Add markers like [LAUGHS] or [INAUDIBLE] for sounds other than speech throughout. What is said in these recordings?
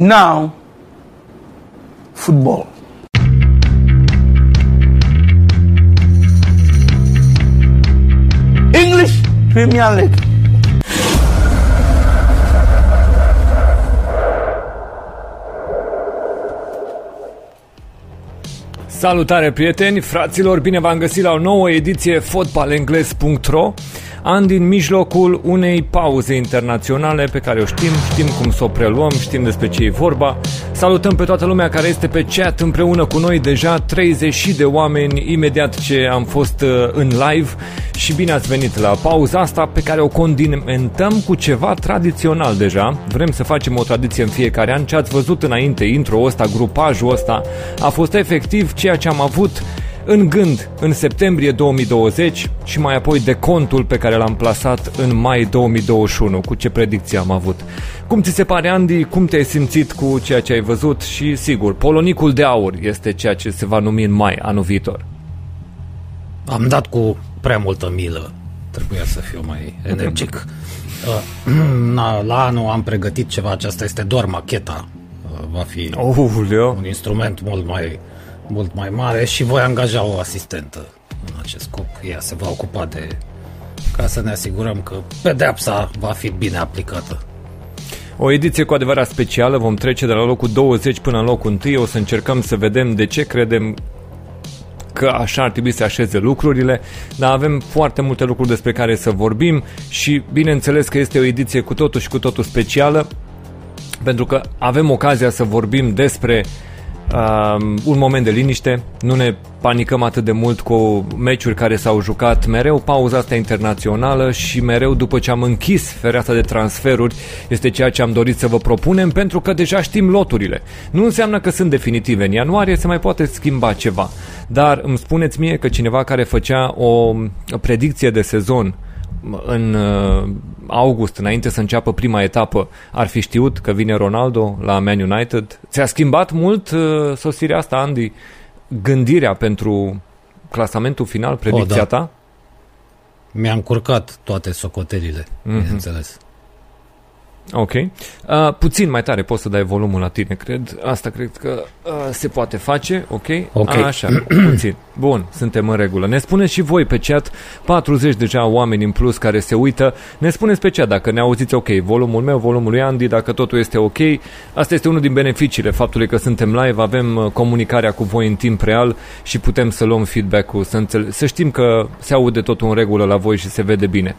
Now, football. English Premier League. Salutare prieteni, fraților, bine v-am găsit la o nouă ediție fotbalengles.ro An din mijlocul unei pauze internaționale pe care o știm, știm cum să o preluăm, știm despre ce e vorba. Salutăm pe toată lumea care este pe chat împreună cu noi, deja 30 de oameni imediat ce am fost uh, în live și bine ați venit la pauza asta pe care o condimentăm cu ceva tradițional deja. Vrem să facem o tradiție în fiecare an. Ce ați văzut înainte, intro ăsta, grupajul ăsta, a fost efectiv ceea ce am avut în gând în septembrie 2020 și mai apoi de contul pe care l-am plasat în mai 2021. Cu ce predicție am avut? Cum ți se pare, Andy? Cum te-ai simțit cu ceea ce ai văzut? Și sigur, polonicul de aur este ceea ce se va numi în mai anul viitor. Am dat cu prea multă milă. Trebuia să fiu mai energic. [CLEARS THROAT] Uh, la anul am pregătit ceva, aceasta este doar macheta. Uh, va fi oh, un instrument mult mai mult mai mare și voi angaja o asistentă în acest scop. Ea se va ocupa de ca să ne asigurăm că pedeapsa va fi bine aplicată. O ediție cu adevărat specială, vom trece de la locul 20 până în locul 1, o să încercăm să vedem de ce credem că așa ar trebui să așeze lucrurile, dar avem foarte multe lucruri despre care să vorbim și bineînțeles că este o ediție cu totul și cu totul specială, pentru că avem ocazia să vorbim despre uh, uh, un moment de liniște, nu ne panicăm atât de mult cu meciuri care s-au jucat mereu pauza asta internațională și mereu după ce am închis fereastra de transferuri este ceea ce am dorit să vă propunem pentru că deja știm loturile. Nu înseamnă că sunt definitive. În ianuarie se mai poate schimba ceva. Dar îmi spuneți mie că cineva care făcea o predicție de sezon în uh, august, înainte să înceapă prima etapă, ar fi știut că vine Ronaldo la Man United? Ți-a schimbat mult uh, sosirea asta, Andy, gândirea pentru clasamentul final, predicția o, da. ta? Mi-a încurcat toate socotelile, mm-hmm. bineînțeles. Ok. Uh, puțin mai tare poți să dai volumul la tine, cred. Asta cred că uh, se poate face, ok? Ok. Așa, [COUGHS] puțin. Bun, suntem în regulă. Ne spuneți și voi pe chat, 40 deja oameni în plus care se uită. Ne spuneți pe chat dacă ne auziți ok, volumul meu, volumul lui Andy, dacă totul este ok. Asta este unul din beneficiile faptului că suntem live, avem uh, comunicarea cu voi în timp real și putem să luăm feedback-ul, să, înțele- să știm că se aude totul în regulă la voi și se vede bine.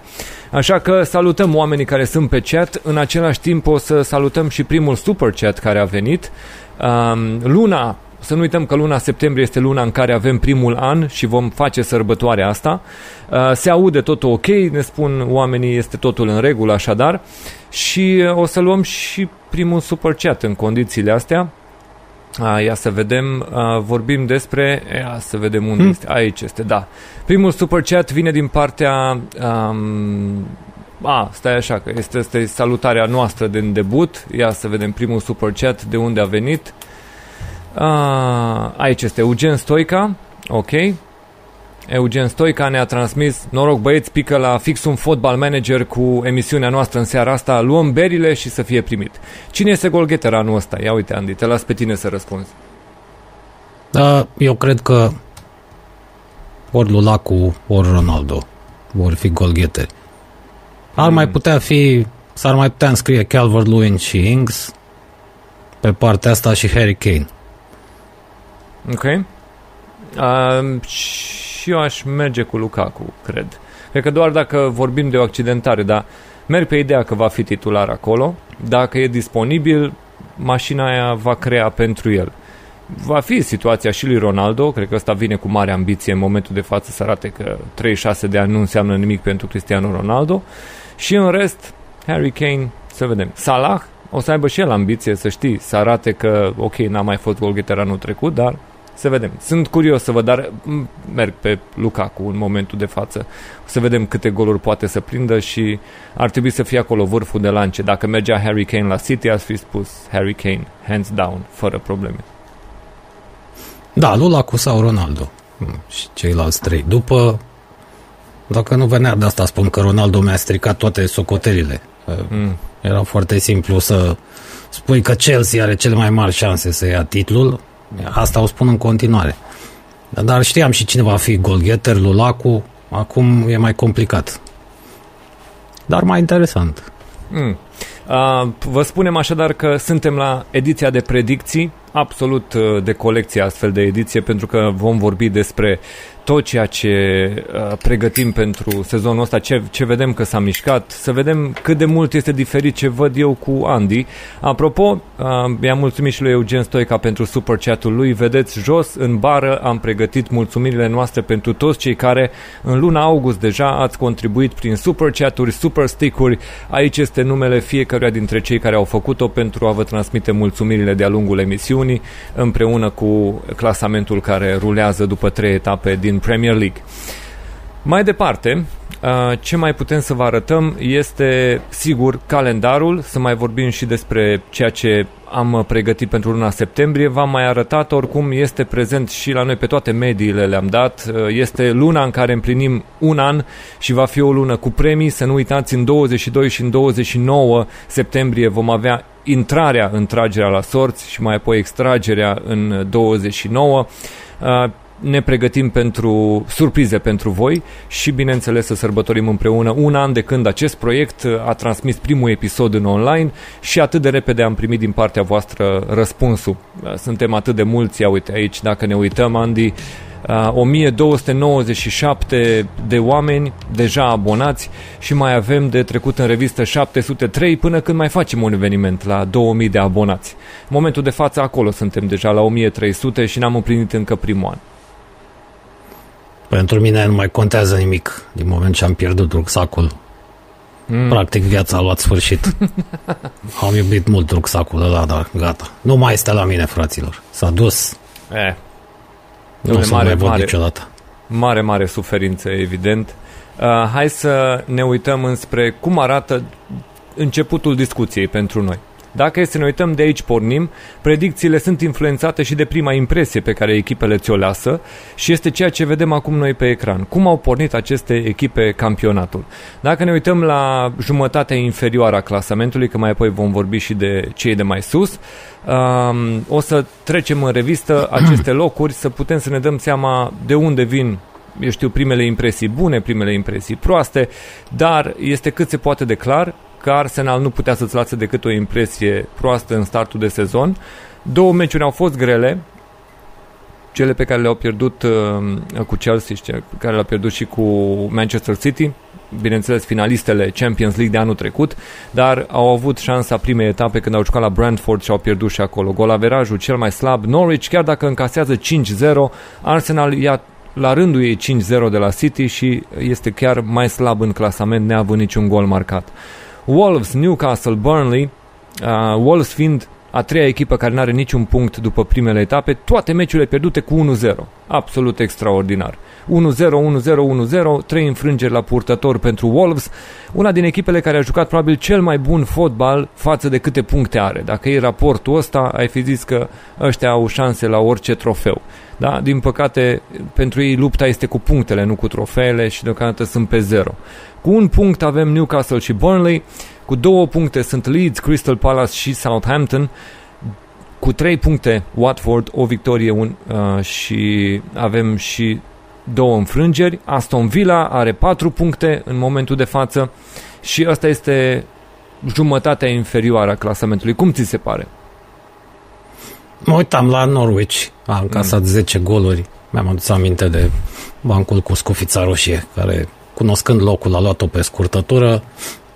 Așa că salutăm oamenii care sunt pe chat. În același timp o să salutăm și primul super chat care a venit. Um, luna să nu uităm că luna septembrie este luna în care avem primul an și vom face sărbătoarea asta. Uh, se aude totul ok, ne spun oamenii, este totul în regulă așadar. Și uh, o să luăm și primul super chat în condițiile astea. A, ia să vedem, a, vorbim despre, ia să vedem unde hmm. este, aici este, da. Primul super chat vine din partea, um, a, stai așa, că este, este salutarea noastră din debut, ia să vedem primul super chat de unde a venit. A, aici este Eugen Stoica, ok. Eugen Stoica ne-a transmis Noroc băieți, pică la fix un fotbal manager cu emisiunea noastră în seara asta Luăm berile și să fie primit Cine este golgheter anul ăsta? Ia uite Andy, te las pe tine să răspunzi Da, eu cred că ori Lulacu, ori Ronaldo vor fi golgheteri Ar mm. mai putea fi S-ar mai putea înscrie Calvert-Lewin și Ings Pe partea asta și Harry Kane Ok uh, și eu aș merge cu Lukaku, cred. Cred că doar dacă vorbim de o accidentare, dar merg pe ideea că va fi titular acolo. Dacă e disponibil, mașina aia va crea pentru el. Va fi situația și lui Ronaldo, cred că ăsta vine cu mare ambiție în momentul de față să arate că 36 de ani nu înseamnă nimic pentru Cristiano Ronaldo. Și în rest, Harry Kane, să vedem. Salah o să aibă și el ambiție, să știi, să arate că, ok, n-a mai fost golgheter anul trecut, dar să vedem. Sunt curios să văd, dar merg pe Lukaku în momentul de față. Să vedem câte goluri poate să prindă și ar trebui să fie acolo vârful de lance. Dacă mergea Harry Kane la City, ați fi spus Harry Kane, hands down, fără probleme. Da, Lukaku sau Ronaldo și ceilalți trei. După, dacă nu venea de asta, spun că Ronaldo mi-a stricat toate socotelile. Mm. Era foarte simplu să spui că Chelsea are cele mai mari șanse să ia titlul, asta o spun în continuare. Dar știam și cine va fi golgheter, Lulacu, acum e mai complicat. Dar mai interesant. Mm. Uh, vă spunem așadar că suntem la ediția de predicții, absolut uh, de colecție astfel de ediție, pentru că vom vorbi despre tot ceea ce uh, pregătim pentru sezonul ăsta, ce, ce vedem că s-a mișcat, să vedem cât de mult este diferit ce văd eu cu Andy. Apropo, uh, i-am mulțumit și lui Eugen Stoica pentru super chat-ul lui. Vedeți, jos în bară am pregătit mulțumirile noastre pentru toți cei care în luna august deja ați contribuit prin super chat-uri, super stick-uri. Aici este numele fiecăruia dintre cei care au făcut-o pentru a vă transmite mulțumirile de-a lungul emisiunii împreună cu clasamentul care rulează după trei etape din Premier League. Mai departe, ce mai putem să vă arătăm este, sigur, calendarul, să mai vorbim și despre ceea ce am pregătit pentru luna septembrie. V-am mai arătat, oricum este prezent și la noi pe toate mediile le-am dat. Este luna în care împlinim un an și va fi o lună cu premii. Să nu uitați, în 22 și în 29 septembrie vom avea intrarea în tragerea la sorți și mai apoi extragerea în 29 ne pregătim pentru surprize pentru voi și, bineînțeles, să sărbătorim împreună un an de când acest proiect a transmis primul episod în online și atât de repede am primit din partea voastră răspunsul. Suntem atât de mulți, ia uite aici, dacă ne uităm, Andy, 1297 de oameni deja abonați și mai avem de trecut în revistă 703 până când mai facem un eveniment la 2000 de abonați. În momentul de față acolo suntem deja la 1300 și n-am împlinit încă primul an. Pentru mine nu mai contează nimic din moment ce am pierdut rucsacul. Mm. Practic viața a luat sfârșit. [LAUGHS] am iubit mult rucsacul ăla, dar gata. Nu mai este la mine, fraților. S-a dus. Eh. Nu o să mare, mai văd mare, niciodată. Mare, mare suferință, evident. Uh, hai să ne uităm înspre cum arată începutul discuției pentru noi. Dacă e să ne uităm de aici pornim, predicțiile sunt influențate și de prima impresie pe care echipele ți-o lasă și este ceea ce vedem acum noi pe ecran. Cum au pornit aceste echipe campionatul? Dacă ne uităm la jumătatea inferioară a clasamentului, că mai apoi vom vorbi și de cei de mai sus, um, o să trecem în revistă [CLEARS THROAT] aceste locuri, să putem să ne dăm seama de unde vin eu știu, primele impresii bune, primele impresii proaste, dar este cât se poate de clar că Arsenal nu putea să-ți lase decât o impresie proastă în startul de sezon. Două meciuri au fost grele, cele pe care le-au pierdut uh, cu Chelsea, pe care le-au pierdut și cu Manchester City, bineînțeles finalistele Champions League de anul trecut, dar au avut șansa primei etape când au jucat la Brentford și au pierdut și acolo. Golaverajul cel mai slab, Norwich, chiar dacă încasează 5-0, Arsenal ia la rândul ei 5-0 de la City și este chiar mai slab în clasament, neavând niciun gol marcat. Wolves, Newcastle, Burnley, uh, Wolves fiind a treia echipă care nu are niciun punct după primele etape, toate meciurile pierdute cu 1-0. Absolut extraordinar. 1-0, 1-0, 1-0, trei înfrângeri la purtător pentru Wolves, una din echipele care a jucat probabil cel mai bun fotbal față de câte puncte are. Dacă e raportul ăsta, ai fi zis că ăștia au șanse la orice trofeu. Da? Din păcate, pentru ei lupta este cu punctele, nu cu trofeele și deocamdată sunt pe zero. Cu un punct avem Newcastle și Burnley, cu două puncte sunt Leeds, Crystal Palace și Southampton, cu trei puncte Watford, o victorie un, uh, și avem și două înfrângeri. Aston Villa are patru puncte în momentul de față și asta este jumătatea inferioară a clasamentului. Cum ți se pare? Mă uitam la Norwich, a încasat mm. 10 goluri. Mi-am adus aminte de bancul cu scufița roșie, care, cunoscând locul, a luat-o pe scurtătură.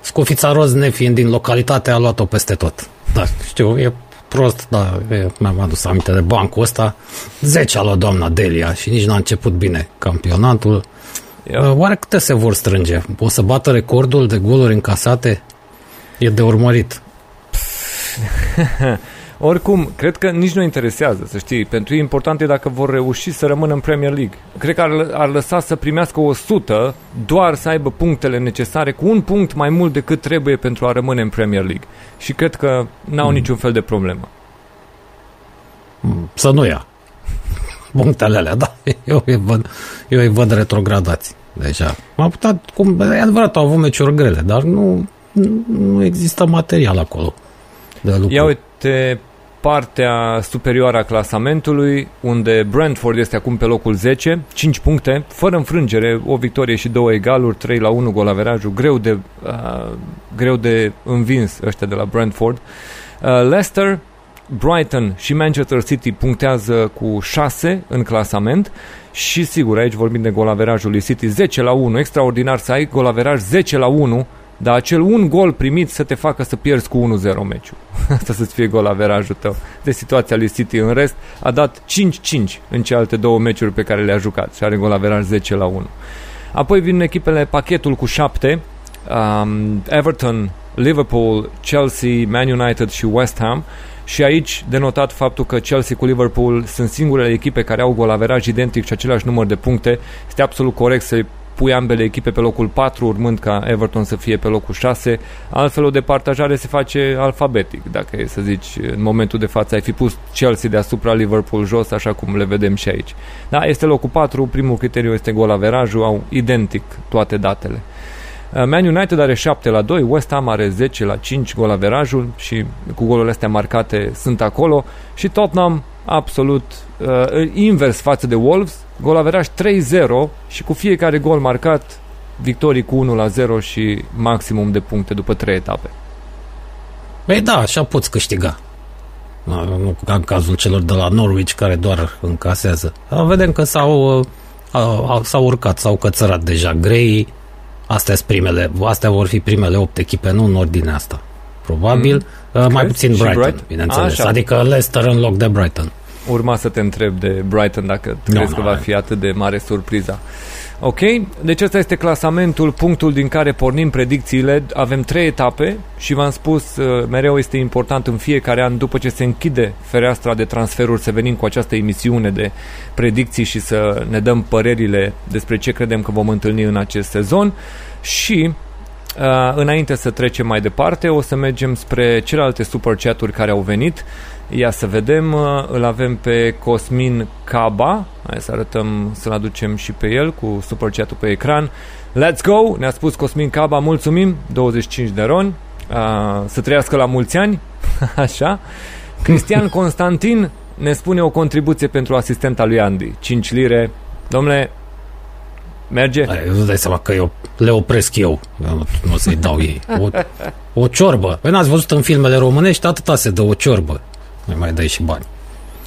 Scufița roz, nefiind din localitate, a luat-o peste tot. Da, știu, e prost, dar mi-am adus aminte de bancul ăsta. 10 a luat doamna Delia și nici n-a început bine campionatul. Eu. Oare câte se vor strânge? O să bată recordul de goluri încasate? E de urmărit. [LAUGHS] Oricum, cred că nici nu interesează, să știi. Pentru ei important e dacă vor reuși să rămână în Premier League. Cred că ar, ar lăsa să primească 100 doar să aibă punctele necesare, cu un punct mai mult decât trebuie pentru a rămâne în Premier League. Și cred că n-au mm. niciun fel de problemă. Să nu ia punctele alea, da. [LAUGHS] Eu îi văd, eu îi văd retrogradați deja. M-a putea, cum, e adevărat, au avut meciuri grele, dar nu, nu există material acolo. de lucru. Ia uite partea superioară a clasamentului, unde Brentford este acum pe locul 10, 5 puncte, fără înfrângere, o victorie și două egaluri, 3 la 1 golaverajul, greu de, uh, greu de învins ăștia de la Brentford. Uh, Leicester, Brighton și Manchester City punctează cu 6 în clasament și sigur, aici vorbim de golaverajul lui City 10 la 1, extraordinar să ai golaveraj 10 la 1 dar acel un gol primit să te facă să pierzi cu 1-0 meciul. [LAUGHS] Asta să-ți fie gol averajul tău. De situația lui City în rest a dat 5-5 în celelalte două meciuri pe care le-a jucat și are gol averaj 10 la 1. Apoi vin echipele pachetul cu 7, um, Everton, Liverpool, Chelsea, Man United și West Ham. Și aici denotat faptul că Chelsea cu Liverpool sunt singurele echipe care au gol averaj identic și același număr de puncte. Este absolut corect să pui ambele echipe pe locul 4, urmând ca Everton să fie pe locul 6. Altfel o departajare se face alfabetic, dacă e să zici, în momentul de față ai fi pus Chelsea deasupra Liverpool jos, așa cum le vedem și aici. Da, este locul 4, primul criteriu este gol averajul, au identic toate datele. Uh, Man United are 7 la 2, West Ham are 10 la 5 gol averajul și cu golurile astea marcate sunt acolo și Tottenham absolut uh, invers față de Wolves, gol averaj 3-0 și cu fiecare gol marcat victorii cu 1 la 0 și maximum de puncte după 3 etape. Păi da, așa poți câștiga. Nu ca în cazul celor de la Norwich care doar încasează. Vedem că s-au, uh, s-au urcat, s-au cățărat deja grei. Astea, primele, astea vor fi primele 8 echipe, nu în ordinea asta. Probabil. Mm. Mai puțin Brighton, Brighton? bineînțeles. A, adică Leicester în loc de Brighton urma să te întreb de Brighton dacă no, crezi no, că va fi atât de mare surpriza. Ok, deci ăsta este clasamentul, punctul din care pornim predicțiile. Avem trei etape și v-am spus, uh, mereu este important în fiecare an, după ce se închide fereastra de transferuri, să venim cu această emisiune de predicții și să ne dăm părerile despre ce credem că vom întâlni în acest sezon. Și Uh, înainte să trecem mai departe, o să mergem spre celelalte super chat-uri care au venit. Ia să vedem, uh, îl avem pe Cosmin Caba, hai să arătăm, să-l aducem și pe el cu super chat-ul pe ecran. Let's go, ne-a spus Cosmin Caba, mulțumim, 25 de ron, uh, să trăiască la mulți ani, [LAUGHS] așa. Cristian Constantin ne spune o contribuție pentru asistenta lui Andy, 5 lire. Domnule, merge? Nu dai seama că eu le opresc eu, eu nu, nu o să-i dau ei. O, o ciorbă. Păi n-ați văzut în filmele românești, atâta se dă o ciorbă mai mai dai și bani.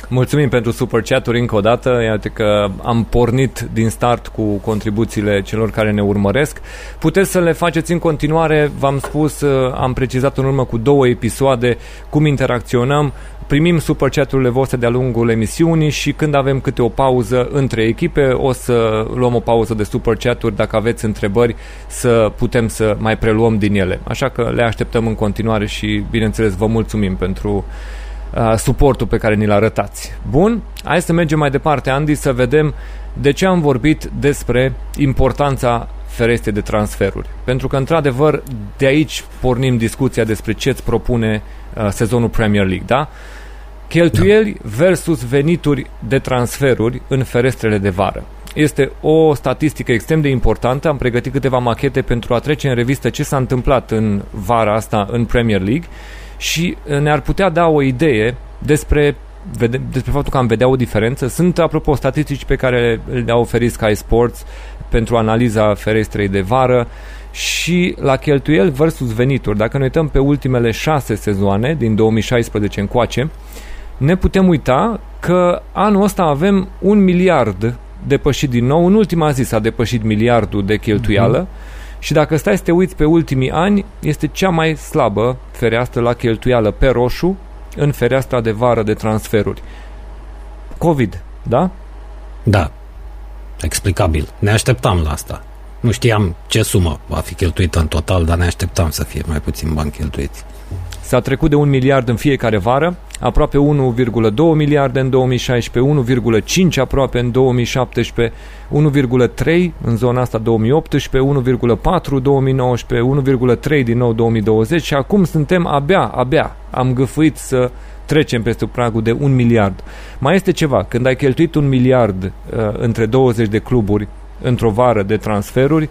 Mulțumim pentru super chat-uri încă o dată. Iată că am pornit din start cu contribuțiile celor care ne urmăresc. Puteți să le faceți în continuare. V-am spus, uh, am precizat în urmă cu două episoade cum interacționăm. Primim super chat-urile voastre de-a lungul emisiunii și când avem câte o pauză între echipe, o să luăm o pauză de super chat-uri dacă aveți întrebări să putem să mai preluăm din ele. Așa că le așteptăm în continuare și, bineînțeles, vă mulțumim pentru uh, suportul pe care ni-l arătați. Bun, hai să mergem mai departe, Andy, să vedem de ce am vorbit despre importanța fereste de transferuri. Pentru că, într-adevăr, de aici pornim discuția despre ce îți propune uh, sezonul Premier League, da? Cheltuieli da. versus venituri de transferuri în ferestrele de vară. Este o statistică extrem de importantă. Am pregătit câteva machete pentru a trece în revistă ce s-a întâmplat în vara asta în Premier League și uh, ne-ar putea da o idee despre vede, despre faptul că am vedea o diferență. Sunt, apropo, statistici pe care le-a oferit Sky Sports pentru analiza ferestrei de vară și la cheltuieli versus venituri. Dacă ne uităm pe ultimele șase sezoane, din 2016 încoace, ne putem uita că anul ăsta avem un miliard depășit din nou. În ultima zi s-a depășit miliardul de cheltuială. Mm-hmm și dacă stai să te uiți pe ultimii ani, este cea mai slabă fereastră la cheltuială pe roșu în fereastra de vară de transferuri. COVID, da? Da. Explicabil. Ne așteptam la asta. Nu știam ce sumă va fi cheltuită în total, dar ne așteptam să fie mai puțin bani cheltuiți. S-a trecut de un miliard în fiecare vară, aproape 1,2 miliarde în 2016, 1,5 aproape în 2017, 1,3 în zona asta 2018, 1,4 2019, 1,3 din nou 2020 și acum suntem abia, abia am găfuit să trecem peste pragul de un miliard. Mai este ceva, când ai cheltuit un miliard uh, între 20 de cluburi într-o vară de transferuri,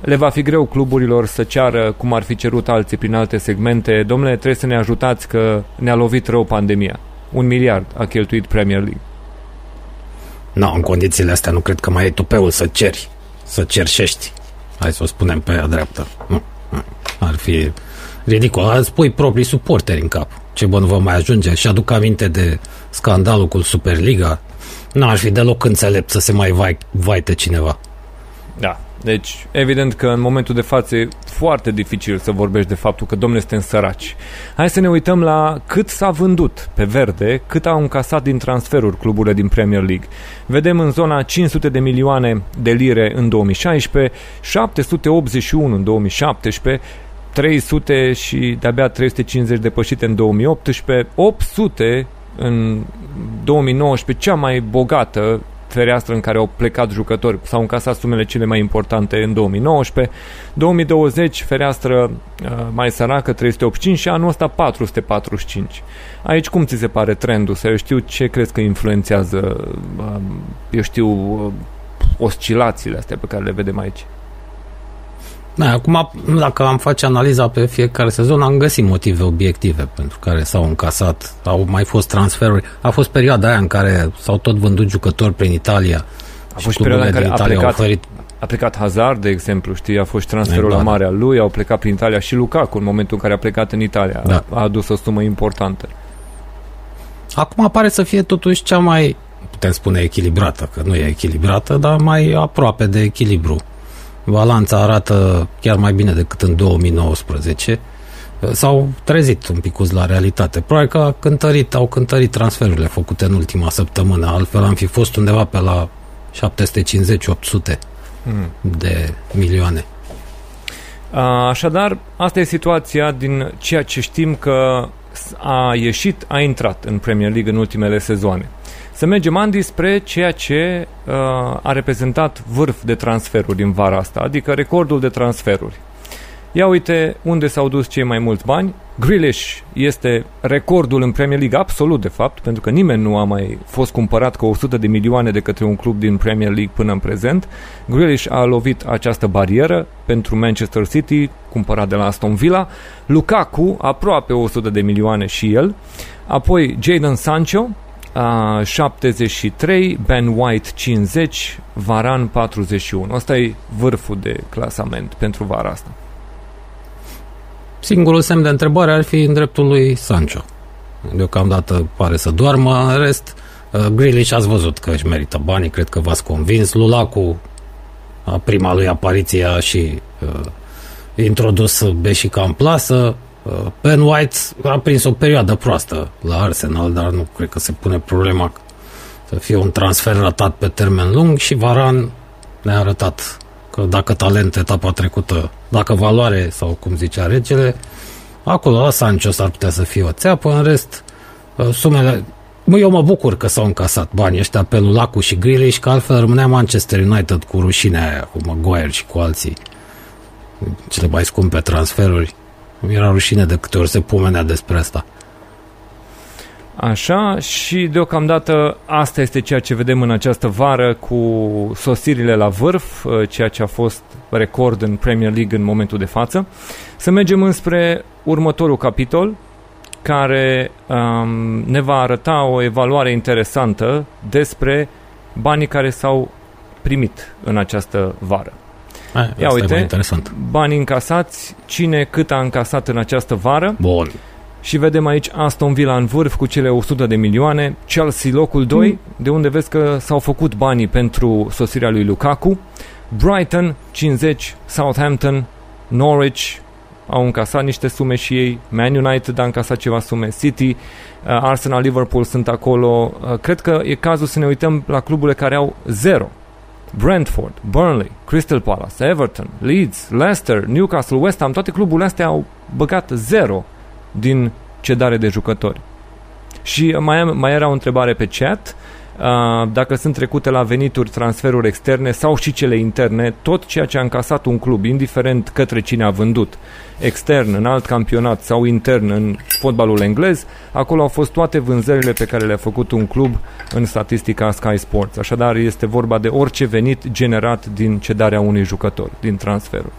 le va fi greu cluburilor să ceară cum ar fi cerut alții prin alte segmente. Domnule, trebuie să ne ajutați că ne-a lovit rău pandemia. Un miliard a cheltuit Premier League. Nu, în condițiile astea nu cred că mai e tupeul să ceri, să cerșești. Hai să o spunem pe a dreaptă. Nu, ar fi ridicol. Îți pui proprii suporteri în cap. Ce bun vă mai ajunge. Și aduc aminte de scandalul cu Superliga. Nu ar fi deloc înțelept să se mai vai, vaite cineva. Da, deci, evident că în momentul de față e foarte dificil să vorbești de faptul că, domnule, suntem săraci. Hai să ne uităm la cât s-a vândut pe verde, cât au încasat din transferuri cluburile din Premier League. Vedem în zona 500 de milioane de lire în 2016, 781 în 2017, 300 și de-abia 350 depășite în 2018, 800 în 2019, cea mai bogată fereastră în care au plecat jucători, s-au încasat sumele cele mai importante în 2019, 2020 fereastră uh, mai săracă 385 și anul ăsta 445. Aici cum ți se pare trendul? Să eu știu ce crezi că influențează, uh, eu știu, uh, oscilațiile astea pe care le vedem aici? Da, acum, dacă am face analiza pe fiecare sezon, am găsit motive obiective pentru care s-au încasat, au mai fost transferuri. A fost perioada aia în care s-au tot vândut jucători prin Italia. A fost perioada în care a plecat, au oferit... a plecat Hazard, de exemplu, știi, a fost transferul la mare al lui, au plecat prin Italia și Lukaku în momentul în care a plecat în Italia. Da. A adus o sumă importantă. Acum apare să fie totuși cea mai, putem spune echilibrată, că nu e echilibrată, dar mai aproape de echilibru balanța arată chiar mai bine decât în 2019 s-au trezit un pic la realitate. Probabil că a cântărit, au cântărit transferurile făcute în ultima săptămână, altfel am fi fost undeva pe la 750-800 mm. de milioane. Așadar, asta e situația din ceea ce știm că a ieșit, a intrat în Premier League în ultimele sezoane. Să mergem, Andy, spre ceea ce uh, a reprezentat vârf de transferuri din vara asta, adică recordul de transferuri. Ia uite unde s-au dus cei mai mulți bani. Grealish este recordul în Premier League absolut, de fapt, pentru că nimeni nu a mai fost cumpărat cu 100 de milioane de către un club din Premier League până în prezent. Grealish a lovit această barieră pentru Manchester City, cumpărat de la Aston Villa. Lukaku, aproape 100 de milioane și el. Apoi Jadon Sancho, 73, Ben White 50, Varan 41. Asta e vârful de clasament pentru vara asta. Singurul semn de întrebare ar fi în dreptul lui Sancho. Deocamdată pare să doarmă, în rest, uh, Grealish ați văzut că își merită banii, cred că v-ați convins. Lulacu, prima lui apariție a și uh, introdus Beșica în plasă, Ben White a prins o perioadă proastă la Arsenal, dar nu cred că se pune problema să fie un transfer ratat pe termen lung și Varan ne-a arătat că dacă talent etapa trecută, dacă valoare sau cum zicea regele, acolo la Sancho s-ar putea să fie o țeapă, în rest uh, sumele eu mă bucur că s-au încasat banii ăștia pe Lulacu și Grealish, că altfel rămânea Manchester United cu rușinea aia, cu Maguire și cu alții. Cele mai scumpe transferuri. Mi era rușine de câte ori se pomenea despre asta. Așa, și deocamdată asta este ceea ce vedem în această vară cu sosirile la vârf, uh, ceea ce a fost record în Premier League în momentul de față. Să mergem înspre următorul capitol, care um, ne va arăta o evaluare interesantă despre banii care s-au primit în această vară. Aia, Ia uite, interesant. bani încasați, cine cât a încasat în această vară. Bun. Și vedem aici Aston Villa în vârf cu cele 100 de milioane, Chelsea locul 2, mm. de unde vezi că s-au făcut banii pentru sosirea lui Lukaku, Brighton 50, Southampton, Norwich au încasat niște sume și ei, Man United a încasat ceva sume, City, uh, Arsenal, Liverpool sunt acolo. Uh, cred că e cazul să ne uităm la cluburile care au zero Brentford, Burnley, Crystal Palace, Everton, Leeds, Leicester, Newcastle, West Ham, toate cluburile astea au băgat zero din cedare de jucători. Și mai, am, mai era o întrebare pe chat. uh, dacă sunt trecute la venituri, transferuri externe sau și cele interne, tot ceea ce a încasat un club, indiferent către cine a vândut, extern, în alt campionat sau intern în fotbalul englez, acolo au fost toate vânzările pe care le-a făcut un club în statistica Sky Sports. Așadar, este vorba de orice venit generat din cedarea unui jucător, din transferul.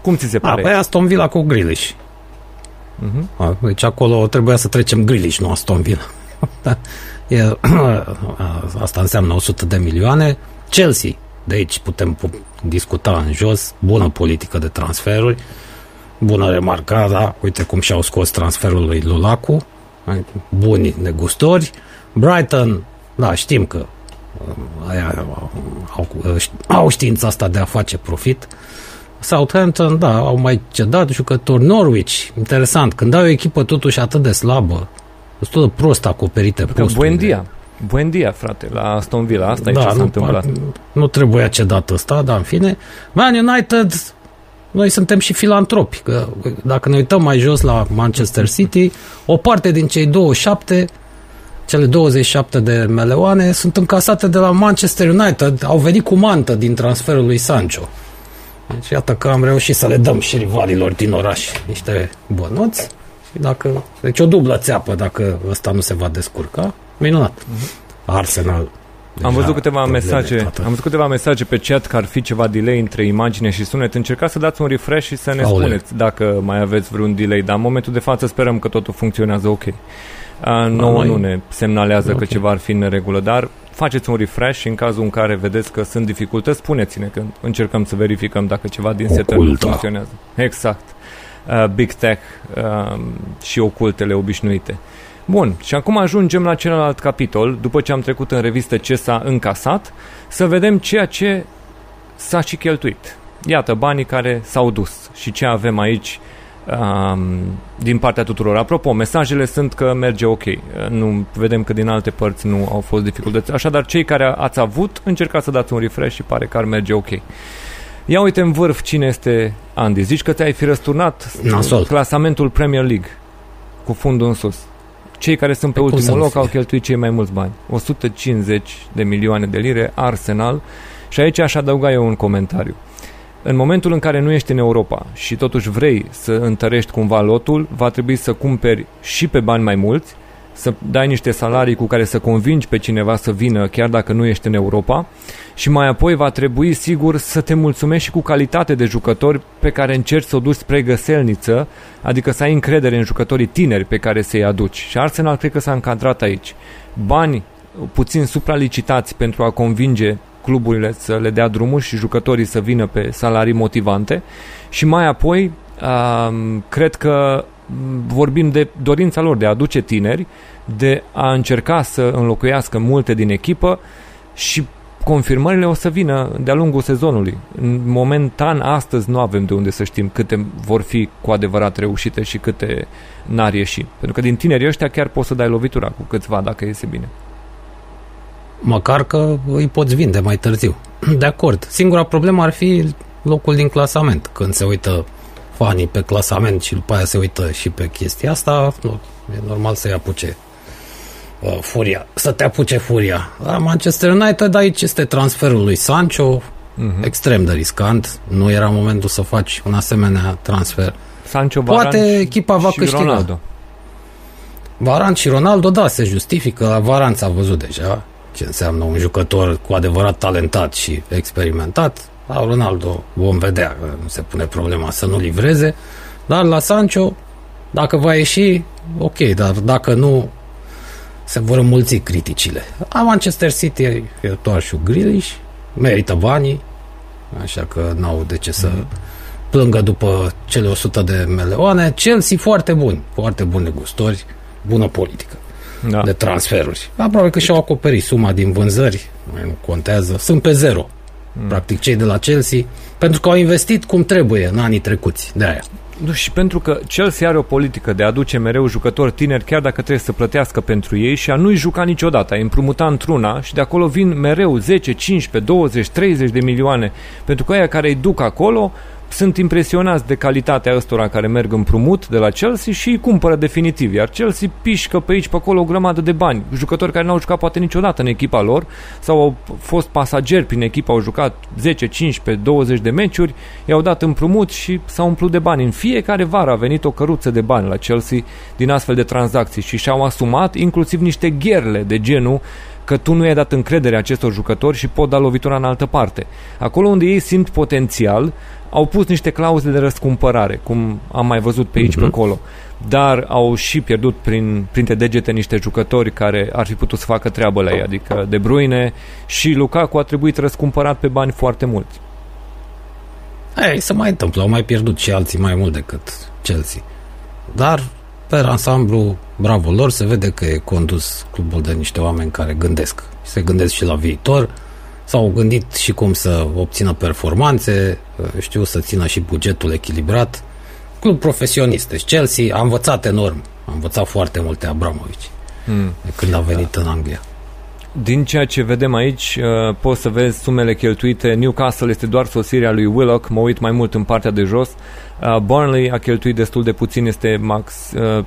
Cum ți se pare? A, păi Aston Villa cu Grealish. Uh-huh. A, deci acolo trebuia să trecem Grealish, nu Aston Villa. [LAUGHS] da. E, [CLEARS THROAT] asta înseamnă 100 de milioane. Chelsea, de aici putem discuta în jos, bună politică de transferuri, bună remarcare, da? uite cum și-au scos transferul lui Lulacu, buni negustori. Brighton, da, știm că uh, aia, au, au știința asta de a face profit. Southampton, da, au mai cedat jucători. Norwich, interesant, când ai o echipă totuși atât de slabă, destul de prost acoperite posturile. Buendia, Buendia, frate, la Aston Villa, asta da, e ce s-a nu, întâmplat. Nu trebuia cedat ăsta, dar în fine. Man United, noi suntem și filantropi, că dacă ne uităm mai jos la Manchester City, o parte din cei 27 cele 27 de meleoane sunt încasate de la Manchester United, au venit cu mantă din transferul lui Sancho. Deci iată că am reușit să le dăm și rivalilor din oraș niște bănuți. Și dacă, deci o dublă țeapă dacă ăsta nu se va descurca. Minunat. Arsenal. Am văzut câteva mesaje, toată. am văzut câteva mesaje pe chat că ar fi ceva delay între imagine și sunet. Încercați să dați un refresh și să ne Aole. spuneți dacă mai aveți vreun delay, dar în momentul de față sperăm că totul funcționează ok. Uh, nouă nu ne semnalează okay. că ceva ar fi în regulă, dar faceți un refresh și în cazul în care vedeți că sunt dificultăți, spuneți-ne că încercăm să verificăm dacă ceva din setup nu funcționează. Exact. Uh, Big Tech uh, și ocultele obișnuite. Bun, și acum ajungem la celălalt capitol, după ce am trecut în revistă ce s-a încasat, să vedem ceea ce s-a și cheltuit. Iată, banii care s-au dus și ce avem aici um, din partea tuturor. Apropo, mesajele sunt că merge ok. Nu vedem că din alte părți nu au fost dificultăți. Așadar, cei care ați avut, încercați să dați un refresh și pare că ar merge ok. Ia uite în vârf cine este Andy. Zici că ți-ai fi răsturnat Nasol. clasamentul Premier League cu fundul în sus. Cei care sunt pe, pe ultimul loc au cheltuit cei mai mulți bani. 150 de milioane de lire, Arsenal. Și aici aș adăuga eu un comentariu. În momentul în care nu ești în Europa și totuși vrei să întărești cumva lotul, va trebui să cumperi și pe bani mai mulți, să dai niște salarii cu care să convingi pe cineva să vină chiar dacă nu ești în Europa și mai apoi va trebui sigur să te mulțumești și cu calitate de jucători pe care încerci să o duci spre găselniță, adică să ai încredere în jucătorii tineri pe care să-i aduci. Și Arsenal cred că s-a încadrat aici. Bani puțin supralicitați pentru a convinge cluburile să le dea drumul și jucătorii să vină pe salarii motivante și mai apoi uh, cred că vorbim de dorința lor de a aduce tineri, de a încerca să înlocuiască multe din echipă și confirmările o să vină de-a lungul sezonului. În momentan, astăzi nu avem de unde să știm câte vor fi cu adevărat reușite și câte n-ar ieși. Pentru că din tinerii ăștia chiar poți să dai lovitura cu câțiva dacă iese bine. Măcar că îi poți vinde mai târziu. [CLEARS THROAT] De acord. Singura problemă ar fi locul din clasament. Când se uită fanii pe clasament și după aia se uită și pe chestia asta, nu, e normal să-i apuce uh, furia, să te apuce furia. La Manchester United aici este transferul lui Sancho, uh-huh. extrem de riscant, nu era momentul să faci un asemenea transfer. Sancho, Poate Varan echipa va și câștiga. Ronaldo. Varan și Ronaldo, da, se justifică. Varan s-a văzut deja ce înseamnă un jucător cu adevărat talentat și experimentat. La Ronaldo vom vedea că nu se pune problema să nu livreze, dar la Sancho, dacă va ieși, ok, dar dacă nu, se vor înmulți criticile. A Manchester City e toarșul Grealish, merită banii, așa că n-au de ce să mm. plângă după cele 100 de meleoane. Chelsea foarte bun, foarte bun negustori, bună politică da. de transferuri. Aproape că și-au acoperit suma din vânzări, nu contează, sunt pe zero mm. practic cei de la Chelsea, pentru că au investit cum trebuie în anii trecuți, de aia. Nu, și pentru că Chelsea are o politică de a aduce mereu jucători tineri, chiar dacă trebuie să plătească pentru ei și a nu-i juca niciodată, a împrumuta într-una și de acolo vin mereu 10, 15, 20, 30 de milioane, pentru că aia care îi duc acolo sunt impresionați de calitatea ăstora care merg împrumut de la Chelsea și îi cumpără definitiv, iar Chelsea pișcă pe aici, pe acolo o grămadă de bani. Jucători care n-au jucat poate niciodată în echipa lor sau au fost pasageri prin echipa, au jucat 10, 15, 20 de meciuri, i-au dat împrumut și s-au umplut de bani. În fiecare vară a venit o căruță de bani la Chelsea din astfel de tranzacții și și-au asumat inclusiv niște gherle de genul că tu nu i-ai dat încredere acestor jucători și pot da lovitura în altă parte. Acolo unde ei simt potențial, au pus niște clauze de răscumpărare, cum am mai văzut pe aici, uh-huh. pe mhm. acolo. Dar au și pierdut prin, printre degete niște jucători care ar fi putut să facă treabă la ei, adică De Bruyne și Lukaku a trebuit răscumpărat pe bani foarte mulți. Ei, se mai întâmplă, au mai pierdut și alții mai mult decât Chelsea. Dar, pe ansamblu, bravo lor, se vede că e condus clubul de niște oameni care gândesc. Se gândesc și la viitor, s-au gândit și cum să obțină performanțe, știu să țină și bugetul echilibrat. Club profesionist, deci Chelsea a învățat enorm, a învățat foarte multe Abramovici hmm. când a venit da. în Anglia. Din ceea ce vedem aici, uh, poți să vezi sumele cheltuite. Newcastle este doar sosirea lui Willock, mă uit mai mult în partea de jos. Uh, Burnley a cheltuit destul de puțin, este max uh,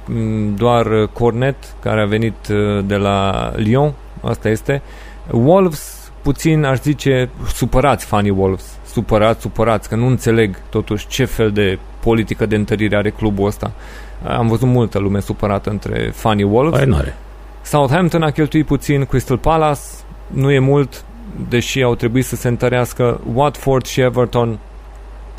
doar Cornet, care a venit uh, de la Lyon, asta este. Wolves, puțin, aș zice, supărați fanii Wolves. Supărați, supărați, că nu înțeleg totuși ce fel de politică de întărire are clubul ăsta. Uh, am văzut multă lume supărată între fanii Wolves. Păi, Southampton a cheltuit puțin, Crystal Palace nu e mult, deși au trebuit să se întărească. Watford și Everton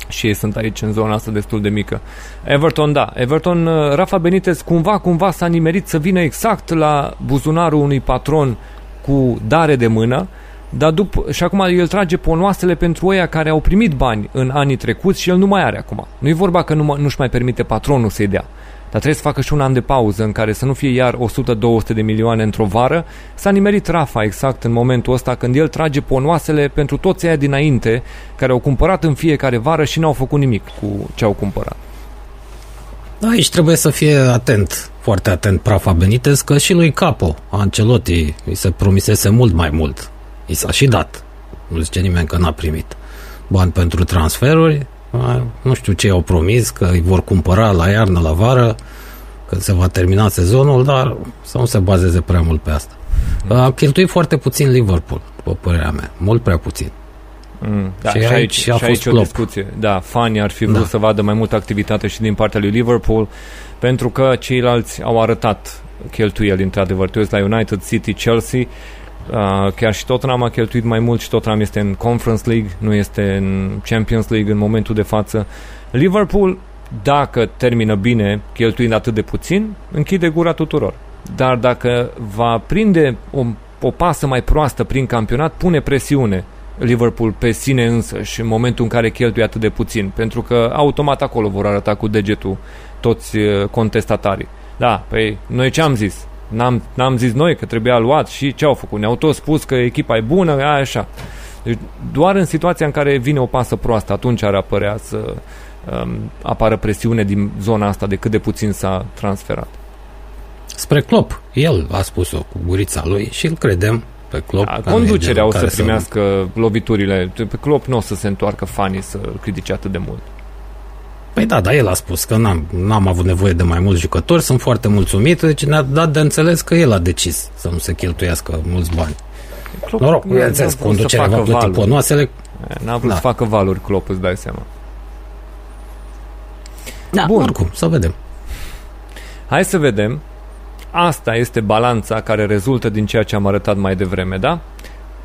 și ei sunt aici în zona asta destul de mică. Everton, da. Everton, uh, Rafa Benitez cumva, cumva s-a nimerit să vină exact la buzunarul unui patron cu dare de mână, dar după, și acum el trage ponoasele pentru oia care au primit bani în anii trecuți și el nu mai are acum. Nu e vorba că nu, nu-și mai permite patronul să-i dea. Dar trebuie să facă și un an de pauză în care să nu fie iar 100-200 de milioane într-o vară. S-a nimerit Rafa exact în momentul ăsta când el trage ponoasele pentru toți aia dinainte care au cumpărat în fiecare vară și n-au făcut nimic cu ce au cumpărat. Da, aici trebuie să fie atent, foarte atent Prafa Benitez, că și lui Capo, Ancelotti, îi se promisese mult mai mult. I s-a și dat. Nu zice nimeni că n-a primit bani pentru transferuri, nu știu ce au promis, că îi vor cumpăra la iarnă, la vară, când se va termina sezonul, dar să nu se bazeze prea mult pe asta. A cheltuit foarte puțin Liverpool, după părerea mea, mult prea puțin. Mm, da, și, și aici, și a și fost aici o discuție. Da, fanii ar fi vrut da. să vadă mai multă activitate și din partea lui Liverpool, pentru că ceilalți au arătat cheltuieli, într-adevăr. Tu la United City, Chelsea, Uh, chiar și Tottenham a cheltuit mai mult și Tottenham este în Conference League, nu este în Champions League în momentul de față. Liverpool, dacă termină bine cheltuind atât de puțin, închide gura tuturor. Dar dacă va prinde o, o pasă mai proastă prin campionat, pune presiune Liverpool pe sine însă și în momentul în care cheltuie atât de puțin, pentru că automat acolo vor arăta cu degetul toți uh, contestatarii. Da, păi noi ce am zis? N-am, n-am zis noi că trebuia luat și ce au făcut? Ne-au tot spus că echipa e bună, aia așa. Deci doar în situația în care vine o pasă proastă, atunci ar apărea să um, apară presiune din zona asta de cât de puțin s-a transferat. Spre Klopp, el a spus-o cu gurița lui și îl credem pe Klopp. Da, conducerea o să primească să... loviturile. Pe Klopp nu o să se întoarcă fanii să critique atât de mult. Păi da, dar el a spus că n-am, n-am avut nevoie de mai mulți jucători, sunt foarte mulțumit, deci ne-a dat de înțeles că el a decis să nu se cheltuiască mulți bani. Klopp, Noroc, bineînțeles, conducerea va plăti valuri. ponoasele. N-a vrut da. să facă valuri Klopp, îți dai seama. Da, Bun. oricum, să vedem. Hai să vedem. Asta este balanța care rezultă din ceea ce am arătat mai devreme, da?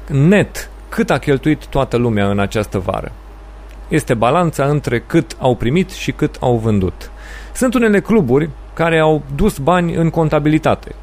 Net, cât a cheltuit toată lumea în această vară? Este balanța între cât au primit și cât au vândut. Sunt unele cluburi care au dus bani în contabilitate,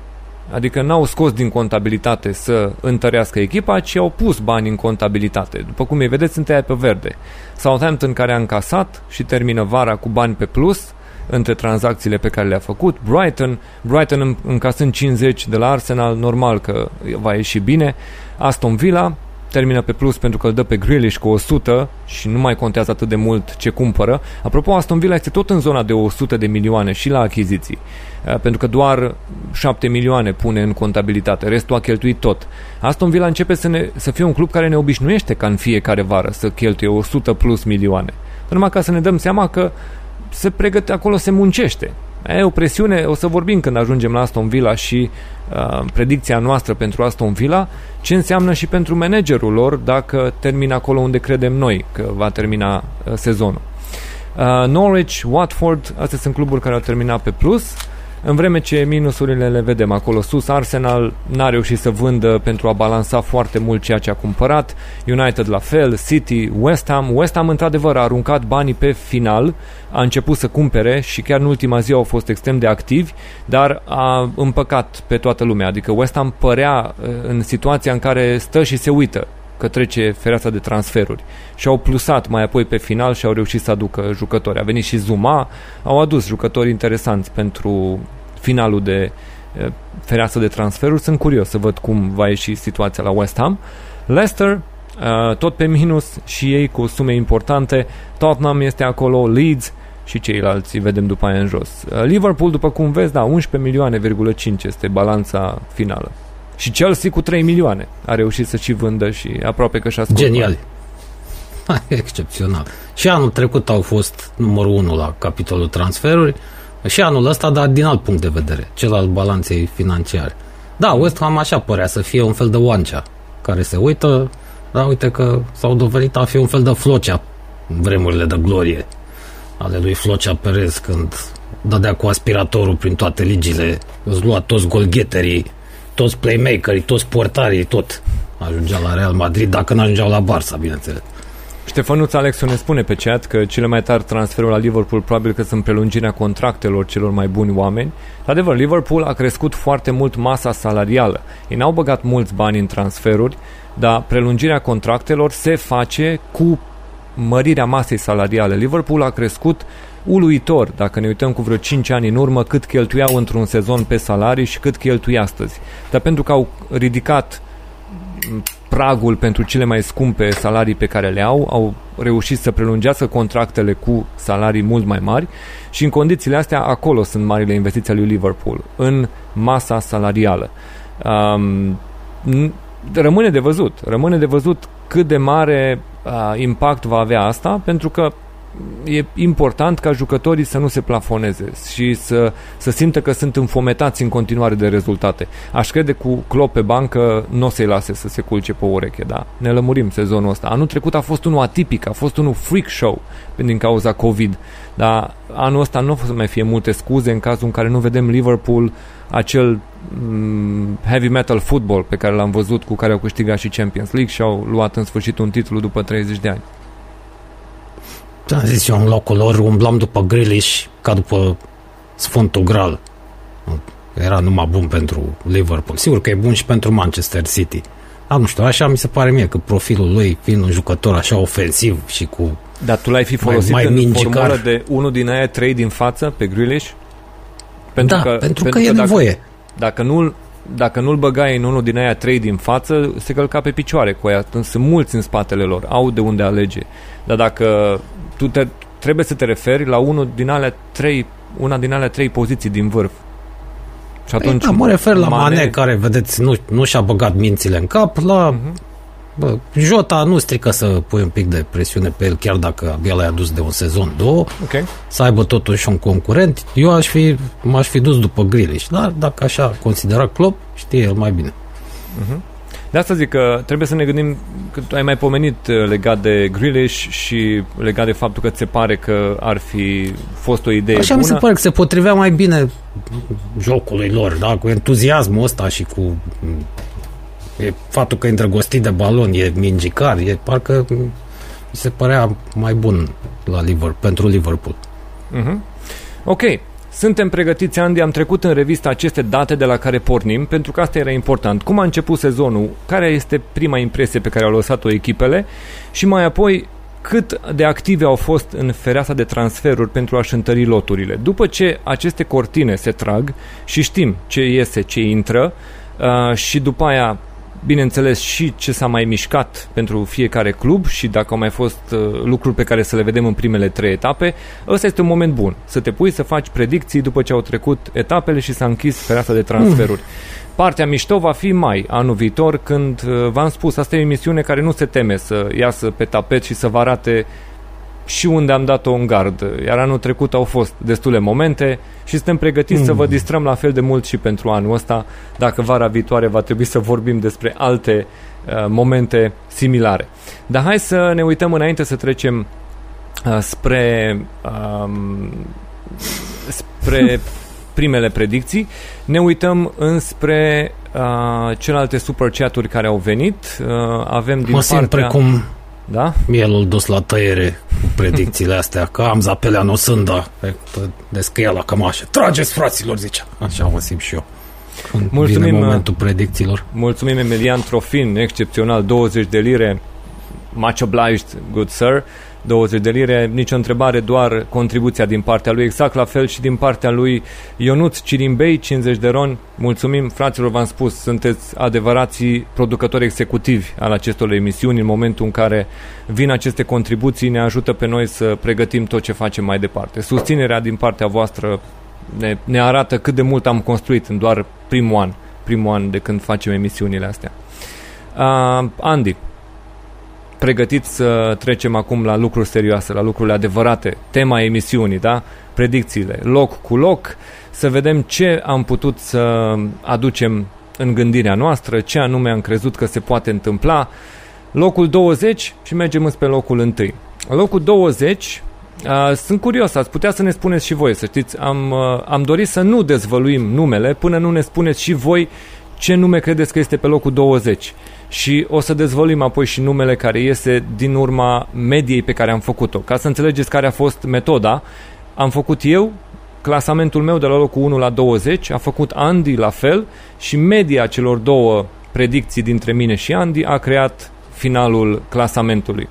adică n-au scos din contabilitate să întărească echipa, ci au pus bani în contabilitate. După cum îi vedeți, sunt aia pe verde. Southampton care a încasat și termină vara cu bani pe plus, între tranzacțiile pe care le-a făcut. Brighton, Brighton încasând 50 de la Arsenal, normal că va ieși bine. Aston Villa, termină pe plus pentru că îl dă pe Grealish cu 100 și nu mai contează atât de mult ce cumpără. Apropo, Aston Villa este tot în zona de 100 de milioane și la achiziții, uh, pentru că doar 7 milioane pune în contabilitate, restul a cheltuit tot. Aston Villa începe să, ne, să fie un club care ne obișnuiește ca în fiecare vară să cheltuie 100 plus milioane. numai ca să ne dăm seama că se pregăte, acolo se muncește. E o presiune, o să vorbim când ajungem la Aston Villa și uh, predicția noastră pentru Aston Villa, ce înseamnă și pentru managerul lor dacă termină acolo unde credem noi că va termina uh, sezonul. Uh, Norwich, Watford, astea sunt cluburi care au terminat pe plus. În vreme ce minusurile le vedem acolo sus, Arsenal n-a reușit să vândă pentru a balansa foarte mult ceea ce a cumpărat, United la fel, City, West Ham. West Ham într-adevăr a aruncat banii pe final, a început să cumpere și chiar în ultima zi au fost extrem de activi, dar a împăcat pe toată lumea. Adică West Ham părea uh, în situația în care stă și se uită că trece fereastra de transferuri. Și au plusat mai apoi pe final și au reușit să aducă jucători. A venit și Zuma, au adus jucători interesanți pentru finalul de eh, fereastră de transferuri. Sunt curios să văd cum va ieși situația la West Ham. Leicester, eh, tot pe minus și ei cu sume importante. Tottenham este acolo, Leeds și ceilalți vedem după aia în jos. Eh, Liverpool, după cum vezi, da, 11 milioane,5 este balanța finală. Și Chelsea cu 3 milioane a reușit să și vândă și aproape că și-a scos Genial. Excepțional. Și anul trecut au fost numărul 1 la capitolul transferuri și anul ăsta, dar din alt punct de vedere, cel al balanței financiare. Da, West Ham așa părea să fie un fel de oancea care se uită, dar uite că s-au dovedit a fi un fel de flocea în vremurile de glorie ale lui Flocea Perez când dădea cu aspiratorul prin toate ligile, îți lua toți golgheterii toți playmakerii, toți portarii, tot ajungea la Real Madrid, dacă nu ajungeau la Barça, bineînțeles. Ștefănuț Alexu ne spune pe chat că cele mai tari transferuri la Liverpool probabil că sunt prelungirea contractelor celor mai buni oameni. Adevăr, Liverpool a crescut foarte mult masa salarială. Ei n-au băgat mulți bani în transferuri, dar prelungirea contractelor se face cu mărirea masei salariale. Liverpool a crescut uluitor dacă ne uităm cu vreo 5 ani în urmă cât cheltuiau într-un sezon pe salarii și cât cheltuie astăzi. Dar pentru că au ridicat pragul pentru cele mai scumpe salarii pe care le au, au reușit să prelungească contractele cu salarii mult mai mari și în condițiile astea acolo sunt marile investiții ale lui Liverpool, în masa salarială. Um, rămâne de văzut, rămâne de văzut cât de mare uh, impact va avea asta, pentru că e important ca jucătorii să nu se plafoneze și să, să simtă că sunt înfometați în continuare de rezultate. Aș crede cu Klopp pe bancă nu o să-i lase să se culce pe ureche, da? Ne lămurim sezonul ăsta. Anul trecut a fost unul atipic, a fost unul freak show din cauza COVID, dar anul ăsta nu o să mai fie multe scuze în cazul în care nu vedem Liverpool acel mm, heavy metal football pe care l-am văzut cu care au câștigat și Champions League și au luat în sfârșit un titlu după 30 de ani. Am zis eu în locul lor, umblam după Grealish ca după Sfântul Graal. Era numai bun pentru Liverpool. Sigur că e bun și pentru Manchester City. Dar nu știu, așa mi se pare mie că profilul lui, fiind un jucător așa ofensiv și cu Dar tu l-ai fi folosit mai, mai în mingicar. formulă de unul din aia trei din față pe Grealish? Pentru da, că, pentru, pentru că, că e dacă, nevoie. Dacă nu dacă nu-l băgai în unul din aia trei din față, se călca pe picioare cu aia. Sunt mulți în spatele lor, au de unde alege. Dar dacă tu te, trebuie să te referi la unul din alea trei, una din alea trei poziții din vârf. Și atunci păi, da, mă refer la Mane, Mane care, vedeți, nu, nu și-a băgat mințile în cap, la uh-huh. Bă, Jota nu strică să pui un pic de presiune pe el, chiar dacă abia l-ai adus de un sezon, două, okay. să aibă totuși un concurent. Eu aș fi, m-aș fi dus după Grealish, dar dacă așa considera Klopp, știe el mai bine. Uh-huh. De asta zic că trebuie să ne gândim, că tu ai mai pomenit uh, legat de Grealish și legat de faptul că ți se pare că ar fi fost o idee Așa bună. mi se pare că se potrivea mai bine jocului lor, da? cu entuziasmul ăsta și cu e faptul că e îndrăgostit de balon, e mingicar, e parcă mi se părea mai bun la Liverpool, pentru Liverpool. Uh-huh. Ok, suntem pregătiți, Andy, am trecut în revistă aceste date de la care pornim, pentru că asta era important. Cum a început sezonul, care este prima impresie pe care au lăsat-o echipele și mai apoi cât de active au fost în fereastra de transferuri pentru a-și întări loturile. După ce aceste cortine se trag și știm ce iese, ce intră uh, și după aia bineînțeles și ce s-a mai mișcat pentru fiecare club și dacă au mai fost uh, lucruri pe care să le vedem în primele trei etape, ăsta este un moment bun. Să te pui să faci predicții după ce au trecut etapele și s-a închis fereastra de transferuri. Mm. Partea mișto va fi mai anul viitor când uh, v-am spus, asta e o emisiune care nu se teme să iasă pe tapet și să vă arate și unde am dat-o în gard. Iar anul trecut au fost destule momente și suntem pregătiți mm. să vă distrăm la fel de mult și pentru anul ăsta, dacă vara viitoare va trebui să vorbim despre alte uh, momente similare. Dar hai să ne uităm înainte să trecem uh, spre um, spre [LAUGHS] primele predicții. Ne uităm înspre uh, celelalte super chaturi care au venit. Uh, avem din mă partea... precum da? mielul dus la tăiere cu predicțiile astea, că am zapelea nosânda descăia la cămașă. Trageți, fraților, zicea. Așa mă simt și eu. Când mulțumim, vine momentul predicțiilor. Mulțumim Emilian Trofin, excepțional, 20 de lire. Much obliged, good sir. 20 de lire, nicio întrebare, doar contribuția din partea lui, exact la fel și din partea lui Ionuț Cirimbei, 50 de ron. Mulțumim, fraților, v-am spus, sunteți adevărații producători executivi al acestor emisiuni. În momentul în care vin aceste contribuții, ne ajută pe noi să pregătim tot ce facem mai departe. Susținerea din partea voastră ne, ne arată cât de mult am construit în doar primul an, primul an de când facem emisiunile astea. Uh, Andy, pregătit să trecem acum la lucruri serioase, la lucrurile adevărate, tema emisiunii, da? Predicțiile, loc cu loc, să vedem ce am putut să aducem în gândirea noastră, ce anume am crezut că se poate întâmpla. Locul 20 și mergem spre locul 1. Locul 20 Uh, sunt curios, ați putea să ne spuneți și voi, să știți, am, uh, am dorit să nu dezvăluim numele până nu ne spuneți și voi ce nume credeți că este pe locul 20 și o să dezvolim apoi și numele care iese din urma mediei pe care am făcut-o. Ca să înțelegeți care a fost metoda, am făcut eu clasamentul meu de la locul 1 la 20, a făcut Andy la fel și media celor două predicții dintre mine și Andy a creat finalul clasamentului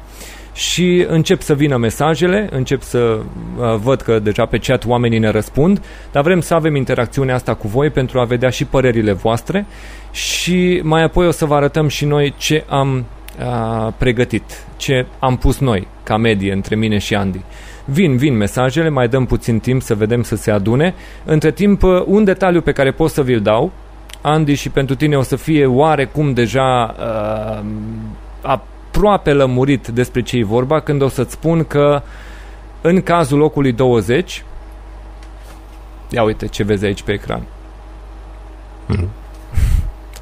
și încep să vină mesajele, încep să uh, văd că deja pe chat oamenii ne răspund, dar vrem să avem interacțiunea asta cu voi pentru a vedea și părerile voastre și mai apoi o să vă arătăm și noi ce am uh, pregătit, ce am pus noi ca medie între mine și Andy. Vin, vin mesajele, mai dăm puțin timp să vedem să se adune. Între timp, uh, un detaliu pe care pot să vi-l dau, Andy, și pentru tine o să fie oarecum deja uh, aproape lămurit despre ce e vorba când o să-ți spun că în cazul locului 20 ia uite ce vezi aici pe ecran mm.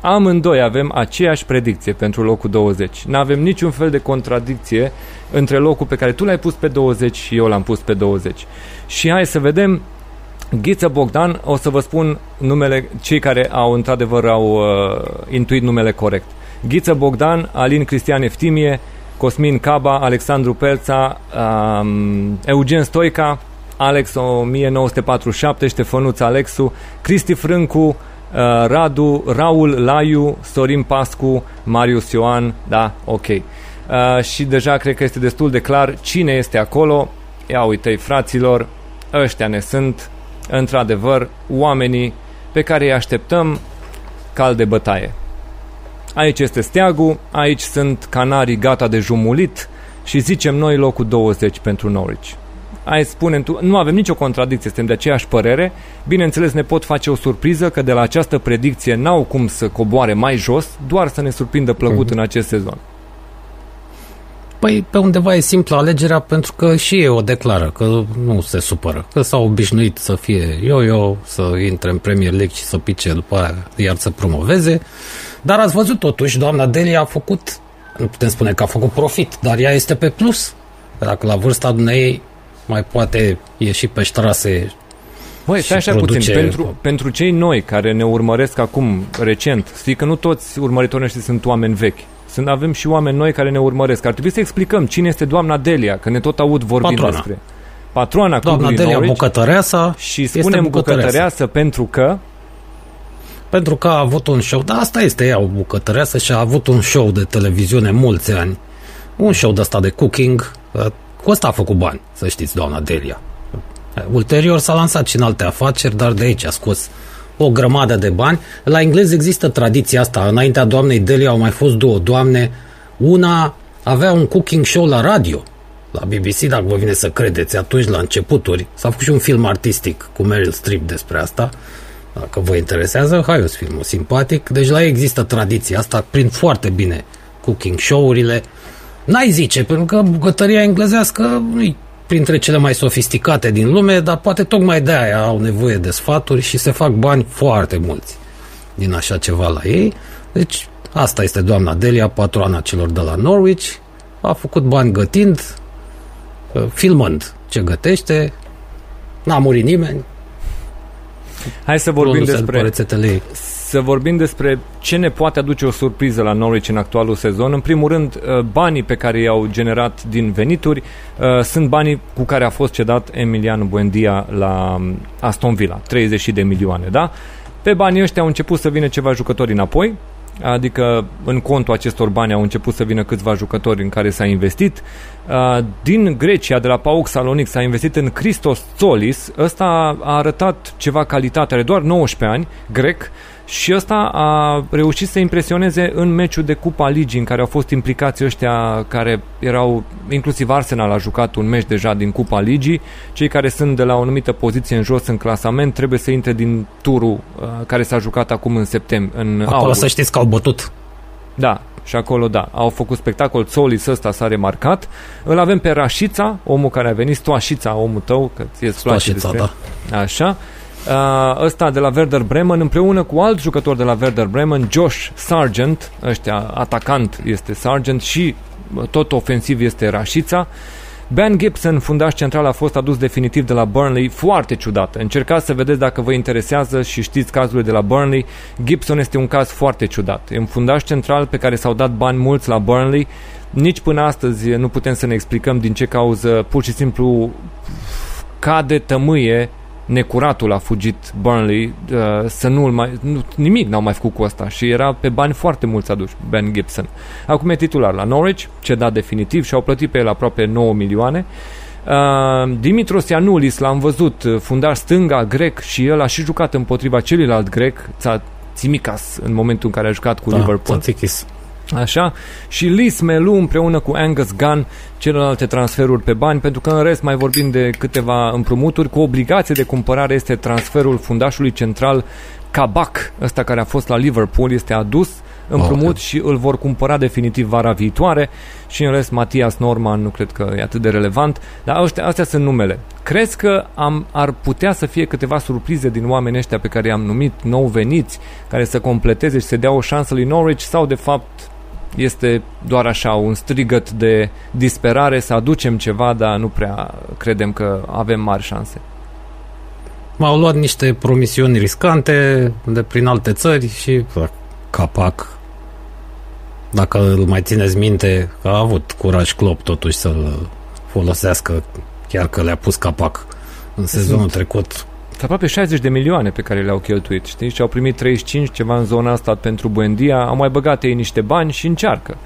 Amândoi avem aceeași predicție pentru locul 20 nu avem niciun fel de contradicție între locul pe care tu l-ai pus pe 20 și eu l-am pus pe 20 și hai să vedem. Ghiță Bogdan, o să vă spun numele, cei care au într-adevăr au uh, intuit numele corect. Ghiță Bogdan, Alin Cristian Eftimie, Cosmin Caba, Alexandru Pelța, um, Eugen Stoica, Alex 1947, Ștefănuț Alexu, Cristi Frâncu, uh, Radu, Raul Laiu, Sorin Pascu, Marius Ioan, da, ok. Uh, și deja cred că este destul de clar cine este acolo. Ia uite fraților, ăștia ne sunt, într-adevăr, oamenii pe care îi așteptăm cal de bătaie. Aici este steagul, aici sunt canarii gata de jumulit și zicem noi locul 20 pentru Norwich. Ai spune tu, nu avem nicio contradicție, suntem de aceeași părere. Bineînțeles, ne pot face o surpriză că de la această predicție n-au cum să coboare mai jos, doar să ne surprindă plăcut uh-huh. în acest sezon. Păi pe undeva e simplă alegerea pentru că și eu o declară, că nu se supără, că s-au obișnuit să fie yo-yo, să intre în Premier League și să pice după aia, iar să promoveze. Dar ați văzut totuși, doamna Delia a făcut, nu putem spune că a făcut profit, dar ea este pe plus. Dacă la vârsta ei mai poate ieși pe ștrase Băi, stai așa produce... puțin. Pentru, pentru cei noi care ne urmăresc acum, recent, știi că nu toți urmăritorii noștri sunt oameni vechi. Sunt, avem și oameni noi care ne urmăresc. Ar trebui să explicăm cine este doamna Delia, că ne tot aud vorbind Patroana. despre patroana Doamna Delia Norwich, bucătăreasa și spunem bucătăreasă. bucătăreasă pentru că pentru că a avut un show, dar asta este ea, o bucătăreasă și a avut un show de televiziune mulți ani. Un show de asta de cooking, uh, cu asta a făcut bani, să știți, doamna Delia. Ulterior s-a lansat și în alte afaceri, dar de aici a scos o grămadă de bani. La englez există tradiția asta. Înaintea doamnei Delia au mai fost două doamne. Una avea un cooking show la radio, la BBC, dacă vă vine să credeți, atunci la începuturi. S-a făcut și un film artistic cu Meryl Streep despre asta. Dacă vă interesează, hai o filmul simpatic. Deci la ei există tradiția asta, prin foarte bine cooking show-urile. N-ai zice, pentru că bucătăria englezească nu printre cele mai sofisticate din lume, dar poate tocmai de aia au nevoie de sfaturi și se fac bani foarte mulți din așa ceva la ei. Deci asta este doamna Delia, patroana celor de la Norwich. A făcut bani gătind, uh, filmând ce gătește, n-a murit nimeni. Hai să vorbim despre, rețetele ei să vorbim despre ce ne poate aduce o surpriză la Norwich în actualul sezon. În primul rând, uh, banii pe care i-au generat din venituri uh, sunt banii cu care a fost cedat Emilian Buendia la um, Aston Villa, 30 de milioane, da? Pe banii ăștia au început să vină ceva jucători înapoi, adică în contul acestor bani au început să vină câțiva jucători în care s-a investit. Uh, din Grecia, de la PAOK Salonic, s-a investit în Christos Tsolis. Ăsta a arătat ceva calitate, are doar 19 ani, grec, și ăsta a reușit să impresioneze în meciul de Cupa Ligii în care au fost implicați ăștia care erau, inclusiv Arsenal a jucat un meci deja din Cupa Ligii, cei care sunt de la o anumită poziție în jos în clasament trebuie să intre din turul uh, care s-a jucat acum în septembrie. În Acolo august. să știți că au bătut. Da, și acolo, da, au făcut spectacol, Solis ăsta s-a remarcat. Îl avem pe Rașița, omul care a venit, Stoașița, omul tău, că ție îți place Stoașița, despre... da. Așa. Uh, ăsta de la Werder Bremen împreună cu alt jucător de la Werder Bremen, Josh Sargent, ăștia atacant este Sargent și uh, tot ofensiv este Rașița. Ben Gibson, fundaș central, a fost adus definitiv de la Burnley, foarte ciudat. Încercați să vedeți dacă vă interesează și știți cazurile de la Burnley. Gibson este un caz foarte ciudat. E un fundaș central pe care s-au dat bani mulți la Burnley. Nici până astăzi nu putem să ne explicăm din ce cauză pur și simplu cade tămâie necuratul a fugit Burnley uh, să nu mai, nu, nimic n-au mai făcut cu asta și era pe bani foarte mulți aduși Ben Gibson. Acum e titular la Norwich, cedat definitiv și au plătit pe el aproape 9 milioane. Uh, Dimitros Ianulis l-am văzut, uh, fundaș stânga grec și el a și jucat împotriva celuilalt grec, Tsimikas, în momentul în care a jucat cu Da, Liverpool. Tzatzikis. Așa? Și Lis Melu împreună cu Angus Gunn celelalte transferuri pe bani, pentru că în rest mai vorbim de câteva împrumuturi. Cu obligație de cumpărare este transferul fundașului central Kabak, ăsta care a fost la Liverpool, este adus împrumut Ok. și îl vor cumpăra definitiv vara viitoare și în rest Matias Norman nu cred că e atât de relevant, dar astea, astea sunt numele. Crezi că am, ar putea să fie câteva surprize din oamenii ăștia pe care i-am numit nou veniți, care să completeze și să dea o șansă lui Norwich sau de fapt este doar așa un strigăt de disperare să aducem ceva, dar nu prea credem că avem mari șanse. M-au luat niște promisiuni riscante de prin alte țări și bă, capac. Dacă îl mai țineți minte, a avut curaj Klopp totuși să-l folosească, chiar că le-a pus capac în sezonul trecut. Sunt aproape 60 de milioane pe care le-au cheltuit, știi? Și au primit 35, ceva în zona asta pentru Buendia, au mai băgat ei niște bani și încearcă.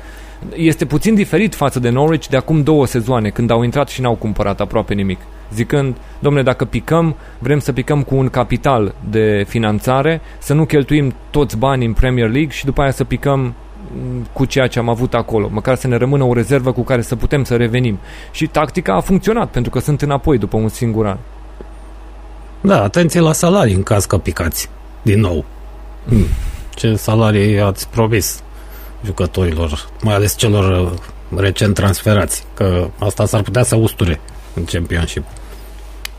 Este puțin diferit față de Norwich de acum două sezoane, când au intrat și n-au cumpărat aproape nimic. Zicând, domnule, dacă picăm, vrem să picăm cu un capital de finanțare, să nu cheltuim toți banii în Premier League și după aia să picăm mm, cu ceea ce am avut acolo, măcar să ne rămână o rezervă cu care să putem să revenim. Și tactica a funcționat, pentru că sunt înapoi după un singur an. Da, atenție la salarii în caz că picați. Din nou. Hmm. Ce salarii ați promis jucătorilor, mai ales celor uh, recent transferați, că asta s-ar putea să usture în Championship.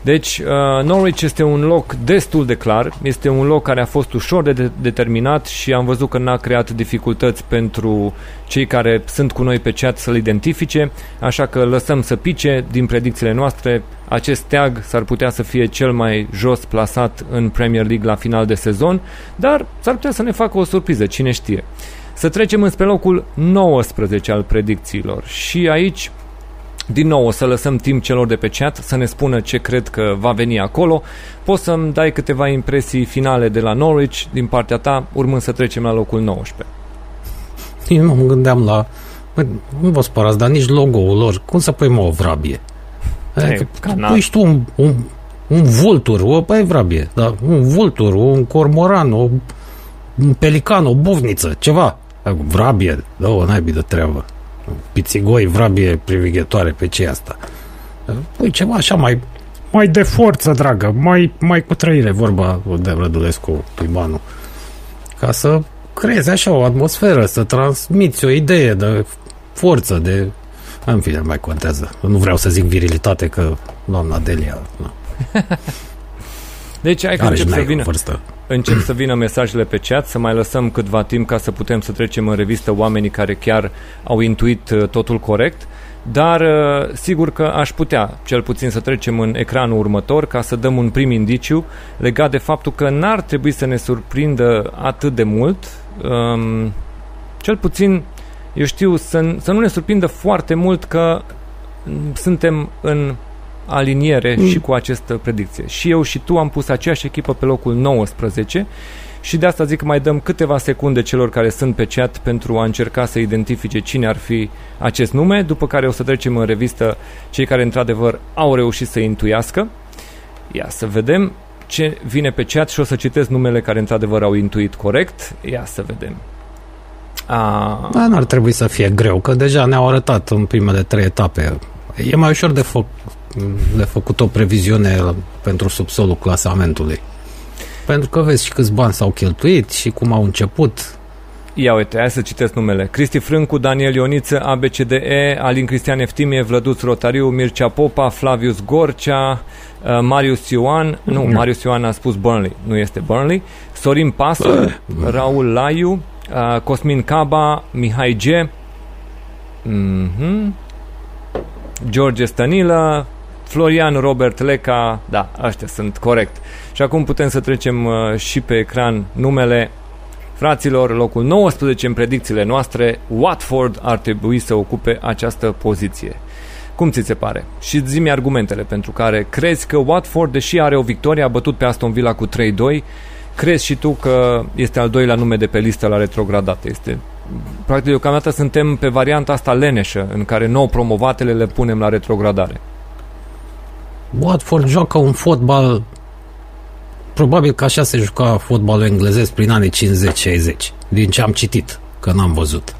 Deci, uh, Norwich este un loc destul de clar, este un loc care a fost ușor de, de determinat și am văzut că n-a creat dificultăți pentru cei care sunt cu noi pe chat să-l identifice, așa că lăsăm să pice din predicțiile noastre. Acest teag s-ar putea să fie cel mai jos plasat în Premier League la final de sezon, dar s-ar putea să ne facă o surpriză, cine știe. Să trecem înspre locul 19 al predicțiilor și aici din nou o să lăsăm timp celor de pe chat să ne spună ce cred că va veni acolo. Poți să-mi dai câteva impresii finale de la Norwich din partea ta, urmând să trecem la locul 19. Eu nu mă gândeam la... Bă, nu vă spărați, dar nici logo-ul lor. Cum să pui mă o vrabie? Adică, canal. pui și tu un, un, un vultur, o păi vrabie, da, un vultur, un cormoran, o, un pelican, o bovniță, ceva. Vrabie, da, o naibii de treabă. Pițigoi, vrabie privighetoare, pe ce e asta? Păi ceva așa mai, mai de forță, dragă, mai, mai cu trăire, vorba de Rădulescu, Tuibanu. Ca să creezi așa o atmosferă, să transmiți o idee de forță, de În fine, nu mai contează. Nu vreau să zic virilitate, că doamna Delia... Nu. [LAUGHS] Deci hai că Are și încep să n-ai vină, vârstă. Încep să vină mesajele pe chat, să mai lăsăm câtva timp ca să putem să trecem în revistă oamenii care chiar au intuit uh, totul corect. Dar uh, sigur că aș putea cel puțin să trecem în ecranul următor ca să dăm un prim indiciu legat de faptul că n-ar trebui să ne surprindă atât de mult. Um, cel puțin, eu știu, să, să nu ne surprindă foarte mult că mm, suntem în aliniere Mm. și cu această predicție. Și eu și tu am pus aceeași echipă pe locul 19 și de asta zic că mai dăm câteva secunde celor care sunt pe chat pentru a încerca să identifice cine ar fi acest nume, după care o să trecem în revistă cei care într-adevăr au reușit să intuiască. Ia să vedem ce vine pe chat și o să citesc numele care într-adevăr au intuit corect. Ia să vedem. A, Da, n-ar trebui să fie greu, că deja ne-au arătat în primele trei etape. E mai ușor de, fă- de făcut o previziune pentru subsolul clasamentului. Pentru că vezi și câți bani s-au cheltuit și cum au început. Ia uite, hai să citesc numele. Cristi Frâncu, Daniel Ioniță, ABCDE, Alin Cristian Eftimie, Vlăduț Rotariu, Mircea Popa, Flavius Gorcea, uh, Marius Ioan, nu, Marius Ioan a spus Burnley, nu este Burnley, Sorin Pasu, Raul Laiu, uh, Cosmin Caba, Mihai G, mhm, George Stănilă, Florian Robert Leca, da, ăștia sunt corect. Și acum putem să trecem uh, și pe ecran numele Fraților, locul 19 în predicțiile noastre, Watford ar trebui să ocupe această poziție. Cum ți se pare? Și zi argumentele pentru care crezi că Watford, deși are o victorie, a bătut pe Aston Villa cu 3-2, crezi și tu că este al doilea nume de pe listă la retrogradate? Este Practic, deocamdată suntem pe varianta asta leneșă, în care nou promovatele le punem la retrogradare. Watford joacă un fotbal probabil că așa se juca fotbalul englezesc prin anii 50-60 din ce am citit, că n-am văzut.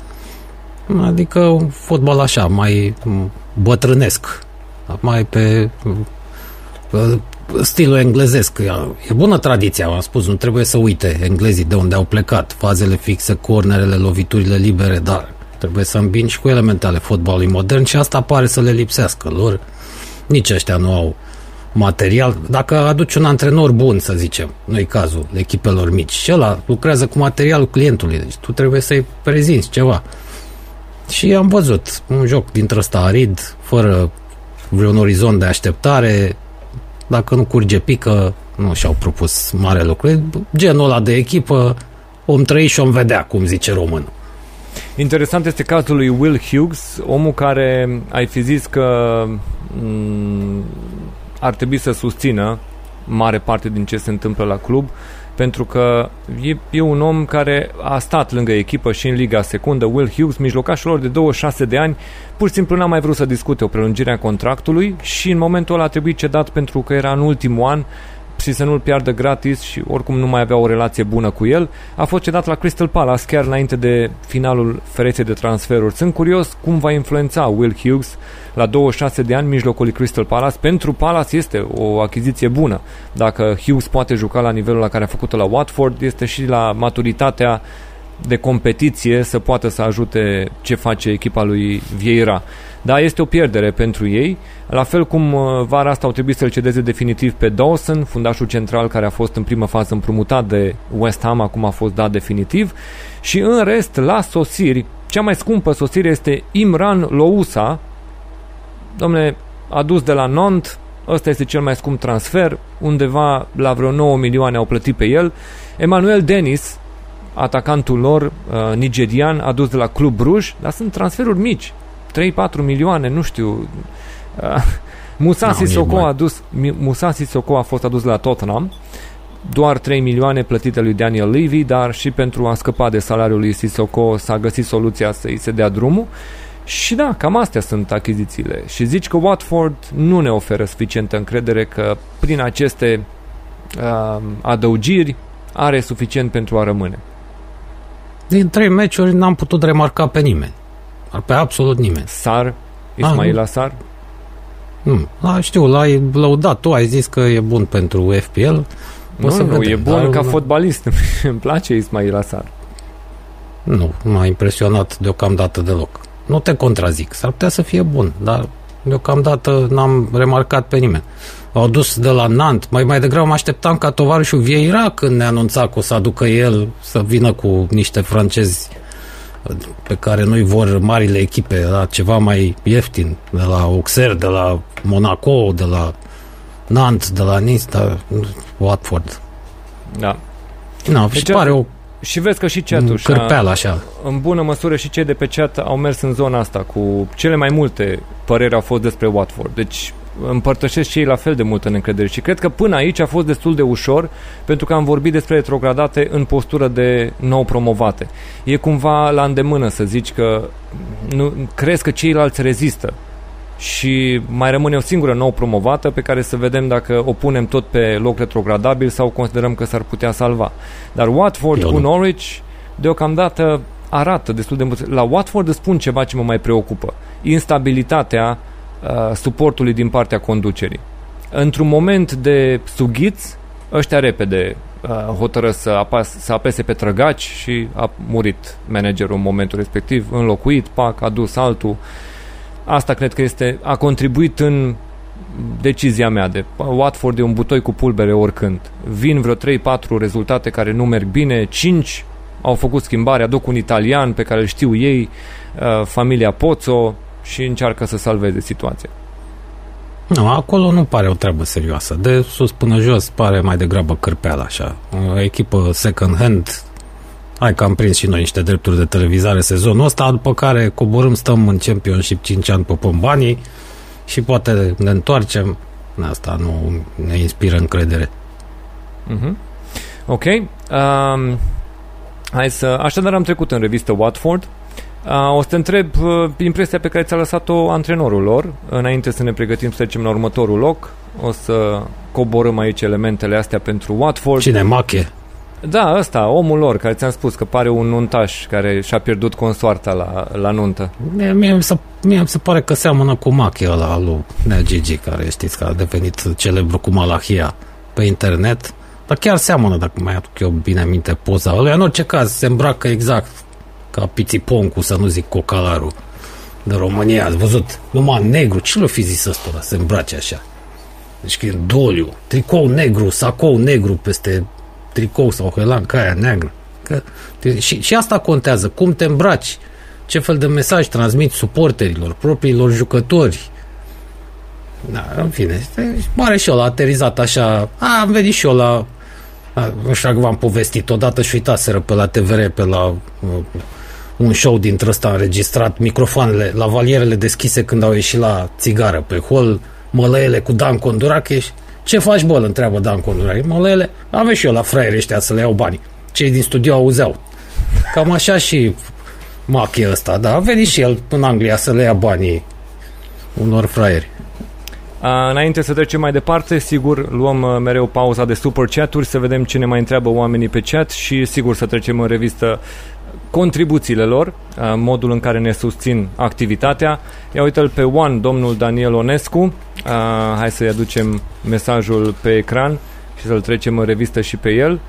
Adică un fotbal așa mai m, bătrânesc mai pe pe stilul englezesc. E, e bună tradiția, am spus, nu trebuie să uite englezii de unde au plecat. Fazele fixe, cornerele, loviturile libere dar trebuie să îmbin și cu elementele fotbalului modern și asta pare să le lipsească lor. Nici ăștia nu au material. Dacă aduci un antrenor bun, să zicem, nu e cazul echipelor mici, și ăla lucrează cu materialul clientului, deci tu trebuie să-i prezinți ceva. Și am văzut un joc dintre ăsta arid, fără vreun orizont de așteptare, dacă nu curge pică, nu și-au propus mare lucru. Genul ăla de echipă, om trăi și om vedea, cum zice românul. Interesant este cazul lui Will Hughes, omul care ai fi zis că m- ar trebui să susțină mare parte din ce se întâmplă la club, pentru că e, e un om care a stat lângă echipă și în Liga Secundă, Will Hughes, mijlocașul lor de 26 de ani, pur și simplu n-a mai vrut să discute o prelungire a contractului și în momentul ăla a trebuit cedat pentru că era în ultimul an și să nu-l piardă gratis și oricum nu mai avea o relație bună cu el, a fost cedat la Crystal Palace chiar înainte de finalul fereței de transferuri. Sunt curios cum va influența Will Hughes la 26 de ani mijlocul lui Crystal Palace. Pentru Palace este o achiziție bună. Dacă Hughes poate juca la nivelul la care a făcut-o la Watford, este și la maturitatea de competiție să poată să ajute ce face echipa lui Vieira. Da, este o pierdere pentru ei, la fel cum uh, vara asta au trebuit să-l cedeze definitiv pe Dawson, fundașul central care a fost în primă fază împrumutat de West Ham, acum a fost dat definitiv, și în rest, la sosiri, cea mai scumpă sosire este Imran Lousa, domne, adus de la Nantes, ăsta este cel mai scump transfer, undeva la vreo 9 milioane au plătit pe el, Emmanuel Denis, atacantul lor, uh, nigerian, adus de la Club Bruj, dar sunt transferuri mici, 3-4 milioane, nu știu. Uh, [LAUGHS] Musa Nu, Sissoko nici a mai. adus, Mi- Musa Sissoko a fost adus la Tottenham, doar 3 milioane plătite lui Daniel Levy, dar și pentru a scăpa de salariul lui Sissoko s-a găsit soluția să-i se dea drumul. Și da, cam astea sunt achizițiile. Și zici că Watford nu ne oferă suficientă încredere că prin aceste uh, adăugiri are suficient pentru a rămâne. Din trei meciuri n-am putut remarca pe nimeni. Pe absolut nimeni. Sar, Ismail Sar, Nu. Da, știu, l-ai lăudat tu, ai zis că e bun pentru FPL. nu, să nu, vedem, e bun dar ca nu- fotbalist. [LAUGHS] Îmi place Ismail Sar. Nu, nu m-a impresionat deocamdată deloc. nu te contrazic, s-ar putea să fie bun, dar deocamdată n-am remarcat pe nimeni. Au dus de la Nant, mai mai degrabă mă așteptam ca tovarășul Vieira când ne anunța că o să aducă el să vină cu niște francezi pe care nu-i vor marile echipe, la ceva mai ieftin, de la Auxerre, de la Monaco, de la Nantes, de la Nice, de Watford. Da. Nu, deci, și pare o și vezi că și chatul Cârpeală așa. În bună măsură și cei de pe chat au mers în zona asta cu cele mai multe păreri au fost despre Watford. Deci împărtășesc și ei la fel de multă neîncredere și cred că până aici a fost destul de ușor pentru că am vorbit despre retrogradate în postură de nou promovate. E cumva la îndemână să zici că nu, crezi că ceilalți rezistă și mai rămâne o singură nou promovată pe care să vedem dacă o punem tot pe loc retrogradabil sau considerăm că s-ar putea salva. Dar Watford Eu cu nu. Norwich deocamdată arată destul de mult. La Watford îți spun ceva ce mă mai preocupă. Instabilitatea uh, suportului din partea conducerii. Într-un moment de sughiț, ăștia repede uh, hotără să, apas, să apese pe trăgaci și a murit managerul în momentul respectiv, înlocuit, pac, a dus altul. Asta cred că este, a contribuit în decizia mea de Watford e un butoi cu pulbere oricând. Vin vreo 3-4 rezultate care nu merg bine, 5 au făcut schimbare, aduc un italian pe care îl știu ei, uh, familia Pozzo și încearcă să salveze situația. Nu, acolo nu pare o treabă serioasă. De sus până jos pare mai degrabă cârpeală așa. O echipă second hand, hai că am prins și noi niște drepturi de televizare sezonul ăsta, după care coborâm, stăm în Championship 5 ani, pe banii și poate ne întoarcem. Asta nu ne inspiră încredere. Uh-huh. Ok. Um, hai să... Așadar am trecut în revistă Watford. Uh, o să te întreb uh, impresia pe care ți-a lăsat-o antrenorul lor înainte să ne pregătim să trecem la următorul loc. O să coborâm aici elementele astea pentru Watford. Cine mache? Da, ăsta, omul lor, care ți-am spus că pare un nuntaș care și-a pierdut consoarta la, la nuntă. Mie, mie, mi se, mie mi se pare că seamănă cu Machi ăla lui Nea Gigi, care știți că a devenit celebru cu Malahia pe internet. Dar chiar seamănă, dacă mai aduc eu bine minte poza ăla. În orice caz, se îmbracă exact ca Pițiponcu, să nu zic Cocalarul de România. Ați văzut? Numai negru. Ce l-o fi zis ăsta să îmbrace așa? Deci că e doliu. Tricou negru, sacou negru peste tricou sau ca aia neagră. Că, și, și asta contează, cum te îmbraci, ce fel de mesaj transmit suporterilor, propriilor jucători. Da, în fine, mare și eu la aterizat așa, a, am venit și eu la, a, nu știu dacă v-am povestit, odată și uitaseră pe la TVR, pe la uh, un show dintre ăsta înregistrat, microfoanele, la valierele deschise când au ieșit la țigară pe hol, mălăele cu Dan Conduracheș ce faci, bă, îl întreabă Dan Condurari. Mălele, avea și eu la fraieri ăștia să le iau bani. Cei din studio auzeau. Cam așa și Machi ăsta, da, a venit și el în Anglia să le ia banii unor fraieri. A, înainte să trecem mai departe, sigur, luăm uh, mereu pauza de super chat-uri să vedem ce ne mai întreabă oamenii pe chat și sigur să trecem în revistă contribuțiile lor, uh, modul în care ne susțin activitatea. Ia uite-l pe One, domnul Daniel Onescu. Uh, hai să-i aducem mesajul pe ecran și să-l trecem în revistă și pe el.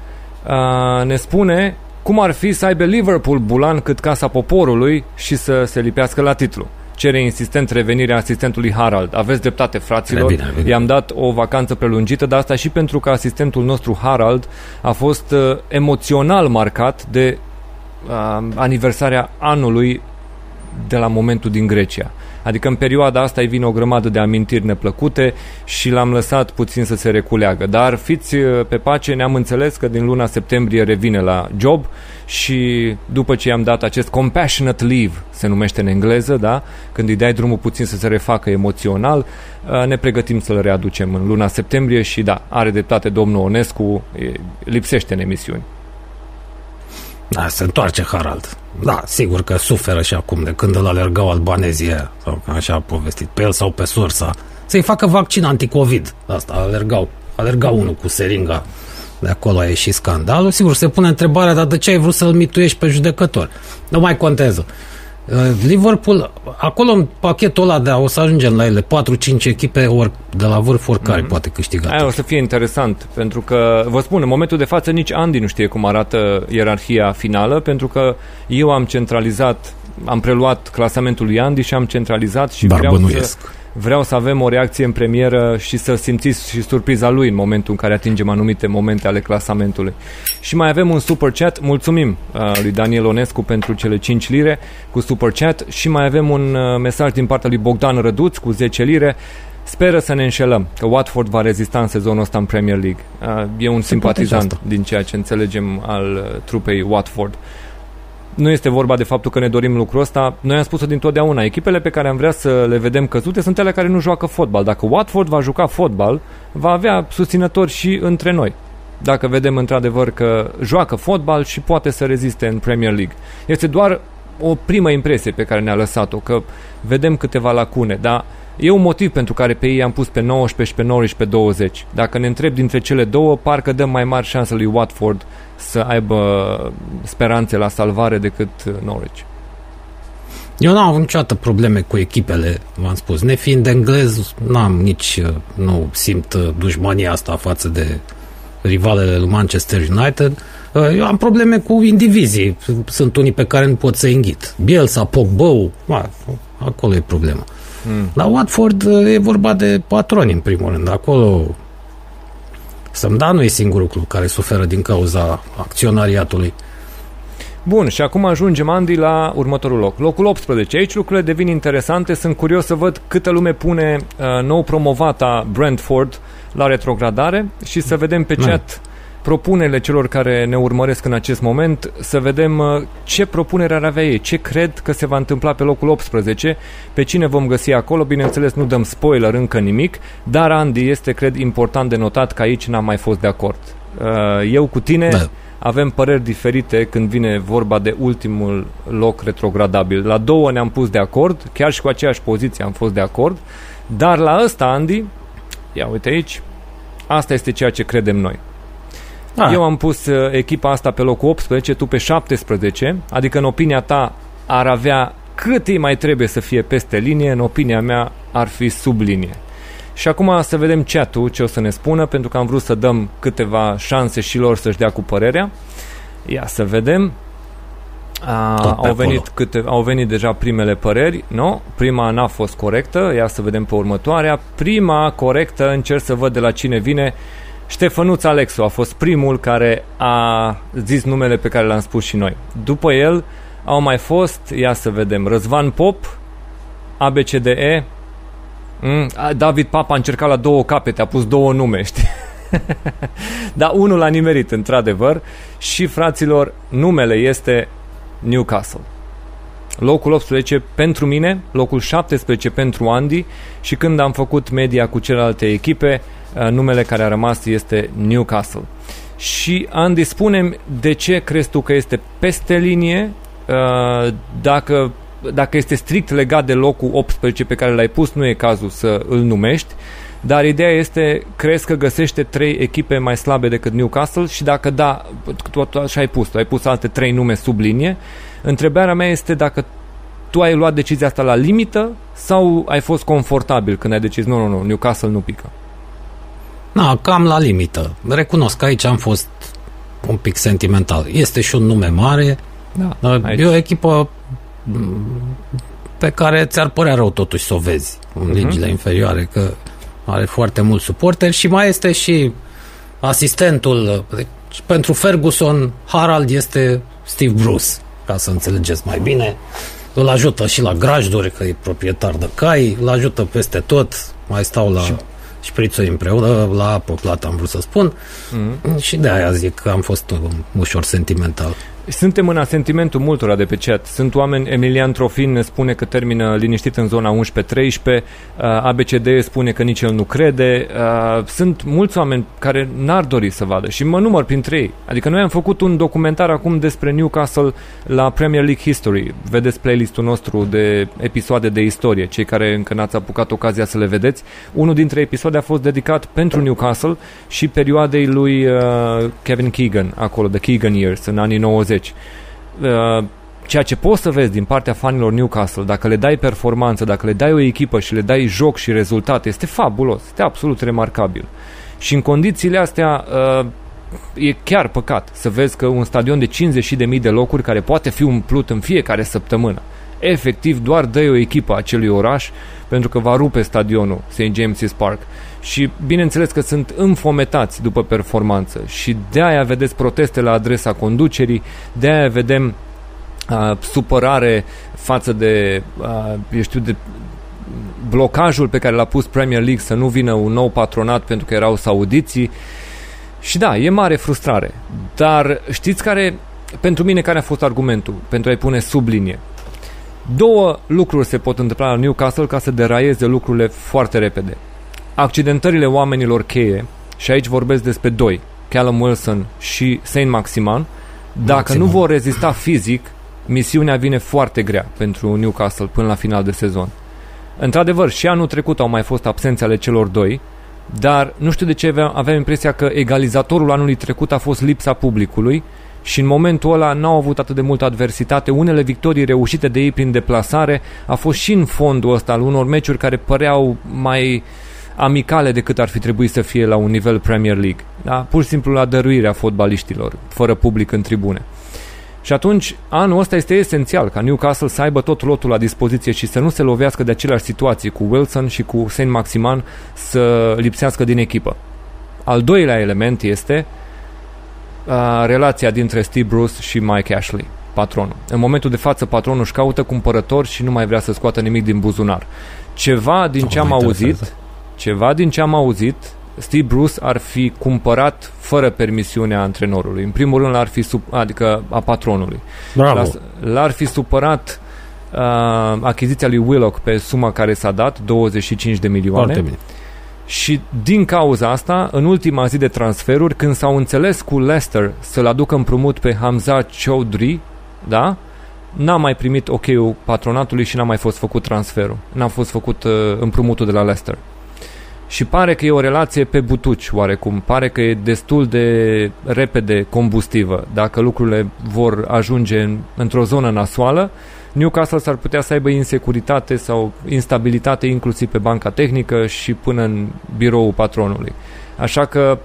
Uh, ne spune cum ar fi să aibă Liverpool bulan cât Casa Poporului și să se lipească la titlu cere insistent revenirea asistentului Harald. Aveți dreptate, fraților. Bine, bine. I-am dat o vacanță prelungită, dar asta și pentru că asistentul nostru Harald a fost uh, emoțional marcat de uh, aniversarea anului de la momentul din Grecia. Adică în perioada asta îi vine o grămadă de amintiri neplăcute și l-am lăsat puțin să se reculeagă. Dar fiți uh, pe pace, ne-am înțeles că din luna septembrie revine la job și după ce i-am dat acest compassionate leave, se numește în engleză, da? când îi dai drumul puțin să se refacă emoțional, uh, ne pregătim să-l readucem în luna septembrie și da, are dreptate domnul Onescu, lipsește în emisiuni. Da, se întoarce Harald. Da, sigur că suferă și acum de când îl alergau albanezii sau așa a povestit pe el sau pe sursa, să-i facă vaccin anticovid. Asta, alergau. Alergau unul cu seringa. De acolo a ieșit scandalul. Sigur, se pune întrebarea, dar de ce ai vrut să-l mituiești pe judecător? Nu mai contează. Uh, Liverpool, acolo în pachetul ăla de a, o să ajungem la ele, 4-5 echipe ori, de la vârf oricare mm-hmm. poate câștiga. Aia o să fie interesant, pentru că, vă spun, în momentul de față nici Andy nu știe cum arată ierarhia finală, pentru că eu am centralizat, am preluat clasamentul lui Andy și am centralizat și Dar vreau bănuiesc. să, vreau să avem o reacție în premieră și să simțiți și surpriza lui în momentul în care atingem anumite momente ale clasamentului. Și mai avem un super chat, mulțumim uh, lui Daniel Onescu pentru cele 5 lire cu super chat și mai avem un uh, mesaj din partea lui Bogdan Răduț cu 10 lire. Speră să ne înșelăm că Watford va rezista în sezonul ăsta în Premier League. Uh, e un simpatizant asta. din ceea ce înțelegem al uh, trupei Watford. Nu este vorba de faptul că ne dorim lucrul ăsta. Noi am spus-o dintotdeauna. Echipele pe care am vrea să le vedem căzute sunt ele care nu joacă fotbal. Dacă Watford va juca fotbal, va avea susținători și între noi. Dacă vedem într-adevăr că joacă fotbal și poate să reziste în Premier League. Este doar o primă impresie pe care ne-a lăsat-o, că vedem câteva lacune, dar e un motiv pentru care pe ei am pus pe 19 și pe Norwich pe 20. Dacă ne întreb dintre cele două, parcă dăm mai mari șanse lui Watford să aibă speranțe la salvare decât Norwich. Eu n-am avut niciodată probleme cu echipele, v-am spus. Nefiind englez, n-am nici, uh, nu simt uh, dușmania asta față de rivalele lui Manchester United. Uh, Eu am probleme cu indivizii. Sunt unii pe care nu pot să înghit. Bielsa, Pogba, ma, acolo e problema. Mm. La Watford uh, e vorba de patroni, în primul rând. Acolo să-mi da nu e singurul club care suferă din cauza acționariatului. Bun, și acum ajungem, Andy, la următorul loc. Locul 18. Aici lucrurile devin interesante. Sunt curios să văd câtă lume pune uh, nou promovata Brentford la retrogradare și să vedem pe Da. chat propunerile celor care ne urmăresc în acest moment, să vedem uh, ce propunere ar avea ei, ce cred că se va întâmpla pe locul 18, pe cine vom găsi acolo. Bineînțeles, nu dăm spoiler încă nimic, dar, Andy, este, cred, important de notat că aici n-am mai fost de acord. Uh, eu cu tine... Da. avem păreri diferite când vine vorba de ultimul loc retrogradabil. La două ne-am pus de acord, chiar și cu aceeași poziție am fost de acord, dar la ăsta, Andy, ia uite aici, asta este ceea ce credem noi. Da. Eu am pus uh, echipa asta pe locul 18, tu pe 17, adică în opinia ta ar avea cât îi mai trebuie să fie peste linie, în opinia mea ar fi sub linie. Și acum să vedem chat-ul ce o să ne spună, pentru că am vrut să dăm câteva șanse și lor să-și dea cu părerea. Ia să vedem. A, Tot pe au, acolo. venit câte, au venit deja primele păreri, nu? Prima n-a fost corectă, ia să vedem pe următoarea. Prima corectă, încerc să văd de la cine vine. Ștefănuț Alexu a fost primul care a zis numele pe care l-am spus și noi. După el au mai fost, ia să vedem, Răzvan Pop, ABCDE, mm, a, David Papa a încercat la două capete, a pus două nume, știi? [LAUGHS] Dar unul a nimerit, într-adevăr, și fraților, numele este Newcastle. Locul 18 pentru mine, locul 17 pentru Andy și când am făcut media cu celelalte echipe, uh, numele care a rămas este Newcastle. Și Andy, spune de ce crezi tu că este peste linie, uh, dacă, dacă este strict legat de locul 18 pe care l-ai pus, nu e cazul să îl numești, dar ideea este, crezi că găsește trei echipe mai slabe decât Newcastle și dacă da, tu, tu așa ai pus, tu ai pus alte trei nume sub linie, întrebarea mea este dacă tu ai luat decizia asta la limită sau ai fost confortabil când ai decis, nu, nu, nu, Newcastle nu pică. Na, cam la limită. Recunosc că aici am fost un pic sentimental. Este și un nume mare. Da, dar aici. E o echipă m, pe care ți-ar părea rău totuși să o vezi în Mhm. ligile inferioare, că are foarte mulți suporteri și mai este și asistentul. Deci, pentru Ferguson, Harald este Steve Bruce, ca să înțelegeți mai bine. Îl ajută și la grajduri, că e proprietar de cai, îl ajută peste tot, mai stau la șprițuri împreună, la apă plată am vrut să spun. Mhm. Și de aia zic că am fost um, ușor sentimental. Suntem în asentimentul multora de pe chat. Sunt oameni, Emilian Trofin ne spune că termină liniștit în zona 11-13, uh, ABCD spune că nici el nu crede. Uh, Sunt mulți oameni care n-ar dori să vadă și mă număr printre ei. Adică noi am făcut un documentar acum despre Newcastle la Premier League History. Vedeți playlistul nostru de episoade de istorie, cei care încă n-ați apucat ocazia să le vedeți. Unul dintre episoade a fost dedicat pentru Newcastle și perioadei lui uh, Kevin Keegan, acolo, de Keegan Years, în anii 90. Uh, ceea ce poți să vezi din partea fanilor Newcastle, dacă le dai performanță, dacă le dai o echipă și le dai joc și rezultate, este fabulos, este absolut remarcabil. Și în condițiile astea uh, e chiar păcat să vezi că un stadion de 50.000 de locuri care poate fi umplut în fiecare săptămână, efectiv doar dă o echipă acelui oraș pentru că va rupe stadionul St. James's Park. Și bineînțeles că sunt înfometați după performanță și de aia vedeți proteste la adresa conducerii, de aia vedem uh, supărare față de, uh, eu știu, de blocajul pe care l-a pus Premier League să nu vină un nou patronat pentru că erau saudiții. Și da, e mare frustrare. Dar știți care, pentru mine, care a fost argumentul pentru a-i pune sub linie? Două lucruri se pot întâmpla la Newcastle ca să deraieze lucrurile foarte repede. Accidentările oamenilor cheie, și aici vorbesc despre doi, Callum Wilson și Saint Maximan, dacă Maximan. nu vor rezista fizic, misiunea vine foarte grea pentru Newcastle până la final de sezon. Într-adevăr, și anul trecut au mai fost absențe ale celor doi, dar nu știu de ce aveam, aveam impresia că egalizatorul anului trecut a fost lipsa publicului și în momentul ăla n-au avut atât de multă adversitate. Unele victorii reușite de ei prin deplasare a fost și în fondul ăsta al unor meciuri care păreau mai amicale decât ar fi trebuit să fie la un nivel Premier League. Da? Pur și simplu la dăruirea fotbaliștilor, fără public în tribune. Și atunci, anul ăsta este esențial ca Newcastle să aibă tot lotul la dispoziție și să nu se lovească de aceleași situații cu Wilson și cu Saint Maximan să lipsească din echipă. Al doilea element este uh, relația dintre Steve Bruce și Mike Ashley, patronul. În momentul de față, patronul își caută cumpărători și nu mai vrea să scoată nimic din buzunar. Ceva din ce am auzit, ceva din ce am auzit, Steve Bruce ar fi cumpărat fără permisiunea antrenorului. În primul rând l-ar fi sub, adică a patronului. Bravo. L-ar fi supărat uh, achiziția lui Willock pe suma care s-a dat, 25 de milioane. Foarte bine. Și din cauza asta, în ultima zi de transferuri, când s-au înțeles cu Leicester să-l aducă împrumut pe Hamza Choudhury, da? N-a mai primit ok-ul patronatului și n-a mai fost făcut transferul. N-a fost făcut uh, împrumutul de la Leicester. Și pare că e o relație pe butuci, oarecum. Pare că e destul de repede combustivă. Dacă lucrurile vor ajunge în, într-o zonă nasoală, Newcastle s-ar putea să aibă insecuritate sau instabilitate inclusiv pe banca tehnică și până în biroul patronului. Așa că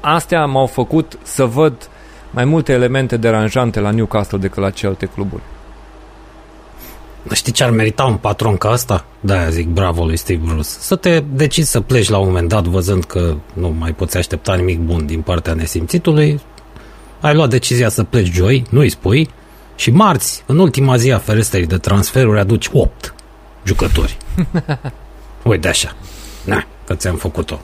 astea m-au făcut să văd mai multe elemente deranjante la Newcastle decât la celelalte cluburi. Știi ce ar merita un patron ca asta? Da, zic bravo lui Steve Bruce. Să te decizi să pleci la un moment dat văzând că nu mai poți aștepta nimic bun din partea nesimțitului. Ai luat decizia să pleci joi, nu-i spui, și marți, în ultima zi a ferestrei de transferuri, aduci 8 jucători. [LAUGHS] Uite așa. Na, că ți-am făcut-o,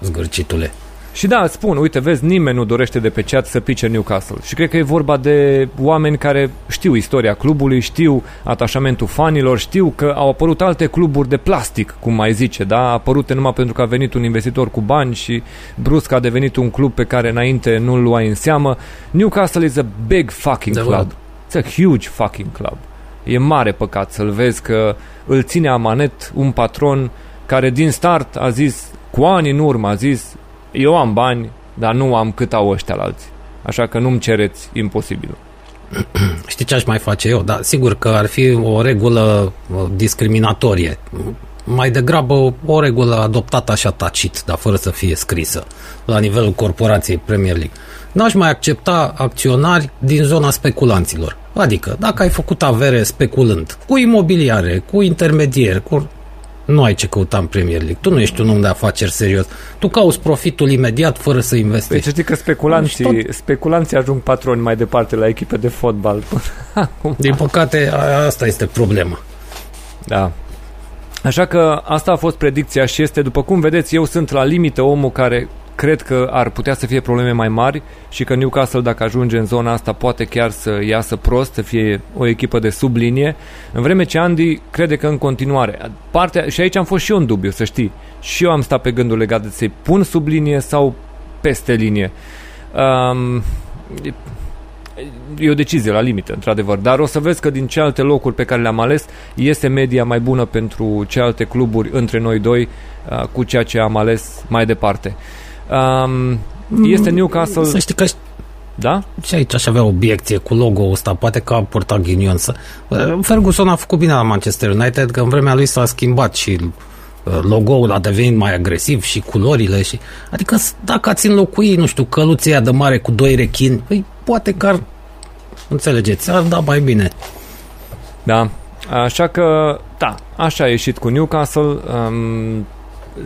zgârcitule. Și da, spun, uite, vezi, nimeni nu dorește de pe chat să pice Newcastle. Și cred că e vorba de oameni care știu istoria clubului, știu atașamentul fanilor, știu că au apărut alte cluburi de plastic, cum mai zice, da? A apărut numai pentru că a venit un investitor cu bani și brusc a devenit un club pe care înainte nu-l luai în seamă. Newcastle is a big fucking Da, club. It's a huge fucking club. E mare păcat să-l vezi că îl ține amanet un patron care din start a zis, cu ani în urmă a zis, eu am bani, dar nu am cât au ăștia la alții. Așa că nu-mi cereți imposibil. [CLEARS THROAT] Știi ce aș mai face eu? Da, sigur că ar fi o regulă uh, discriminatorie. Mai degrabă o, o regulă adoptată așa tacit, dar fără să fie scrisă, la nivelul corporației Premier League. N-aș mai accepta acționari din zona speculanților. Adică, dacă ai făcut avere speculând, cu imobiliare, cu intermedieri, cu... Nu ai ce căuta în Premier League. Tu nu ești un om de afaceri serios. Tu cauți profitul imediat fără să Păi investești. să știi că speculanții, Tot- speculanții ajung patroni mai departe la echipe de fotbal. [LAUGHS] Acum. Din păcate, a- asta este problema. Da. Așa că asta a fost predicția și este, după cum vedeți, eu sunt la limită omul care cred că ar putea să fie probleme mai mari și că Newcastle, dacă ajunge în zona asta, poate chiar să iasă prost, să fie o echipă de sublinie, în vreme ce Andy crede că în continuare. Partea, și aici am fost și eu în dubiu, să știi. Și eu am stat pe gândul legat de să-i pun sub linie sau peste linie. Um, e o decizie la limită, într-adevăr. Dar o să vezi că din celelalte locuri pe care le-am ales, este media mai bună pentru celelalte cluburi între noi doi uh, cu ceea ce am ales mai departe. Um, este Newcastle... Să știi că Da. Da? Și aici aș avea obiecție cu logo-ul ăsta, poate că a purtat ghinion să... Ferguson a făcut bine la Manchester United, că în vremea lui s-a schimbat și uh, logo-ul a devenit mai agresiv și culorile și... Adică dacă ați înlocui, nu știu, căluția de mare cu doi rechini, păi poate că ar... Înțelegeți, ar da mai bine. Da. Așa că, da, așa a ieșit cu Newcastle. Um,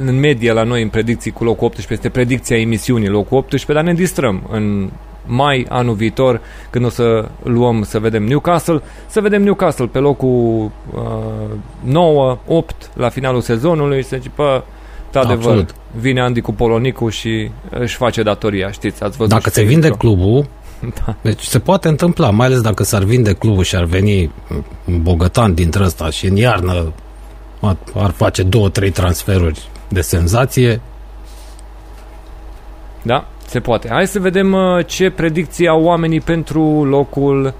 în medie la noi în predicții cu locul 18 este predicția emisiunii locul 18, dar ne distrăm în mai anul viitor când o să luăm să vedem Newcastle, să vedem Newcastle pe locul uh, 9, 8 la finalul sezonului, să zice, pă, adevăr, vine Andy cu Polonicu și își face datoria, știți, ați văzut Dacă se vinde clubul, [LAUGHS] da. Deci se poate întâmpla, mai ales dacă s-ar vinde clubul și ar veni un bogătan dintre ăsta și în iarnă ar face două, trei transferuri de senzație. Da, se poate. Hai să vedem uh, ce predicții au oamenii pentru locul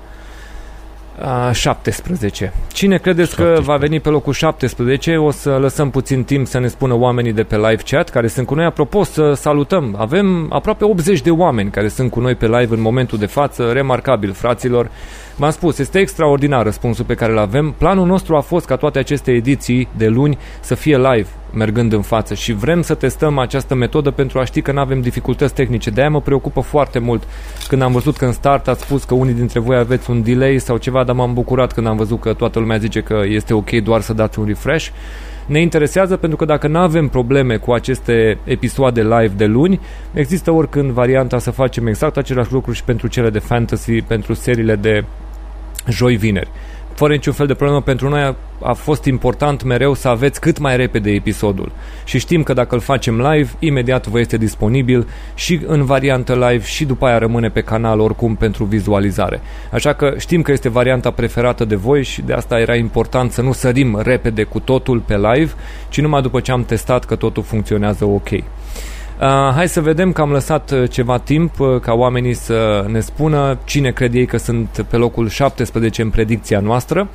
17. Cine credeți 17. că va veni pe locul 17? O să lăsăm puțin timp să ne spună oamenii de pe live chat care sunt cu noi. Apropo, să salutăm. Avem aproape 80 de oameni care sunt cu noi pe live în momentul de față. Remarcabil, fraților. V-am spus, este extraordinar răspunsul pe care îl avem. Planul nostru a fost ca toate aceste ediții de luni să fie live, mergând în față și vrem să testăm această metodă pentru a ști că nu avem dificultăți tehnice. De-aia mă preocupă foarte mult când am văzut că în start ați spus că unii dintre voi aveți un delay sau ceva, dar m-am bucurat când am văzut că toată lumea zice că este ok doar să dați un refresh ne interesează pentru că dacă nu avem probleme cu aceste episoade live de luni, există oricând varianta să facem exact același lucru și pentru cele de fantasy, pentru seriile de joi-vineri. Fără niciun fel de problemă, pentru noi a, a fost important mereu să aveți cât mai repede episodul. Și știm că dacă îl facem live, imediat vă este disponibil și în variantă live și după aia rămâne pe canal oricum pentru vizualizare. Așa că știm că este varianta preferată de voi și de asta era important să nu sărim repede cu totul pe live, ci numai după ce am testat că totul funcționează ok. Uh, hai să vedem că am lăsat uh, ceva timp uh, ca oamenii să ne spună cine cred ei că sunt pe locul 17 în predicția noastră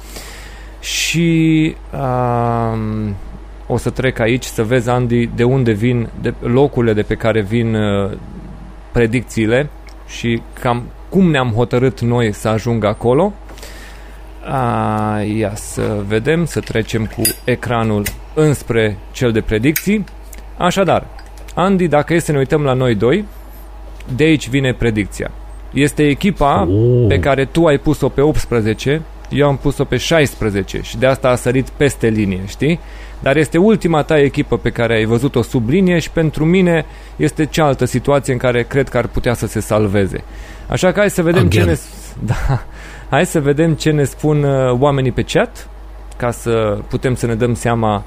și uh, o să trec aici să vezi, Andy, de unde vin de locurile de pe care vin uh, predicțiile și cam cum ne-am hotărât noi să ajungă acolo. Uh, ia să vedem, să trecem cu ecranul înspre cel de predicții. Așadar, Andy, dacă este să ne uităm la noi doi, de aici vine predicția. Este echipa oh. pe care tu ai pus-o pe 18, eu am pus-o pe 16 și de asta a sărit peste linie, știi? Dar este ultima ta echipă pe care ai văzut-o sub linie și pentru mine este cealaltă situație în care cred că ar putea să se salveze. Așa că hai să vedem Again. ce ne... [LAUGHS] Da. Hai să vedem ce ne spun uh, oamenii pe chat ca să putem să ne dăm seama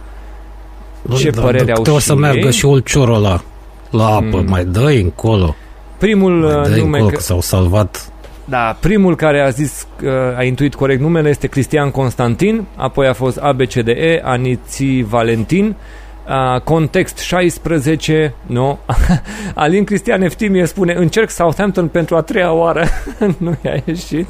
ce da, părere da, au și să meargă și ulciorul ăla la apă, mm. mai dă încolo. Primul mai uh, nume încolo, că s-au salvat da, primul care a zis, uh, a intuit corect numele este Cristian Constantin, apoi a fost ABCDE, Aniții Valentin, Uh, context 16, nu? [LAUGHS] Alin Cristian Eftimie spune încerc Southampton pentru a treia oară. [LAUGHS] nu i-a ieșit.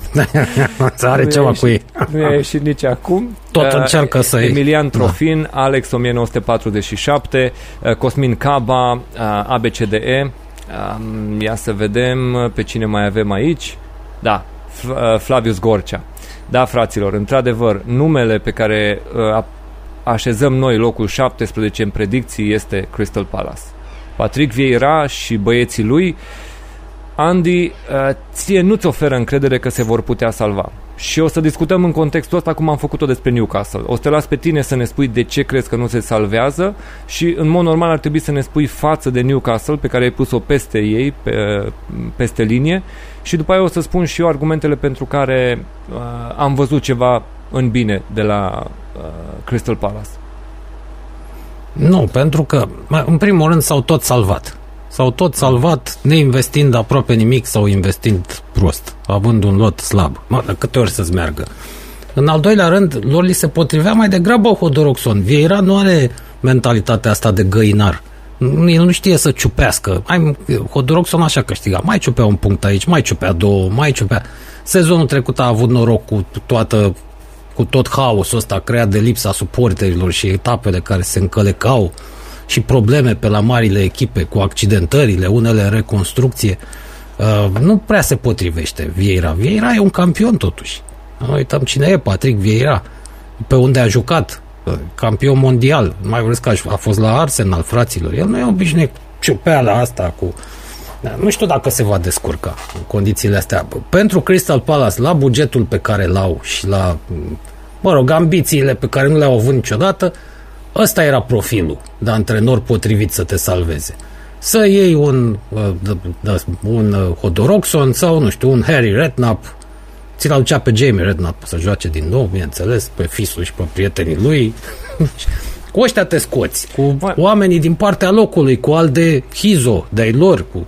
[LAUGHS] Are ceva cu ei. nu i-a ieșit nici acum. Tot uh, încearcă să Emilian da. Trofin, da. Alex 1947, uh, Cosmin Caba, uh, ABCDE. Um, ia să vedem pe cine mai avem aici. Da, uh, Flavius Gorcea. Da, fraților, într-adevăr, numele pe care uh, așezăm noi locul 17 în predicții este Crystal Palace. Patrick Vieira și băieții lui, Andy, uh, ție nu-ți oferă încredere că se vor putea salva. Și o să discutăm în contextul ăsta cum am făcut-o despre Newcastle. O să te las pe tine să ne spui de ce crezi că nu se salvează și în mod normal ar trebui să ne spui față de Newcastle pe care ai pus-o peste ei, pe, peste linie și după aia o să spun și eu argumentele pentru care uh, am văzut ceva în bine de la uh, Crystal Palace. Nu, pentru că, în primul rând, s-au tot salvat. S-au tot salvat neinvestind aproape nimic sau investind prost, având un lot slab. Mă, de câte ori să-ți meargă? În al doilea rând, lor li se potrivea mai degrabă Hodoroxon. Vieira nu are mentalitatea asta de găinar. El nu știe să ciupească. Hai, Hodoroxon așa câștiga. Mai ciupea un punct aici, mai ciupea două, mai ciupea. Sezonul trecut a avut noroc cu toată cu tot haosul ăsta creat de lipsa suporterilor și etapele care se încălecau și probleme pe la marile echipe cu accidentările, unele în reconstrucție. Uh, nu prea se potrivește Vieira. Vieira e un campion totuși. Nu uităm cine e Patrick Vieira. Pe unde a jucat. Uh, campion mondial. Mai vreți că a fost la Arsenal, fraților. El nu e obișnuit ciupeala asta cu... Da, nu știu dacă se va descurca în condițiile astea. Pentru Crystal Palace, la bugetul pe care l-au și la, mă rog, ambițiile pe care nu le-au avut niciodată, ăsta era profilul de antrenor potrivit să te salveze să iei un, uh, un uh, Hodoroxon sau, nu știu, un Harry Redknapp, ți-l aducea pe Jamie Redknapp să joace din nou, bineînțeles, pe fisul și pe prietenii lui. [LAUGHS] cu ăștia te scoți, cu oamenii din partea locului, cu al de Hizo, de lor, cu...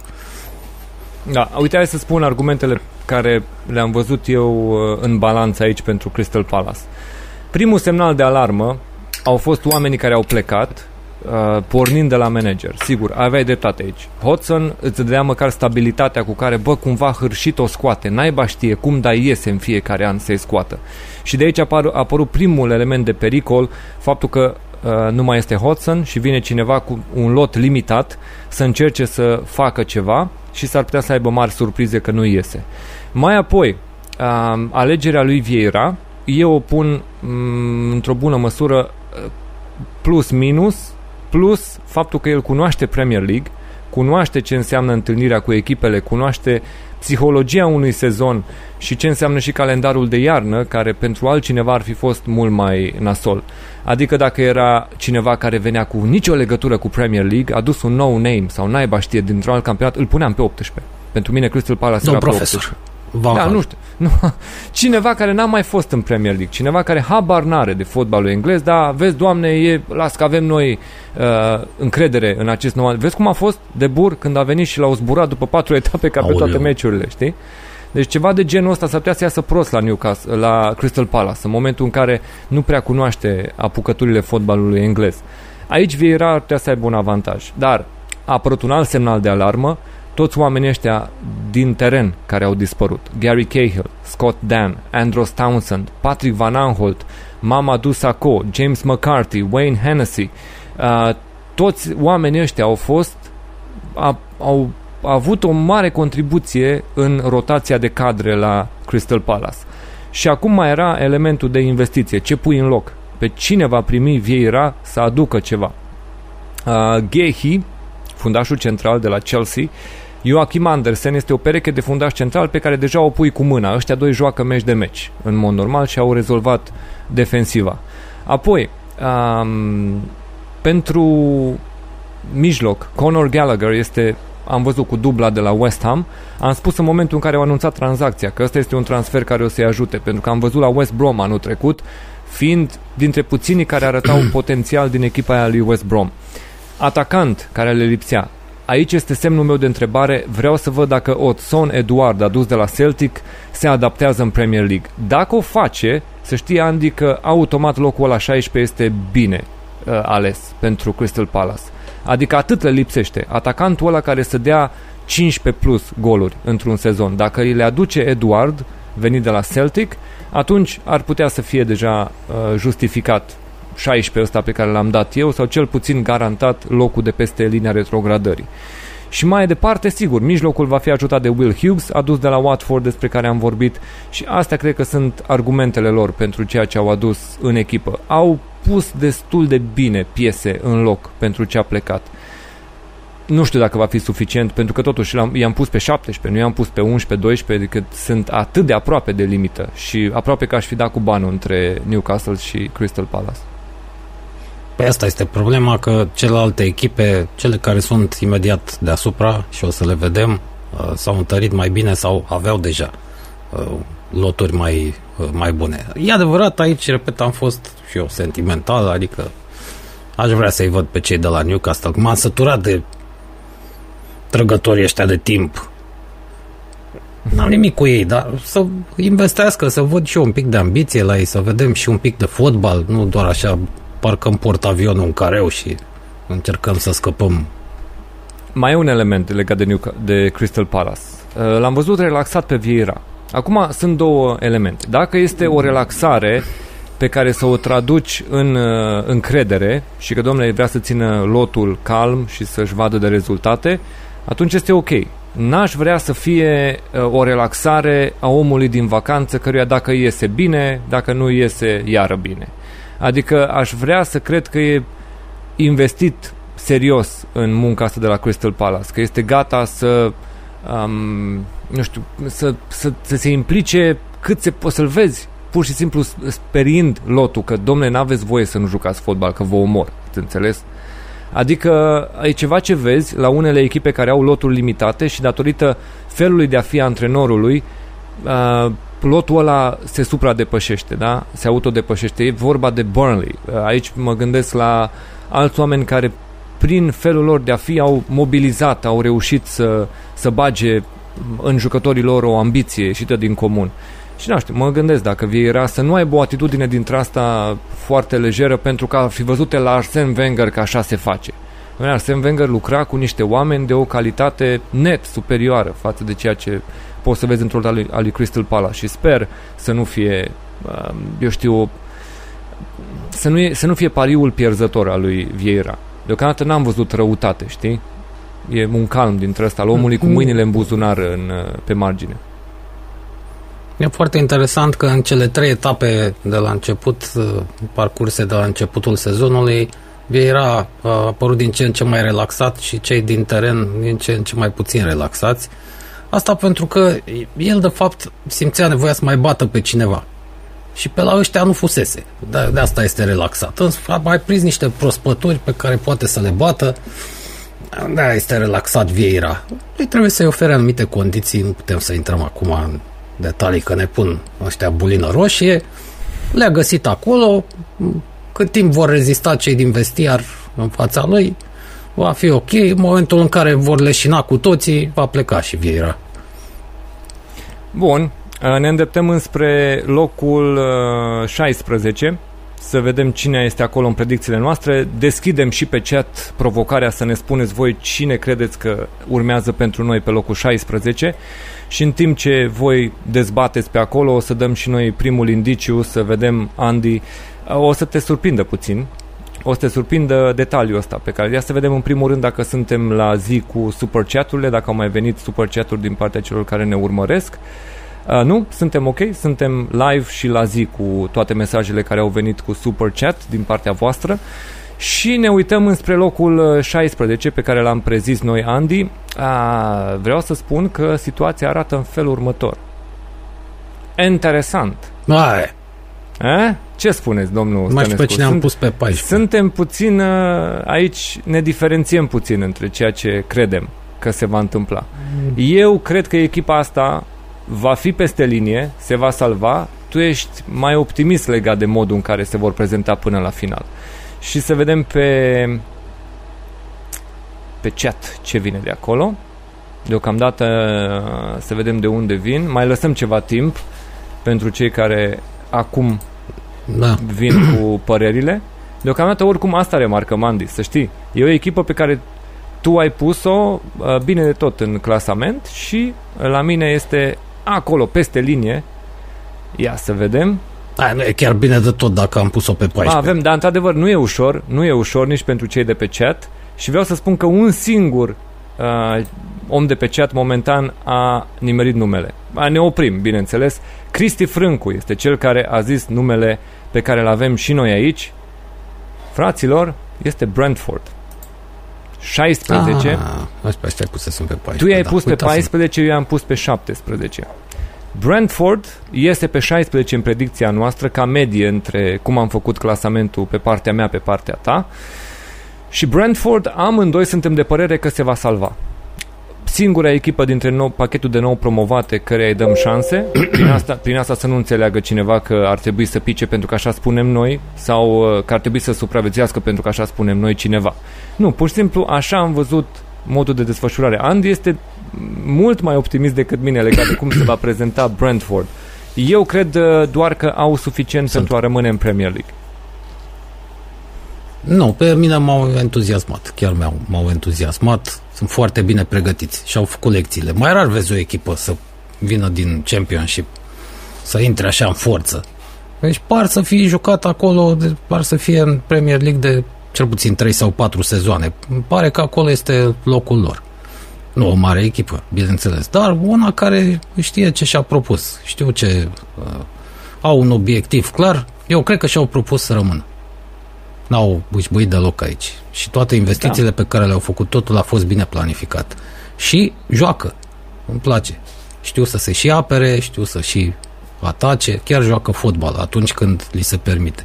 Da, uite, hai să spun argumentele care le-am văzut eu uh, în balanță aici pentru Crystal Palace. Primul semnal de alarmă au fost oamenii care au plecat uh, pornind de la manager. Sigur, aveai dreptate aici. Hodgson îți dădea măcar stabilitatea cu care, bă, cumva hârșit o scoate. Naiba știe cum da iese în fiecare an să-i scoată. Și de aici apar, a apărut primul element de pericol, faptul că uh, nu mai este Hodgson și vine cineva cu un lot limitat să încerce să facă ceva și s-ar putea să aibă mari surprize că nu iese. Mai apoi, uh, alegerea lui Vieira, eu o pun mm, într-o bună măsură uh, plus-minus plus faptul că el cunoaște Premier League, cunoaște ce înseamnă întâlnirea cu echipele, cunoaște psihologia unui sezon și ce înseamnă și calendarul de iarnă, care pentru altcineva ar fi fost mult mai nasol. Adică dacă era cineva care venea cu nicio legătură cu Premier League, a dus un nou name sau naiba știe dintr-un alt campionat, îl puneam pe 18. Pentru mine Crystal Palace no, era profesor. pe 18. Van da, nu știu. Nu. [LAUGHS] Cineva care n-a mai fost în Premier League, cineva care habar n-are de fotbalul englez, dar vezi, Doamne, e, las că avem noi uh, încredere în acest nou an. Vezi cum a fost de bur când a venit și l-au zburat după patru [LAUGHS] etape ca Aoleu. pe toate meciurile, știi? Deci ceva de genul ăsta s-ar putea să iasă prost la Newcastle, la Crystal Palace, în momentul în care nu prea cunoaște apucăturile fotbalului englez. Aici Vieira ar putea să aibă un avantaj. Dar a apărut un alt semnal de alarmă, toți oamenii ăștia din teren care au dispărut. Gary Cahill, Scott Dan, Andros Townsend, Patrick Van Aanholt, Mamadou Sakho, James McCarthy, Wayne Hennessy, uh, toți oamenii ăștia au fost, a, au avut o mare contribuție în rotația de cadre la Crystal Palace. Și acum mai era elementul de investiție. Ce pui în loc? Pe cine va primi Vieira să aducă ceva? Uh, Gehi, fundașul central de la Chelsea, Joachim Andersen este o pereche de fundaș central pe care deja o pui cu mâna. Ăștia doi joacă meci de meci în mod normal și au rezolvat defensiva. Apoi, um, pentru mijloc, Conor Gallagher este am văzut cu dubla de la West Ham, am spus în momentul în care au anunțat tranzacția că ăsta este un transfer care o să-i ajute, pentru că am văzut la West Brom anul trecut, fiind dintre puținii care arătau [COUGHS] potențial din echipa aia lui West Brom. Atacant care le lipsea, Aici este semnul meu de întrebare. Vreau să văd dacă Otson Eduard, adus de la Celtic, se adaptează în Premier League. Dacă o face, să știe Andy că automat locul ăla 16 este bine uh, ales pentru Crystal Palace. Adică atât le lipsește. Atacantul ăla care să dea 15 plus goluri într-un sezon. Dacă îi le aduce Eduard, venit de la Celtic, atunci ar putea să fie deja uh, justificat 16 ăsta pe care l-am dat eu sau cel puțin garantat locul de peste linia retrogradării. Și mai departe, sigur, mijlocul va fi ajutat de Will Hughes, adus de la Watford despre care am vorbit și astea cred că sunt argumentele lor pentru ceea ce au adus în echipă. Au pus destul de bine piese în loc pentru ce a plecat. Nu știu dacă va fi suficient, pentru că totuși i-am pus pe 17, nu i-am pus pe 11-12, adică sunt atât de aproape de limită și aproape că aș fi dat cu banul între Newcastle și Crystal Palace. Pe păi asta este problema că celelalte echipe, cele care sunt imediat deasupra și o să le vedem, uh, s-au întărit mai bine sau aveau deja uh, loturi mai, uh, mai bune. E adevărat, aici, repet, am fost și eu sentimental, adică aș vrea să-i văd pe cei de la Newcastle. M-am săturat de trăgătorii ăștia de timp. N-am nimic cu ei, dar să investească, să văd și eu un pic de ambiție la ei, să vedem și un pic de fotbal, nu doar așa parcăm portavionul în careu și încercăm să scăpăm. Mai e un element legat de, New, de Crystal Palace. Uh, l-am văzut relaxat pe Vieira. Acum sunt două elemente. Dacă este o relaxare pe care să o traduci în uh, încredere și că domnule vrea să țină lotul calm și să-și vadă de rezultate, atunci este ok. n-aș vrea să fie uh, o relaxare a omului din vacanță, căruia dacă iese bine, dacă nu iese iară bine. Adică aș vrea să cred că e investit serios în munca asta de la Crystal Palace, că este gata să um, nu știu, să, să, să se implice cât se poate să-l vezi, pur și simplu sperind lotul că, domne, n-aveți voie să nu jucați fotbal, că vă omor, înțeles? Adică e ceva ce vezi la unele echipe care au loturi limitate și datorită felului de a fi antrenorului, uh, lotul ăla se supradepășește, da? Se autodepășește. E vorba de Burnley. Uh, aici mă gândesc la alți oameni care prin felul lor de a fi au mobilizat, au reușit să, să bage în jucătorii lor o ambiție ieșită din comun. Și nu știu, mă gândesc dacă Vieira să nu aibă o atitudine dintre asta foarte lejeră pentru că ar fi văzut la Arsene Wenger că așa se face. Arsene Wenger lucra cu niște oameni de o calitate net superioară față de ceea ce poți să vezi într-o al, al lui Crystal Palace și sper să nu fie, um, eu știu, să nu, e, să nu fie pariul pierzător al lui Vieira. Deocamdată n-am văzut răutate, știi? E un calm dintre ăsta al omului cu mâinile în buzunar în, pe margine. E foarte interesant că în cele trei etape de la început, uh, parcurse de la începutul sezonului, Vieira a apărut din ce în ce mai relaxat și cei din teren din ce în ce mai puțin relaxați. Asta pentru că el, de fapt, simțea nevoia să mai bată pe cineva. Și pe la ăștia nu fusese. De, de asta este relaxat. A mai prins niște prospături pe care poate să le bată. Da, este relaxat Vieira. Îi trebuie să-i ofere anumite condiții, nu putem să intrăm acum în detalii că ne pun ăștia bulină roșie, le-a găsit acolo, cât timp vor rezista cei din vestiar în fața lui, va fi ok. În momentul în care vor leșina cu toții, va pleca și Vieira. Bun, ne îndreptăm înspre locul 16 să vedem cine este acolo în predicțiile noastre. Deschidem și pe chat provocarea să ne spuneți voi cine credeți că urmează pentru noi pe locul 16 și în timp ce voi dezbateți pe acolo o să dăm și noi primul indiciu să vedem Andy o să te surprindă puțin o să te surprindă detaliul ăsta pe care ia să vedem în primul rând dacă suntem la zi cu super chat-urile, dacă au mai venit super chat-uri din partea celor care ne urmăresc. Uh, nu, suntem ok, suntem live și la zi cu toate mesajele care au venit cu super chat din partea voastră. Și ne uităm înspre locul 16 uh, pe care l-am prezis noi, Andy. A, vreau să spun că situația arată în felul următor. Interesant. Mai. A? Ce spuneți, domnul Mai știu pe cine am pus pe 14. Suntem puțin, uh, aici ne diferențiem puțin între ceea ce credem că se va întâmpla. Mm. Eu cred că echipa asta va fi peste linie, se va salva, tu ești mai optimist legat de modul în care se vor prezenta până la final. Și să vedem pe pe chat ce vine de acolo. Deocamdată să vedem de unde vin. Mai lăsăm ceva timp pentru cei care acum da. vin cu părerile. Deocamdată oricum asta remarcă Mandy, să știi. E o echipă pe care tu ai pus-o uh, bine de tot în clasament și la mine este acolo, peste linie. Ia să vedem. Aia nu e chiar bine de tot dacă am pus-o pe 14. Avem, dar într-adevăr nu e ușor, nu e ușor nici pentru cei de pe chat și vreau să spun că un singur uh, om de pe chat momentan a nimerit numele. Ne oprim, bineînțeles. Cristi Frâncu este cel care a zis numele pe care îl avem și noi aici. Fraților, este Brentford. 16. Ah, asta ai pus pe 14. Tu i-ai da, pus pe 14, eu i-am pus pe 17. Brentford este pe 16 în predicția noastră ca medie între cum am făcut clasamentul pe partea mea, pe partea ta. Și Brentford, amândoi suntem de părere că se va salva. Singura echipă dintre nou, pachetul de nou promovate care îi dăm șanse, prin asta, prin asta să nu înțeleagă cineva că ar trebui să pice pentru că așa spunem noi sau uh, că ar trebui să supraviețuiască pentru că așa spunem noi cineva. Nu, pur și simplu așa am văzut modul de desfășurare. Andy este mult mai optimist decât mine legat de cum se va prezenta Brentford. Eu cred uh, doar că au suficient Sunt. pentru a rămâne în Premier League. Nu, pe mine m-au entuziasmat, chiar m-au, m-au entuziasmat, sunt foarte bine pregătiți și au făcut lecțiile. Mai rar vezi o echipă să vină din Championship, să intre așa în forță. Deci par să fie jucat acolo, par să fie în Premier League de cel puțin 3 sau 4 sezoane. Îmi pare că acolo este locul lor. Nu o mare echipă, bineînțeles, dar una care știe ce și-a propus. Știu ce... Uh, au un obiectiv clar. Eu cred că și-au propus să rămână. N-au bușbuit deloc aici. Și toate investițiile da. pe care le-au făcut, totul a fost bine planificat. Și joacă. Îmi place. Știu să se și apere, știu să și atace, chiar joacă fotbal atunci când li se permite.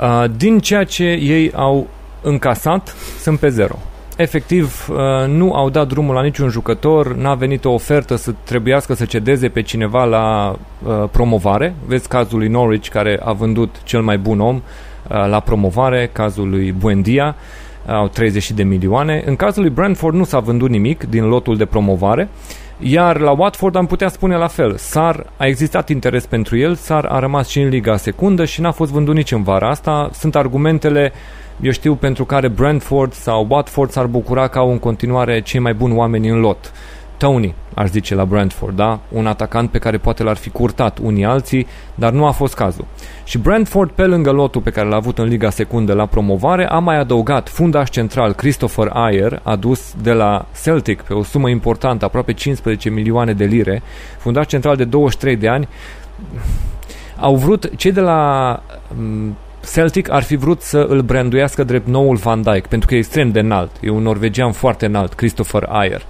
Uh, din ceea ce ei au încasat, sunt pe zero. Efectiv, uh, nu au dat drumul la niciun jucător, n-a venit o ofertă să trebuiască să cedeze pe cineva la uh, promovare. Vezi cazul lui Norwich, care a vândut cel mai bun om la promovare, cazul lui Buendia, au 30 de milioane. În cazul lui Brentford nu s-a vândut nimic din lotul de promovare. Iar la Watford am putea spune la fel. Sar a existat interes pentru el, Sar a rămas și în Liga Secundă și n-a fost vândut nici în vara asta. Sunt argumentele, eu știu, pentru care Brentford sau Watford s-ar bucura că au în continuare cei mai buni oameni în lot. Tony, aș zice la Brentford, da? Un atacant pe care poate l-ar fi curtat unii alții, dar nu a fost cazul. Și Brentford, pe lângă lotul pe care l-a avut în Liga Secundă la promovare, a mai adăugat fundaș central Christopher Ayer, adus de la Celtic pe o sumă importantă, aproape 15 milioane de lire, fundaș central de 23 de ani. Au vrut, cei de la mm, Celtic ar fi vrut să îl branduiască drept noul Van Dijk, pentru că e extrem de înalt. E un norvegian foarte înalt, Christopher Ayer.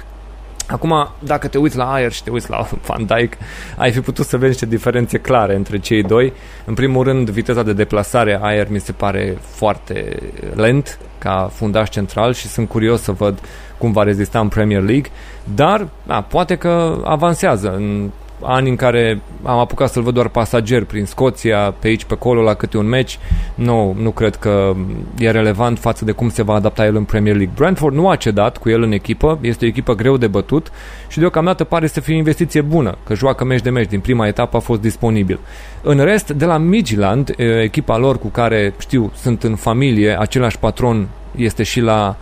Acum, dacă te uiți la Ayer și te uiți la [LAUGHS] Van Dijk, ai fi putut să vezi niște diferențe clare între cei doi. În primul rând, viteza de deplasare Ayer mi se pare foarte lent ca fundaș central și sunt curios să văd cum va rezista în Premier League, dar a, poate că avansează. În ani în care am apucat să-l văd doar pasager prin Scoția, pe aici, pe acolo, la câte un meci, nu, nu cred că e relevant față de cum se va adapta el în Premier League. Brentford nu a cedat cu el în echipă, este o echipă greu de bătut și deocamdată pare să fie o investiție bună, că joacă meci de meci, din prima etapă a fost disponibil. În rest, de la Midland, echipa lor cu care, știu, sunt în familie, același patron este și la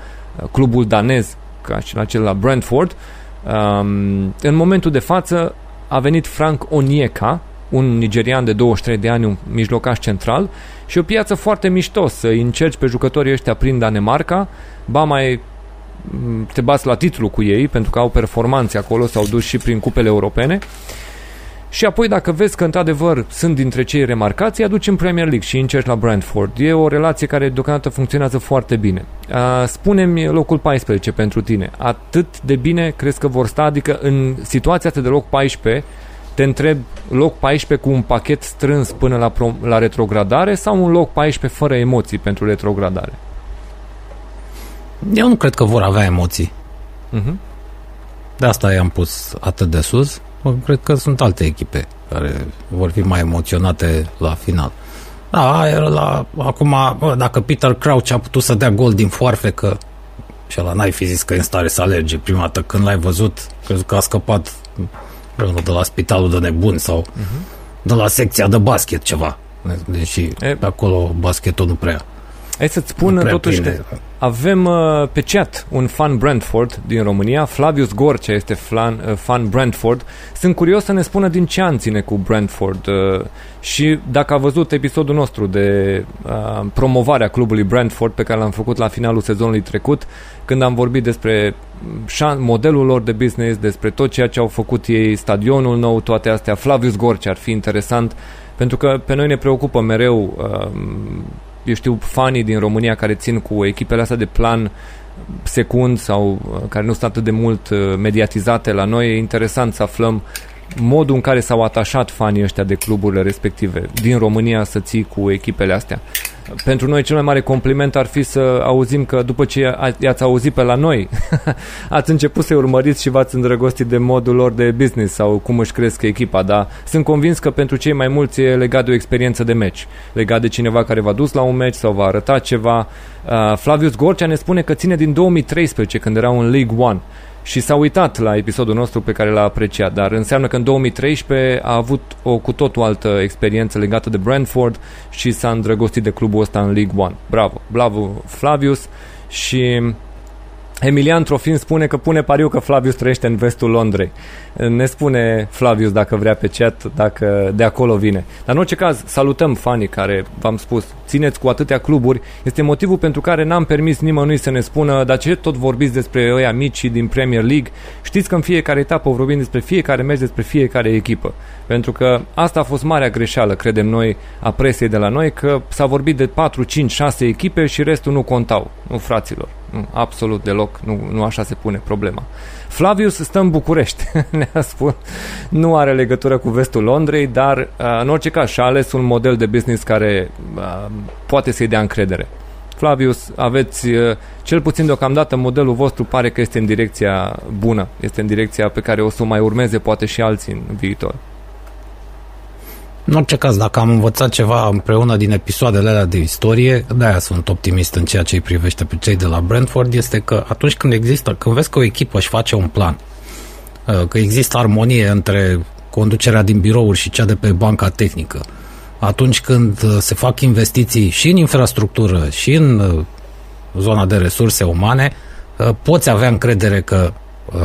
clubul danez, ca și la cel la Brentford, um, în momentul de față a venit Frank Onyeka, un nigerian de 23 de ani, un mijlocaș central și o piață foarte mișto să încerci pe jucătorii ăștia prin Danemarca, ba mai mm, te bați la titlu cu ei pentru că au performanțe acolo, s-au dus și prin cupele europene și apoi dacă vezi că într-adevăr sunt dintre cei remarcați, îi aduci în Premier League și încerci la Brentford. E o relație care deocamdată funcționează foarte bine. Spune-mi locul 14 pentru tine. Atât de bine crezi că vor sta? Adică în situația asta de loc 14 te întreb loc 14 cu un pachet strâns până la, pro- la retrogradare sau un loc 14 fără emoții pentru retrogradare? Eu nu cred că vor avea emoții. Uh-huh. De asta i-am pus atât de sus cred că sunt alte echipe care vor fi mai emoționate la final. Da, era la, acum, bă, dacă Peter Crouch a putut să dea gol din foarfecă și ăla n-ai fi zis că e în stare să alerge prima dată când l-ai văzut, crezi că a scăpat de la spitalul de nebun sau uh-huh. de la secția de basket ceva. Deși e, pe acolo basketul nu prea. Hai să-ți spun totuși prinde. avem uh, pe chat un fan Brentford din România, Flavius Gorcea este fan, uh, fan Brentford. Sunt curios să ne spună din ce an ține cu Brentford uh, și dacă a văzut episodul nostru de uh, promovarea clubului Brentford pe care l-am făcut la finalul sezonului trecut, când am vorbit despre modelul lor de business, despre tot ceea ce au făcut ei, stadionul nou, toate astea. Flavius Gorcea ar fi interesant pentru că pe noi ne preocupă mereu uh, eu știu, fanii din România care țin cu echipele astea de plan secund sau uh, care nu sunt atât de mult uh, mediatizate la noi, e interesant să aflăm modul în care s-au atașat fanii ăștia de cluburile respective din România să ții cu echipele astea pentru noi cel mai mare compliment ar fi să auzim că după ce i-ați auzit pe la noi, [LAUGHS] ați început să-i urmăriți și v-ați îndrăgostit de modul lor de business sau cum își cresc echipa, dar sunt convins că pentru cei mai mulți e legat de o experiență de meci, legat de cineva care v-a dus la un meci sau v-a arătat ceva. Uh, Flavius Gorcea ne spune că ține din 2013 când erau în League One și s-a uitat la episodul nostru pe care l-a apreciat, dar înseamnă că în 2013 a avut o cu totul altă experiență legată de Brentford și s-a îndrăgostit de clubul ăsta în League One. Bravo, bravo Flavius și Emilian Trofin spune că pune pariu că Flavius trăiește în vestul Londrei. Ne spune Flavius dacă vrea pe chat, dacă de acolo vine. Dar în orice caz, salutăm fanii care, v-am spus, țineți cu atâtea cluburi. Este motivul pentru care n-am permis nimănui să ne spună, dar ce tot vorbiți despre ăia mici din Premier League? Știți că în fiecare etapă vorbim despre fiecare meci, despre fiecare echipă. Pentru că asta a fost marea greșeală, credem noi, a presei de la noi, că s-a vorbit de 4, 5, 6 echipe și restul nu contau. Nu, fraților. Nu, absolut deloc, nu, nu așa se pune problema. Flavius stă în București, [LAUGHS] ne-a spus. Nu are legătură cu vestul Londrei, dar uh, în orice caz și-a ales un model de business care uh, poate să-i dea încredere. Flavius, aveți, uh, cel puțin deocamdată, modelul vostru pare că este în direcția bună, este în direcția pe care o să o mai urmeze poate și alții în viitor. În orice caz, dacă am învățat ceva împreună din episoadele alea de istorie, de-aia sunt optimist în ceea ce îi privește pe cei de la Brentford, este că atunci când există, când vezi că o echipă își face un plan, uh, că există armonie între conducerea din birouri și cea de pe banca tehnică, atunci când uh, se fac investiții și în infrastructură și în uh, zona de resurse umane, poți avea încredere că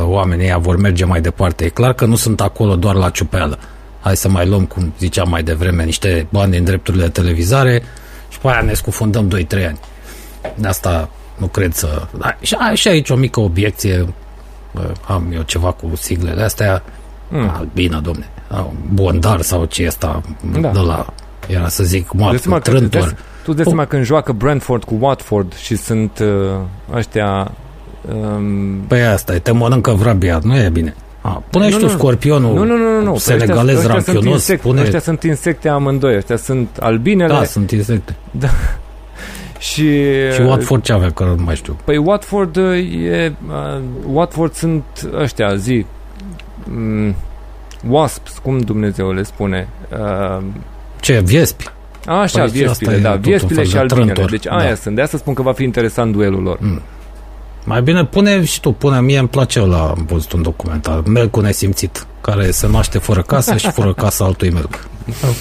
oamenii vor merge mai departe. E clar că nu sunt acolo doar la ciupeală hai să mai luăm, cum ziceam mai devreme, niște bani din drepturile de televizare și pe aia ne scufundăm 2-3 ani. De asta nu cred să... Da, și, și aici o mică obiecție, am eu ceva cu siglele astea, mm. a, bine, domne, Bondar sau ce asta, da. de la, era să zic, Mark Trântor. Tu dai seama când joacă Brentford cu Watford și sunt uh, ăștia... Um... Păi asta e, te mănâncă vrabia, nu e bine. A, pune nu, și tu nu, scorpionul nu, nu, nu, nu. senegalez ăștia, ăștia rampionos. Sunt insecte, pune... Ăștia sunt insecte amândoi, ăștia sunt albinele. Da, sunt insecte. Da. [LAUGHS] Și, și Watford ce avea, că nu mai știu. Păi Watford e... Uh, Watford sunt ăștia, zi... Um, wasps, cum Dumnezeu le spune? Uh, ce, viespi? Așa, păi viespile, da, viespile și albinele. Deci aia da. sunt. De asta spun că va fi interesant duelul lor. Mm. Mai bine pune și tu, pune, mie îmi place la am văzut un documentar, Melc nesimțit, care se naște fără casă și fără casă altui Melc.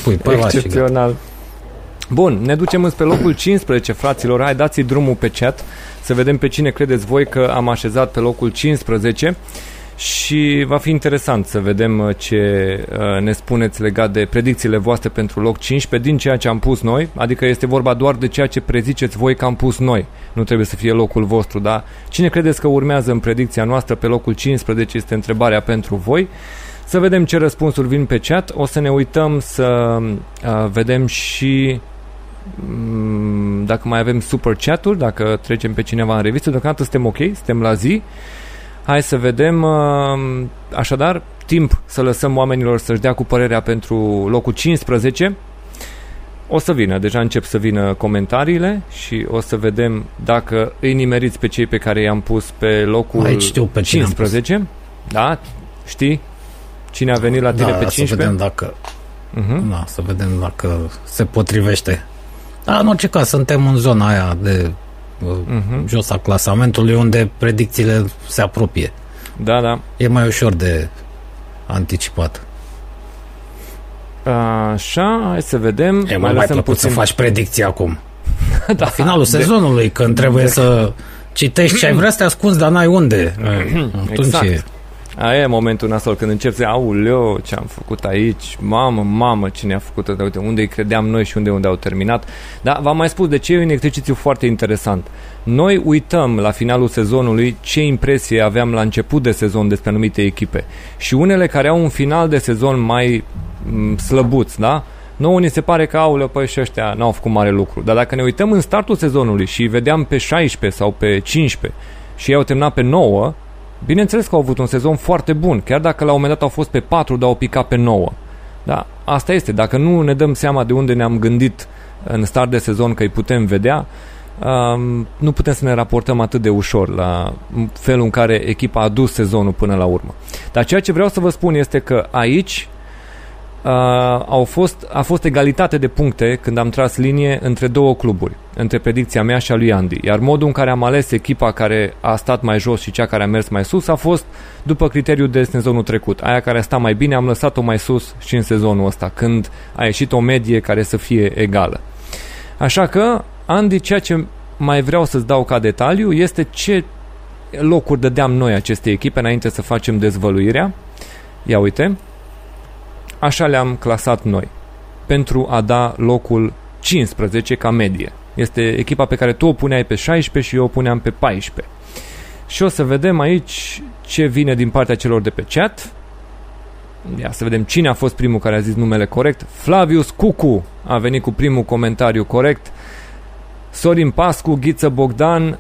Pui, păi Excepțional. Bun, ne ducem înspre locul 15, fraților. Hai, dați drumul pe chat să vedem pe cine credeți voi că am așezat pe locul 15 și va fi interesant să vedem uh, ce uh, ne spuneți legat de predicțiile voastre pentru loc 15 din ceea ce am pus noi, adică este vorba doar de ceea ce preziceți voi că am pus noi. Nu trebuie să fie locul vostru, dar cine credeți că urmează în predicția noastră pe locul 15 este întrebarea pentru voi. Să vedem ce răspunsuri vin pe chat. O să ne uităm să uh, vedem și um, dacă mai avem super chat-uri, dacă trecem pe cineva în revistă. Deocamdată suntem ok, suntem la zi. Hai să vedem, uh, așadar, timp să lăsăm oamenilor să-și dea cu părerea pentru locul 15. O să vină, deja încep să vină comentariile și o să vedem dacă îi nimeriți pe cei pe care i-am pus pe locul Aici știu pe 15. Da? Știi? Cine a venit la tine da, pe 15? să vedem dacă uh-huh. da, să vedem dacă se potrivește. Dar în orice caz, suntem în zona aia de uh-huh. jos a clasamentului, unde predicțiile se apropie. Da, da. E mai ușor de anticipat. Așa, hai să vedem. E mai, mai plăcut puțin... să faci predicții acum. [LAUGHS] da, la finalul de... sezonului, când trebuie de... să citești ce ai vrea să te ascunzi, dar n-ai unde. [CLEARS THROAT] Atunci exact. e... Aia e momentul nasol când încep să auleo, ce am făcut aici, mamă, mamă, cine a făcut de uite, unde îi credeam noi și unde, unde au terminat. Dar v-am mai spus de ce e un exercițiu foarte interesant. Noi uităm la finalul sezonului ce impresie aveam la început de sezon despre anumite echipe. Și unele care au un final de sezon mai m- slăbuț, da? Nouă ni se pare că, aulă, păi și ăștia n-au făcut mare lucru. Dar dacă ne uităm în startul sezonului și vedeam pe 16 sau pe 15 și ei au terminat pe 9, Bineînțeles că au avut un sezon foarte bun, chiar dacă la un moment dat au fost pe 4, dar au picat pe 9. Da, asta este. Dacă nu ne dăm seama de unde ne-am gândit în start de sezon că îi putem vedea, um, nu putem să ne raportăm atât de ușor la felul în care echipa a dus sezonul până la urmă. Dar ceea ce vreau să vă spun este că aici uh, au fost, a fost egalitate de puncte când am tras linie între două cluburi, între predicția mea și a lui Andy. Iar modul în care am ales echipa care a stat mai jos și cea care a mers mai sus a fost după criteriul de sezonul trecut. Aia care a stat mai bine am lăsat-o mai sus și în sezonul ăsta, când a ieșit o medie care să fie egală. Așa că, Andy, ceea ce mai vreau să-ți dau ca detaliu este ce locuri dădeam noi aceste echipe înainte să facem dezvăluirea. Ia uite. Așa le-am clasat noi. Pentru a da locul 15 ca medie. Este echipa pe care tu o puneai pe 16 și eu o puneam pe 14. Și o să vedem aici ce vine din partea celor de pe chat. Ia să vedem cine a fost primul care a zis numele corect. Flavius Cucu a venit cu primul comentariu corect. Sorin Pascu, Ghiță Bogdan, uh,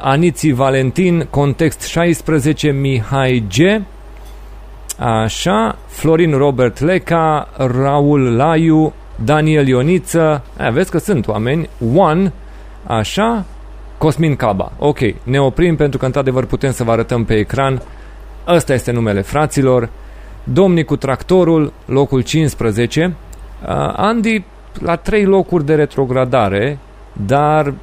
Aniții Valentin, Context 16, Mihai G. Așa, Florin Robert Leca, Raul Laiu, Daniel Ioniță, a, vezi că sunt oameni, One, așa, Cosmin Caba. Ok, ne oprim pentru că într-adevăr putem să vă arătăm pe ecran. Ăsta este numele fraților. Domnii cu tractorul, locul 15. Uh, Andy la 3 locuri de retrogradare, dar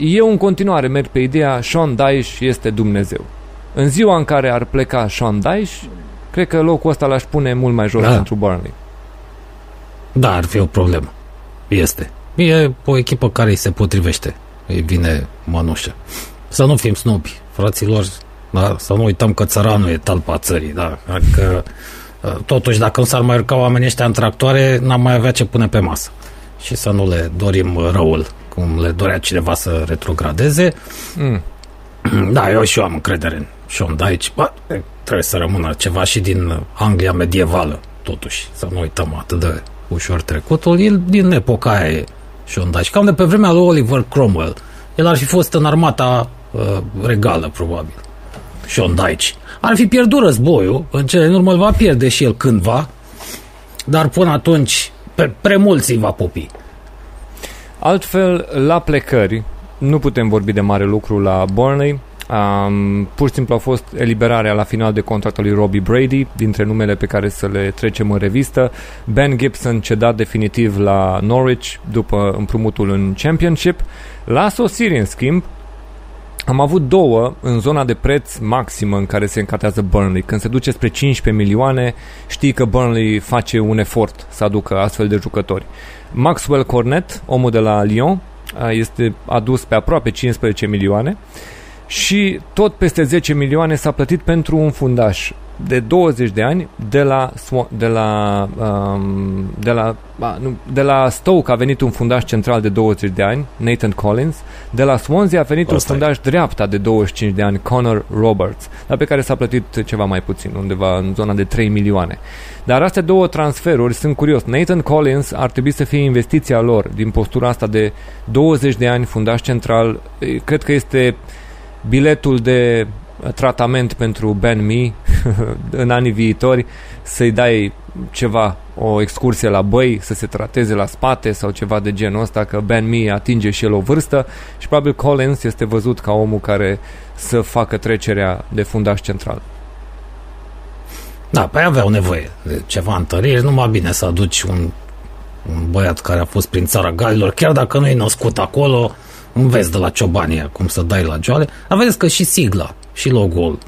eu în continuare merg pe ideea Sean Dyche este Dumnezeu. În ziua în care ar pleca Sean Dyche, cred că locul ăsta l-aș pune mult mai jos da. pentru Burnley. Da, ar fi o problemă. Este. E o echipă care îi se potrivește. Îi vine mănușă. Să nu fim snobi, fraților, da? să nu uităm că țăranul e talpa țării. Da? Adică, totuși, dacă nu s-ar mai urca oamenii ăștia în tractoare, n-am mai avea ce pune pe masă. Și să nu le dorim răul, cum le dorea cineva să retrogradeze. Mm. Da, eu și eu am încredere în Sean Dyche. Bă, trebuie să rămână ceva și din Anglia medievală, totuși, să nu uităm atât de ușor trecutul. El din epoca aia e Sean Dyche. Cam de pe vremea lui Oliver Cromwell. El ar fi fost în armata uh, regală, probabil. Sean Dyche. Ar fi pierdut războiul, în cele în urmă îl va pierde și el cândva, dar până atunci pe premulți va popi. Altfel, la plecări, nu putem vorbi de mare lucru la Burnley. Um, pur și simplu a fost eliberarea la final de contract lui Robbie Brady, dintre numele pe care să le trecem în revistă. Ben Gibson cedat definitiv la Norwich după împrumutul în Championship. La sosiri, în schimb, am avut două în zona de preț maximă în care se încatează Burnley. Când se duce spre 15 milioane, știi că Burnley face un efort să aducă astfel de jucători. Maxwell Cornet, omul de la Lyon, este adus pe aproape 15 milioane și tot peste 10 milioane s-a plătit pentru un fundaș de 20 de ani de la, de la, um, de la, nu, de la Stoke a venit un fundaș central de 20 de ani, Nathan Collins, de la Swansea a venit Asta un fundaș e. dreapta de 25 de ani, Connor Roberts, dar pe care s-a plătit ceva mai puțin, undeva în zona de 3 milioane. Dar astea două transferuri sunt curios. Nathan Collins ar trebui să fie investiția lor din postura asta de 20 de ani fundaș central. Cred că este biletul de tratament pentru Ben Me [LAUGHS] în anii viitori, să-i dai ceva, o excursie la băi, să se trateze la spate sau ceva de genul ăsta, că Ben Me atinge și el o vârstă și probabil Collins este văzut ca omul care să facă trecerea de fundaș central. Da, păi aveau nevoie de ceva întăriri, numai bine să aduci un, un băiat care a fost prin țara Galilor, chiar dacă nu e născut acolo, înveți de la ciobania cum să dai la joale. Dar vedeți că și sigla, și logo-ul,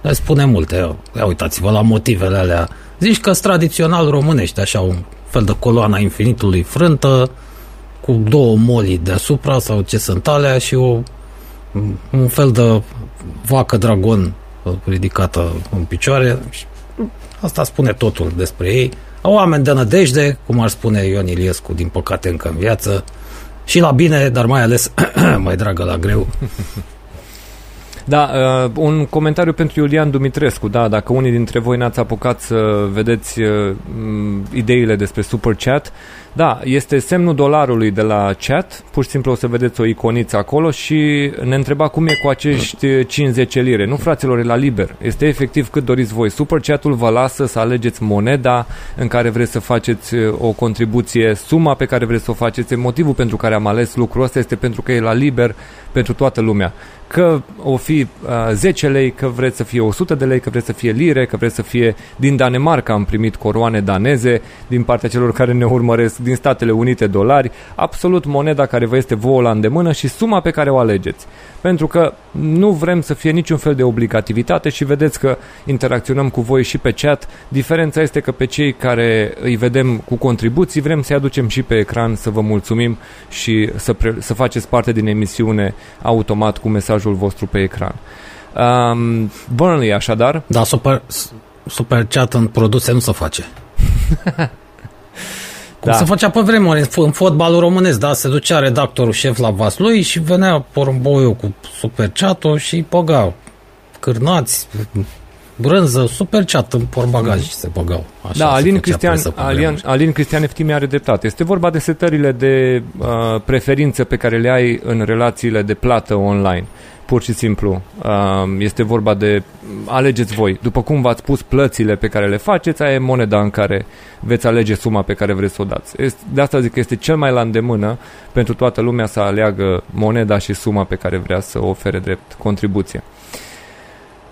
le spune multe. Ia uitați-vă la motivele alea. Zici că tradițional românești, așa un fel de coloana infinitului frântă, cu două moli deasupra sau ce sunt alea și o, un fel de vacă dragon ridicată în picioare. Asta spune totul despre ei. Oameni de nădejde, cum ar spune Ion Iliescu, din păcate încă în viață, și la bine, dar mai ales [CLEARS THROAT] mai dragă la greu. Da, uh, un comentariu pentru Iulian Dumitrescu. Da, dacă unii dintre voi n-ați apucat să vedeți uh, ideile despre Super Chat, da, este semnul dolarului de la chat, pur și simplu o să vedeți o iconiță acolo și ne întreba cum e cu acești 50 lire. Nu, fraților, e la liber. Este efectiv cât doriți voi. Super Chat-ul vă lasă să alegeți moneda în care vreți să faceți uh, o contribuție, suma pe care vreți să o faceți. Motivul pentru care am ales lucrul ăsta este pentru că e la liber pentru toată lumea că o fi uh, 10 lei, că vreți să fie 100 de lei, că vreți să fie lire, că vreți să fie din Danemarca, am primit coroane daneze din partea celor care ne urmăresc, din Statele Unite dolari, absolut moneda care vă este vouă la îndemână și suma pe care o alegeți. Pentru că nu vrem să fie niciun fel de obligativitate și vedeți că interacționăm cu voi și pe chat. Diferența este că pe cei care îi vedem cu contribuții vrem să-i aducem și pe ecran să vă mulțumim și să, pre- să faceți parte din emisiune automat cu mesajul vostru pe ecran. Um, Burnley, așadar. Da, super, super chat în produse nu se face. [LAUGHS] Cum da. se făcea pe vremuri în, în fotbalul românesc, da? Se ducea redactorul șef la vas lui și venea porumboiul cu super chat și păgau cârnați, brânză, super chat în porbagaj și se băgau. Așa da, Alin Cristian, Alin, Alin Cristian Eftimi are dreptate. Este vorba de setările de uh, preferințe pe care le ai în relațiile de plată online. Pur și simplu. Uh, este vorba de alegeți voi. După cum v-ați pus plățile pe care le faceți, aia e moneda în care veți alege suma pe care vreți să o dați. De asta zic că este cel mai la îndemână pentru toată lumea să aleagă moneda și suma pe care vrea să o ofere drept contribuție.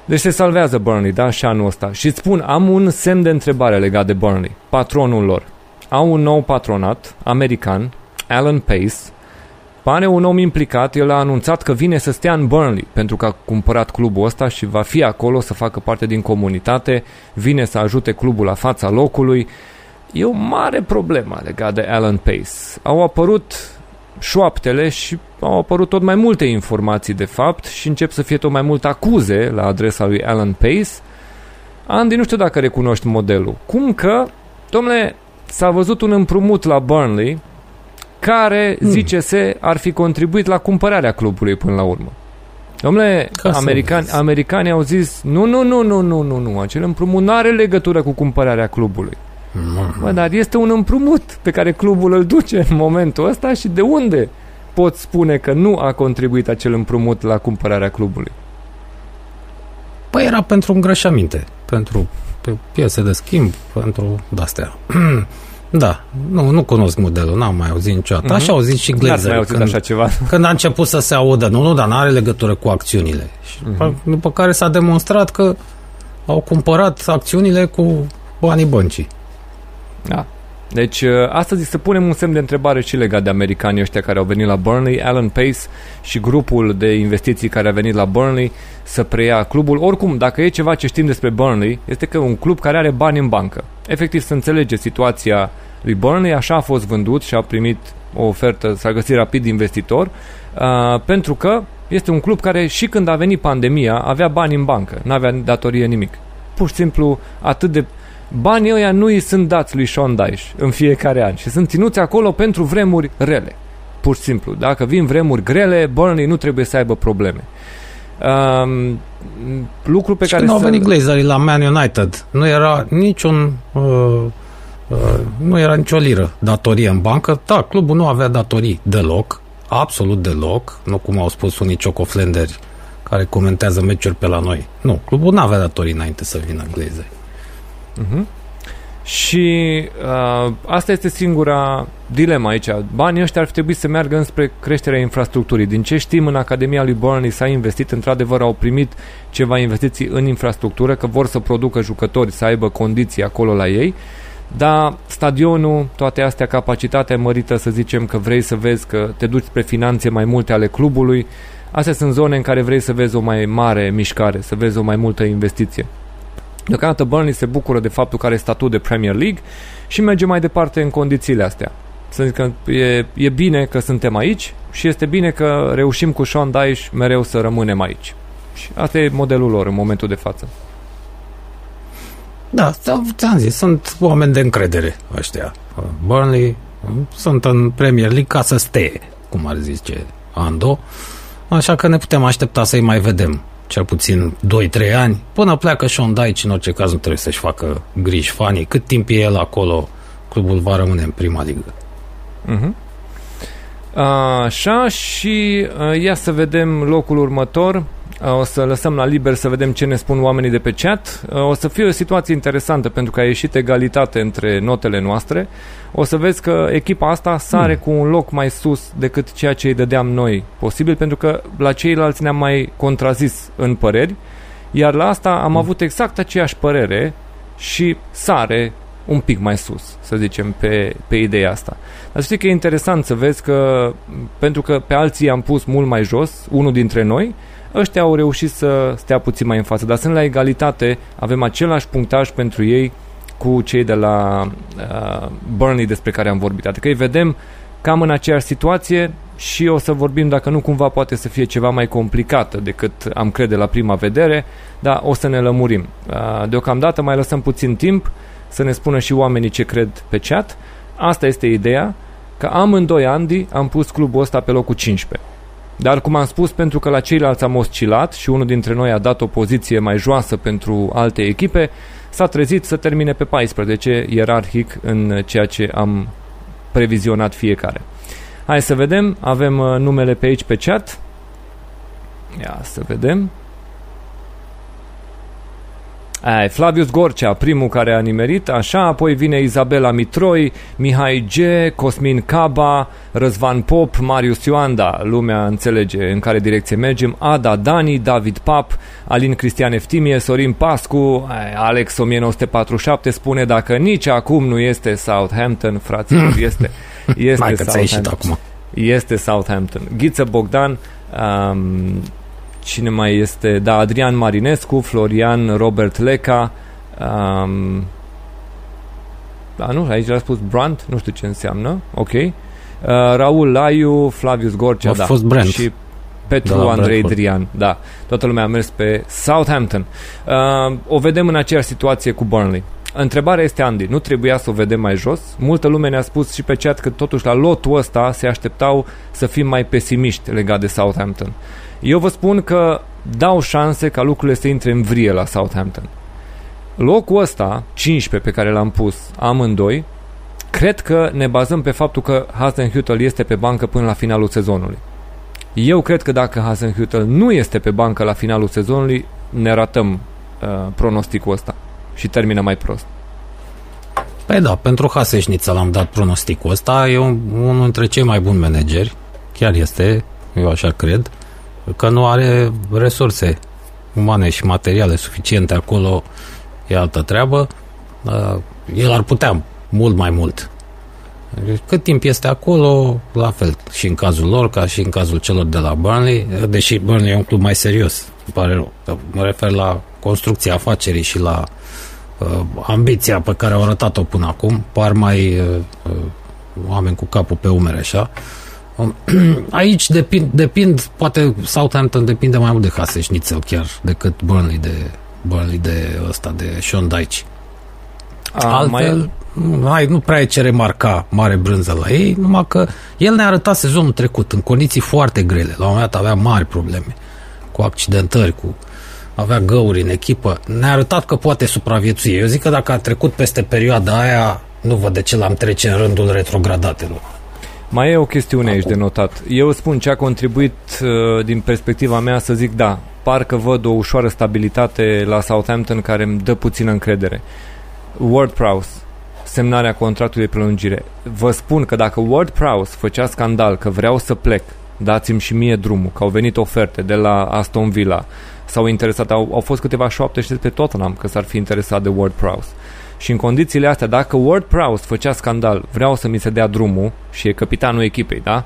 Deci se salvează Burnley, da, și anul ăsta. Și spun, am un semn de întrebare legat de Burnley, patronul lor. Au un nou patronat, american, Alan Pace, Pare un om implicat, el a anunțat că vine să stea în Burnley pentru că a cumpărat clubul ăsta și va fi acolo să facă parte din comunitate, vine să ajute clubul la fața locului. E o mare problemă legat de Alan Pace. Au apărut șoaptele și au apărut tot mai multe informații de fapt și încep să fie tot mai multe acuze la adresa lui Alan Pace. Andy, nu știu dacă recunoști modelul. Cum că, domnule, s-a văzut un împrumut la Burnley care, hmm. zice se, ar fi contribuit la cumpărarea clubului până la urmă. Domnule, americani, americanii au zis, nu, nu, nu, nu, nu, nu, nu, acel împrumut nu are legătură cu cumpărarea clubului. Bă, dar este un împrumut pe care clubul îl duce în momentul ăsta și de unde pot spune că nu a contribuit acel împrumut la cumpărarea clubului? Păi era pentru îngrășăminte, pentru piese de schimb, pentru de-astea. [CLEARS THROAT] Da, nu, nu cunosc modelul, n-am mai auzit niciodată. Uh-huh. Așa au zis și Glazer. mai auzit când, așa ceva. [LAUGHS] Când a început să se audă, nu, nu, dar nu are legătură cu acțiunile. Și uh-huh. după care s-a demonstrat că au cumpărat acțiunile cu banii băncii. Da. Deci, uh, astăzi să punem un semn de întrebare și legat de americanii ăștia care au venit la Burnley, Alan Pace și grupul de investiții care a venit la Burnley să preia clubul. Oricum, dacă e ceva ce știm despre Burnley, este că un club care are bani în bancă. Efectiv, să înțelege situația lui Burnley, așa a fost vândut și a primit o ofertă, s-a găsit rapid investitor, uh, pentru că este un club care și când a venit pandemia avea bani în bancă, nu avea datorie nimic. Pur și simplu atât de banii ăia nu îi sunt dați lui Sean Dyche în fiecare an și sunt ținuți acolo pentru vremuri rele. Pur și simplu. Dacă vin vremuri grele, Burnley nu trebuie să aibă probleme. Um, lucru pe și care când au venit Glazerii la Man United, nu era niciun uh, uh, nu era nicio liră datorie în bancă. Da, clubul nu avea datorii deloc, absolut deloc, nu cum au spus unii ciocoflenderi care comentează meciuri pe la noi. Nu, clubul nu avea datorii înainte să vină Glazeri. Uh-huh. Și uh, asta este singura dilema aici. Banii ăștia ar fi trebuit să meargă înspre creșterea infrastructurii. Din ce știm, în Academia lui Burnley s-a investit, într-adevăr au primit ceva investiții în infrastructură, că vor să producă jucători, să aibă condiții acolo la ei, dar stadionul, toate astea, capacitatea mărită, să zicem că vrei să vezi că te duci spre finanțe mai multe ale clubului, astea sunt zone în care vrei să vezi o mai mare mișcare, să vezi o mai multă investiție. Deocamdată Burnley se bucură de faptul că are statut de Premier League și merge mai departe în condițiile astea. Să zic că e, e bine că suntem aici și este bine că reușim cu Sean Dyche mereu să rămânem aici. Și asta e modelul lor în momentul de față. Da, ți-am zis, sunt oameni de încredere ăștia. Burnley sunt în Premier League ca să stea, cum ar zice Ando, așa că ne putem aștepta să-i mai vedem cel puțin 2-3 ani, până pleacă Sean Dyche, în orice caz nu trebuie să-și facă griji fanii. Cât timp e el acolo, clubul va rămâne în prima ligă. Uh-huh. Așa și uh, ia să vedem locul următor. Uh, o să lăsăm la liber să vedem ce ne spun oamenii de pe chat. Uh, o să fie o situație interesantă pentru că a ieșit egalitate între notele noastre. O să vezi că echipa asta sare mm. cu un loc mai sus decât ceea ce îi dădeam noi posibil pentru că la ceilalți ne-am mai contrazis în păreri. Iar la asta am mm. avut exact aceeași părere și sare un pic mai sus, să zicem, pe, pe ideea asta. Dar știi că e interesant să vezi că, pentru că pe alții am pus mult mai jos, unul dintre noi, ăștia au reușit să stea puțin mai în față, dar sunt la egalitate, avem același punctaj pentru ei cu cei de la uh, Burnley despre care am vorbit. Adică îi vedem cam în aceeași situație, și o să vorbim dacă nu cumva poate să fie ceva mai complicată decât am crede la prima vedere, dar o să ne lămurim. Uh, deocamdată mai lăsăm puțin timp să ne spună și oamenii ce cred pe chat. Asta este ideea, că amândoi Andy am pus clubul ăsta pe locul 15. Dar, cum am spus, pentru că la ceilalți am oscilat și unul dintre noi a dat o poziție mai joasă pentru alte echipe, s-a trezit să termine pe 14, ierarhic în ceea ce am previzionat fiecare. Hai să vedem, avem uh, numele pe aici pe chat. Ia să vedem. Ai, Flavius Gorcea, primul care a nimerit, așa, apoi vine Izabela Mitroi, Mihai G, Cosmin Caba, Răzvan Pop, Marius Ioanda, lumea înțelege în care direcție mergem, Ada Dani, David Pap, Alin Cristian Eftimie, Sorin Pascu, Alex 1947 spune dacă nici acum nu este Southampton, fraților, [LAUGHS] este, este Mai Southampton. acum. Este Southampton. Ghiță Bogdan, um, cine mai este? Da, Adrian Marinescu, Florian Robert Leca, um, da, nu, aici a spus Brandt, nu știu ce înseamnă, ok. Uh, Raul Laiu, Flavius Gorcea, A da. fost Brand. Și Petru Da, Andrei Brentford. Drian, da. Toată lumea a mers pe Southampton. Uh, o vedem în aceeași situație cu Burnley. Întrebarea este, Andy, nu trebuia să o vedem mai jos? Multă lume ne-a spus și pe chat că totuși la lotul ăsta se așteptau să fim mai pesimiști legat de Southampton. Eu vă spun că dau șanse ca lucrurile să intre în vrie la Southampton. Locul ăsta, 15 pe care l-am pus amândoi, cred că ne bazăm pe faptul că Hasenhüttl este pe bancă până la finalul sezonului. Eu cred că dacă Hasenhüttl nu este pe bancă la finalul sezonului, ne ratăm uh, pronosticul ăsta și termină mai prost. Păi da, pentru Haseșnița l-am dat pronosticul ăsta. E un, unul dintre cei mai buni manageri. Chiar este, eu așa cred, că nu are resurse umane și materiale suficiente acolo. E altă treabă. Uh, El ar putea mult mai mult. Cât timp este acolo, la fel și în cazul lor, ca și în cazul celor de la Burnley, deși Burnley e un club mai serios, îmi pare rău. Mă refer la construcția afacerii și la uh, ambiția pe care au arătat-o până acum, par mai uh, uh, oameni cu capul pe umere, așa. Um, [CLEARS THROAT] Aici depind, depind, poate Southampton depinde mai mult de Haseșnițel chiar decât Burnley de Burnley de ăsta, de Sean Dyche. A, Altfel, nu, hai, nu prea e ce remarca mare brânză la ei, numai că el ne-a arătat sezonul trecut în condiții foarte grele. La un moment dat avea mari probleme cu accidentări, cu avea găuri în echipă. Ne-a arătat că poate supraviețui. Eu zic că dacă a trecut peste perioada aia, nu văd de ce l-am trece în rândul retrogradatelor. Mai e o chestiune aici de notat. Eu spun ce a contribuit uh, din perspectiva mea să zic da, parcă văd o ușoară stabilitate la Southampton care îmi dă puțină încredere. Ward Prowse, semnarea contractului de prelungire. Vă spun că dacă Ward Prowse făcea scandal că vreau să plec, dați-mi și mie drumul, că au venit oferte de la Aston Villa, s-au interesat, au, au fost câteva șoapte și pe Tottenham că s-ar fi interesat de Ward Prowse. Și în condițiile astea, dacă Ward Prowse făcea scandal, vreau să mi se dea drumul și e capitanul echipei, da?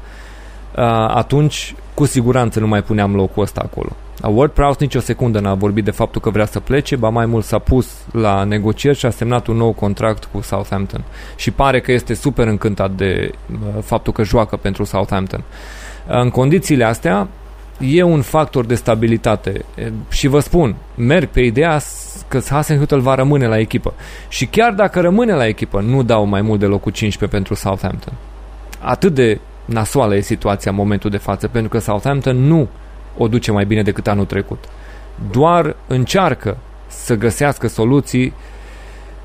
Uh, atunci, cu siguranță nu mai puneam locul ăsta acolo. A Ward Prowse nici o secundă n-a vorbit de faptul că vrea să plece, ba mai mult s-a pus la negocieri și a semnat un nou contract cu Southampton. Și pare că este super încântat de uh, faptul că joacă pentru Southampton. Uh, în condițiile astea, e un factor de stabilitate E, și vă spun, merg pe ideea s- că Hasenhüttl va rămâne la echipă. Și chiar dacă rămâne la echipă, nu dau mai mult de locul 15 pentru Southampton. Atât de nasoală e situația în momentul de față, pentru că Southampton nu o duce mai bine decât anul trecut. Doar încearcă să găsească soluții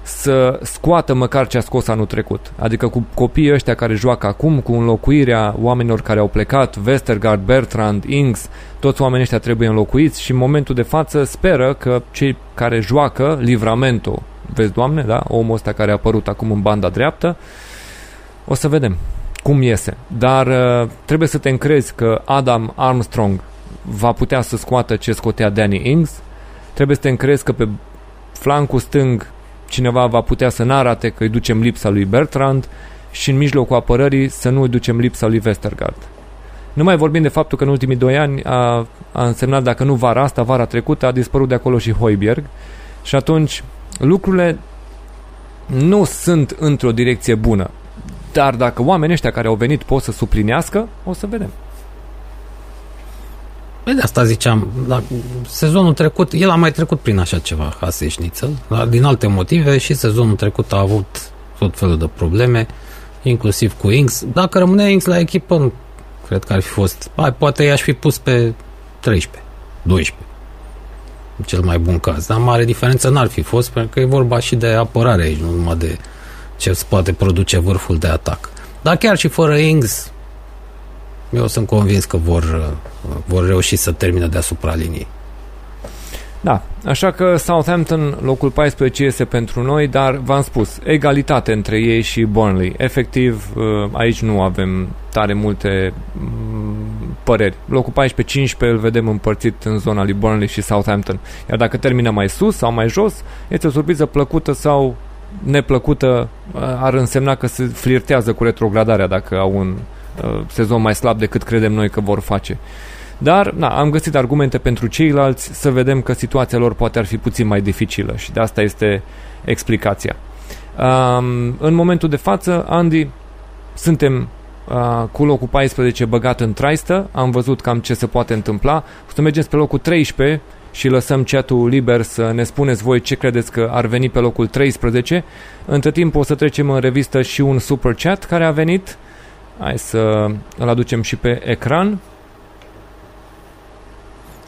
să scoată măcar ce a scos anul trecut. Adică cu copiii ăștia care joacă acum, cu înlocuirea oamenilor care au plecat, Westergaard, Bertrand, Ings, toți oamenii ăștia trebuie înlocuiți și în momentul de față speră că cei care joacă Livramento, vezi doamne, da? Omul ăsta care a apărut acum în banda dreaptă, o să vedem cum iese. Dar uh, trebuie să te încrezi că Adam Armstrong va putea să scoată ce scotea Danny Ings. Trebuie să te încrezi că pe flancul stâng cineva va putea să n-arate că îi ducem lipsa lui Bertrand și în mijlocul apărării să nu îi ducem lipsa lui Westergaard. Nu mai vorbim de faptul că în ultimii doi ani a, a însemnat, dacă nu vara asta, vara trecută, a dispărut de acolo și Hoiberg și atunci lucrurile nu sunt într-o direcție bună. Dar dacă oamenii ăștia care au venit pot să suplinească, o să vedem. Păi de asta ziceam, la sezonul trecut, el a mai trecut prin așa ceva, Hase Schnitzel, dar din alte motive și sezonul trecut a avut tot felul de probleme, inclusiv cu Inks. Dacă rămânea Inks la echipă, nu cred că ar fi fost, hai, poate i-aș fi pus pe 13, 12, în cel mai bun caz, dar mare diferență n-ar fi fost, pentru că e vorba și de apărare aici, nu numai de ce se poate produce vârful de atac. Dar chiar și fără Ings, eu sunt convins că vor, vor reuși să termină deasupra liniei. Da, așa că Southampton, locul 14 este pentru noi, dar v-am spus, egalitate între ei și Burnley. Efectiv, uh, aici nu avem tare multe mm, păreri. Locul 14-15 îl vedem împărțit în zona lui Burnley și Southampton. Iar dacă termină mai sus sau mai jos, este o surpriză plăcută sau neplăcută, uh, ar însemna că se flirtează cu retrogradarea dacă au un uh, sezon mai slab decât credem noi că vor face. Dar, na, am găsit argumente pentru ceilalți să vedem că situația lor poate ar fi puțin mai dificilă și de asta este explicația. Um, în momentul de față, Andy, suntem uh, cu locul 14 băgat în traistă, am văzut cam ce se poate întâmpla. O să mergem pe locul 13 și lăsăm chatul liber să ne spuneți voi ce credeți că ar veni pe locul 13. Între timp o să trecem în revistă și un super chat care a venit. Hai să îl aducem și pe ecran.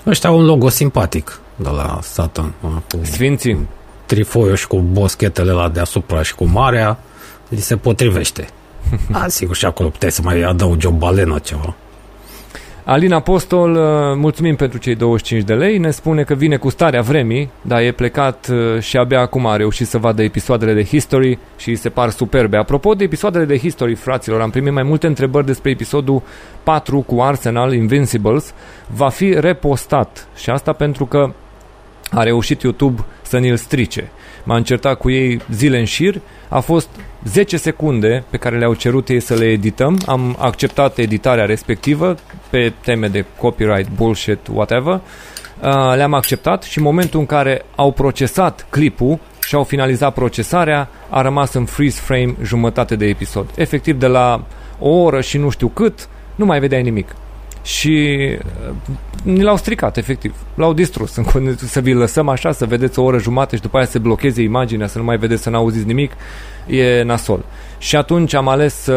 Ăștia au un logo simpatic de la Satan. Cu Sfinții. trifoiul și cu boschetele la deasupra și cu marea. Li se potrivește. A, [LAUGHS] sigur, și acolo puteai să mai adaugi o balenă ceva. Alin Apostol, uh, mulțumim pentru cei 25 de lei, ne spune că vine cu starea vremii, dar e plecat uh, și abia acum a reușit să vadă episoadele de History și îi se par superbe. Apropo de episoadele de History, fraților, am primit mai multe întrebări despre episodul 4 cu Arsenal Invincibles. Va fi repostat și asta pentru că a reușit YouTube să ne-l strice. M-a încertat cu ei zile în șir, a fost 10 secunde pe care le-au cerut ei să le edităm, am acceptat editarea respectivă pe teme de copyright, bullshit, whatever, uh, le-am acceptat și în momentul în care au procesat clipul și au finalizat procesarea, a rămas în freeze frame jumătate de episod. Efectiv de la o oră și nu știu cât, nu mai vedeai nimic și uh, ni l-au stricat, efectiv. L-au distrus. Să vi lăsăm așa, să vedeți o oră jumate și după aia să blocheze imaginea, să nu mai vedeți, să n-auziți nimic, e nasol. Și atunci am ales să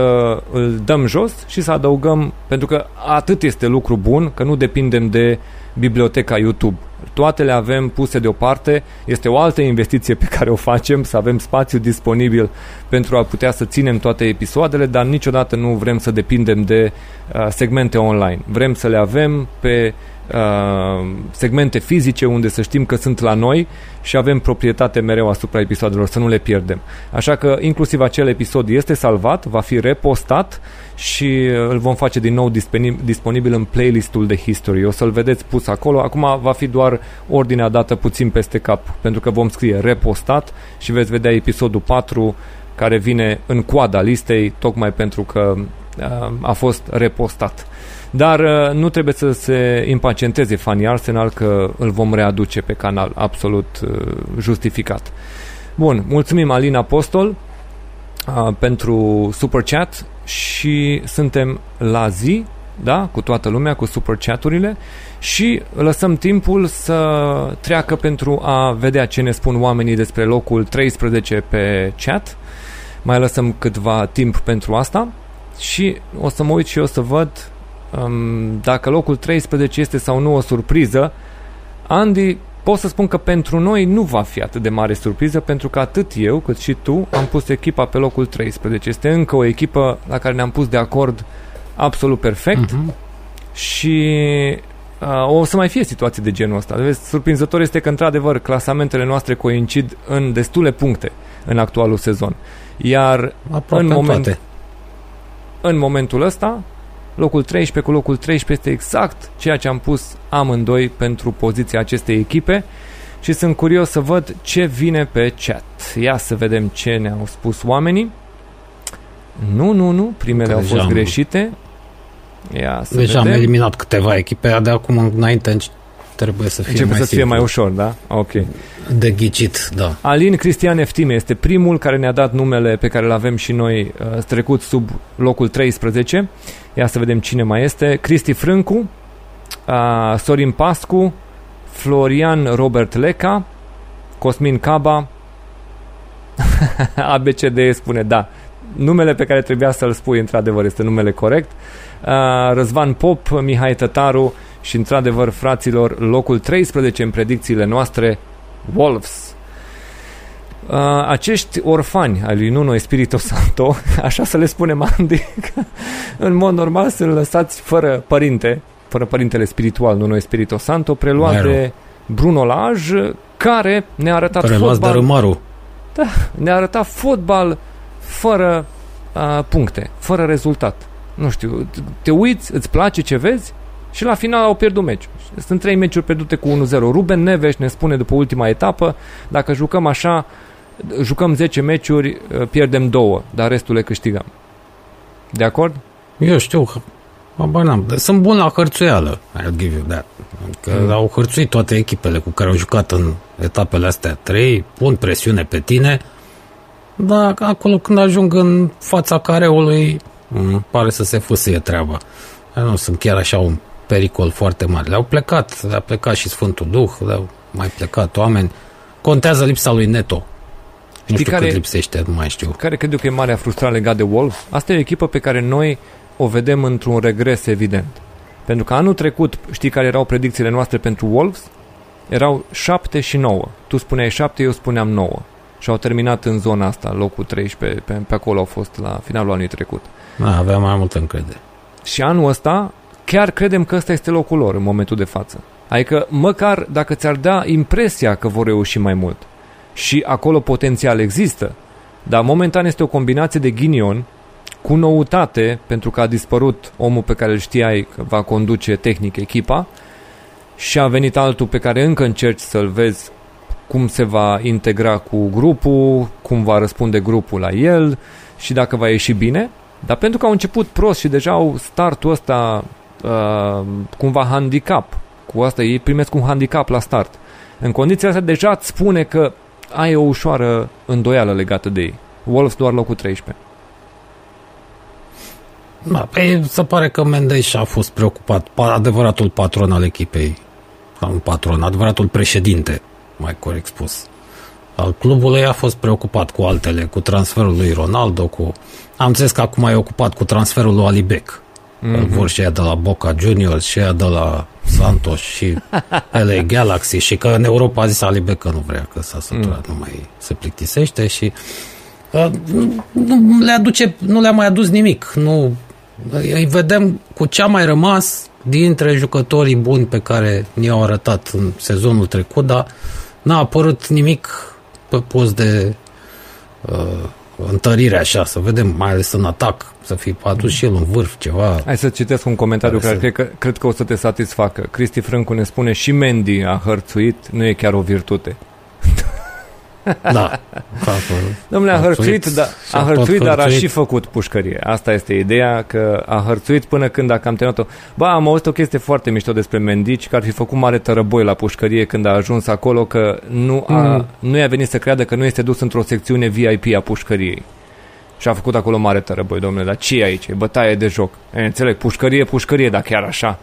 îl dăm jos și să adăugăm, pentru că atât este lucru bun, că nu depindem de biblioteca YouTube. Toate le avem puse deoparte, este o altă investiție pe care o facem, să avem spațiu disponibil pentru a putea să ținem toate episoadele, dar niciodată nu vrem să depindem de uh, segmente online. Vrem să le avem pe uh, segmente fizice unde să știm că sunt la noi și avem proprietate mereu asupra episoadelor, să nu le pierdem. Așa că inclusiv acel episod este salvat, va fi repostat și îl vom face din nou disponibil în playlistul de History. O să-l vedeți pus acolo. Acum va fi doar ordinea dată puțin peste cap, pentru că vom scrie repostat și veți vedea episodul 4 care vine în coada listei, tocmai pentru că uh, a fost repostat. Dar uh, nu trebuie să se impacienteze fanii Arsenal că îl vom readuce pe canal, absolut uh, justificat. Bun, mulțumim Alin Apostol uh, pentru super chat și suntem la zi, da, cu toată lumea, cu super chaturile și lăsăm timpul să treacă pentru a vedea ce ne spun oamenii despre locul 13 pe chat. Mai lăsăm câtva timp pentru asta și o să mă uit și eu să văd um, dacă locul 13 este sau nu o surpriză. Andy, pot să spun că pentru noi nu va fi atât de mare surpriză pentru că atât eu cât și tu am pus echipa pe locul 13. Este încă o echipă la care ne-am pus de acord absolut perfect uh-huh. și uh, o să mai fie situații de genul ăsta. Vezi, surprinzător este că într-adevăr clasamentele noastre coincid în destule puncte în actualul sezon. Iar Aproape în, moment, toate. în momentul ăsta locul 13 cu locul 13 este exact ceea ce am pus amândoi pentru poziția acestei echipe și sunt curios să văd ce vine pe chat. Ia să vedem ce ne-au spus oamenii. Nu, nu, nu, primele Că au deja fost am- greșite. Ia să Deja am vedem. eliminat câteva echipe, de acum înainte înci- trebuie să fie Începe mai să fie simplu. mai ușor, da? Ok. De ghicit, da. Alin Cristian Eftime este primul care ne-a dat numele pe care îl avem și noi uh, trecut sub locul 13. Ia să vedem cine mai este. Cristi Frâncu, uh, Sorin Pascu, Florian Robert Leca, Cosmin Caba, [LAUGHS] ABCD spune da. Numele pe care trebuia să-l spui într-adevăr este numele corect. Uh, Răzvan Pop, Mihai Tătaru și într-adevăr fraților locul 13 în predicțiile noastre Wolves. Uh, acești orfani ai lui Nuno Espirito Santo, [LAUGHS] așa să le spunem Andy, că în mod normal sunt lăsați fără părinte, fără părintele spiritual Nuno Espirito Santo, preluat Mai rău. de Bruno Lage, care ne-a arătat Preluați de fotbal, Râmaru. ne-a arătat fotbal fără uh, puncte, fără rezultat. Nu știu, te uiți, îți place ce vezi și la final au pierdut meciul. Sunt trei meciuri pierdute cu 1-0. Ruben Neves ne spune după ultima etapă, dacă jucăm așa, jucăm 10 meciuri, uh, pierdem două, dar restul le câștigăm. De acord? Eu știu, că- habar n-am. Sunt bun la hărțuială, I'll give you that. Că Mm. au hărțuit toate echipele cu care au jucat în etapele astea trei, pun presiune pe tine, dar acolo când ajung în fața careului, m, pare să se fâsâie treaba. Nu sunt chiar așa un pericol foarte mare. Le-au plecat, le-a plecat și Sfântul Duh, le-au mai plecat oameni. Contează lipsa lui Neto. Nu Știi știu care- cât lipsește, nu mai știu. Care cred eu că e marea frustrare legat de Wolves? Asta e o echipă pe care noi o vedem într-un regres evident. Pentru că anul trecut, știi care erau predicțiile noastre pentru Wolves? Erau 7 și 9. Tu spuneai 7, eu spuneam 9. Și au terminat în zona asta, locul 13, pe, pe acolo au fost la finalul anului trecut. Da, aveam mai multă încredere. Și anul ăsta chiar credem că ăsta este locul lor în momentul de față. Adică măcar dacă ți-ar da impresia că vor reuși mai mult și acolo potențial există, dar momentan este o combinație de ghinion cu noutate, pentru că a dispărut omul pe care îl știai că va conduce tehnic echipa și a venit altul pe care încă încerci să-l vezi cum se va integra cu grupul, cum va răspunde grupul la el și dacă va ieși bine. Dar pentru că au început prost și deja au startul ăsta uh, cumva handicap, cu asta ei primesc un handicap la start. În condiția asta deja îți spune că ai o ușoară îndoială legată de ei. Wolves doar locul 13. Da, pe se pare că Mendes a fost preocupat, pa- adevăratul patron al echipei, sau un patron, adevăratul președinte, mai corect spus, al clubului a fost preocupat cu altele, cu transferul lui Ronaldo, cu... Am înțeles că acum e ocupat cu transferul lui Alibec. Mm-hmm. Îl vor și ea de la Boca Juniors, și ea de la Santos și [LAUGHS] LA Galaxy și că în Europa a zis Alibec că nu vrea, că s-a săturat, mm. nu mai se plictisește și uh, nu, nu le aduce, nu le-a mai adus nimic. Nu, îi vedem cu ce a mai rămas dintre jucătorii buni pe care ni-au arătat în sezonul trecut, dar n-a apărut nimic pe post de uh, întărire așa, să vedem, mai ales în atac, să fi adus și el în vârf ceva. Hai să citesc un comentariu Care care să- cred că, cred că o să te satisfacă. Cristi Frâncu ne spune și Mendy a hărțuit, nu e chiar o virtute. Da. Ca, Domnule, a A hărțuit, hărțuit da, și a a tot hărțuit, dar a hărțuit. și făcut pușcărie. Asta este ideea, că a hărțuit până când a cam terminat-o. Ba, am auzit o chestie foarte mișto despre Mendici, că ar fi făcut mare tărăboi la pușcărie când a ajuns acolo, că nu, a, Mm. nu i-a venit să creadă că nu este dus într-o secțiune VIP a pușcăriei. Și a făcut acolo mare tărăboi, domnule, dar ce e aici? E bătaie de joc. E, înțeleg, pușcărie, pușcărie, dar chiar așa.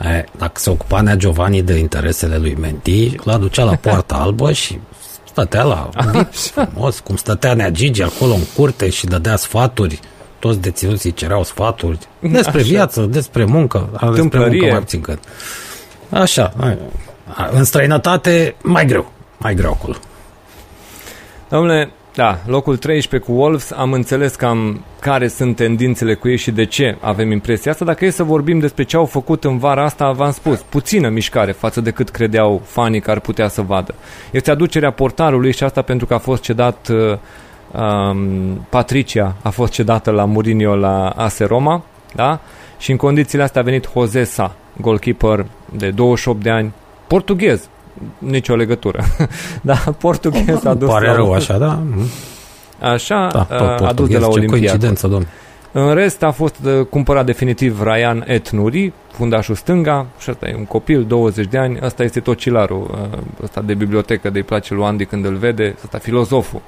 E, dacă se ocupa Nea Giovanni de interesele lui Menti, l aducea la poarta [LAUGHS] albă și stătea la bit frumos, cum stătea Nea Gigi acolo în curte și dădea sfaturi. Toți deținuții cereau sfaturi despre Așa. viață, despre muncă, a, despre Tâmplărie. muncă mai puțin că... Așa, a, a, în străinătate mai greu, mai greu acolo. Domnule, da, locul 13 cu Wolves, am înțeles cam care sunt tendințele cu ei și de ce avem impresia asta. Dacă e să vorbim despre ce au făcut în vara asta, v-am spus, puțină mișcare față de cât credeau fanii că ar putea să vadă. Este aducerea portarului și asta pentru că a fost cedat uh, um, Patricia, a fost cedată la Mourinho la AS Roma, da? Și în condițiile astea a venit Jose Sa, goalkeeper de 28 de ani, portughez, nicio legătură. [LAUGHS] da, portughez a dus Pare la rău așa, da? Mhm. Așa, Da, da tot a dus de portughez, la ce Olimpia. coincidență, domnule. În rest a fost uh, cumpărat definitiv Ryan Etnuri, fundașul stânga, și ăsta e un copil, 20 de ani, ăsta este tocilarul, uh, ăsta de bibliotecă, de-i place lui Andy când îl vede, ăsta filozoful,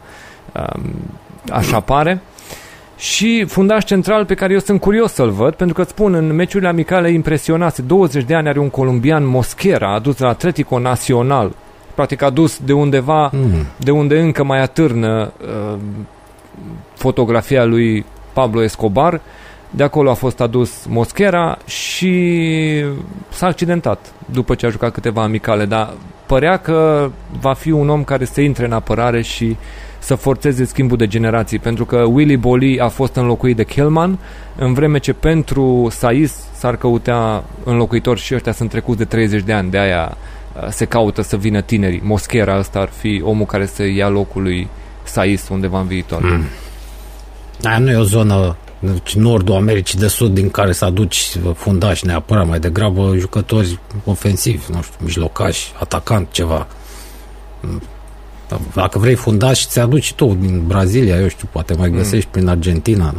uh, așa pare. Și fundaș central pe care eu sunt curios să-l văd, pentru că îți spun, în meciurile amicale impresionase, 20 de ani are un colombian Mosquera, adus la Atletico Nacional, practic adus de undeva, Mm. de unde încă mai atârnă uh, fotografia lui Pablo Escobar. De acolo a fost adus Mosquera și s-a accidentat după ce a jucat câteva amicale, dar părea că va fi un om care să intre în apărare și să forțeze schimbul de generații, pentru că Willy Boli a fost înlocuit de Kelman, în vreme ce pentru Saiz s-ar căuta înlocuitor și ăștia sunt trecuți de 30 de ani, de aia uh, se caută să vină tinerii. Moschera ăsta ar fi omul care să ia locul lui Saiz undeva în viitor. Mm. Aia nu e o zonă deci nordul Americii de Sud din care să aduci fundași neapărat, mai degrabă jucători ofensivi, nu știu, mijlocași, atacant, ceva. Mm. Dacă vrei fundași, ți aduci tu din Brazilia, eu știu, poate mai găsești prin Argentina,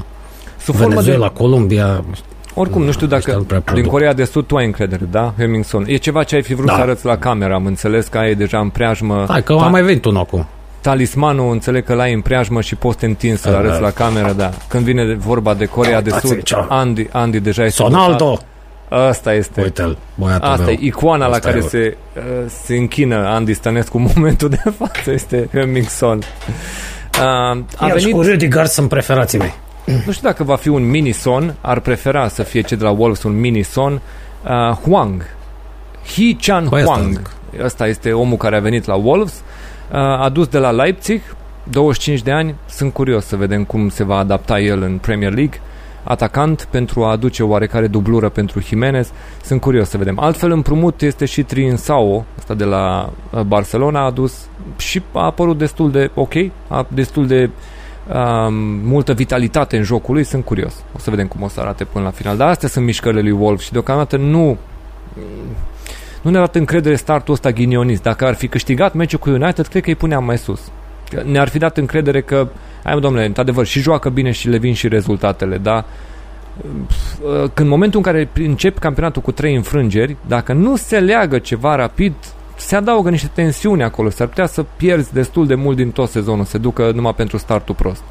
Sub formă Venezuela, de, Columbia. oricum, nu știu Ăștia dacă nu prea din produc. Corea de Sud tu ai încredere, da, Hemingson? E ceva ce ai fi vrut Da. să arăți la camera, am înțeles că ai deja în preajmă Hai că Ta- a mai venit unul acum. talismanul, înțeleg că l-ai în preajmă și poți te întins să-l Da, arăți da. la cameră, da. Când vine vorba de Corea de Uitați-i Sud, ce- Andy, Andy deja este Sonaldo! dotat. Asta este. Uite-l, băiatul Asta meu. e icoana la Asta care e. se, uh, se închină Andy Stănescu în [LAUGHS] momentul de față, este Hemmingson. Uh, a El și venit, cu Rüdiger sunt preferații mei. nu știu dacă va fi un mini-son, ar prefera să fie cel de la Wolves un mini-son, uh, Huang. He Chan Păi asta Huang. zic. Ăsta este omul care a venit la Wolves, uh, adus de la Leipzig, 25 de ani, sunt curios să vedem cum se va adapta el în Premier League atacant pentru a aduce oarecare dublură pentru Jimenez. Sunt curios să vedem. Altfel împrumut este și Trinsao, ăsta de la uh, Barcelona, a adus și a apărut destul de ok, a destul de um, multă vitalitate în jocul lui, sunt curios. O să vedem cum o să arate până la final. Dar astea sunt mișcările lui Wolf și deocamdată nu nu ne arată încredere startul ăsta ghinionist. Dacă ar fi câștigat meciul cu United, cred că îi puneam mai sus. Că Ne-ar fi dat încredere că, hai mă domnule, într-adevăr, și joacă bine și le vin și rezultatele, dar uh, când în momentul în care începi campionatul cu trei înfrângeri, dacă nu se leagă ceva rapid, se adaugă niște tensiuni acolo, s-ar putea să pierzi destul de mult din tot sezonul, se ducă numai pentru startul prost.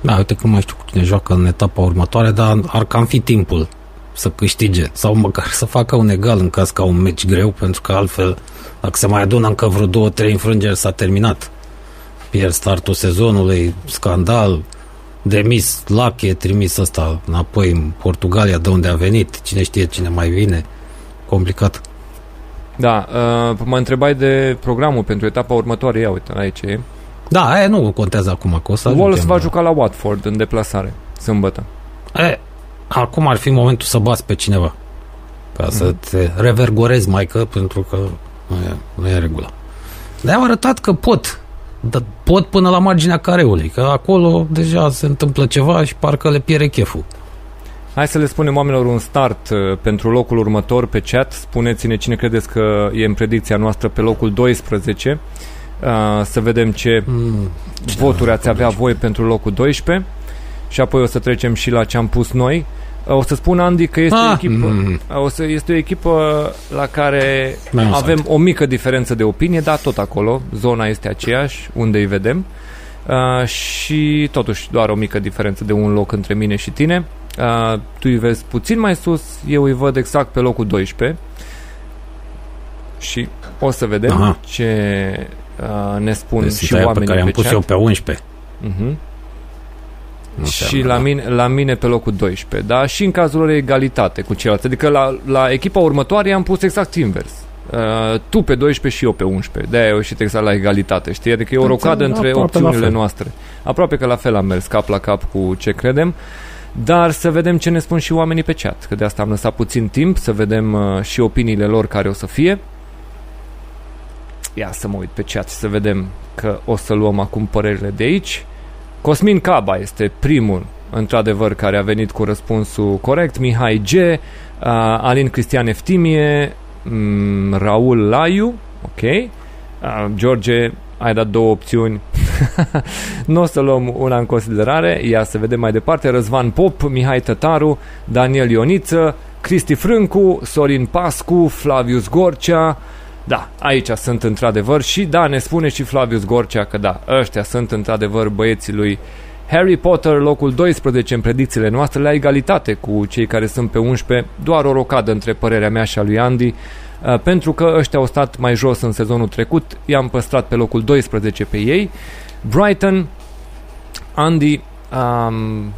Da, uite că mai știu cu cine joacă în etapa următoare, dar ar cam fi timpul să câștige sau măcar să facă un egal în caz ca un meci greu, pentru că altfel, dacă se mai adună încă vreo două, trei înfrângeri, s-a terminat. Pierd startul sezonului, scandal, demis Lache, trimis ăsta înapoi în Portugalia, de unde a venit, cine știe cine mai vine, complicat. Da, uh, mă întrebai de programul pentru etapa următoare, ia uite, aici e. Da, aia nu contează acum, că o să Wolves ajungem va la- juca la Watford în deplasare, sâmbătă. E, acum ar fi momentul să bați pe cineva. Ca să Mhm. te revergorezi, mai că, pentru că nu e, nu e regulă. Dar au arătat că pot. Dar pot până la marginea careului, că acolo deja se întâmplă ceva și parcă le pierde cheful. Hai să le spunem oamenilor un start uh, pentru locul următor pe chat. Spuneți-ne cine credeți că e în predicția noastră pe locul 12. Uh, să vedem ce Mm, voturi ați avea voi pentru locul 12 și apoi o să trecem și la ce am pus noi. Uh, O să spun Andy că este o Ah, echipă, mm. o să, este o echipă la care Mai mult avem o mică diferență de opinie, dar tot acolo, zona este aceeași, unde îi vedem. Uh, și totuși doar o mică diferență de un loc între mine și tine. Uh, tu îi vezi puțin mai sus, eu îi văd exact pe locul 12. Și o să vedem Aha. ce uh, ne spun deci și sunt aia pe oamenii care am pe pus chat. eu pe 11. Mhm. Nu Și înseamnă, la da. mine, la mine pe locul 12. Dar și în cazul lor e egalitate cu ceilalți. Adică la, la echipa următoare am pus exact invers. Uh, tu pe 12 și eu pe 11. De-aia eu ieșit exact la egalitate, știi? Adică e o rocadă între Aproape la opțiunile fel. noastre. Aproape că la fel am mers cap la cap cu ce credem. Dar să vedem ce ne spun și oamenii pe chat. Că de asta am lăsat puțin timp să vedem uh, și opiniile lor care o să fie. Ia să mă uit pe chat să vedem că o să luăm acum părerile de aici. Cosmin Caba este primul, într-adevăr, care a venit cu răspunsul corect. Mihai G, uh, Alin Cristian Eftimie, mm, Raul Laiu, ok. Uh, George, ai dat două opțiuni. [LAUGHS] nu o să luăm una în considerare, ia să vedem mai departe, Răzvan Pop, Mihai Tătaru, Daniel Ioniță, Cristi Frâncu, Sorin Pascu, Flavius Gorcea, da, aici sunt într-adevăr și da, ne spune și Flavius Gorcea că da, ăștia sunt într-adevăr băieții lui Harry Potter, locul 12 în predicțiile noastre, la egalitate cu cei care sunt pe 11, doar o rocadă între părerea mea și a lui Andy, uh, pentru că ăștia au stat mai jos în sezonul trecut, i-am păstrat pe locul 12 pe ei. Brighton, Andy, um,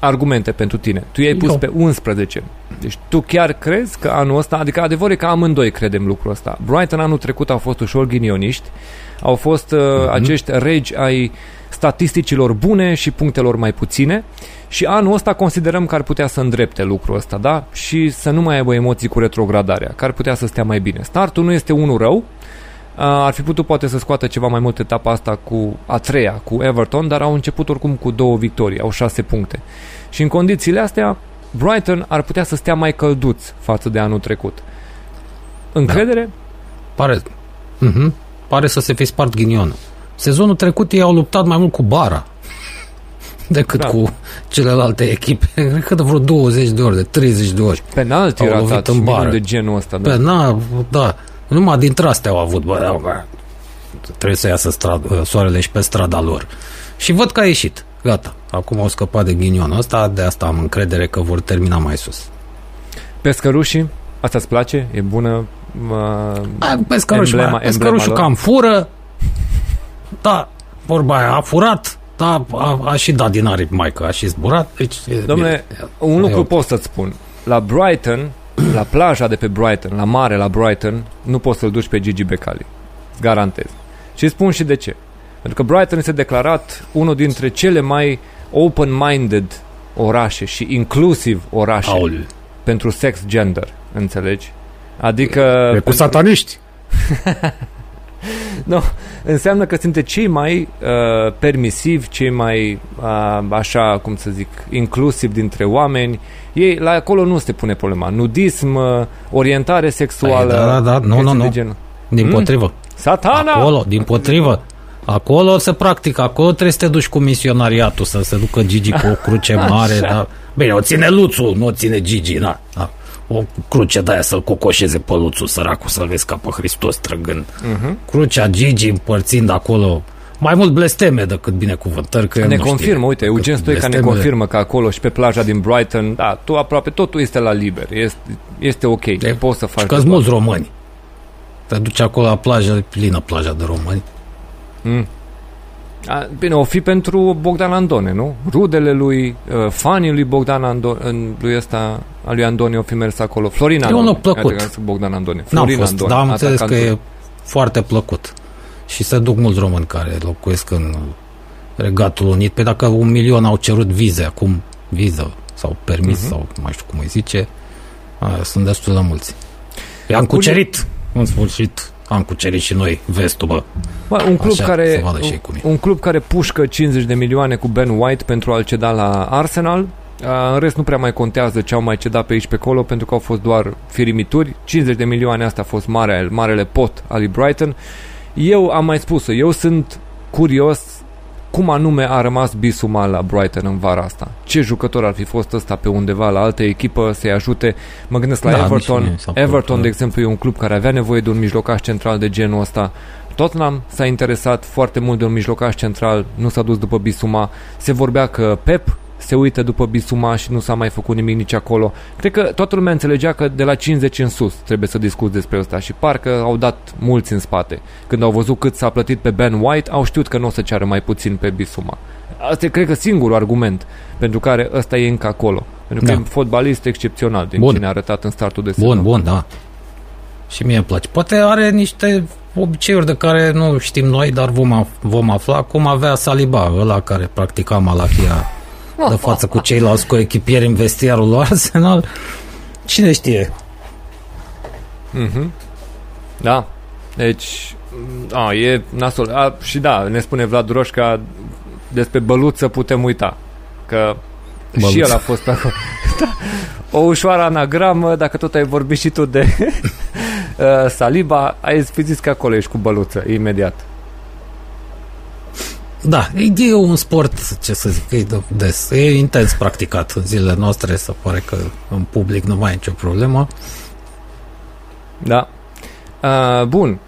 argumente pentru tine. Tu i-ai pus Eu. pe 11. Deci tu chiar crezi că anul ăsta, adică adevărul e că amândoi credem lucrul ăsta. Brighton anul trecut au fost ușor ghinioniști, au fost uh, Mhm. acești regi ai statisticilor bune și punctelor mai puține și anul ăsta considerăm că ar putea să îndrepte lucrul ăsta, da? Și să nu mai aibă emoții cu retrogradarea, că ar putea să stea mai bine. Startul nu este unul rău, Uh, ar fi putut poate să scoată ceva mai mult etapa asta cu a treia, cu Everton, dar au început oricum cu două victorii, au șase puncte. Și în condițiile astea, Brighton ar putea să stea mai călduț față de anul trecut. Încredere? Pare, uh-huh, pare să se fi spart ghinionul. Sezonul trecut ei au luptat mai mult cu bara decât Da. da. cu celelalte echipe. Cred că de vreo 20 de ori, de 30 de ori. Penalti Au lovit ratat în și minuni bară. de genul ăsta. Da. Pe, na, da, numai dintre astea au avut, bă, da, bă, trebuie să iasă strad, soarele și pe strada lor. Și văd că a ieșit. Gata. Acum au scăpat de ghinionul ăsta, de asta am încredere că vor termina mai sus. Pescărușii? Asta îți place? E bună? Uh, A, pescărușul, Emblema- emblema, pescărușul emblema cam fură, da, vorba aia, a furat, da, a, a și dat din aripi maică, a și zburat, deci... e Domnule, bine. un lucru ok. pot să-ți spun. La Brighton, la plaja de pe Brighton, la mare la Brighton, nu poți să-l duci pe Gigi Becali. Îți garantez. Și spun și de ce. Pentru că Brighton este declarat unul dintre cele mai open-minded orașe și inclusiv orașe Aul, pentru sex gender, înțelegi? Adică e cu sataniști. [LAUGHS] No, înseamnă că sunteți cei mai uh, permisivi, cei mai, uh, așa, cum să zic, inclusiv dintre oameni. Ei, la acolo nu se pune problema. Nudism, uh, orientare sexuală. Da, da, da, nu, chestii nu, de nu. genul. Din Mm. potrivă. Satana! Acolo, din potrivă. Acolo se practică, acolo trebuie să te duci cu misionariatul, să se ducă Gigi cu o cruce [LAUGHS] mare, da. Bine, o ține Luțu, nu o ține Gigi, da. da. O cruce de aia să-l cocoșeze pe Luțu, săracul, să-l vezi ca pe Hristos trăgând. Mhm. Crucea Gigi împărțind acolo mai mult blesteme decât binecuvântări. Că el Ne nu confirmă, știe uite, decât Eugen Stoica ne blestemele. confirmă că acolo și pe plaja din Brighton, da, tu aproape totul este la liber, este, este ok, De- poți să faci Și că de sunt mulți toate. români. Te duci acolo la plajă, plină plaja de români. Mm. A, bine, o fi pentru Bogdan Andone, nu? Rudele lui, uh, fanii lui Bogdan Andone, lui ăsta, a lui Andone o fi mers acolo. Florin E un Andone. loc plăcut. Adică să Bogdan Andone. N-am Florin fost, Andone, dar am înțeles că atacantul. e foarte plăcut. Și se duc mulți români care locuiesc în Regatul Unit. Pe dacă un milion au cerut vize acum, viză sau permis Mhm. sau mai știu cum îi zice, a, sunt destul de mulți. I-am Acum- cucerit, în sfârșit, am cucerit și noi vestul, bă. Bă, un club Așa, care să vadă și ei cum e. un, un club care pușcă 50 de milioane cu Ben White pentru a-l ceda la Arsenal. A, În rest nu prea mai contează ce au mai cedat pe aici pe acolo pentru că au fost doar firimituri. 50 de milioane asta a fost mare, marele pot al lui Brighton. Eu am mai spus-o, eu sunt curios cum anume a rămas Bisuma la Brighton în vara asta. Ce jucător ar fi fost ăsta pe undeva la altă echipă să-i ajute? Mă gândesc la Da, nici Everton. mie s-a părut, Everton, da. de exemplu, e un club care avea nevoie de un mijlocaș central de genul ăsta. Tottenham s-a interesat foarte mult de un mijlocaș central, nu s-a dus după Bisuma. Se vorbea că Pep se uită după Bisuma și nu s-a mai făcut nimic nici acolo. Cred că toată lumea înțelegea că de la 50 în sus trebuie să discuți despre asta și parcă au dat mulți în spate. Când au văzut cât s-a plătit pe Ben White, au știut că nu o să ceară mai puțin pe Bisuma. Asta e, cred că, singurul argument pentru care ăsta e încă acolo. Pentru că Da. e un fotbalist excepțional din Bun. cine a arătat în startul de sezon. Bun, bun, da. Și mie îmi place. Poate are niște obiceiuri de care nu știm noi, dar vom, af- vom afla cum avea Saliba, ăla care practica malachia de față cu ceilalți coechipieri în vestiarul lui [LAUGHS] Arsenal. Cine știe? Mhm. Da. Deci, a, e nasol. A, și da, ne spune Vlad Roșca despre băluță putem uita. Că și Băluță. el a fost pe acolo. [LAUGHS] da. O ușoară anagramă, dacă tot ai vorbit și tu de [LAUGHS] uh, Saliba, ai fi zis că acolo ești cu băluță, imediat. Da, e, e un sport, ce să zic, e de- des, e intens practicat în zilele noastre, se pare că în public nu mai e nicio problemă. Da. Uh, bun.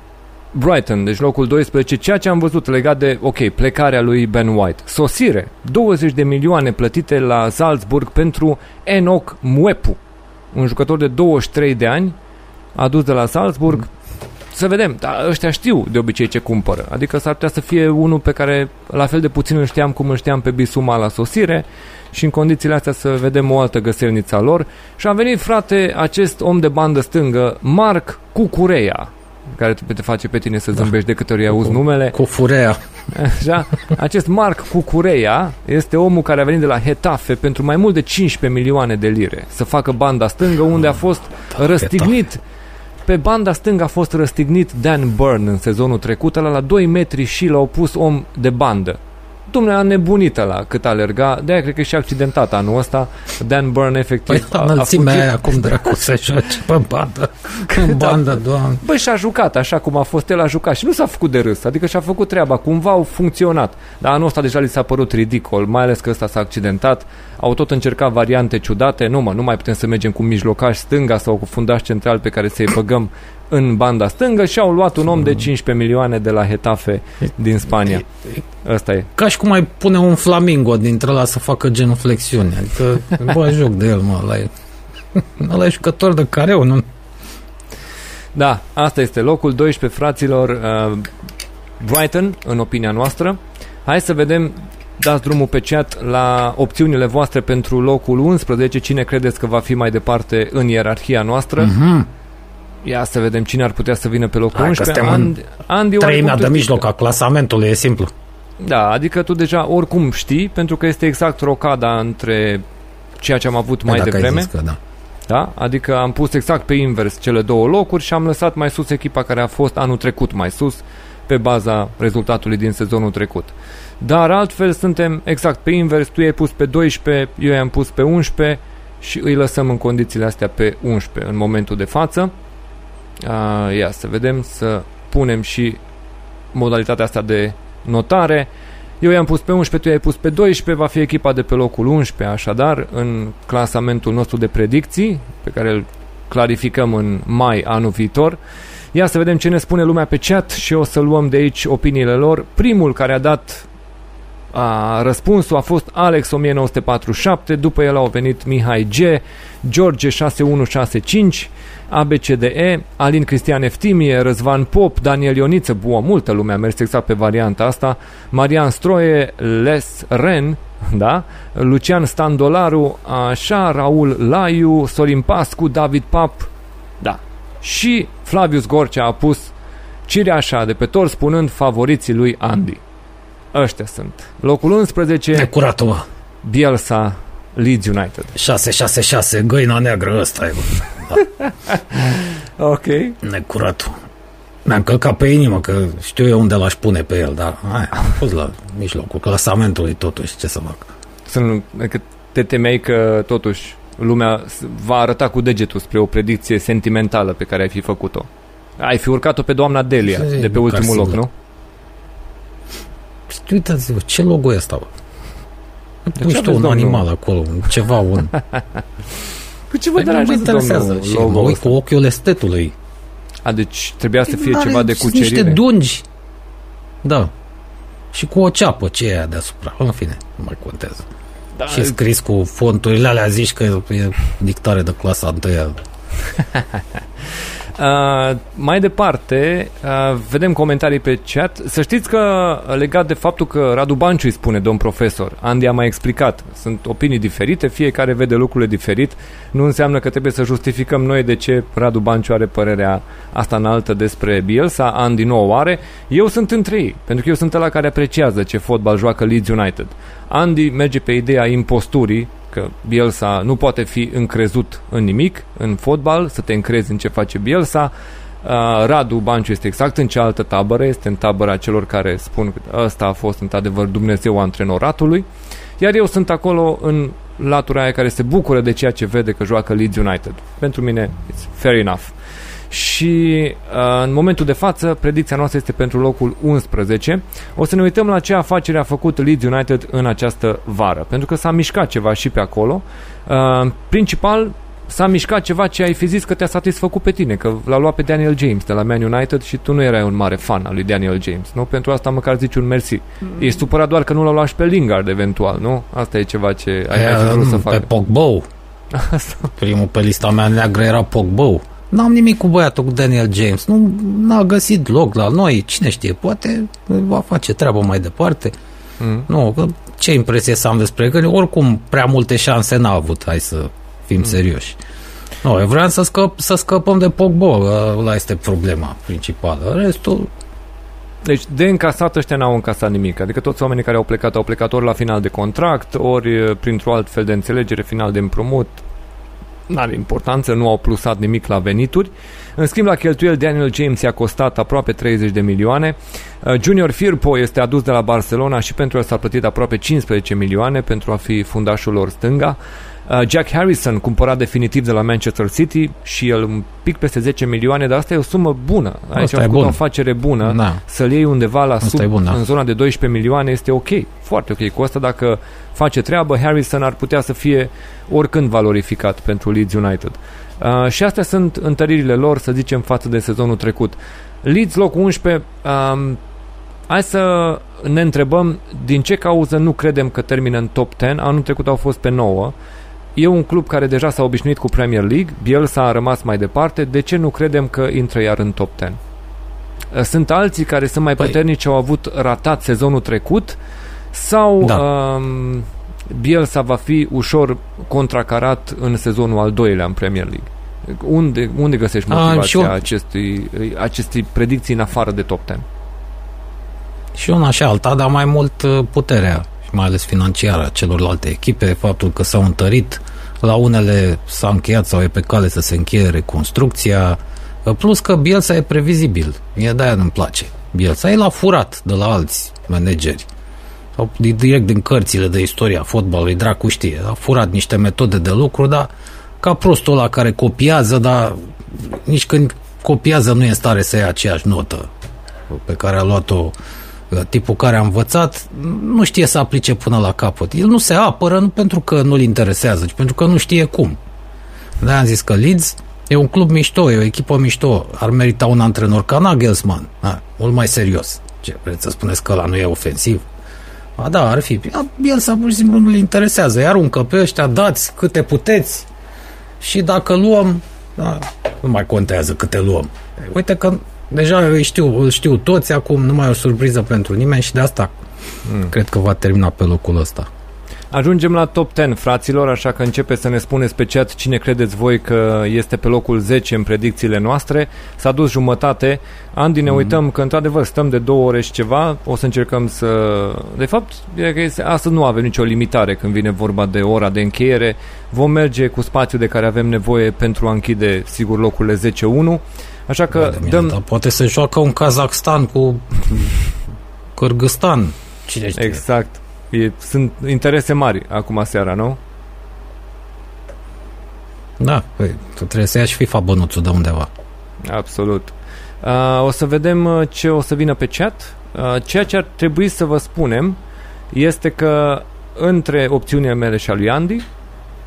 Brighton, deci locul 12, ceea ce am văzut legat de, ok, plecarea lui Ben White. Sosire, 20 de milioane plătite la Salzburg pentru Enoch Mwepu, un jucător de 23 de ani, adus de la Salzburg. Să vedem, dar ăștia știu de obicei ce cumpără. Adică s-ar putea să fie unul pe care la fel de puțin îl știam cum îl știam pe Bisuma la sosire și în condițiile astea să vedem o altă găselniță a lor. Și a venit, frate, acest om de bandă stângă, Marc Cucureia, care te te face pe tine să zâmbești de câte ori auzi numele. Cu furea. Așa? Acest Marc Cucureia este omul care a venit de la Hetafe pentru mai mult de 15 milioane de lire să facă banda stângă unde a fost răstignit pe banda stângă a fost răstignit Dan Byrne în sezonul trecut, ăla la 2 metri și l-au pus om de bandă. Dumne, a nebunit la cât alerga, de-aia cred că e și accidentat anul ăsta. Dan Byrne Păi efectiv la înălțimea aia, acum dracu să joace pe bandă. [LAUGHS] În bandă, doamne. Băi, și-a jucat așa cum a fost el, a jucat și nu s-a făcut de râs, adică și-a făcut treaba, cumva au funcționat. Dar anul ăsta deja li s-a părut ridicol, mai ales că ăsta s-a accidentat, au tot încercat variante ciudate, nu mă, nu mai putem să mergem cu mijlocaș stânga sau cu fundaș central pe care să-i băgăm în banda stângă și au luat un om de 15 milioane de la Hetafe din Spania. Ăsta e. Ca și cum ai pune un flamingo dintre ăla să facă genuflexiune. Adică, [LAUGHS] bă, joc de el, mă, ăla e... [LAUGHS] Ăla e jucător de careu, nu? Da, asta este locul 12, fraților, uh, Brighton, în opinia noastră. Hai să vedem, dați drumul pe chat la opțiunile voastre pentru locul 11, cine credeți că va fi mai departe în ierarhia noastră. Mhm. Ia să vedem cine ar putea să vină pe locul Hai că 11. suntem în Andy, Andy Treimea oricum de tu știi mijloc că- a clasamentului, e simplu. Da, adică tu deja oricum știi, pentru că este exact rocada între ceea ce am avut mai Dacă ai devreme. zis că da. Da? Adică am pus exact pe invers cele două locuri și am lăsat mai sus echipa care a fost anul trecut mai sus pe baza rezultatului din sezonul trecut. Dar altfel suntem exact pe invers, tu i-ai pus pe 12, eu i-am pus pe 11 și îi lăsăm în condițiile astea pe 11 în momentul de față. A, ia să vedem, să punem și modalitatea asta de notare. Eu i-am pus pe 11, tu i-ai pus pe 12, va fi echipa de pe locul 11, așadar, în clasamentul nostru de predicții, pe care îl clarificăm în mai anul viitor. Ia să vedem ce ne spune lumea pe chat și o să luăm de aici opiniile lor. Primul care a dat a, răspunsul a fost Alex 1947, după el au venit Mihai G, George 6165, ABCDE, Alin Cristian Eftimie, Răzvan Pop, Daniel Ioniță, bua, multă lume a mers exact pe varianta asta, Marian Stroie, Les Ren, da? Lucian Standolaru, așa, Raul Laiu, Sorin Pascu, David Pap, da. Și Flavius Gorcea a pus cireașa de pe tor spunând favoriții lui Andy. Ăștia sunt. Locul 11, Necuratul, mă. Bielsa, Leeds United. 666, găina neagră, ăsta e, bă. [LAUGHS] Ok. Necuratul. Mi-am călcat pe inimă, că știu eu unde l-aș pune pe el, dar hai, am fost la mijlocul clasamentului totuși, ce să fac. Sunt, că te temeai că totuși lumea s- va arăta cu degetul spre o predicție sentimentală pe care ai fi făcut-o. Ai fi urcat-o pe doamna Delia Ce de pe nu, ultimul loc, Carsinger? nu? Știi, Uitați-vă, ce logo e ăsta, bă? Pui ce tu aveți, un domnul? animal acolo, un- ceva, un... Cu [LAUGHS] ce vă Păi nu mă deranjează, interesează. domnul, Și mă logo-ul uit ăsta? cu ochiul estetului. A, deci trebuia să fie Are ceva de niște cucerire. dungi. Da. Și cu o ceapă, ce e aia deasupra. În fine, nu mai contează. Da, Și scris cu fonturile alea, zici că e dictare de clasa întâia. [LAUGHS] Uh, mai departe, uh, vedem comentarii pe chat. Să știți că legat de faptul că Radu Banciu îi spune domn profesor, Andy a mai explicat, sunt opinii diferite, fiecare vede lucrurile diferit, nu înseamnă că trebuie să justificăm noi de ce Radu Banciu are părerea asta înaltă despre Bielsa, Andy nu o are. Eu sunt între ei, pentru că eu sunt ăla care apreciază ce fotbal joacă Leeds United. Andy merge pe ideea imposturii, că Bielsa nu poate fi încrezut în nimic în fotbal, să te încrezi în ce face Bielsa. Uh, Radu Banciu este exact în cealaltă tabără, este în tabăra celor care spun că ăsta a fost într-adevăr Dumnezeu antrenoratului, iar eu sunt acolo în latura aia care se bucură de ceea ce vede că joacă Leeds United. Pentru mine, it's fair enough. Și uh, în momentul de față predicția noastră este pentru locul 11. O să ne uităm la ce afacere a făcut Leeds United în această vară, pentru că s-a mișcat ceva și pe acolo. Uh, principal, s-a mișcat ceva ce ai fi zis că te-a satisfăcut pe tine, că l-a luat pe Daniel James de la Man United și tu nu erai un mare fan al lui Daniel James, nu? Pentru asta măcar zici un mersi. Mm. Ești supărat doar că nu l-a luat și pe Lingard, eventual, nu? Asta e ceva ce ai, ai fi vrut să facă. Pe Pogba. Asta. [LAUGHS] Primul pe lista mea neagră era Pogba. N-am nimic cu băiatul cu Daniel James. Nu n-a găsit loc la noi. Cine știe, poate va face treabă mai departe. Mm. Nu, ce impresie să am despre că oricum prea multe șanse n-a avut, hai să fim mm. serioși. Nu, eu vreau să, scăp, să scăpăm de Pogba, ăla este problema principală. Restul... Deci de încasat ăștia n-au încasat nimic. Adică toți oamenii care au plecat au plecat ori la final de contract, ori printr-o alt fel de înțelegere, final de împrumut, n-are importanță, nu au plusat nimic la venituri. În schimb, la cheltuieli, Daniel James i-a costat aproape 30 de milioane. Uh, Junior Firpo este adus de la Barcelona și pentru el s-a plătit aproape 15 milioane pentru a fi fundașul lor stânga. Uh, Jack Harrison, cumpărat definitiv de la Manchester City și el un pic peste 10 milioane, dar asta e o sumă bună. Aici asta a făcut o afacere bună. Da. Să-l iei undeva la sub, bun, da. în zona de 12 milioane este ok. Foarte ok. Cu asta dacă face treabă, Harrison ar putea să fie oricând valorificat pentru Leeds United. Uh, și astea sunt întăririle lor, să zicem, față de sezonul trecut. Leeds, loc 11, um, hai să ne întrebăm din ce cauză nu credem că termină în top 10. Anul trecut au fost pe 9. E un club care deja s-a obișnuit cu Premier League, Bielsa a rămas mai departe, de ce nu credem că intră iar în top 10? Uh, sunt alții care sunt mai păi... puternici, au avut ratat sezonul trecut sau da. um, Bielsa va fi ușor contracarat în sezonul al doilea în Premier League? Unde, unde găsești motivația A, acestui, acestei predicții în afară de top 10? Și una și alta, dar mai mult uh, puterea și mai ales financiară a celorlalte echipe, faptul că s-au întărit, la unele s-a încheiat sau e pe cale să se încheie reconstrucția, plus că Bielsa e previzibil, e de-aia nu-mi place. Bielsa. E la furat de la alți manageri. Sau direct din cărțile de istoria fotbalului, dracu știe, a furat niște metode de lucru, dar ca prostul ăla care copiază, dar nici când copiază nu e în stare să ia aceeași notă pe care a luat-o uh, tipul care a învățat, nu știe să aplice până la capăt. El nu se apără nu pentru că nu-l interesează, ci pentru că nu știe cum. de am zis că Leeds e un club mișto, e o echipă mișto, ar merita un antrenor ca Nagelsmann, ha, mult mai serios. Ce, vreți să spuneți că ăla nu e ofensiv? A, da, ar fi. El să pur și simplu nu-l interesează. Îi aruncă pe ăștia, dați câte puteți și dacă luăm, da, nu mai contează câte luăm. Uite că deja îl știu, îl știu toți acum, nu mai e o surpriză pentru nimeni și de asta mm. cred că va termina pe locul ăsta. Ajungem la top 10, fraților, așa că începe să ne spuneți pe chat cine credeți voi că este pe locul 10 în predicțiile noastre. S-a dus jumătate. Andy, ne mm. uităm că într-adevăr stăm de două ore și ceva. O să încercăm să... De fapt, e că este... astăzi nu avem nicio limitare când vine vorba de ora de încheiere. Vom merge cu spațiul de care avem nevoie pentru a închide, sigur, locurile 10-1. Așa că da, dăm... Mine, poate să joacă un Kazakhstan cu Kyrgyzstan. Cine știe? Exact. E, sunt interese mari acum seara, nu? Da, păi, tu trebuie să ia și FIFA bănuțul de undeva. Absolut. Uh, o să vedem uh, ce o să vină pe chat. Uh, ceea ce ar trebui să vă spunem este că între opțiunile mele și a lui Andy,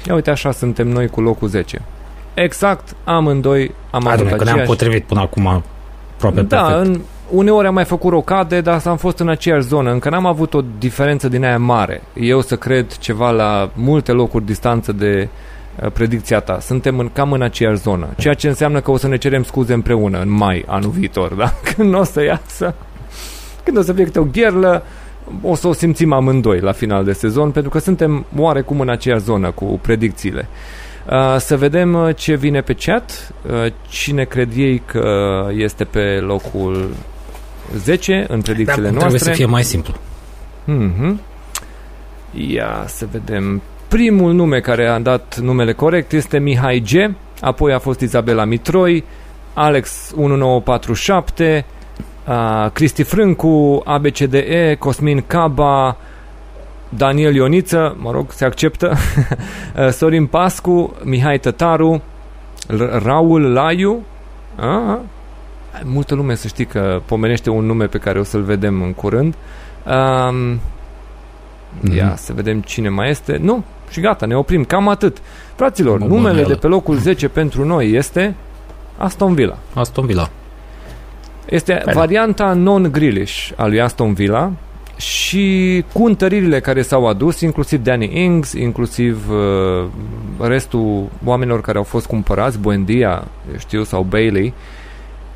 ia uite așa suntem noi cu locul 10. Exact, amândoi am avut aceeași... că ne-am potrivit până acum aproape da, perfect. În, uneori am mai făcut rocade, dar am fost în aceeași zonă. Încă n-am avut o diferență din aia mare. Eu să cred ceva la multe locuri distanță de uh, predicția ta. Suntem în, cam în aceeași zonă. Ceea ce înseamnă că o să ne cerem scuze împreună în mai anul viitor, [LAUGHS] da? Când o să iasă, când o să fie câte o gherlă, o să o simțim amândoi la final de sezon, pentru că suntem oarecum în aceeași zonă cu predicțiile. Uh, să vedem uh, ce vine pe chat, uh, cine cred ei că este pe locul 10 în predicțiile da, noastre. Trebuie să fie mai simplu. Mm-hmm. Ia să vedem. Primul nume care a dat numele corect este Mihai G, apoi a fost Izabela Mitroi, Alex 1947, uh, Cristi Frâncu, ABCDE, Cosmin Caba, Daniel Ioniță, mă rog, se acceptă, [LAUGHS] Sorin Pascu, Mihai Tătaru, Raul Laiu, A, multă lume să știi că pomenește un nume pe care o să-l vedem în curând. Um, Mhm. Ia să vedem cine mai este. Nu, și gata, ne oprim. Cam atât. Fraților, Bobanelă. numele de pe locul 10 pentru noi este Aston Villa. Aston Villa. Este Bine. varianta non-Grealish a lui Aston Villa și cu întăririle care s-au adus, inclusiv Danny Ings, inclusiv uh, restul oamenilor care au fost cumpărați, Buendia, știu, sau Bailey,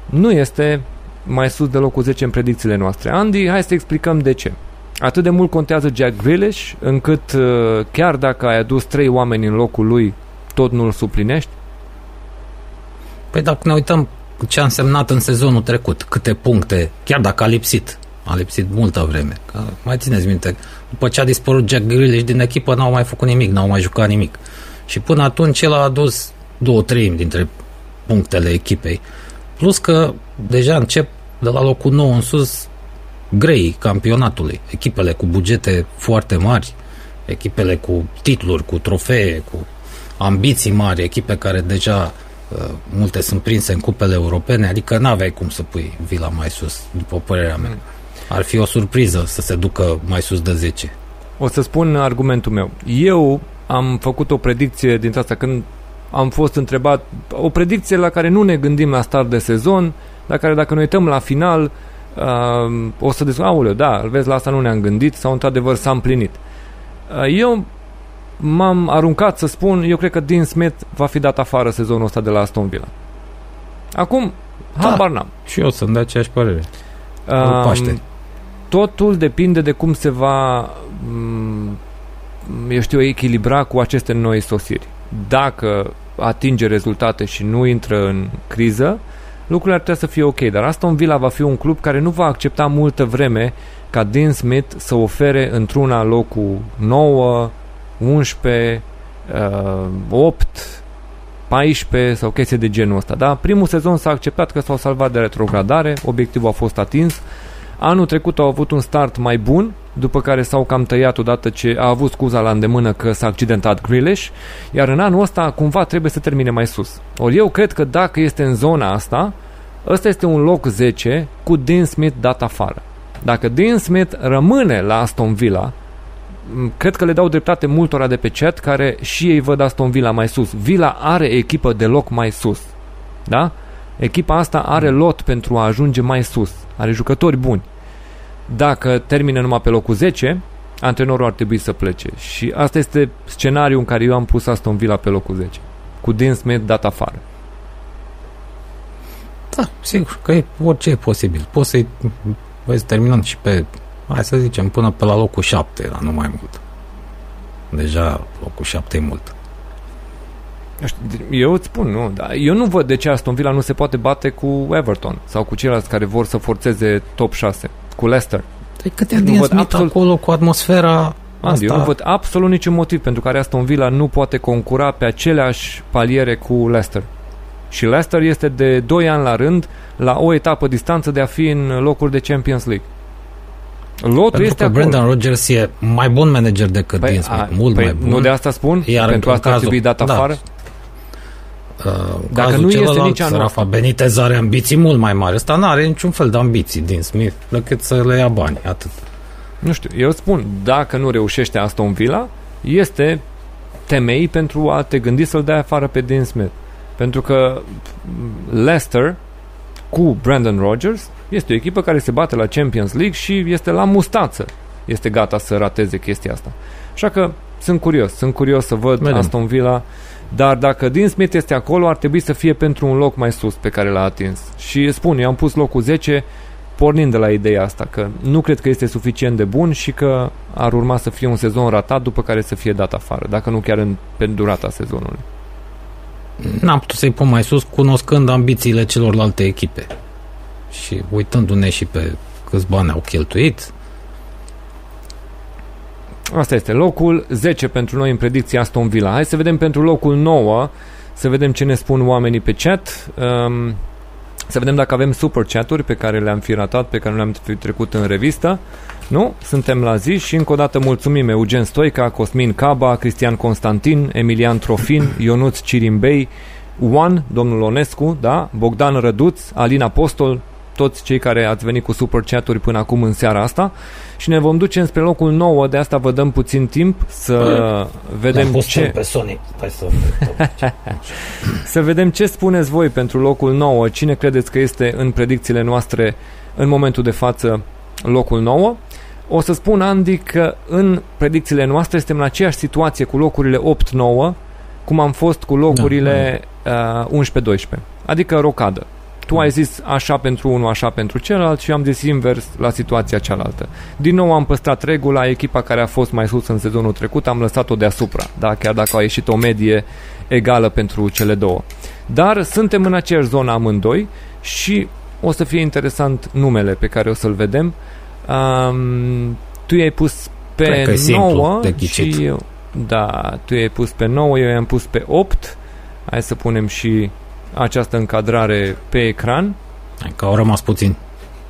nu este mai sus de locul 10 în predicțiile noastre. Andy, hai să explicăm de ce. Atât de mult contează Jack Grealish, încât uh, chiar dacă ai adus trei oameni în locul lui, tot nu-l suplinești? Păi dacă ne uităm ce a însemnat în sezonul trecut, câte puncte, chiar dacă a lipsit, a lipsit multă vreme. Că, mai țineți minte, după ce a dispărut Jack Grealish din echipă, n-au mai făcut nimic, n-au mai jucat nimic. Și până atunci el a adus două treimi dintre punctele echipei. Plus că deja încep de la locul 9 în sus grei campionatului. Echipele cu bugete foarte mari, echipele cu titluri, cu trofee, cu ambiții mari, echipe care deja uh, multe sunt prinse în cupele europene, adică n-aveai cum să pui Vila mai sus, după părerea mea. Ar fi o surpriză să se ducă mai sus de 10. O să spun argumentul meu. Eu am făcut o predicție dintre asta când am fost întrebat, o predicție la care nu ne gândim la start de sezon, la care dacă ne uităm la final, uh, o să zic, aoleu, da, îl vezi, la asta nu ne-am gândit sau într-adevăr s-a împlinit. Uh, eu m-am aruncat să spun, eu cred că Dean Smith va fi dat afară sezonul ăsta de la Aston Villa. Acum, Da. habar n-am. Și eu sunt de aceeași părere. Um, Paște. Totul depinde de cum se va, m, eu știu, echilibra cu aceste noi sosiri. Dacă atinge rezultate și nu intră în criză, lucrurile ar trebui să fie ok. Dar Aston Villa va fi un club care nu va accepta multă vreme ca Dean Smith să ofere într-una locul 9, 11, uh, 8, 14 sau chestii de genul ăsta. Da? Primul sezon s-a acceptat că s-au salvat de retrogradare, obiectivul a fost atins. Anul trecut au avut un start mai bun, după care s-au cam tăiat odată ce a avut scuza la îndemână că s-a accidentat Grealish, iar în anul ăsta cumva trebuie să termine mai sus. Ori eu cred că dacă este în zona asta, ăsta este un loc 10 cu Dean Smith dat afară. Dacă Dean Smith rămâne la Aston Villa, m, cred că le dau dreptate multora de pe chat care și ei văd Aston Villa mai sus. Villa are echipă de loc mai sus. Da? Echipa asta are lot pentru a ajunge mai sus. Are jucători buni. Dacă termină numai pe locul 10, antrenorul ar trebui să plece. Și asta este scenariul în care eu am pus Aston Villa pe locul 10. Cu Dean Smith dat afară. Da, sigur că e, orice e posibil. Poți să-i vezi terminând și pe, hai să zicem, până pe la locul 7, dar nu mai mult. Deja locul 7 e mult. Eu știu, Eu îți spun, nu, dar eu nu văd de ce Aston Villa nu se poate bate cu Everton sau cu ceilalți care vor să forțeze top 6, cu Leicester. Păi cât e Nu din văd Smith absolut- acolo cu atmosfera Asta... Eu asta? nu văd absolut niciun motiv pentru care Aston Villa nu poate concura pe aceleași paliere cu Leicester. Și Leicester este de 2 ani la rând la o etapă distanță de a fi în locuri de Champions League. Lotul Pentru este că acolo. Brendan Rodgers e mai bun manager decât Dean Smith, a, mult păi mai bun. Nu de asta spun? Iar pentru în asta ar cazul- trebui dat da. afară? Uh, Dacă cazul nu este celălalt, nici anul Rafa Benitez are ambiții mult mai mari. Ăsta nu are niciun fel de ambiții din Smith, decât să le ia bani, atât. Nu știu, eu spun, dacă nu reușește Aston Villa, este temei pentru a te gândi să-l dai afară pe Dean Smith. Pentru că Leicester cu Brandon Rodgers este o echipă care se bate la Champions League și este la mustață. Este gata să rateze chestia asta. Așa că sunt curios, sunt curios să văd Vedem. Aston Villa, dar dacă Dean Smith este acolo, ar trebui să fie pentru un loc mai sus pe care l-a atins. Și spun, eu am pus locul 10 pornind de la ideea asta, că nu cred că este suficient de bun și că ar urma să fie un sezon ratat după care să fie dat afară, dacă nu chiar în, pe durata sezonului. N-am putut să-i pun mai sus, cunoscând ambițiile celorlalte echipe. Și uitându-ne și pe câți bani au cheltuit, Asta este locul 10 pentru noi în predicția Aston Villa. Hai să vedem pentru locul 9, să vedem ce ne spun oamenii pe chat. Um, să vedem dacă avem super chaturi pe care le-am fi ratat, pe care nu le-am fi trecut în revistă. Nu? Suntem la zi și încă o dată mulțumim Eugen Stoica, Cosmin Caba, Cristian Constantin, Emilian Trofin, [CLEARS THROAT] Ionuț Cirimbei, One, domnul Onescu, da? Bogdan Răduț, Alin Apostol, toți cei care ați venit cu super chaturi până acum în seara asta și ne vom duce spre locul 9, de asta vă dăm puțin timp să vedem pus ce... pe Sony. Hai să... [LAUGHS] Să vedem ce spuneți voi pentru locul 9. Cine credeți că este în predicțiile noastre în momentul de față locul 9? O să spun, Andy, că în predicțiile noastre suntem în aceeași situație cu locurile 8-9, cum am fost cu locurile uh, 11-12. Adică rocadă. Tu ai zis așa pentru unul, așa pentru celălalt și am zis invers la situația cealaltă. Din nou am păstrat regula, echipa care a fost mai sus în sezonul trecut am lăsat-o deasupra, da? chiar dacă a ieșit o medie egală pentru cele două. Dar suntem în aceeași zonă amândoi și o să fie interesant numele pe care o să-l vedem. Um, tu i-ai pus Cred că pe e simplu 9 de ghicit. și eu, da, tu i-ai pus pe 9, eu i-am pus pe 8. Hai să punem și această încadrare pe ecran. Hai Că au rămas puțin.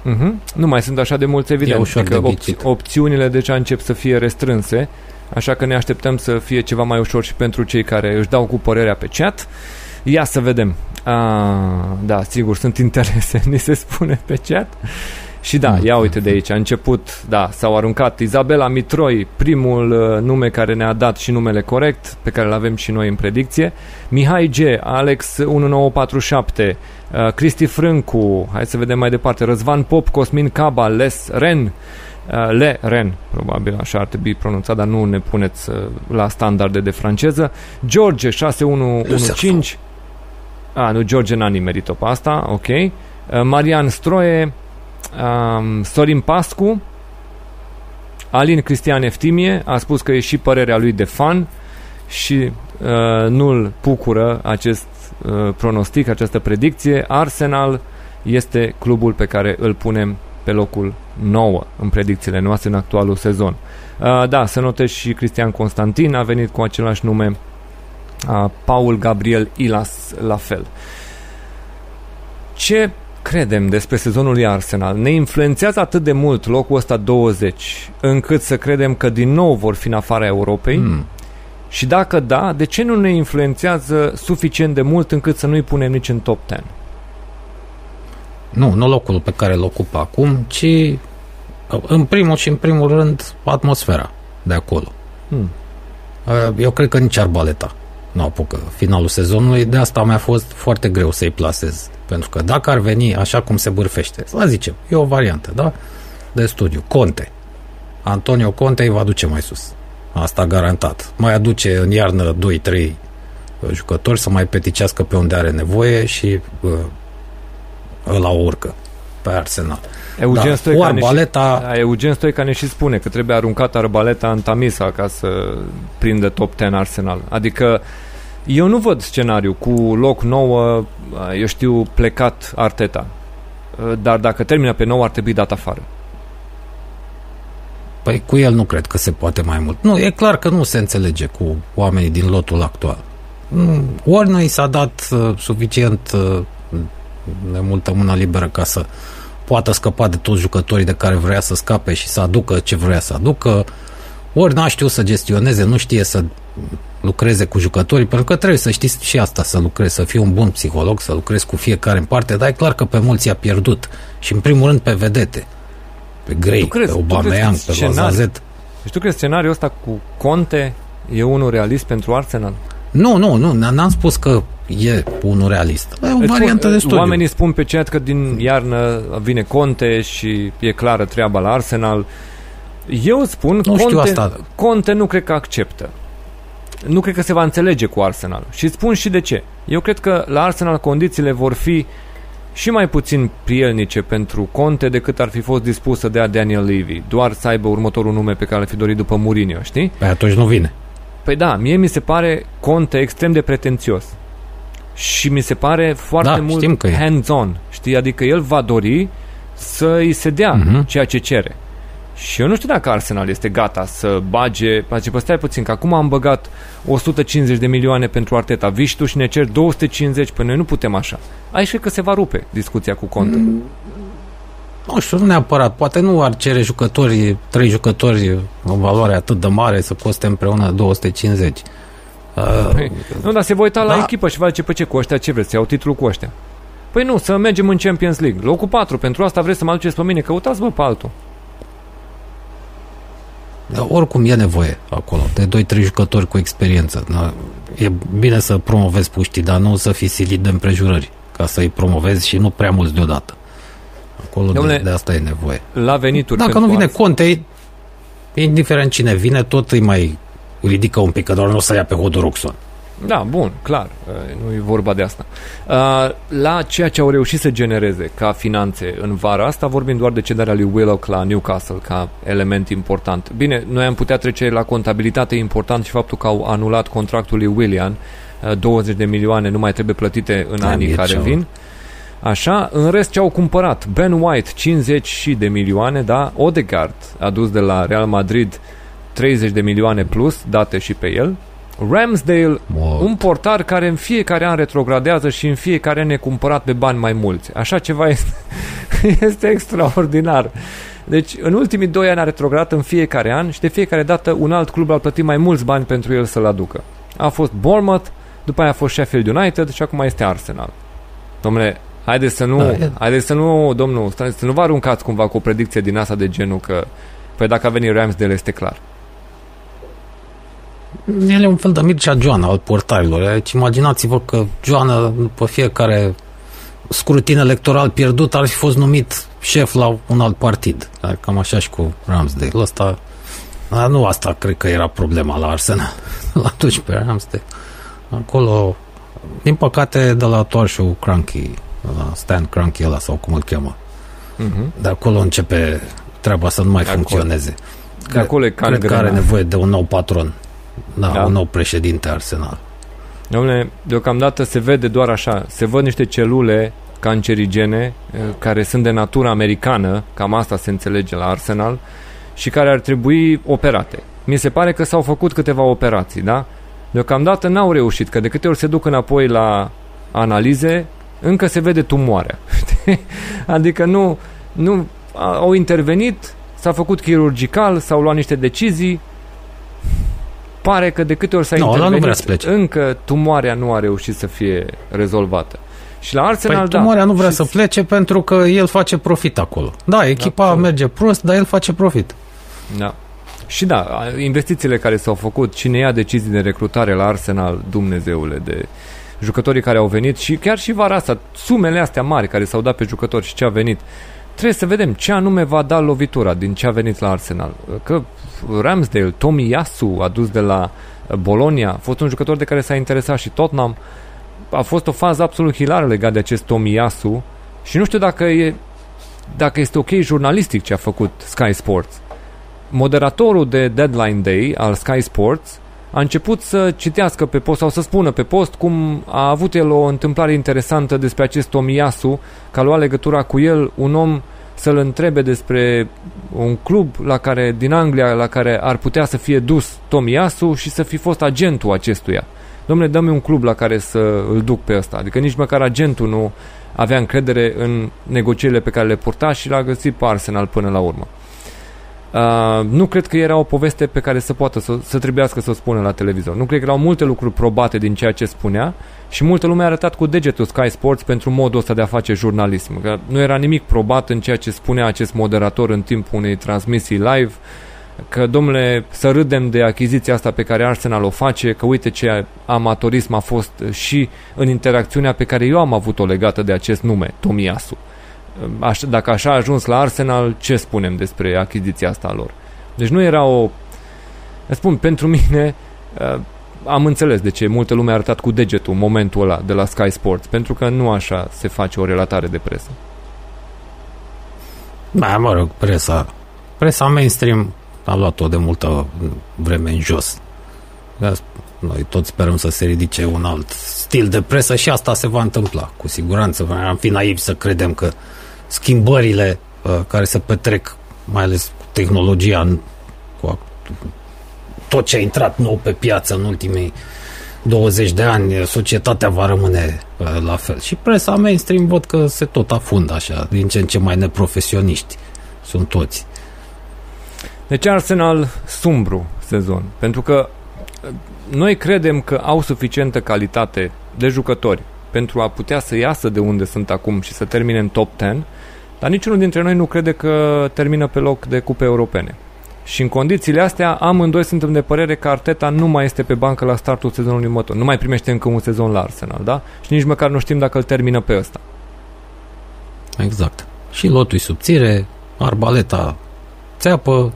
Uh-huh. Nu mai sunt așa de mulți, evident. ușor adică de ghicit. opțiunile deja încep să fie restrânse, așa că ne așteptăm să fie ceva mai ușor și pentru cei care își dau cu părerea pe chat. Ia să vedem. A, da, sigur, sunt [LAUGHS] interese, ni se spune pe chat. Și da, ia uite de aici, a început, da, s-au aruncat Izabela Mitroi, primul uh, nume care ne-a dat și numele corect, pe care îl avem și noi în predicție, Mihai G, Alex 1947, uh, Cristi Frâncu, hai să vedem mai departe, Răzvan Pop, Cosmin Caba, Les Ren, uh, Le Ren, probabil așa ar trebui pronunțat, dar nu ne puneți uh, la standarde de franceză, George 6115, a, nu, George n-a nimerit-o pe asta, ok, Uh, Marian Stroie, um, Sorin Pascu, Alin Cristian Eftimie a spus că e și părerea lui de fan și uh, nu-l bucură acest uh, pronostic, această predicție. Arsenal este clubul pe care îl punem pe locul 9 în predicțiile noastre în actualul sezon. Uh, da, să notez și Cristian Constantin a venit cu același nume, uh, Paul Gabriel Ilas la fel. Ce credem despre sezonul lui Arsenal? Ne influențează atât de mult locul ăsta 20 încât să credem că din nou vor fi în afara Europei? Hmm. Și dacă da, de ce nu ne influențează suficient de mult încât să nu-i punem nici în top 10? Nu, nu locul pe care îl ocupă acum, ci în primul și în primul rând atmosfera de acolo. Hmm. Uh, Eu cred că nici arbaleta nu apucă finalul sezonului, de asta mi-a fost foarte greu să-i plasez. Pentru că dacă ar veni așa cum se bârfește, să zicem, e o variantă, da? De studiu. Conte. Antonio Conte îi va duce mai sus. Asta garantat. Mai aduce în iarnă 2-3 jucători să mai peticească pe unde are nevoie și uh, ăla o urcă pe Arsenal. Eugen, Da, Stoica cu ne și, arbaleta- da, Eugen Stoica ne și spune că trebuie aruncat arbaleta în Tamisa ca să prindă top 10 Arsenal. Adică eu nu văd scenariu cu loc 9, eu știu, plecat Arteta. Dar dacă termină pe 9 ar trebui dat afară. Păi cu el nu cred că se poate mai mult. Nu, e clar că nu se înțelege cu oamenii din lotul actual. Nu, Ori nu i s-a dat uh, suficient uh, de multă mână liberă ca să poată scăpa de toți jucătorii de care vrea să scape și să aducă ce vrea să aducă, ori n-a știut să gestioneze, nu știe să lucreze cu jucătorii, pentru că trebuie să știți și asta, să lucrezi, să fii un bun psiholog, să lucrezi cu fiecare în parte, dar e clar că pe mulți i-a pierdut. Și în primul rând pe vedete. Pe Grey, Tu crezi- pe tu Aubameyang, crezi că pe scenariu- Lozazet. Deci tu crezi scenariul ăsta cu Conte e unul realist pentru Arsenal? Nu, nu, nu, n- n-am spus că e unul realist. E o Îți variantă spun, de studiu. Oamenii spun pe chat că din iarnă vine Conte și e clară treaba la Arsenal. Eu spun Nu știu Conte, asta. Conte nu cred că acceptă. Nu cred că se va înțelege cu Arsenal. Și îți spun și de ce. Eu cred că la Arsenal condițiile vor fi și mai puțin prielnice pentru Conte decât ar fi fost dispus să dea Daniel Levy. Doar să aibă următorul nume pe care l-ar fi dorit după Mourinho, știi? Păi atunci nu vine. Păi da, mie mi se pare Conte extrem de pretențios. Și mi se pare foarte Da, mult știm că e. hands-on. Știi? Adică el va dori să îi se dea Mhm. ceea ce cere. Și eu nu știu dacă Arsenal este gata să bage, face, păi stai puțin, că acum am băgat 150 de milioane pentru Arteta, vii și tu și ne cer 250, pe noi nu putem așa. Aici cred că se va rupe discuția cu Conte. Mm. Nu știu, nu neapărat. Poate nu ar cere jucători, trei jucători în valoare atât de mare să coste împreună 250. Păi, nu, dar se va uita la Da. echipă și va zice, pe ce cu ăștia ce vreți, să iau titlul cu ăștia. Păi nu, să mergem în Champions League. Locul 4, pentru asta vreți să mă aduceți pe mine, căutați-vă pe altul. Dar oricum e nevoie acolo de 2-3 jucători cu experiență. Na, E bine să promovezi puștii, dar nu să fii silit de împrejurări ca să-i promovezi și nu prea mulți deodată. Acolo de, Dom'le, de asta e nevoie. La venituri. Dacă nu pentru vine Ars- Conte, indiferent cine vine, tot îi mai ridică un pic, că doar nu o să ia pe Hodoroxon. Da, bun, clar, uh, nu e vorba de asta. Uh, La ceea ce au reușit să genereze ca finanțe în vara asta, vorbim doar de cedarea lui Willock la Newcastle ca element important. Bine, noi am putea trece la contabilitate important și faptul că au anulat contractul lui Willian, uh, 20 de milioane nu mai trebuie plătite în Da, anii mie care ce-au- vin. Așa, în rest ce au cumpărat? Ben White, 50 și de milioane, da? Odegaard, adus de la Real Madrid, 30 de milioane plus, date și pe el. Ramsdale, Mult. un portar care în fiecare an retrogradează și în fiecare an e cumpărat pe bani mai mulți. Așa ceva este, [LAUGHS] este extraordinar. Deci, în ultimii doi ani a retrogradat în fiecare an și de fiecare dată un alt club a plătit mai mulți bani pentru el să-l aducă. A fost Bournemouth, după aia a fost Sheffield United și acum este Arsenal. Domnule, haideți să nu, Da, e- haideți să nu, domnul, stai- să nu vă aruncați cumva cu o predicție din asta de genul că, păi dacă a venit Ramsdale este clar. El e un fel de Mircea Joana al portarilor. Deci imaginați-vă că Joana, după fiecare scrutin electoral pierdut, ar fi fost numit șef la un alt partid. Dar cam așa și cu Ramsdale. Ăsta, dar nu asta cred că era problema la Arsenal. [LAUGHS] La duci pe Ramsdale. Acolo, din păcate, de la toarșul Cranky, de la Stan Cranky ăla sau cum îl cheamă. Mhm. De acolo începe treaba să nu mai De acolo. funcționeze. De acolo e Cred că cangrena. are nevoie de un nou patron. Da, Da. un nou președinte Arsenal. Domnule, deocamdată se vede doar așa, se văd niște celule cancerigene eh, care sunt de natură americană, cam asta se înțelege la Arsenal, și care ar trebui operate. Mi se pare că s-au făcut câteva operații, da? Deocamdată n-au reușit, că de câte ori se duc înapoi la analize, încă se vede tumoarea. [LAUGHS] adică nu, nu a- au intervenit, s-a făcut chirurgical, s-au luat niște decizii, pare că de câte ori s-a Nu, ăla nu intervenit, vrea să plece. încă tumoarea nu a reușit să fie rezolvată. Și la Arsenal, Păi da. tumoarea nu vrea Și- să plece pentru că el face profit acolo. Da, echipa Absolut. merge prost, dar el face profit. Da. Și da, investițiile care s-au făcut, cine ia decizii de recrutare la Arsenal, Dumnezeule, de jucătorii care au venit și chiar și vara asta, sumele astea mari care s-au dat pe jucători și ce a venit, trebuie să vedem ce anume va da lovitura din ce a venit la Arsenal. Că Ramsdale, Tomi Yasu, adus de la Bologna, a fost un jucător de care s-a interesat și Tottenham. A fost o fază absolut hilară legat de acest Tomi Yasu și nu știu dacă e dacă este ok jurnalistic ce a făcut Sky Sports moderatorul de Deadline Day al Sky Sports a început să citească pe post sau să spună pe post cum a avut el o întâmplare interesantă despre acest Tomiyasu, că a luat legătura cu el un om să-l întrebe despre un club la care, din Anglia la care ar putea să fie dus Tomiyasu și să fi fost agentul acestuia. Domnule, dă-mi un club la care să îl duc pe ăsta. Adică nici măcar agentul nu avea încredere în negocierile pe care le purta și l-a găsit pe Arsenal până la urmă. Uh, nu cred că era o poveste pe care să poată să, să trebuiască să o spună la televizor. Nu cred că erau multe lucruri probate din ceea ce spunea și multă lume a arătat cu degetul Sky Sports pentru modul ăsta de a face jurnalism. Că nu era nimic probat în ceea ce spunea acest moderator în timpul unei transmisii live că, domnule, să râdem de achiziția asta pe care Arsenal o face, că uite ce amatorism a fost și în interacțiunea pe care eu am avut-o legată de acest nume, Tomiasu. Aș, dacă așa a ajuns la Arsenal, ce spunem despre achiziția asta a lor? Deci nu era o... Îți spun, pentru mine [LAUGHS] uh, am înțeles de ce multă lume a arătat cu degetul momentul ăla de la Sky Sports, pentru că nu așa se face o relatare de presă. Da, mă rog, presa, presa mainstream a luat-o de multă vreme în jos. Da, Noi toți sperăm să se ridice un alt stil de presă și asta se va întâmpla, cu siguranță. Am fi naivi să credem că schimbările uh, care se petrec, mai ales cu tehnologia, în- cu act- tot ce a intrat nou pe piață în ultimii 20 de ani, societatea va rămâne uh, la fel. Și presa mainstream văd că se tot afundă așa, din ce în ce mai neprofesioniști sunt toți. Deci Arsenal sumbru sezon, pentru că noi credem că au suficientă calitate de jucători pentru a putea să iasă de unde sunt acum și să termine în top 10, dar niciunul dintre noi nu crede că termină pe loc de cupe europene. Și în condițiile astea, amândoi suntem de părere că Arteta nu mai este pe bancă la startul sezonului următor. Nu mai primește încă un sezon la Arsenal, da? Și nici măcar nu știm dacă îl termină pe ăsta. Exact. Și lotul subțire, arbaleta țeapă,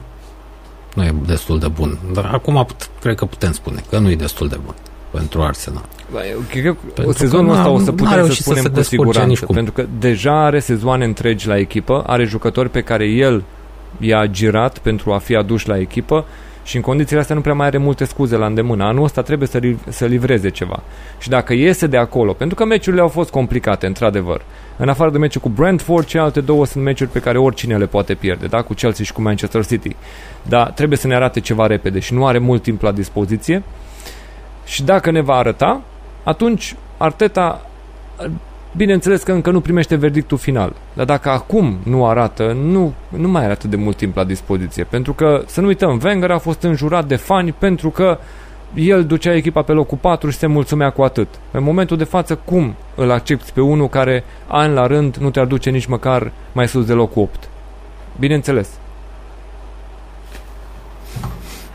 nu e destul de bun. Dar acum cred că putem spune că nu e destul de bun pentru Arsenal. Cred că pentru sezonul ăsta o să putem să spunem să cu siguranță, pentru că deja are sezoane întregi la echipă, are jucători pe care el i-a girat pentru a fi aduși la echipă și în condițiile astea nu prea mai are multe scuze la îndemână. Anul ăsta trebuie să, să livreze ceva. Și dacă iese de acolo, pentru că meciurile au fost complicate, într-adevăr, în afară de meciul cu Brentford, celelalte două sunt meciuri pe care oricine le poate pierde, da? cu Chelsea și cu Manchester City. Dar trebuie să ne arate ceva repede și nu are mult timp la dispoziție. Și dacă ne va arăta, atunci Arteta Bineînțeles că încă nu primește verdictul final, dar dacă acum nu arată, nu, nu mai are atât de mult timp la dispoziție. Pentru că, să nu uităm, Wenger a fost înjurat de fani pentru că el ducea echipa pe locul 4 și se mulțumea cu atât. În momentul de față, cum îl accepti pe unul care, an la rând, nu te aduce nici măcar mai sus de locul 8? Bineînțeles.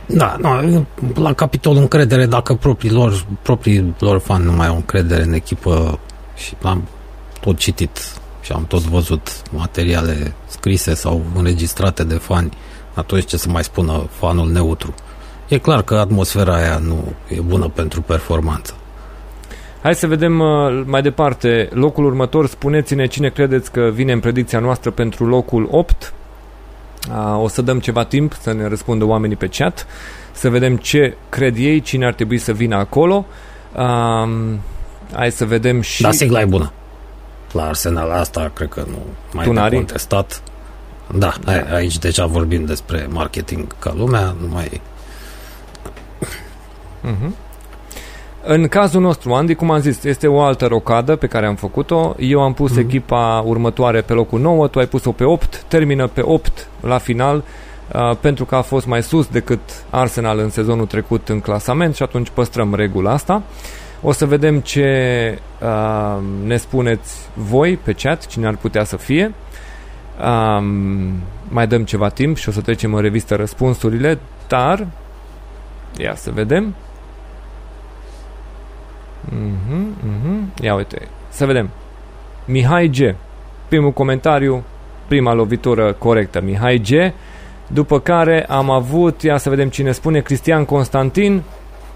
Da, nu, la capitolul încredere, dacă proprii lor, proprii lor fani nu mai au încredere în echipă, și am tot citit și am tot văzut materiale scrise sau înregistrate de fani, atunci ce să mai spună fanul neutru. E clar că atmosfera aia nu e bună pentru performanță. Hai să vedem uh, mai departe locul următor. Spuneți-ne cine credeți că vine în predicția noastră pentru locul 8. Uh, o să dăm ceva timp să ne răspundă oamenii pe chat, să vedem ce cred ei, cine ar trebui să vină acolo. Um, Hai să vedem și... Da, sigla e bună. La Arsenal asta cred că nu mai e contestat. Da, da, aici deja vorbim despre marketing ca lumea, nu mai... Uh-huh. În cazul nostru, Andy, cum am zis, este o altă rocadă pe care am făcut-o. Eu am pus mm-hmm. echipa următoare pe locul 9, tu ai pus-o pe 8, termină pe 8 la final, uh, pentru că a fost mai sus decât Arsenal în sezonul trecut în clasament și atunci păstrăm regula asta. Uh, o să vedem ce uh, ne spuneți voi pe chat, cine ar putea să fie. Um, mai dăm ceva timp și o să trecem în revistă răspunsurile, dar ia să vedem. Uh-huh, uh-huh. Ia uite, să vedem. Mihai G. Primul comentariu, prima lovitură corectă, Mihai G. După care am avut, ia să vedem cine spune, Cristian Constantin,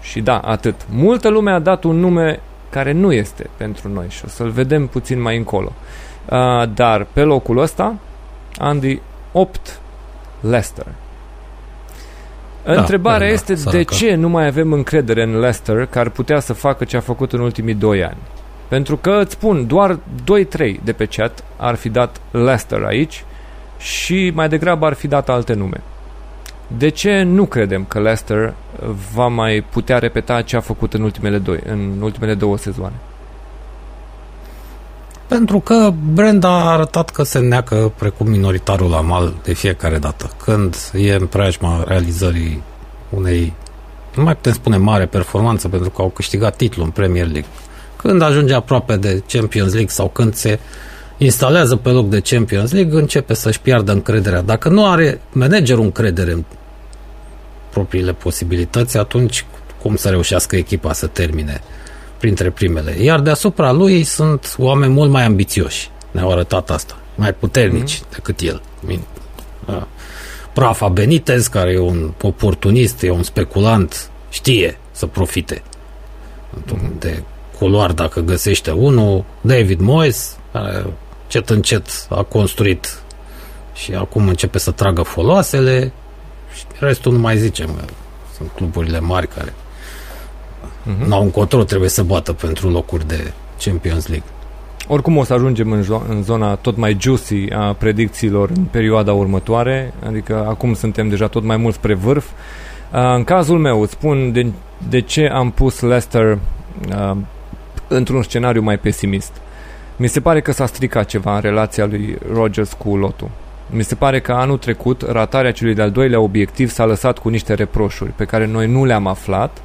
și da, atât. Multă lume a dat un nume care nu este pentru noi și o să-l vedem puțin mai încolo. Uh, dar pe locul ăsta, Andy 8 Leicester. Da, Întrebarea da, este da, de ce nu mai avem încredere în Leicester că ar putea să facă ce a făcut în ultimii 2 ani. Pentru că îți spun, doar 2-3 de pe chat ar fi dat Leicester aici și mai degrabă ar fi dat alte nume. De ce nu credem că Leicester va mai putea repeta ce a făcut în ultimele, doi, în ultimele două sezoane? Pentru că Brenda a arătat că se neacă precum minoritarul la mal de fiecare dată. Când e în preajma realizării unei, nu mai putem spune mare performanță pentru că au câștigat titlul în Premier League. Când ajunge aproape de Champions League sau când se instalează pe loc de Champions League, începe să-și piardă încrederea. Dacă nu are managerul încredere în propriile posibilități, atunci cum să reușească echipa să termine printre primele. Iar deasupra lui sunt oameni mult mai ambițioși. Ne-au arătat asta. Mai puternici mm-hmm. decât el. Prafa Benitez, care e un oportunist, e un speculant, știe să profite mm-hmm. de culoar dacă găsește unul. David Moyes, care încet încet a construit și acum începe să tragă foloasele și restul nu mai zicem. Sunt cluburile mari care uh-huh. n-au încotro, trebuie să bată pentru locuri de Champions League. Oricum o să ajungem în, jo- în zona tot mai juicy a predicțiilor în perioada următoare, adică acum suntem deja tot mai mult spre vârf. Uh, în cazul meu îți spun de, de ce am pus Leicester uh, într-un scenariu mai pesimist. Mi se pare că s-a stricat ceva în relația lui Rogers cu Lotu. Mi se pare că anul trecut ratarea celui de-al doilea obiectiv s-a lăsat cu niște reproșuri pe care noi nu le-am aflat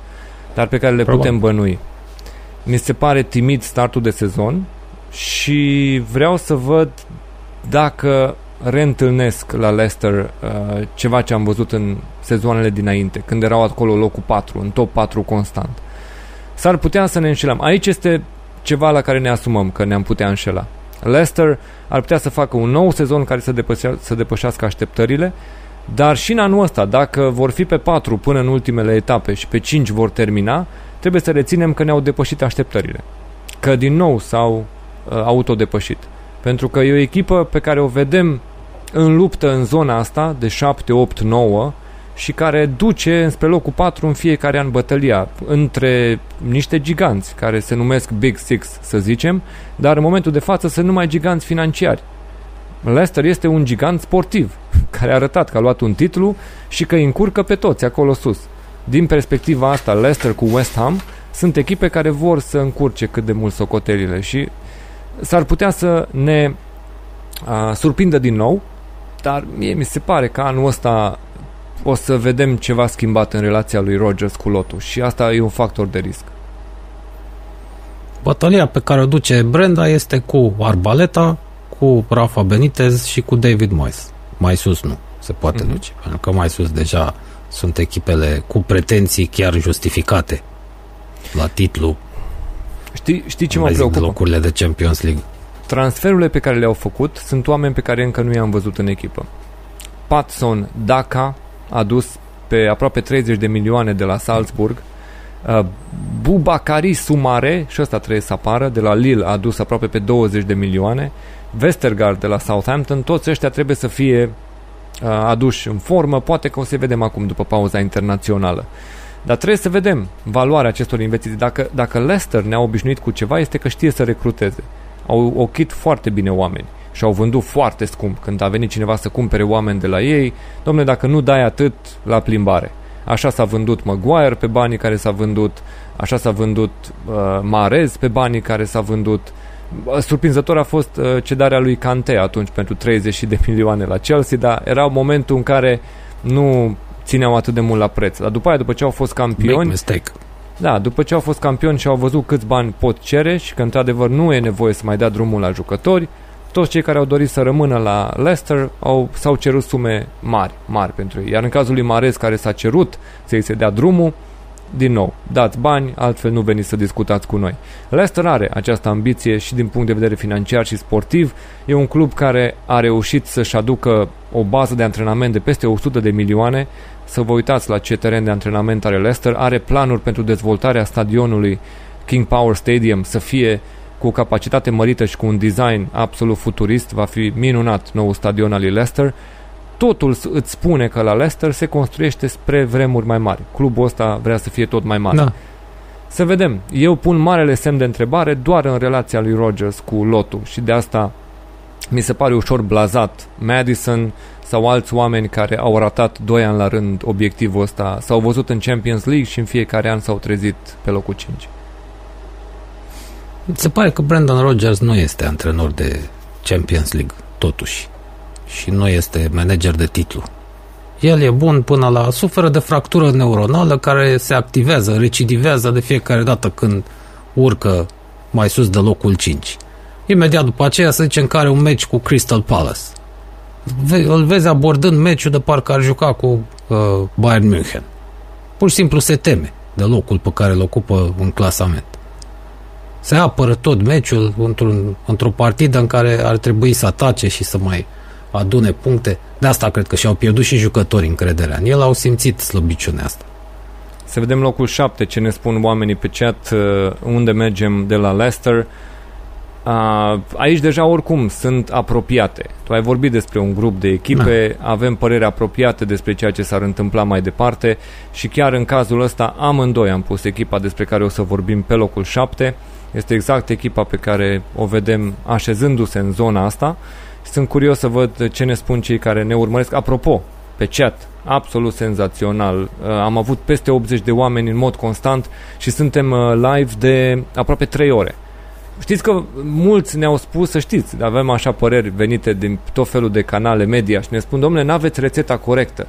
dar pe care le Probabil. putem bănui. Mi se pare timid startul de sezon și vreau să văd dacă reîntâlnesc la Leicester uh, ceva ce am văzut în sezoanele dinainte, când erau acolo locul 4, în top 4 constant. S-ar putea să ne înșelăm. Aici este ceva la care ne asumăm că ne-am putea înșela. Leicester ar putea să facă un nou sezon care să, depășea, să depășească așteptările, dar și în anul ăsta, dacă vor fi pe 4 până în ultimele etape și pe 5 vor termina, trebuie să reținem că ne-au depășit așteptările. Că din nou s-au uh, autodepășit. Pentru că e o echipă pe care o vedem în luptă în zona asta de 7, 8, 9 și care duce înspre locul 4 în fiecare an bătălia între niște giganți care se numesc Big Six, să zicem, dar în momentul de față sunt numai giganți financiari. Leicester este un gigant sportiv [LAUGHS] care a arătat că a luat un titlu și că îi încurcă pe toți acolo sus. Din perspectiva asta, Leicester cu West Ham sunt echipe care vor să încurce cât de mult socotelile și s-ar putea să ne a, surprindă din nou, dar mie mi se pare că anul ăsta o să vedem ceva schimbat în relația lui Rogers cu Lotu și asta e un factor de risc. Bătălia pe care o duce Brenda este cu Arbaleta, cu Rafa Benitez și cu David Moyes. Mai sus nu se poate Mhm. duce, pentru că mai sus deja sunt echipele cu pretenții chiar justificate la titlu, Știi, știi ce mă mai zic de preocupă? locurile de Champions League. Transferurile pe care le-au făcut sunt oameni pe care încă nu i-am văzut în echipă. Patson Daka a dus pe aproape 30 de milioane de la Salzburg. Uh, Bubakari Sumare, și ăsta trebuie să apară, de la Lille a dus aproape pe 20 de milioane. Westergaard de la Southampton, toți ăștia trebuie să fie uh, aduși în formă, poate că o să vedem acum după pauza internațională. Dar trebuie să vedem valoarea acestor investiții. Dacă, dacă Leicester ne-a obișnuit cu ceva, este că știe să recruteze. Au ochit foarte bine oameni și au vândut foarte scump. Când a venit cineva să cumpere oameni de la ei, domnule, dacă nu dai atât la plimbare. Așa s-a vândut Maguire pe banii care s-a vândut, așa s-a vândut uh, Marez pe banii care s-a vândut. Uh, Surprinzător a fost uh, cedarea lui Kante atunci pentru 30 de milioane la Chelsea, dar era momentul în care nu țineau atât de mult la preț. Dar după aia, după ce au fost Big campioni, mistake. da, după ce au fost campioni și au văzut câți bani pot cere și că într-adevăr nu e nevoie să mai dea drumul la jucători, toți cei care au dorit să rămână la Leicester au, s-au cerut sume mari, mari pentru ei. Iar în cazul lui Marez care s-a cerut să-i se dea drumul, din nou, dați bani, altfel nu veniți să discutați cu noi. Leicester are această ambiție și din punct de vedere financiar și sportiv. E un club care a reușit să-și aducă o bază de antrenament de peste 100 de milioane. Să vă uitați la ce teren de antrenament are Leicester. Are planuri pentru dezvoltarea stadionului King Power Stadium să fie cu o capacitate mărită și cu un design absolut futurist. Va fi minunat nou stadion al lui Leicester totul s- îți spune că la Leicester se construiește spre vremuri mai mari. Clubul ăsta vrea să fie tot mai mare. Da. Să vedem. Eu pun marele semn de întrebare doar în relația lui Rogers cu Lotu și de asta mi se pare ușor blazat Madison sau alți oameni care au ratat 2 ani la rând obiectivul ăsta, s-au văzut în Champions League și în fiecare an s-au trezit pe locul 5. Se pare că Brandon Rodgers nu este antrenor de Champions League, totuși. Și nu este manager de titlu. El e bun până la... suferă de fractură neuronală care se activează, recidivează de fiecare dată când urcă mai sus de locul 5. Imediat după aceea să zicem că are un meci cu Crystal Palace. Ve- Îl vezi abordând meciul de parcă ar juca cu uh, Bayern München. Pur și simplu se teme de locul pe care îl ocupă în clasament se apără tot meciul într-un, într-o partidă în care ar trebui să atace și să mai adune puncte. De asta cred că și-au pierdut și jucătorii încrederea în el, au simțit slăbiciunea asta. Să vedem locul 7, ce ne spun oamenii pe chat, uh, unde mergem de la Leicester. Uh, aici deja oricum sunt apropiate. Tu ai vorbit despre un grup de echipe, da. avem păreri apropiate despre ceea ce s-ar întâmpla mai departe și chiar în cazul ăsta amândoi am pus echipa despre care o să vorbim pe locul 7. Este exact echipa pe care o vedem așezându-se în zona asta. Sunt curios să văd ce ne spun cei care ne urmăresc. Apropo, pe chat, absolut senzațional. Uh, Am avut peste 80 de oameni în mod constant și suntem uh, live de aproape 3 ore. Știți că mulți ne-au spus, să știți, avem așa păreri venite din tot felul de canale media și ne spun, domnule, n-aveți rețeta corectă.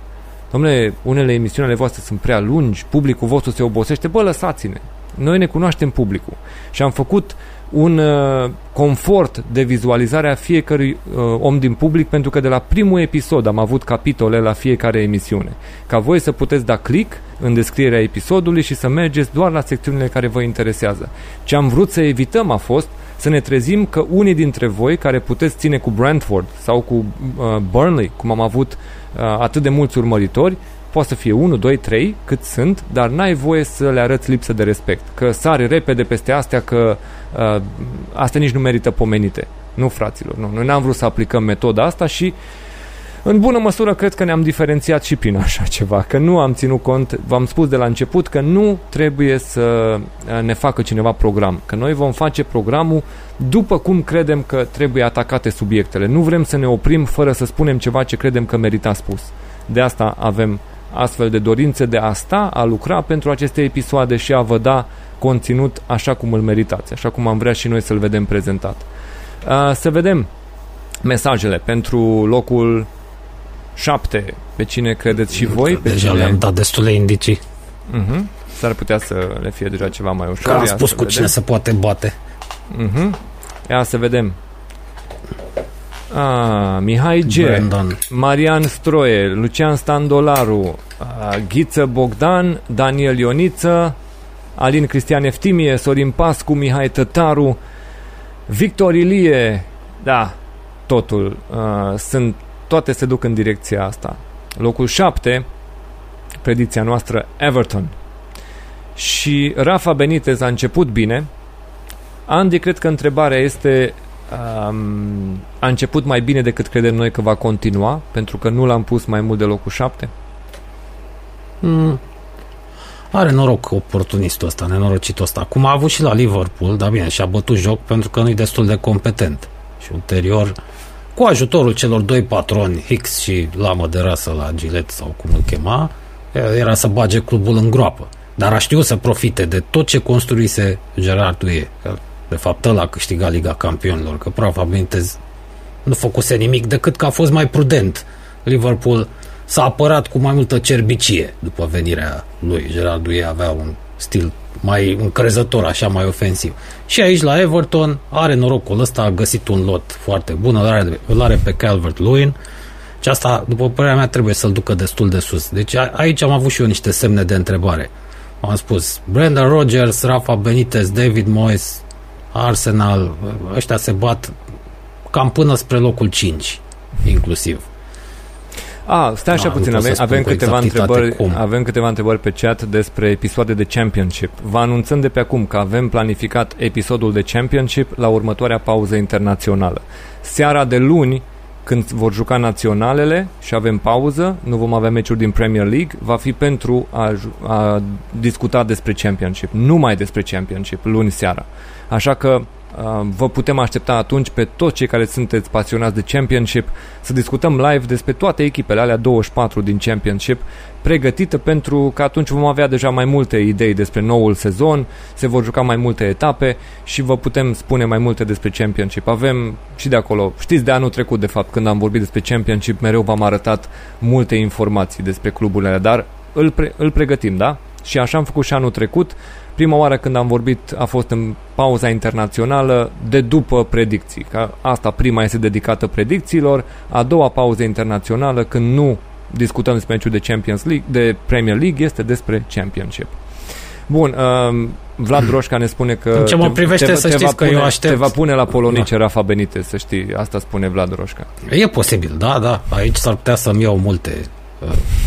domnule, unele emisiuni ale voastre sunt prea lungi, publicul vostru se obosește, bă, lăsați-ne. Noi ne cunoaștem publicul și am făcut un uh, confort de vizualizare a fiecărui uh, om din public pentru că de la primul episod am avut capitole la fiecare emisiune. Ca voi să puteți da click în descrierea episodului și să mergeți doar la secțiunile care vă interesează. Ce am vrut să evităm a fost să ne trezim că unii dintre voi care puteți ține cu Brentford sau cu uh, Burnley, cum am avut uh, atât de mulți urmăritori, poate să fie 1, 2, 3, cât sunt, dar n-ai voie să le arăți lipsă de respect. Că sari repede peste astea, că uh, astea nici nu merită pomenite. Nu, fraților, nu. Noi n-am vrut să aplicăm metoda asta și în bună măsură cred că ne-am diferențiat și prin așa [LAUGHS] ceva, că nu am ținut cont, v-am spus de la început că nu trebuie să uh, ne facă cineva program, că noi vom face programul după cum credem că trebuie atacate subiectele. Nu vrem să ne oprim fără să spunem ceva ce credem că merita spus. De asta avem astfel de dorințe de a sta, a lucra pentru aceste episoade și a vă da conținut așa cum îl meritați, așa cum am vrea și noi să-l vedem prezentat. Să vedem mesajele pentru locul 7. Pe cine credeți și voi? Pe deja cine... le-am dat destule indicii. Uh-huh. S-ar putea să le fie deja ceva mai ușor. Că am spus cu vedem. cine se poate bate. Uh-huh. Ia să vedem. Ah, Mihai G, Brandon. Marian Stroie, Lucian Standolaru, ah, Ghiță Bogdan, Daniel Ioniță, Alin Cristian Eftimie, Sorin Pascu, Mihai Tătaru, Victor Ilie, da, totul, uh, sunt, toate se duc în direcția asta. Locul 7, predicția noastră, Everton. Și Rafa Benitez a început bine. Andy, cred că întrebarea este um, a început mai bine decât credem noi că va continua, pentru că nu l-am pus mai mult de locul 7? Mm. Are noroc oportunistul ăsta, nenorocitul ăsta. Cum a avut și la Liverpool, dar bine, și-a bătut joc pentru că nu-i destul de competent. Și ulterior, cu ajutorul celor doi patroni, Hicks și Lamă de rasă la Gilet sau cum îl chema, era să bage clubul în groapă. Dar a știut să profite de tot ce construise Gerard Duie. De fapt, ăla a câștigat Liga Campionilor, că praf Benitez nu făcuse nimic decât că a fost mai prudent. Liverpool s-a apărat cu mai multă cerbicie după venirea lui. Gerard Duie avea un stil mai încrezător, așa mai ofensiv. Și aici la Everton are norocul ăsta, a găsit un lot foarte bun, îl are, îl are pe Calvert-Lewin și asta, după părerea mea, trebuie să-l ducă destul de sus. Deci a, aici am avut și eu niște semne de întrebare. Am spus Brendan Rodgers, Rafa Benitez, David Moyes, Arsenal, ăștia se bat cam până spre locul 5, inclusiv. A, stai așa da, puțin, avem, avem câteva întrebări, cum. avem câteva întrebări pe chat despre episoade de Championship. Vă anunțăm de pe acum că avem planificat episodul de Championship la următoarea pauză internațională. Seara de luni, când vor juca naționalele și avem pauză, nu vom avea meciuri din Premier League, va fi pentru a, a discuta despre Championship, numai despre Championship, luni seara. Așa că vă putem aștepta atunci pe toți cei care sunteți pasionați de Championship să discutăm live despre toate echipele alea 24 din Championship pregătită pentru că atunci vom avea deja mai multe idei despre noul sezon, se vor juca mai multe etape și vă putem spune mai multe despre Championship. Avem și de acolo, știți de anul trecut de fapt când am vorbit despre Championship, mereu v-am arătat multe informații despre cluburile dar îl, pre- îl pregătim, da? Și așa am făcut și anul trecut. Prima oară când am vorbit a fost în pauza internațională de după predicții. Că asta prima este dedicată predicțiilor, a doua pauză internațională când nu discutăm despre meciul de Champions League, de Premier League, este despre Championship. Bun, uh, Vlad Roșca ne spune că în ce mă privește te, să te știți că pune, eu aștept. Te va pune la polonice da. Rafa Benitez, să știi, asta spune Vlad Roșca. E posibil, da, da. Aici s-ar putea să-mi iau multe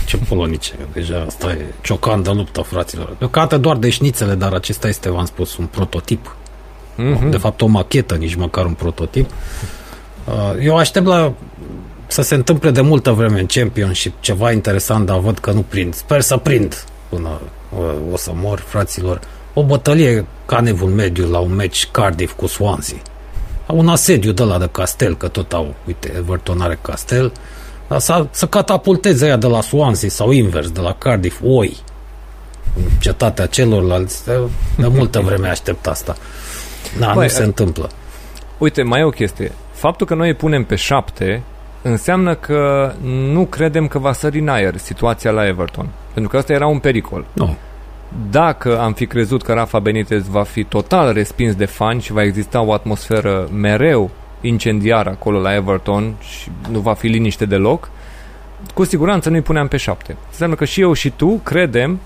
ce polonice, deja asta e ciocantă luptă, fraților. Deocamdată doar de șnițele, dar acesta este, v-am spus, un prototip. Mm-hmm. De fapt, o machetă, nici măcar un prototip. Uh, eu aștept la să se întâmple de multă vreme în Championship ceva interesant, dar văd că nu prind. Sper să prind până uh, o să mor, fraților. O bătălie ca nevul mediu la un match Cardiff cu Swansea. Un asediu de la de Castel, că tot au, uite, Everton are Castel să, să catapulteze aia de la Swansea sau invers, de la Cardiff, oi. În cetatea celorlalți, de, de multă vreme aștept asta. Da, Băi, nu se întâmplă. Uite, mai e o chestie. Faptul că noi punem pe șapte înseamnă că nu credem că va sări în aer situația la Everton. Pentru că asta era un pericol. Nu. Dacă am fi crezut că Rafa Benitez va fi total respins de fani și va exista o atmosferă mereu incendiară acolo la Everton și nu va fi liniște deloc, cu siguranță nu-i puneam pe șapte. Înseamnă că și eu și tu credem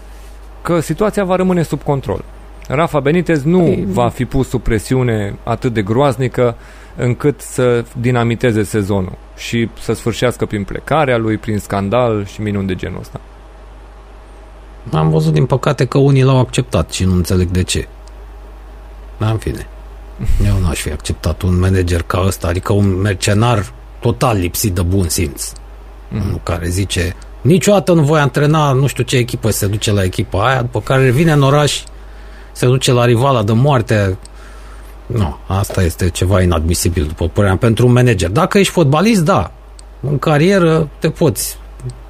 că situația va rămâne sub control. Rafa Benitez nu Ei, va fi pus sub presiune atât de groaznică încât să dinamiteze sezonul și să sfârșească prin plecarea lui, prin scandal și minuni de genul ăsta. Am văzut, din păcate, că unii l-au acceptat și nu înțeleg de ce. Dar, în fine, eu n-aș fi acceptat un manager ca ăsta, adică un mercenar total lipsit de bun simț. Mm. Care zice, niciodată nu voi antrena nu știu ce echipă se duce la echipa aia, după care vine în oraș, se duce la rivala de moarte. Nu, asta este ceva inadmisibil, după părerea mea, pentru un manager. Dacă ești fotbalist, da, în carieră te poți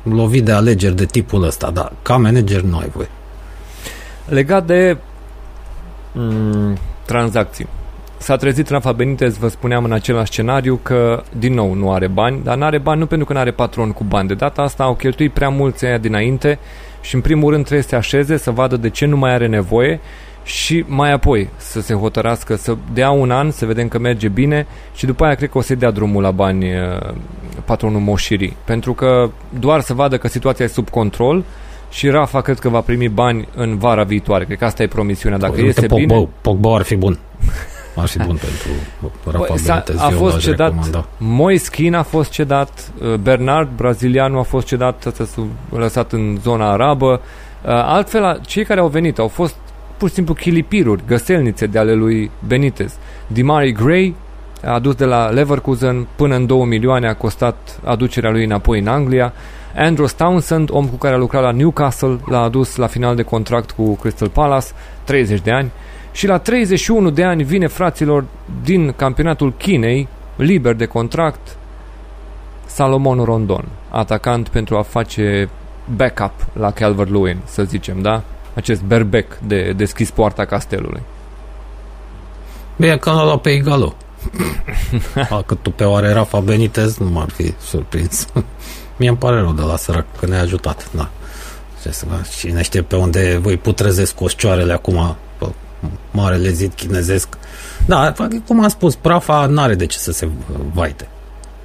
lovi de alegeri de tipul ăsta, dar ca manager nu ai voie. Legat de mm, tranzacții. S-a trezit Rafa Benitez, vă spuneam în același scenariu, că din nou nu are bani, dar nu are bani nu pentru că nu are patron cu bani. De data asta au cheltuit prea mulți aia dinainte și în primul rând trebuie să se așeze, să vadă de ce nu mai are nevoie și mai apoi să se hotărască să dea un an, să vedem că merge bine și după aia cred că o să dea drumul la bani uh, patronul Moșirii. Pentru că doar să vadă că situația e sub control și Rafa cred că va primi bani în vara viitoare. Cred că asta e promisiunea. Dacă Uite, este Pogba, bine... Pogba ar fi bun. [LAUGHS] Ar fi bun pentru Rafa Păi, s-a- Benitez. a eu fost l-aș cedat recomanda. Moiskin a fost cedat, uh, Bernard, brazilianul, a fost cedat, ăsta s-a lăsat în zona arabă. Uh, Altfel, a- cei care au venit au fost pur și simplu chilipiruri, găselnițe de ale lui Benitez. Dimari Gray a adus de la Leverkusen până în 2 milioane, a costat aducerea lui înapoi în Anglia. Andrew Townsend, om cu care a lucrat la Newcastle, l-a adus la final de contract cu Crystal Palace, 30 de ani. Și la 31 de ani vine fraților din campionatul Chinei, liber de contract, Salomon Rondon, atacant pentru a face backup la Calvert-Lewin, să zicem, da? Acest berbec de deschis poarta castelului. Bine că l-a luat pe Igalo. A, cât tu pe oare Rafa Benitez, nu m-ar fi surprins. Mie îmi pare rău de la sărac că ne-a ajutat. Da. Ce să fac? Cine știe pe unde voi putrezesc coșcioarele acum pe marele zid chinezesc. Da, cum am spus, Prafa n-are de ce să se vaite.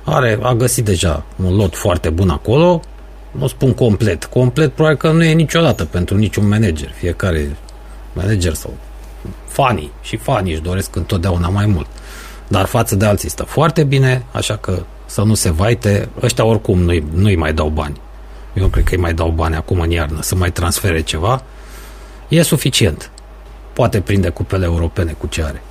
Are, a găsit deja un lot foarte bun acolo, nu spun complet. Complet probabil că nu e niciodată pentru niciun manager. Fiecare manager sau fanii și fanii își doresc întotdeauna mai mult. Dar față de alții stă foarte bine, așa că să nu se vaite. Ăștia oricum nu-i, nu-i mai dau bani. Eu nu cred că îi mai dau bani acum în iarnă să mai transfere ceva. E suficient. Poate prinde cupele europene cu ce are.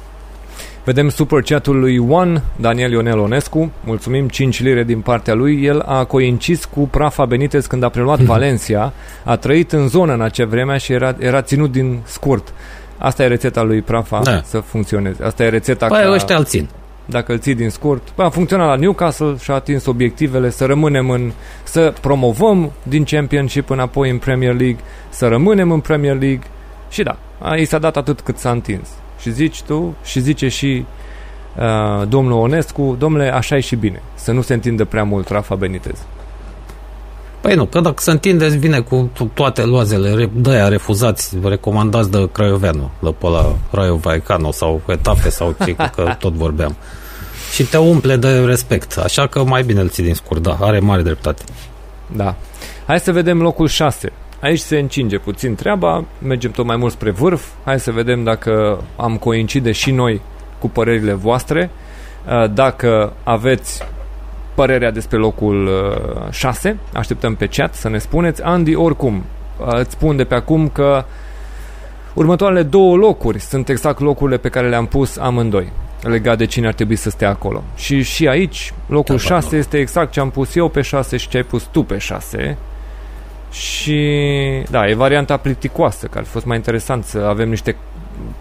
Vedem super chatul lui One, Daniel Ionel Onescu, mulțumim 5 lire din partea lui. El a coincis cu Prafa Benitez când a preluat [LAUGHS] Valencia, a trăit în zonă în acea vreme și era, era ținut din scurt. Asta e rețeta lui Prafa Da. să funcționeze. Asta e rețeta Păi ca, ăștia îl țin. dacă îl ții din scurt. Bă, a funcționat la Newcastle și a atins obiectivele să rămânem în să promovăm din Championship înapoi în Premier League, să rămânem în Premier League și da, a, i s-a dat atât cât s-a întins. Și zici tu și zice și uh, domnul Onescu, domnule, așa e și bine, să nu se întindă prea mult Rafa Benitez. Păi nu, că dacă se întinde, îți vine cu to- toate loazele re- de aia refuzați, recomandați de Craioveanu, de pe la Raio Vallecano sau etape sau ce, că [LAUGHS] tot vorbeam. Și te umple de respect, așa că mai bine îl ții din scurt, da, are mare dreptate. Da. Hai să vedem locul 6. Aici se încinge puțin treaba, mergem tot mai mult spre vârf. Hai să vedem dacă am coincide și noi cu părerile voastre. Uh, Dacă aveți părerea despre locul 6, așteptăm pe chat să ne spuneți. Andy, oricum, uh, îți spun de pe acum că următoarele două locuri sunt exact locurile pe care le-am pus amândoi legat de cine ar trebui să stea acolo. Și și aici, locul Da, 6 da. este exact ce am pus eu pe 6 și ce ai pus tu pe 6. Și da, e varianta plicticoasă, că ar fi fost mai interesant să avem niște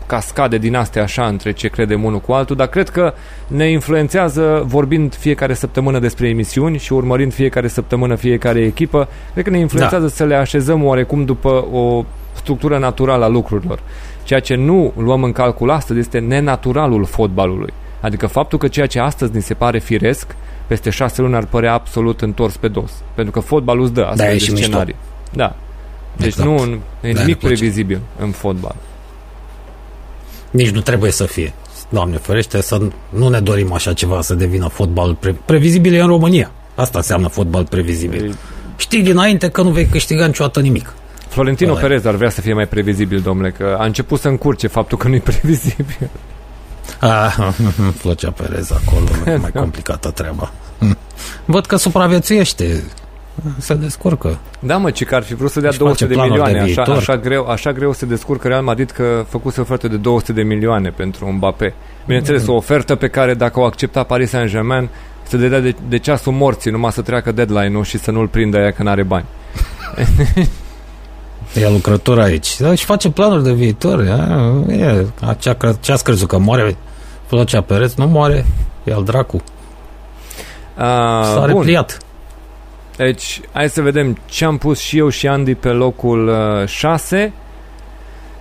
cascade din astea așa între ce credem unul cu altul, dar cred că ne influențează vorbind fiecare săptămână despre emisiuni și urmărind fiecare săptămână fiecare echipă, cred că ne influențează da. să le așezăm oarecum după o structură naturală a lucrurilor. Ceea ce nu luăm în calcul astăzi este nenaturalul fotbalului. Adică faptul că ceea ce astăzi ni se pare firesc, peste șase luni ar părea absolut întors pe dos. Pentru că fotbalul îți dă Da, astfel e de și mișto. scenarii. Da. Deci Exact. nu e ne nimic place. previzibil în fotbal. Nici nu trebuie să fie. Doamne ferește să nu ne dorim așa ceva să devină fotbal pre- previzibil e în România. Asta înseamnă fotbal previzibil. E- Știi dinainte că nu vei câștiga niciodată nimic. Florentino Ăla e. Perez ar vrea să fie mai previzibil, domnule, că a început să încurce faptul că nu e [LAUGHS] previzibil. Ah, [LAUGHS] Flocea Perez acolo, e mai [LAUGHS] complicată treaba. Văd că supraviețuiește. Se descurcă. Da, mă, ci că ar fi vrut să dea Își 200 face de planuri de milioane. Așa, viitor. așa, greu, așa greu se descurcă Real Madrid că făcuse o ofertă de 200 de milioane pentru Mbappé. Bineînțeles, o ofertă pe care dacă o accepta Paris Saint-Germain, se dădea de, de ceasul morții, numai să treacă deadline-ul și să nu-l prindă aia că n-are bani. [LAUGHS] E lucrător aici. Da, Își face planuri de viitor. E, e, ce, ce ați crezut că moare Flocea Perez? Nu moare. E al dracu. A, S-a bun. repliat. Deci, hai să vedem ce am pus și eu și Andy pe locul 6.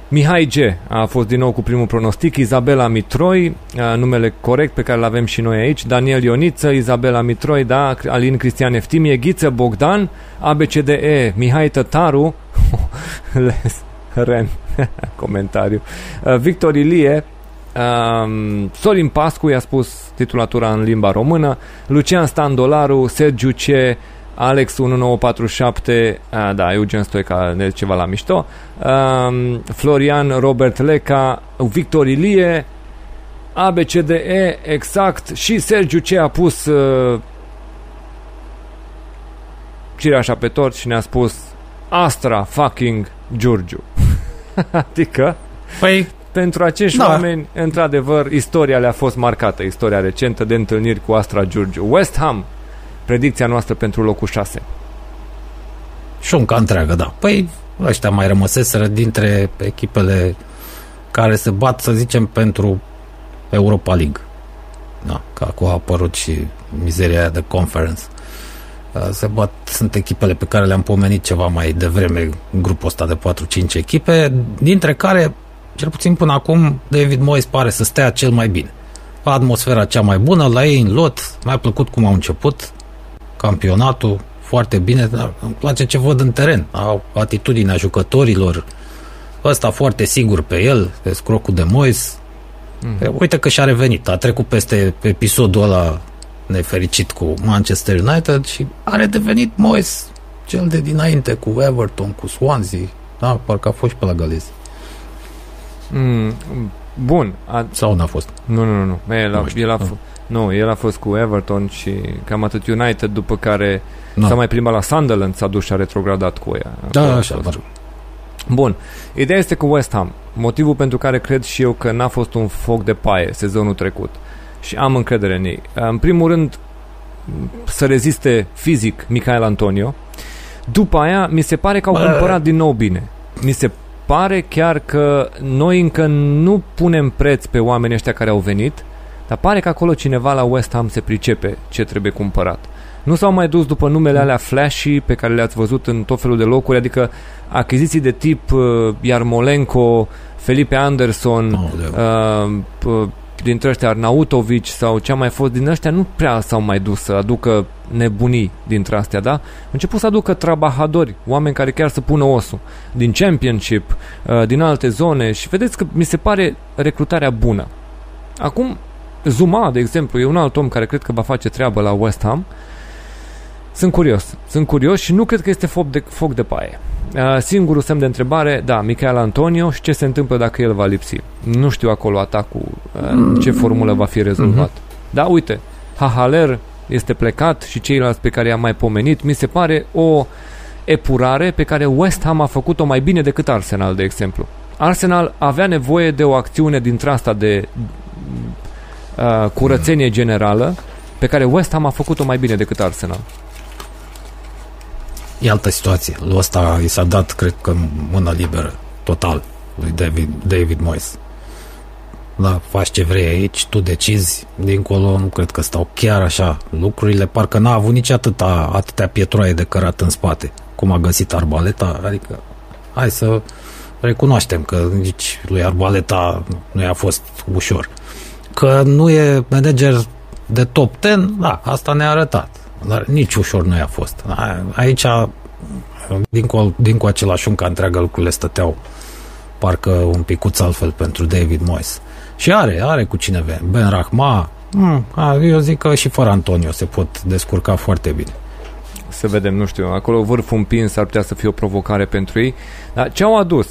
Mihai G. a fost din nou cu primul pronostic, Izabela Mitroi, uh, numele corect pe care îl avem și noi aici, Daniel Ioniță, Izabela Mitroi, da, Alin Cristian Eftimie, Ghiță Bogdan, ABCDE, Mihai Tătaru, Les, [LAUGHS] Ren, [LAUGHS] comentariu, uh, Victor Ilie, um, Sorin Pascu i-a spus titulatura în limba română, Lucian Standolaru, Sergiu C, Alex 1947, a, da, Eugen Stoica, de ceva la mișto, um, Florian Robert Leca, Victor Ilie, ABCDE, exact, și Sergiu ce a pus uh, cireașa pe tort și ne-a spus Astra fucking Giurgiu. [LAUGHS] adică, Păi, pentru acești Da. oameni, într-adevăr, istoria le-a fost marcată, istoria recentă de întâlniri cu Astra Giurgiu. West Ham, predicția noastră pentru locul 6. șunca întreagă, da. Păi, ăștia mai rămăseseră dintre echipele care se bat, să zicem, pentru Europa League. Da, că acum a apărut și mizeria aia de conference. Uh, Se bat, sunt echipele pe care le-am pomenit ceva mai devreme, grupul ăsta de 4-5 echipe, dintre care, cel puțin până acum, David Moyes pare să stea cel mai bine. Atmosfera cea mai bună la ei în lot, mi-a plăcut cum au început campionatul, foarte bine, dar îmi place ce văd în teren. Au atitudinea jucătorilor, ăsta foarte sigur pe el, pe scrocul de Moyes. Mm. Uite că și-a revenit, a trecut peste episodul ăla nefericit cu Manchester United și a redevenit Moyes cel de dinainte cu Everton, cu Swansea. Da, parcă a fost și pe la Galezi. Mm, bun, a, Sau n-a fost? nu, nu, nu, nu. El a, Nu știu. el a, Ah. f- nu, el a fost cu Everton și cam atât United, după care Da. s-a mai plimbat la Sunderland, s-a dus și a retrogradat cu ea. Da, Acolo a așa, fost. dar Bun. Ideea este cu West Ham. Motivul pentru care cred și eu că n-a fost un foc de paie sezonul trecut. Și am încredere în ei. În primul rând, să reziste fizic Michael Antonio. După aia, mi se pare că au Bă. cumpărat din nou bine. Mi se pare chiar că noi încă nu punem preț pe oamenii ăștia care au venit, dar pare că acolo cineva la West Ham se pricepe ce trebuie cumpărat. Nu s-au mai dus după numele alea flashy pe care le-ați văzut în tot felul de locuri, adică achiziții de tip uh, Yarmolenko, Felipe Anderson, Aoleu. uh, p- dintre ăștia Arnautovici sau ce a mai fost din ăștia nu prea s-au mai dus să aducă nebunii dintre astea, da? Au început să aducă trabahadori, oameni care chiar să pună osul din Championship, uh, din alte zone și vedeți că mi se pare recrutarea bună. Acum, Zuma, de exemplu, e un alt om care cred că va face treabă la West Ham. Sunt curios. Sunt curios și nu cred că este foc de, foc de paie. Uh, singurul semn de întrebare, da, Michael Antonio și ce se întâmplă dacă el va lipsi. Nu știu acolo atacul, uh, în ce formulă va fi rezolvat. Da, uite, Hahaler este plecat și ceilalți pe care i-am mai pomenit. Mi se pare o epurare pe care West Ham a făcut-o mai bine decât Arsenal, de exemplu. Arsenal avea nevoie de o acțiune dintre asta de uh, curățenie generală pe care West Ham a făcut-o mai bine decât Arsenal. E altă situație. Lui ăsta i s-a dat, cred că, mână liberă, total, lui David, David Moyes. Da, faci ce vrei aici, tu decizi, dincolo nu cred că stau chiar așa lucrurile, parcă n-a avut nici atâta, atâtea pietroaie de cărat în spate, cum a găsit Arbaleta, adică hai să recunoaștem că nici lui Arbaleta nu i-a fost ușor. Că nu e manager de top 10, da, asta ne-a arătat. Dar nici ușor nu i-a fost. A- Aici, din cu, din cu același un ca întreagă lucrurile stăteau parcă un picuț altfel pentru David Moyes. Și are, are cu cine veni. Ben Rahma, mm, a, eu zic că și fără Antonio se pot descurca foarte bine. Să vedem, nu știu, acolo vârful împins ar putea să fie o provocare pentru ei. Dar ce au adus?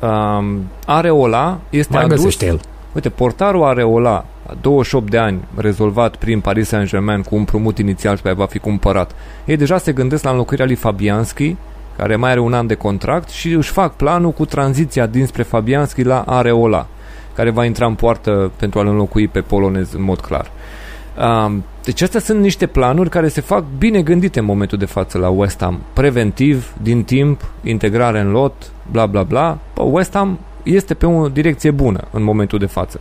Um, Areola este Mai adus... găsește el. Uite, portarul Areola, 28 de ani, rezolvat prin Paris Saint-Germain cu un prumut inițial pe care va fi cumpărat. Ei deja se gândesc la înlocuirea lui Fabianski, care mai are un an de contract și își fac planul cu tranziția dinspre Fabianski la Areola, care va intra în poartă pentru a-l înlocui pe polonez în mod clar. Um, deci astea sunt niște planuri care se fac bine gândite în momentul de față la West Ham. Preventiv, din timp, integrare în lot, bla bla bla. Bă, West Ham este pe o direcție bună în momentul de față.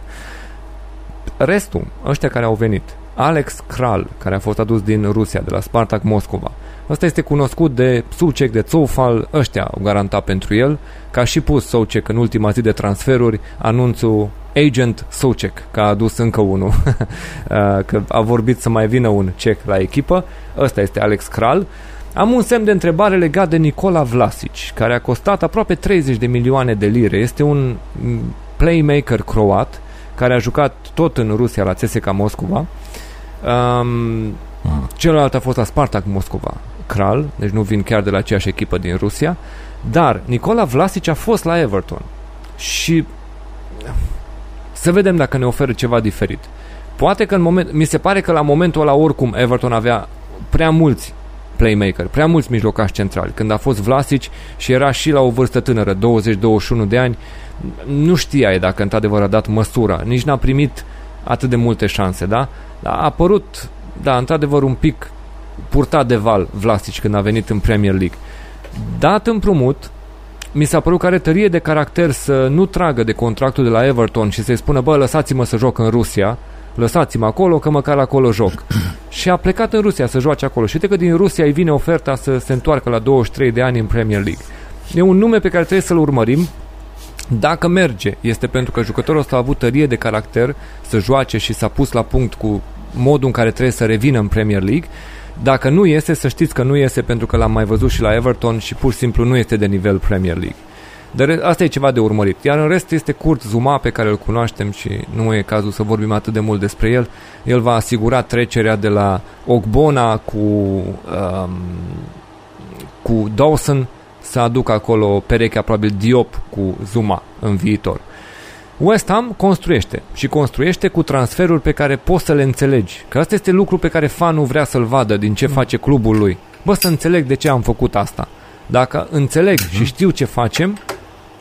Restul, ăștia care au venit, Alex Kral, care a fost adus din Rusia, de la Spartak Moscova, ăsta este cunoscut de Sucek, de Tsofal, ăștia au garantat pentru el, că a și pus Soucek în ultima zi de transferuri anunțul Agent Soucek, că a adus încă unul, [LAUGHS] că a vorbit să mai vină un cec la echipă, ăsta este Alex Kral. Am un semn de întrebare legat de Nicola Vlasic, care a costat aproape 30 de milioane de lire. Este un mm, playmaker croat, care a jucat tot în Rusia la CSKA Moscova. Um, celălalt a fost la Spartak Moscova, Kral, deci nu vin chiar de la aceeași echipă din Rusia, dar Nicola Vlasic a fost la Everton și să vedem dacă ne oferă ceva diferit. Poate că în moment, mi se pare că la momentul ăla oricum Everton avea prea mulți playmaker, prea mulți mijlocași centrali. Când a fost Vlasic și era și la o vârstă tânără, 20-21 de ani, nu știai dacă într-adevăr a dat măsura, nici n-a primit atât de multe șanse, da? Dar a apărut, da, într-adevăr un pic purtat de val Vlasic când a venit în Premier League. Dat împrumut, mi s-a părut că are tărie de caracter să nu tragă de contractul de la Everton și să-i spună, bă, lăsați-mă să joc în Rusia, lăsați-mă acolo că măcar acolo joc. [CLEARS THROAT] și a plecat în Rusia să joace acolo. Și uite că din Rusia îi vine oferta să se întoarcă la 23 de ani în Premier League. E un nume pe care trebuie să-l urmărim. Dacă merge, este pentru că jucătorul ăsta a avut tărie de caracter să joace și s-a pus la punct cu modul în care trebuie să revină în Premier League. Dacă nu iese, să știți că nu iese pentru că l-am mai văzut și la Everton și pur și simplu nu este de nivel Premier League. Dar asta e ceva de urmărit. Iar în rest este Kurt Zuma pe care îl cunoaștem și nu e cazul să vorbim atât de mult despre el. El va asigura trecerea de la Ogbona cu, um, cu Dawson să aducă acolo perechea probabil Diop cu Zuma în viitor. West Ham construiește și construiește cu transferuri pe care poți să le înțelegi. Că asta este lucru pe care fanul vrea să-l vadă din ce face clubul lui. Bă, să înțeleg de ce am făcut asta. Dacă înțeleg și știu ce facem,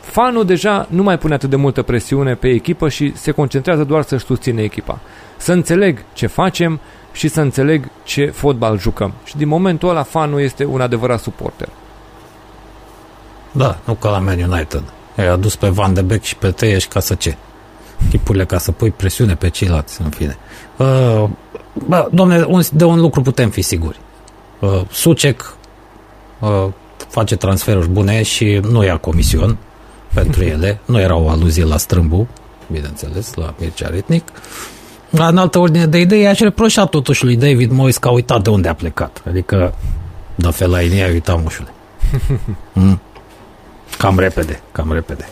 fanul deja nu mai pune atât de multă presiune pe echipă și se concentrează doar să-și susține echipa. Să înțeleg ce facem și să înțeleg ce fotbal jucăm. Și din momentul ăla fanul este un adevărat suporter. Da, nu ca la Man United. Ai adus pe Van de Beek și pe Teieș ca să ce? Chipurile ca să pui presiune pe ceilalți, în fine. Uh, bă, domne, un, de un lucru putem fi siguri. Uh, Sucek uh, face transferuri bune și nu ia comision pentru ele. Nu era o aluzie la strâmbu, bineînțeles, la Mircea Ritnic. La în altă ordine de idei, aș reproșa totuși lui David Moyes că a uitat de unde a plecat. Adică, da fel la inie, a uitat mușule. [LAUGHS] Mm. Cam repede, cam repede.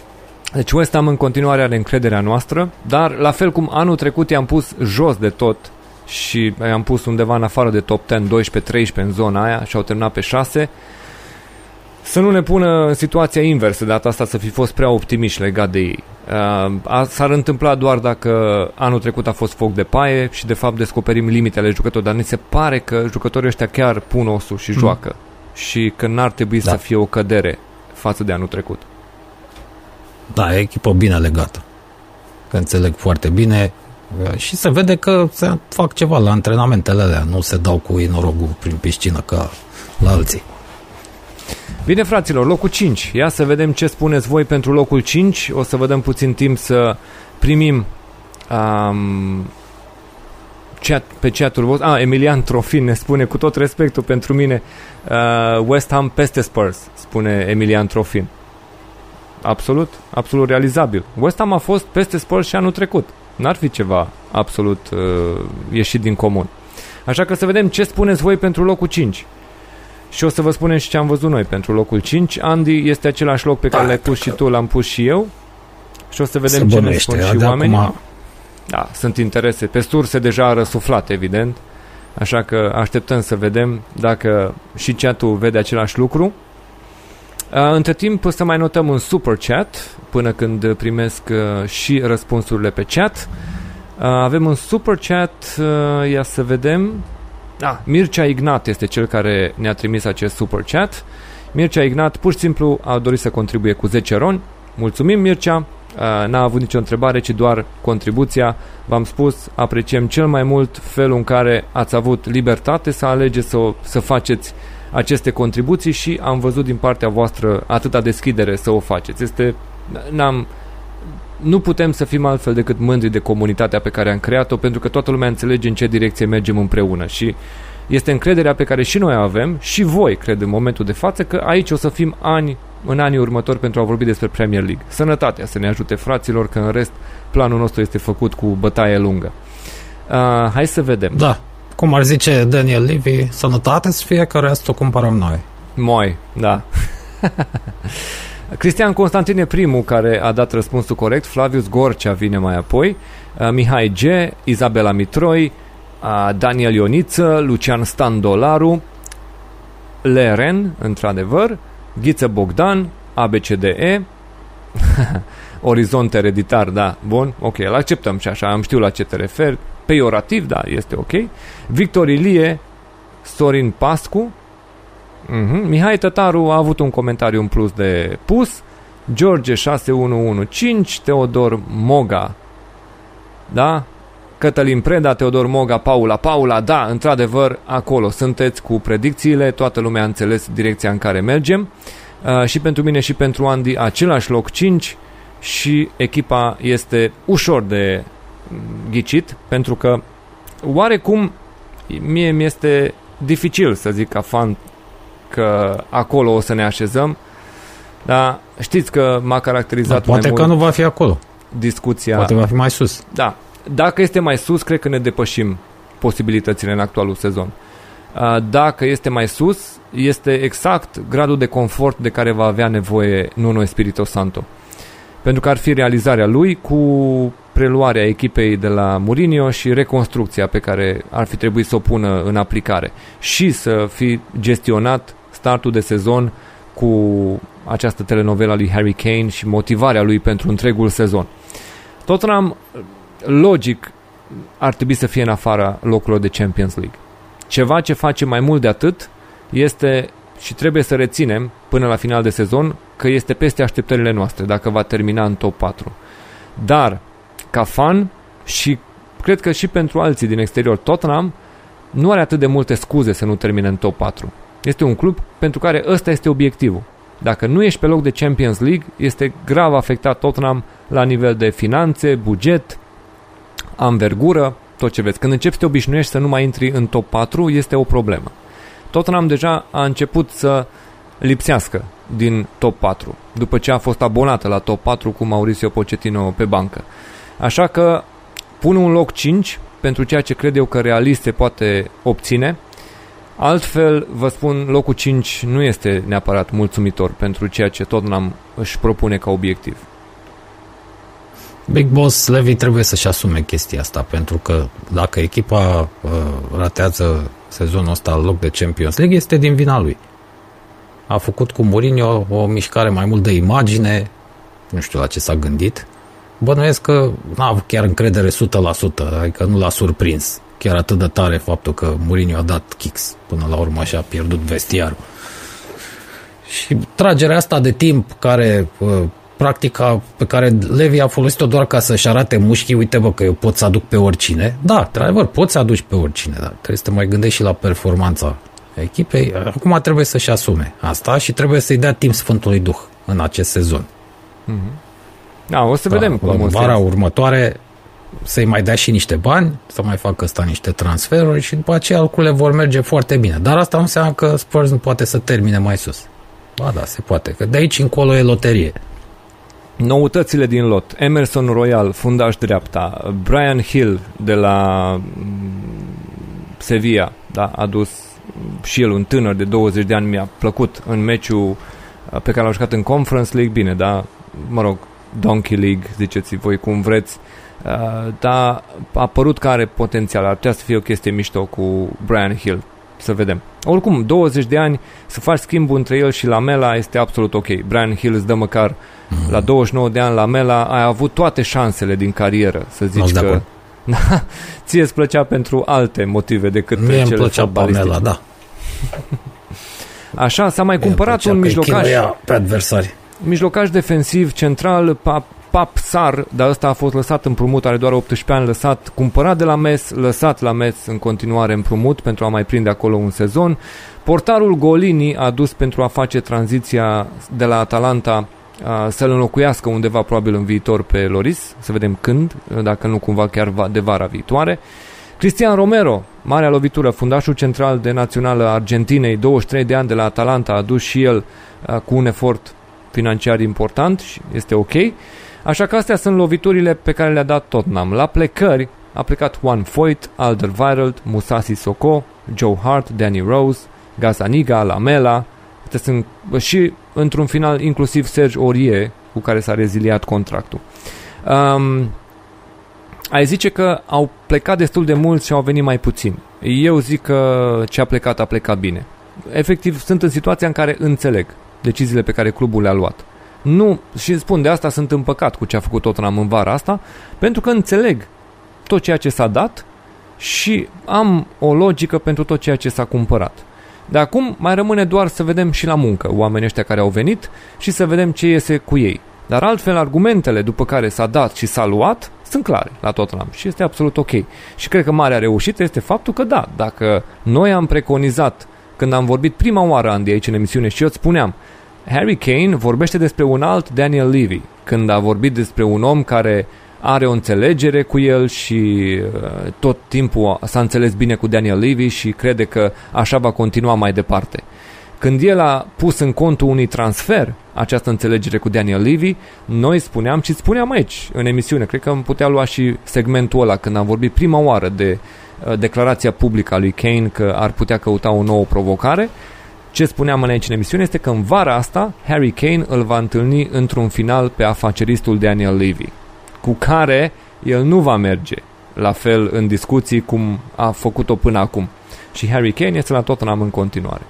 Deci West Ham în continuare are încrederea noastră, dar la fel cum anul trecut i-am pus jos de tot și i-am pus undeva în afară de top 10, 12, 13 în zona aia și au terminat pe 6, să nu ne pună în situația inversă de data asta să fi fost prea optimiști legat de ei. Uh, s-ar întâmpla doar dacă anul trecut a fost foc de paie și de fapt descoperim limitele jucătorilor, dar ni se pare că jucătorii ăștia chiar pun osul și joacă mm. și că n-ar trebui da. să fie o cădere față de anul trecut. Da, e echipă bine legată. Că înțeleg foarte bine și se vede că se fac ceva la antrenamentele alea, nu se dau cu inorogul prin piscină ca la alții. Bine, fraților, locul 5. Ia să vedem ce spuneți voi pentru locul 5. O să vă dăm puțin timp să primim um, chat, pe chatul vostru. Ah, Emilian Trofin ne spune, cu tot respectul pentru mine, uh, West Ham peste Spurs, spune Emilian Trofin. Absolut, absolut realizabil. West Ham a fost peste Spurs și anul trecut. N-ar fi ceva absolut uh, ieșit din comun. Așa că să vedem ce spuneți voi pentru locul 5. Și o să vă spunem și ce am văzut noi pentru locul 5. Andy este același loc pe care Da, l-ai pus și că- tu, l-am pus și eu. Și o să vedem Se ce ne bănuiește. spun și De oamenii. acum, Da, sunt interese pe surse deja răsuflate, evident. Așa că așteptăm să vedem dacă și chatul vede același lucru. Uh, Între timp să mai notăm un super chat până când primesc uh, și răspunsurile pe chat. Uh, Avem un super chat, uh, ia să vedem. Da, Mircea Ignat este cel care ne-a trimis acest super chat. Mircea Ignat pur și simplu a dorit să contribuie cu 10 roni. Mulțumim Mircea, Uh, n-a avut nicio întrebare, ci doar contribuția. V-am spus, apreciem cel mai mult felul în care ați avut libertate să alegeți să, o- să faceți aceste contribuții și am văzut din partea voastră atâta deschidere să o faceți. Este, n-am, nu putem să fim altfel decât mândri de comunitatea pe care am creat-o, pentru că toată lumea înțelege în ce direcție mergem împreună și este încrederea pe care și noi o avem și voi, cred, în momentul de față, că aici o să fim ani în anii următori pentru a vorbi despre Premier League. Sănătatea să ne ajute fraților, că în rest planul nostru este făcut cu bătaie lungă. Uh, hai să vedem. da, cum ar zice Daniel Levy, sănătate să fie, că restul cumpărăm noi. Moi, da. [LAUGHS] Cristian Constantin e primul care a dat răspunsul corect, Flavius Gorcea vine mai apoi, uh, Mihai G, Izabela Mitroi, uh, Daniel Ioniță, Lucian Standolaru, Leren, într-adevăr, Ghiță Bogdan, ABCDE, [LAUGHS] Orizont ereditar, da, bun, ok, îl acceptăm și așa, am știut la ce te referi, peiorativ, da, este ok, Victor Ilie, Sorin Pascu, Mhm. Mihai Tătaru a avut un comentariu în plus de pus. George 6115, Teodor Moga. Da? Cătălin Preda, Teodor Moga, Paula. Paula, da, într-adevăr, acolo sunteți cu predicțiile, toată lumea a înțeles direcția în care mergem. Uh, și pentru mine și pentru Andy, același loc 5 și echipa este ușor de mm, ghicit, pentru că oarecum mie mi este dificil să zic ca fan că acolo o să ne așezăm, dar știți că m-a Da, caracterizat poate mai că mult nu va fi acolo. discuția. Poate va fi mai sus. Da, dacă este mai sus, cred că ne depășim posibilitățile în actualul sezon. Uh, Dacă este mai sus, este exact gradul de confort de care va avea nevoie Nuno Espirito Santo. Pentru că ar fi realizarea lui cu preluarea echipei de la Mourinho și reconstrucția pe care ar fi trebuit să o pună în aplicare și să fi gestionat startul de sezon cu această telenovelă a lui Harry Kane și motivarea lui pentru întregul sezon. Tottenham, logic, ar trebui să fie în afara locurilor de Champions League. Ceva ce face mai mult de atât este și trebuie să reținem până la final de sezon că este peste așteptările noastre dacă va termina în top 4. Dar, ca fan și cred că și pentru alții din exterior, Tottenham nu are atât de multe scuze să nu termine în top 4. Este un club pentru care ăsta este obiectivul. Dacă nu ești pe loc de Champions League, este grav afectat Tottenham la nivel de finanțe, buget, anvergură, tot ce vezi. Când începi să te obișnuiești să nu mai intri în top 4, este o problemă. Tottenham deja a început să lipsească din top 4, după ce a fost abonată la top 4 cu Mauricio Pochettino pe bancă. Așa că pun un loc 5 pentru ceea ce cred eu că realist se poate obține. Altfel, vă spun, locul 5 nu este neapărat mulțumitor pentru ceea ce Tottenham își propune ca obiectiv. Big Boss Levy trebuie să-și asume chestia asta, pentru că dacă echipa uh, ratează sezonul ăsta al loc de Champions League, este din vina lui. A făcut cu Mourinho o mișcare mai mult de imagine, nu știu la ce s-a gândit. Bănuiesc că n-a avut chiar încredere 100%, adică nu l-a surprins chiar atât de tare faptul că Mourinho a dat kicks până la urmă și a pierdut vestiarul. Și tragerea asta de timp care uh, practica pe care Levi a folosit-o doar ca să-și arate mușchii, uite bă că eu pot să aduc pe oricine. Da, într-adevăr, poți să aduci pe oricine, dar trebuie să te mai gândești și la performanța echipei. Acum trebuie să-și asume asta și trebuie să-i dea timp Sfântului Duh în acest sezon. Da, o să vedem cum în o să vara iasă. următoare să-i mai dea și niște bani, să mai facă ăsta niște transferuri și după aceea lucrurile vor merge foarte bine. Dar asta nu înseamnă că Spurs nu poate să termine mai sus. Ba da, se poate, că de aici încolo e loterie. Noutățile din lot. Emerson Royal, fundaș dreapta. Brian Hill de la mm, Sevilla, da, a adus și el un tânăr de 20 de ani, mi-a plăcut în meciul uh, pe care l-a jucat în Conference League, bine, da, mă rog, Donkey League, ziceți voi cum vreți, uh, dar a părut că are potențial, ar putea să fie o chestie mișto cu Brian Hill, să vedem. Oricum, 20 de ani, să faci schimbul între el și Lamela este absolut ok. Brian Hill îți dă măcar mm-hmm. la 29 de ani Lamela, ai avut toate șansele din carieră, să zici că... [LAUGHS] ție îți plăcea pentru alte motive decât Mie cele plăcea Pamela, da. Așa, s-a mai Mie cumpărat un mijlocaș. pe adversari. Mijlocaș defensiv central, Pap, Pap Sar, dar ăsta a fost lăsat împrumut, are doar 18 ani, lăsat, cumpărat de la MES, lăsat la MES în continuare împrumut pentru a mai prinde acolo un sezon. Portarul Golini a dus pentru a face tranziția de la Atalanta să-l înlocuiască undeva probabil în viitor pe Loris, să vedem când, dacă nu cumva chiar de vara viitoare. Cristian Romero, marea lovitură, fundașul central de națională Argentinei, 23 de ani de la Atalanta, a dus și el cu un efort financiar important și este ok. Așa că astea sunt loviturile pe care le-a dat Tottenham. La plecări a plecat Juan Foyt, Alderweireld, Musasi Soko, Joe Hart, Danny Rose, Gazaniga, Lamela, Astea sunt și într-un final inclusiv Serge Orie cu care s-a reziliat contractul. Um, ai zice că au plecat destul de mulți și au venit mai puțini. Eu zic că ce a plecat a plecat bine. Efectiv, sunt în situația în care înțeleg deciziile pe care clubul le-a luat. Nu, și spun de asta sunt împăcat cu ce a făcut Tottenham în vara asta, pentru că înțeleg tot ceea ce s-a dat și am o logică pentru tot ceea ce s-a cumpărat. De acum mai rămâne doar să vedem și la muncă oamenii ăștia care au venit și să vedem ce iese cu ei. Dar altfel, argumentele după care s-a dat și s-a luat sunt clare la Tottenham și este absolut ok. Și cred că marea reușită este faptul că da, dacă noi am preconizat când am vorbit prima oară, Andy, aici în emisiune și eu îți spuneam, Harry Kane vorbește despre un alt Daniel Levy, când a vorbit despre un om care are o înțelegere cu el și uh, tot timpul s-a înțeles bine cu Daniel Levy și crede că așa va continua mai departe. Când el a pus în contul unui transfer această înțelegere cu Daniel Levy, noi spuneam și spuneam aici în emisiune, cred că am putea lua și segmentul ăla când am vorbit prima oară de uh, declarația publică a lui Kane că ar putea căuta o nouă provocare. Ce spuneam în aici în emisiune este că în vara asta Harry Kane îl va întâlni într-un final pe afaceristul Daniel Levy cu care el nu va merge la fel în discuții cum a făcut-o până acum. Și Harry Kane este la Tottenham în continuare.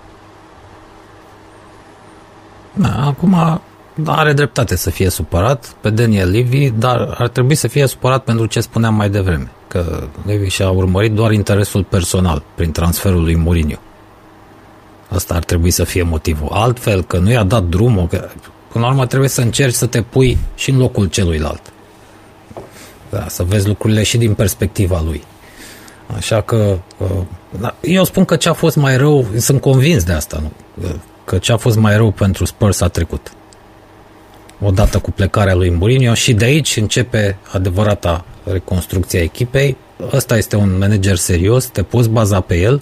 Da, acum are dreptate să fie supărat pe Daniel Levy, dar ar trebui să fie supărat pentru ce spuneam mai devreme, că Levy și-a urmărit doar interesul personal prin transferul lui Mourinho. Asta ar trebui să fie motivul. Altfel, că nu i-a dat drumul, că până la urmă trebuie să încerci să te pui și în locul celuilalt. Da, să vezi lucrurile și din perspectiva lui. Așa că uh, da, eu spun că ce a fost mai rău, sunt convins de asta, nu? Uh, că ce a fost mai rău pentru Spurs a trecut. Odată cu plecarea lui Mourinho și de aici începe adevărata reconstrucția echipei. Ăsta este un manager serios, te poți baza pe el,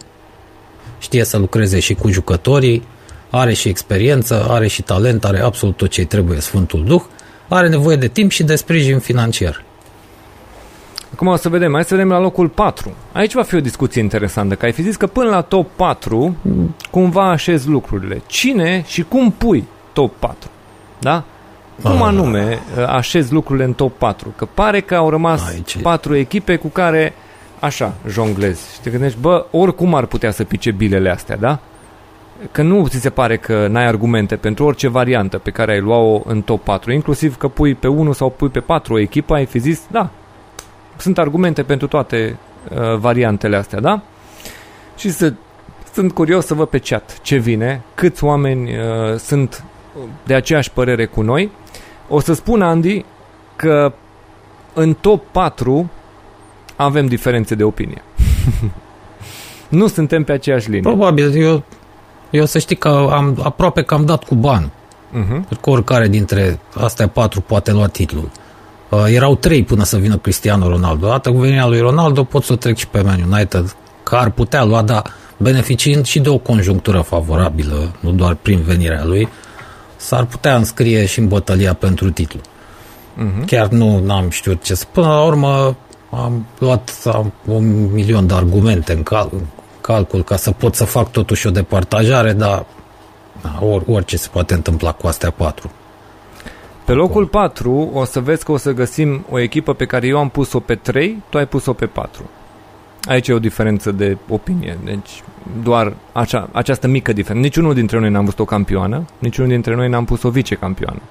știe să lucreze și cu jucătorii, are și experiență, are și talent, are absolut tot ce trebuie Sfântul Duh, are nevoie de timp și de sprijin financiar. Acum o să vedem, hai să vedem la locul 4. Aici va fi o discuție interesantă, că ai fi zis că până la top 4 cumva așezi lucrurile. Cine și cum pui top 4? Da? Cum ah. anume uh, așezi lucrurile în top 4? Că pare că au rămas Aici. 4 echipe cu care așa jonglezi. Și te gândești, bă, oricum ar putea să pice bilele astea, da? Că nu ți se pare că n-ai argumente pentru orice variantă pe care ai lua-o în top 4, inclusiv că pui pe 1 sau pui pe 4 o echipă, ai fi zis, da, sunt argumente pentru toate uh, variantele astea, da? Și să, sunt curios să văd pe chat ce vine, câți oameni uh, sunt de aceeași părere cu noi. O să spun, Andy, că în top 4 avem diferențe de opinie. [LAUGHS] nu suntem pe aceeași linie. Probabil, eu, eu să știi că am aproape că am dat cu bani. Uh-huh. Că oricare dintre astea patru poate lua titlul. Uh, erau trei până să vină Cristiano Ronaldo. Dată cu venirea lui Ronaldo pot să trec și pe Man United, că ar putea lua, dar beneficiind și de o conjunctură favorabilă, nu doar prin venirea lui, s-ar putea înscrie și în bătălia pentru titlu. Uh-huh. Chiar nu am știut ce să... Până la urmă am luat am, un milion de argumente în cal, calcul ca să pot să fac totuși o departajare, dar da, or, orice se poate întâmpla cu astea patru. Pe locul 4 o să vezi că o să găsim o echipă pe care eu am pus-o pe 3, tu ai pus-o pe 4. Aici e o diferență de opinie, deci doar acea, această mică diferență. Niciunul dintre noi n-am văzut o campioană, niciunul dintre noi n-am pus o vicecampioană.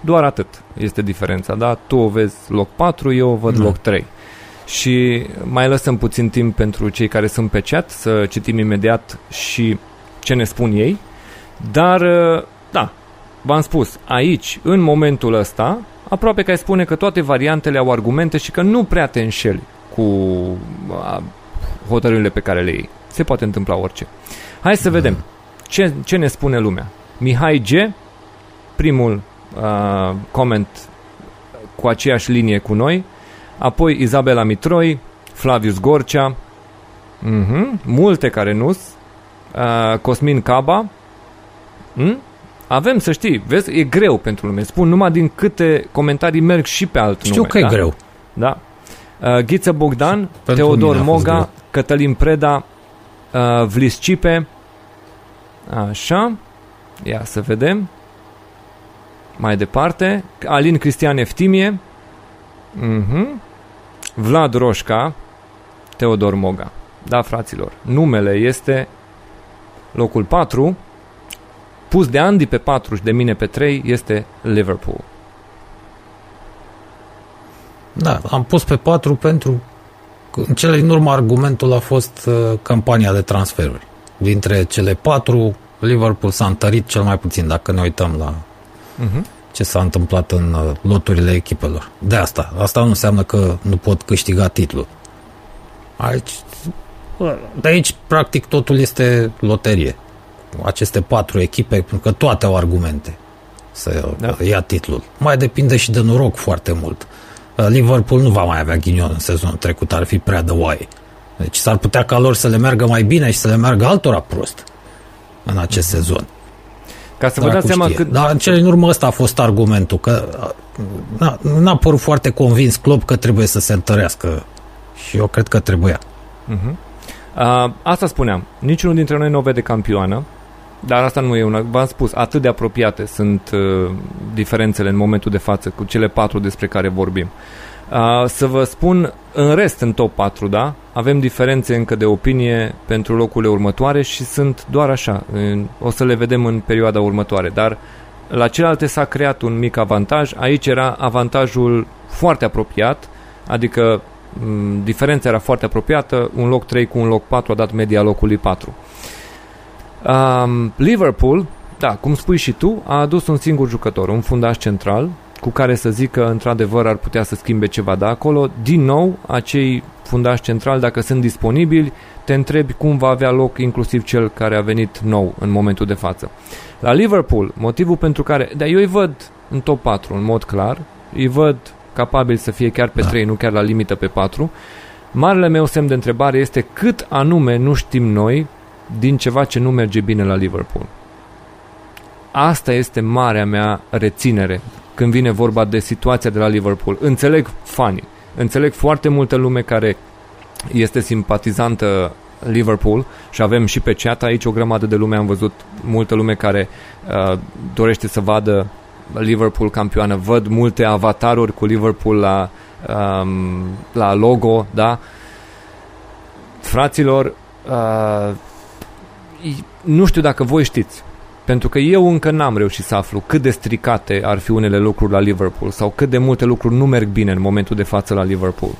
Doar atât este diferența, da? Tu o vezi loc 4, eu o văd da. loc 3. Și mai lăsăm puțin timp pentru cei care sunt pe chat să citim imediat și ce ne spun ei. Dar, da, v-am spus, aici, în momentul ăsta, aproape că ai spune că toate variantele au argumente și că nu prea te înșeli cu hotărârile pe care le iei. Se poate întâmpla orice. Hai să vedem ce, ce ne spune lumea. Mihai G, primul uh, comment cu aceeași linie cu noi, apoi Izabela Mitroi, Flavius Gorcea, uh-huh, multe care nu uh, Cosmin Caba, hmm? Avem, să știi, vezi, e greu pentru lume. Spun numai din câte comentarii merg și pe alt Știu nume. că da? e greu. Da. Uh, Ghiță Bogdan, pentru Teodor Moga, Cătălin Preda, uh, Vlis Cipe. Așa. Ia să vedem. Mai departe. Alin Cristian Eftimie. Uh-huh. Vlad Roșca. Teodor Moga. Da, fraților. Numele este locul 4 pus de Andy pe 4 și de mine pe 3 este Liverpool. Da, am pus pe 4 pentru că în cele din urmă argumentul a fost uh, campania de transferuri. Dintre cele patru, Liverpool s-a întărit cel mai puțin, dacă ne uităm la uh-huh. Ce s-a întâmplat în uh, loturile echipelor. De asta. Asta nu înseamnă că nu pot câștiga titlul. Aici, de aici, practic, totul este loterie aceste patru echipe, pentru că toate au argumente să da. ia titlul. Mai depinde și de noroc foarte mult. Uh, Liverpool nu va mai avea ghinion în sezonul trecut, ar fi prea de oaie. Deci s-ar putea ca lor să le meargă mai bine și să le meargă altora prost în acest mm-hmm. sezon. Ca să vă dați seama cât... Dar în cele din urmă ăsta a fost argumentul, că n-a, n-a părut foarte convins Klopp că trebuie să se întărească și eu cred că trebuia. Uh-huh. Uh, asta spuneam, niciunul dintre noi nu o vede campioană, dar asta nu e una, v-am spus, atât de apropiate sunt uh, diferențele în momentul de față cu cele patru despre care vorbim. Uh, să vă spun, în rest, în top 4, da, avem diferențe încă de opinie pentru locurile următoare și sunt doar așa, în, o să le vedem în perioada următoare, dar la celelalte s-a creat un mic avantaj, aici era avantajul foarte apropiat, adică m- diferența era foarte apropiată, un loc 3 cu un loc 4 a dat media locului 4. Um, Liverpool, da, cum spui și tu, a adus un singur jucător, un fundaș central, cu care să zic că într-adevăr ar putea să schimbe ceva de acolo. Din nou, acei fundași centrali, dacă sunt disponibili, te întrebi cum va avea loc inclusiv cel care a venit nou în momentul de față. La Liverpool, motivul pentru care, dar eu îi văd în top 4 în mod clar, îi văd capabil să fie chiar pe da. 3, nu chiar la limită pe 4. Marele meu semn de întrebare este cât anume nu știm noi din ceva ce nu merge bine la Liverpool. Asta este marea mea reținere când vine vorba de situația de la Liverpool. Înțeleg fanii, înțeleg foarte multă lume care este simpatizantă Liverpool și avem și pe chat aici o grămadă de lume, am văzut multă lume care uh, dorește să vadă Liverpool campioană, văd multe avataruri cu Liverpool la, um, la logo, da? Fraților, uh, nu știu dacă voi știți, pentru că eu încă n-am reușit să aflu cât de stricate ar fi unele lucruri la Liverpool sau cât de multe lucruri nu merg bine în momentul de față la Liverpool.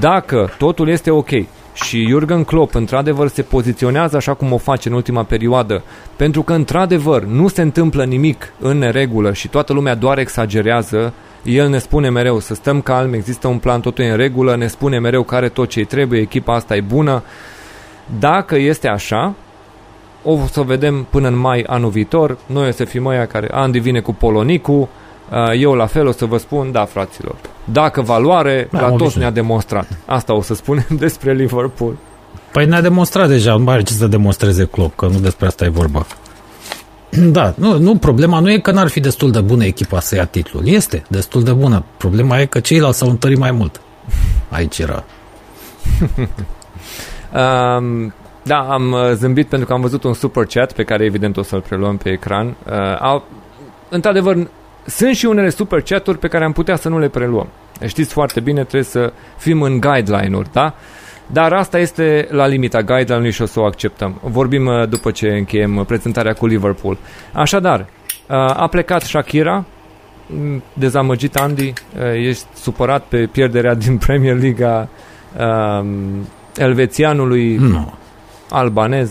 Dacă totul este ok și Jurgen Klopp într-adevăr se poziționează așa cum o face în ultima perioadă, pentru că într-adevăr nu se întâmplă nimic în neregulă și toată lumea doar exagerează, el ne spune mereu să stăm calm, există un plan, totul e în regulă, ne spune mereu care tot ce trebuie, echipa asta e bună. Dacă este așa, o să vedem până în mai anul viitor. Noi o să fim aia care Andy vine cu Polonicu, uh, eu la fel o să vă spun, da, fraților. Dacă valoare, da, la toți ne-a demonstrat. Asta o să spunem [LAUGHS] despre Liverpool. Păi ne-a demonstrat deja, nu mai are ce să demonstreze Klopp, că nu despre asta e vorba. [CLEARS THROAT] Da, nu, nu, problema nu e că n-ar fi destul de bună echipa să ia titlul. Este destul de bună. Problema e că ceilalți s-au întărit mai mult. Aici era. [LAUGHS] Um, da, am uh, zâmbit pentru că am văzut un super chat pe care evident o să-l preluăm pe ecran. Uh, au, într-adevăr, sunt și unele super chaturi pe care am putea să nu le preluăm. Știți foarte bine, trebuie să fim în guideline-uri, da? Dar asta este la limita guideline-ului și o să o acceptăm. Vorbim uh, după ce încheiem prezentarea cu Liverpool. Așadar, uh, a plecat Shakira, Mm, dezamăgit Andy, uh, ești supărat pe pierderea din Premier League um, elvețianului Nu. Albanez.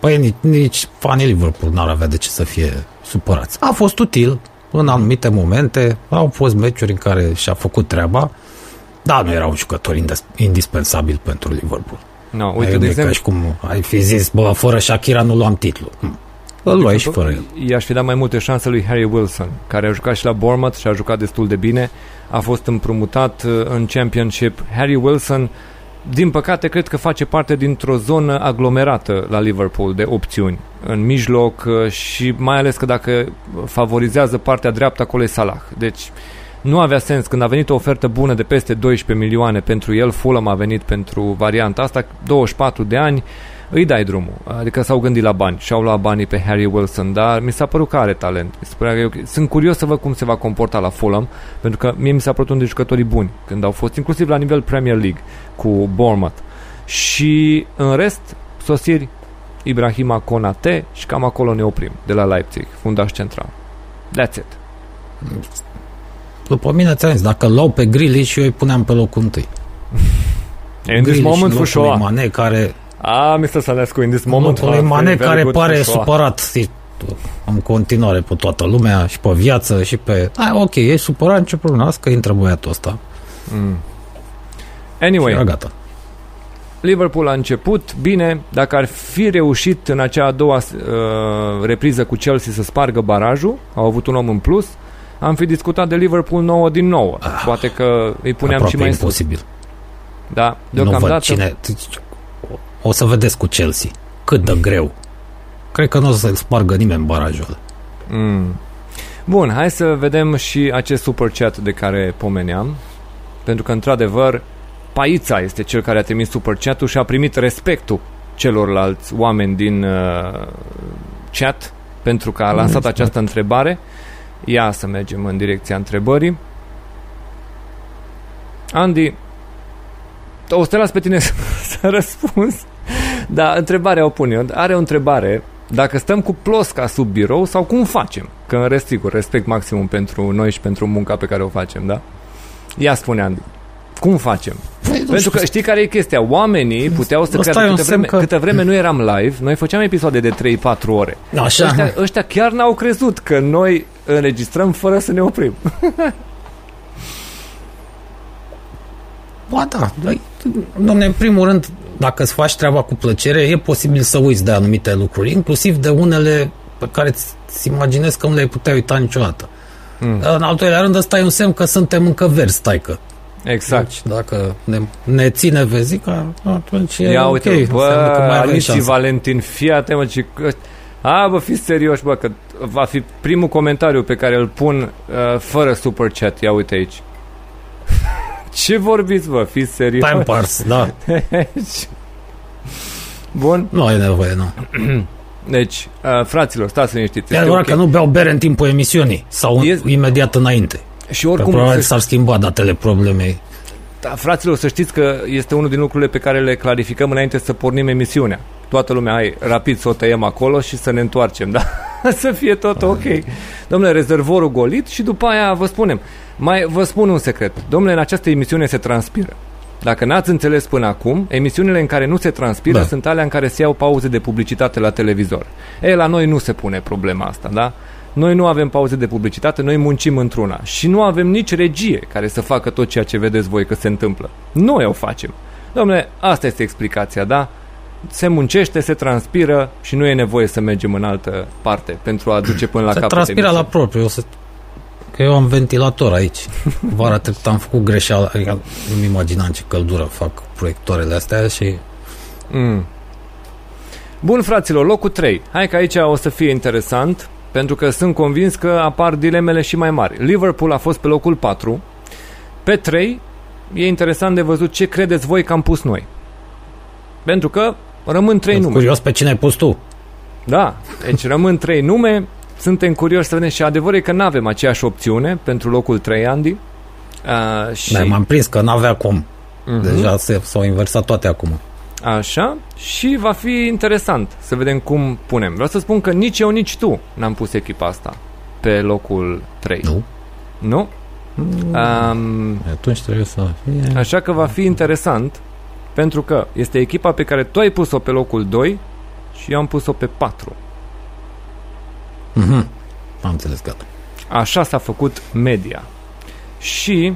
Păi nici, nici fanii Liverpool n-ar avea de ce să fie supărați. A fost util în anumite momente, au fost meciuri în care și-a făcut treaba, dar nu era un jucător indes- indispensabil pentru Liverpool. No, Uite, uite, de e ca exemplu, și cum ai fi zis, bă, fără Shakira nu luam titlu. Hm. Îl luai și fără el. i-aș fi dat mai multe șanse lui Harry Wilson, care a jucat și la Bournemouth și a jucat destul de bine. A fost împrumutat uh, în Championship. Harry Wilson, din păcate, cred că face parte dintr-o zonă aglomerată la Liverpool de opțiuni în mijloc uh, și mai ales că dacă favorizează partea dreaptă acolo e Salah. Deci nu avea sens. Când a venit o ofertă bună de peste 12 milioane pentru el, Fulham a venit pentru varianta asta, 24 de ani, îi dai drumul. Adică s-au gândit la bani și au luat banii pe Harry Wilson, dar mi s-a părut că are talent. Mi se părea că e ok. Sunt curios să văd cum se va comporta la Fulham, pentru că mie mi s-a părut unul dintre jucătorii buni când au fost, inclusiv la nivel Premier League cu Bournemouth. Și în rest, sosiri Ibrahima Konate și cam acolo ne oprim, de la Leipzig, fundaș central. That's it. După mine ți-am zis, dacă îl luau pe Grealish și eu îi puneam pe locul întâi. [LAUGHS] In this Grealish moment, în for locul lui sure. Mane, care, Ah, Mr. Salescu, in this moment, locul lui ah, Mane, very, very care good pare for sure. supărat știi, în continuare pe toată lumea și pe viață și pe... A, ok, e supărat, ce problemă, las că intră băiatul ăsta. Mm. Și Anyway, era gata. Liverpool a început bine, dacă ar fi reușit în acea a doua uh, repriză cu Chelsea să spargă barajul, au avut un om în plus, am fi discutat de Liverpool 9 din 9. Ah, Poate că îi puneam Aproape și mai sus. imposibil. Da, Nu văd deocamdată cine... O să vedeți cu Chelsea cât de greu. Cred că nu o să spargă nimeni barajul ăla. Mm. Bun, hai să vedem și acest super chat de care pomeneam. Pentru că, într-adevăr, Paița este cel care a trimis super chat-ul și a primit respectul celorlalți oameni din uh, chat pentru că a lansat această întrebare. Ia să mergem în direcția întrebării. Andy, o să te las pe tine să, [LAUGHS] să răspunzi. Da, întrebarea o pun eu. Are o întrebare dacă stăm cu plosca sub birou sau cum facem? Că în rest, sigur, respect maximum pentru noi și pentru munca pe care o facem, da? Ia spune, Andy. Cum facem? Pentru că știi care e chestia? Oamenii puteau să Ăsta creadă e un câte semn vreme, că- câte vreme nu eram live, noi făceam episoade de 3-4 ore. Așa. Ăștia, ăștia chiar n-au crezut că noi înregistrăm fără să ne oprim. Ba da, dai- domne, în primul rând, dacă îți faci treaba cu plăcere, e posibil să uiți de anumite lucruri, inclusiv de unele pe care îți îți imaginezi că nu le-ai putea uita niciodată. Mm. În al doilea rând, ăsta e un semn că suntem încă verzi, taică. Exact. Deci, dacă ne, ne ține vezica, atunci e Ia ok. uite, Înseamnă bă, că mai avem Alici șanse. Valentin, fii atent, mă, ce... A, bă, fiți serioși, bă, că va fi primul comentariu pe care îl pun uh, fără super chat. Ia uite aici. Ce vorbiți, bă, fiți serioși? Time Pars, da. [LAUGHS] Bun, Nu ai nevoie, nu. deci, uh, fraților, stați liniștiți. E este adevărat ok. că nu beau bere în timpul emisiunii sau Este- imediat înainte. Și Că oricum, probabil să, s-ar schimba datele problemei. da, fraților, să știți că este unul din lucrurile pe care le clarificăm înainte să pornim emisiunea. Toată lumea, hai, rapid să o tăiem acolo și să ne întoarcem, da? [LAUGHS] să fie tot ok. Domnule, rezervorul golit și după aia vă spunem. Mai vă spun un secret. Domnule, în această emisiune se transpiră. Dacă n-ați înțeles până acum, emisiunile în care nu se transpiră Da. sunt alea în care se iau pauze de publicitate la televizor. E, la noi nu se pune problema asta, da? Noi nu avem pauze de publicitate, noi muncim într-una și nu avem nici regie care să facă tot ceea ce vedeți voi că se întâmplă. Noi o facem. Domnule, asta este explicația, da? Se muncește, se transpiră și nu e nevoie să mergem în altă parte pentru a duce până la Se capăt. transpira la emisiunii. propriu. O să... Că eu am ventilator aici. [LAUGHS] Vara trecută am făcut greșeală. Adică nu-mi imaginam ce căldură fac proiectoarele astea și Mm. Bun, fraților, locul 3. Hai că aici o să fie interesant, pentru că sunt convins că apar dilemele și mai mari. Liverpool a fost pe locul 4. Pe 3 e interesant de văzut ce credeți voi că am pus noi. Pentru că rămân 3 nume. Curios pe cine ai pus tu. Da, deci rămân 3 nume. Suntem curioși să vedem și adevărul e că nu avem aceeași opțiune pentru locul 3, Andy. Uh, și... Da, m-am prins că n-avea cum. Mhm. Deja se, s-au inversat toate acum. Așa, și va fi interesant să vedem cum punem. Vreau să spun că nici eu, nici tu n-am pus echipa asta pe locul 3. Nu? Nu? Um, Atunci trebuie să fie... așa că va fi interesant pentru că este echipa pe care tu ai pus-o pe locul 2 și eu am pus-o pe 4. Mhm. Am înțeles, gata. Așa s-a făcut media. Și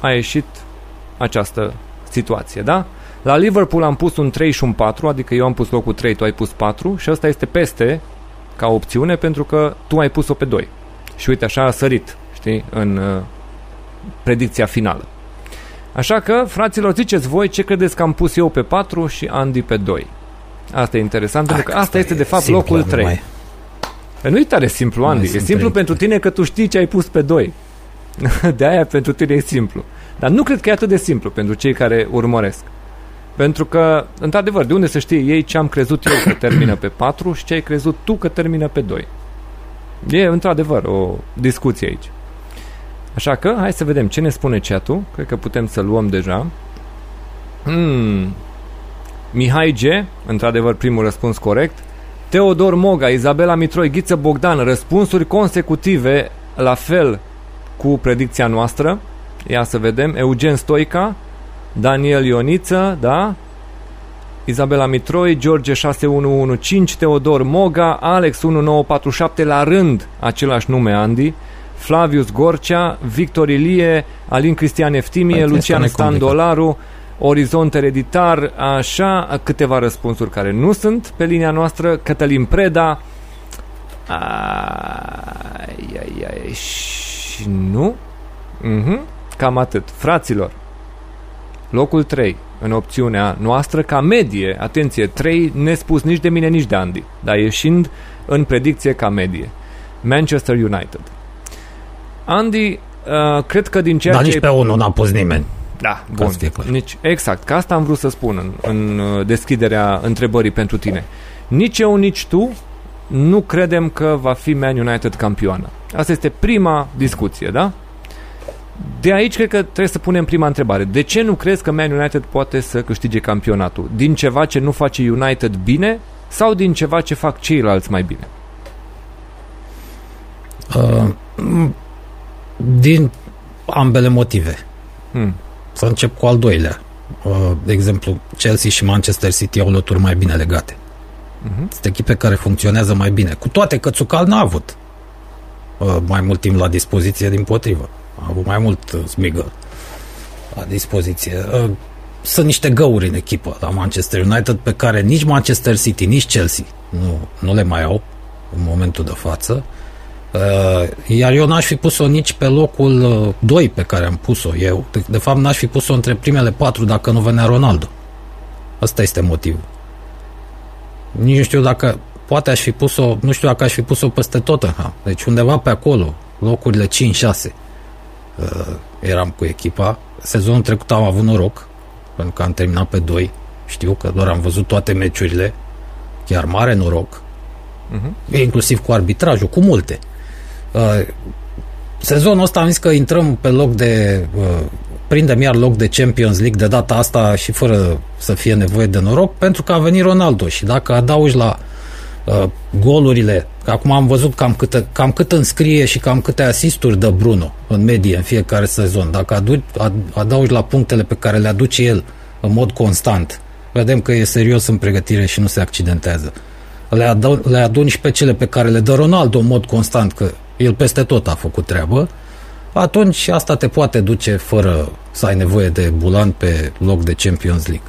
a ieșit această situație, da? La Liverpool am pus un 3 și un 4, adică eu am pus locul 3, tu ai pus 4 și ăsta este peste ca opțiune pentru că tu ai pus-o pe 2. Și uite, așa a sărit, știi, în uh, predicția finală. Așa că, fraților, ziceți voi ce credeți că am pus eu pe 4 și Andy pe 2. Asta e interesant, pentru că asta este de fapt simplu, locul nu 3. mai- Păi nu e tare simplu, Mai Andy. E sunt simplu trei. pentru tine că tu știi ce ai pus pe 2. [LAUGHS] de aia pentru tine e simplu. Dar nu cred că e atât de simplu pentru cei care urmăresc. Pentru că, într-adevăr, de unde să știe ei ce am crezut eu că termină pe 4 și ce ai crezut tu că termină pe 2. E, într-adevăr, o discuție aici. Așa că, hai să vedem ce ne spune chat-ul. Cred că putem să luăm deja. Hmm. Mihai G, într-adevăr primul răspuns corect. Teodor Moga, Izabela Mitroi, Ghiță Bogdan, răspunsuri consecutive, la fel cu predicția noastră. Ia să vedem. Eugen Stoica, Daniel Ioniță, da? Izabela Mitroi, George 6115, Teodor Moga, Alex 1947 la rând, același nume Andy, Flavius Gorcea, Victor Ilie, Alin Cristian Eftimie, Hai, Lucian este necomplicat. Standolaru, Orizont Ereditar, așa, câteva răspunsuri care nu sunt pe linia noastră, Cătălin Preda, ai, ai, ai, și nu? Mhm, cam atât. Fraților, locul 3 în opțiunea noastră ca medie, atenție, 3 nespus nici de mine, nici de Andy, dar ieșind în predicție ca medie. Manchester United. Andy, uh, cred că din ceea Dar ce nici ai pe unul n-a pus nimeni. da, Ca bun. să fie clar. Nici, exact, că asta am vrut să spun în, în uh, deschiderea întrebării pentru tine. Nici eu, nici tu nu credem că va fi Man United campioană. Asta este prima discuție, da? De aici cred că trebuie să punem prima întrebare. De ce nu crezi că Man United poate să câștige campionatul? Din ceva ce nu face United bine sau din ceva ce fac ceilalți mai bine? Uh, m- din ambele motive. Hmm. Să încep cu al doilea. Uh, de exemplu, Chelsea și Manchester City au lături mai bine legate. Mhm. Sunt echipe care funcționează mai bine. Cu toate că Țucal n-a avut uh, mai mult timp la dispoziție din potrivă. A avut mai mult uh, smigă la dispoziție. Uh, sunt niște găuri în echipă la Manchester United pe care nici Manchester City, nici Chelsea nu, nu le mai au în momentul de față. Uh, iar eu n-aș fi pus-o nici pe locul 2 pe care am pus-o eu. De, de fapt, n-aș fi pus-o între primele patru dacă nu venea Ronaldo. Asta este motivul. Nici nu știu dacă poate aș fi pus-o, nu știu dacă aș fi pus-o peste Tottenham. Deci undeva pe acolo, locurile 5-6 uh, eram cu echipa. Sezonul trecut am avut noroc, pentru că am terminat pe 2. Știu că doar am văzut toate meciurile, chiar mare noroc, Mhm. inclusiv cu arbitrajul, cu multe. Uh, sezonul ăsta am zis că intrăm pe loc de uh, prindem iar loc de Champions League de data asta și fără să fie nevoie de noroc, pentru că a venit Ronaldo și dacă adaugi la uh, golurile, că acum am văzut cam, câte, cam cât înscrie și cam câte asisturi dă Bruno în medie în fiecare sezon, dacă adu, ad, adaugi la punctele pe care le aduce el în mod constant, vedem că e serios în pregătire și nu se accidentează. Le, adau, le aduni și pe cele pe care le dă Ronaldo în mod constant, că el peste tot a făcut treabă, atunci asta te poate duce fără să ai nevoie de bulan pe loc de Champions League.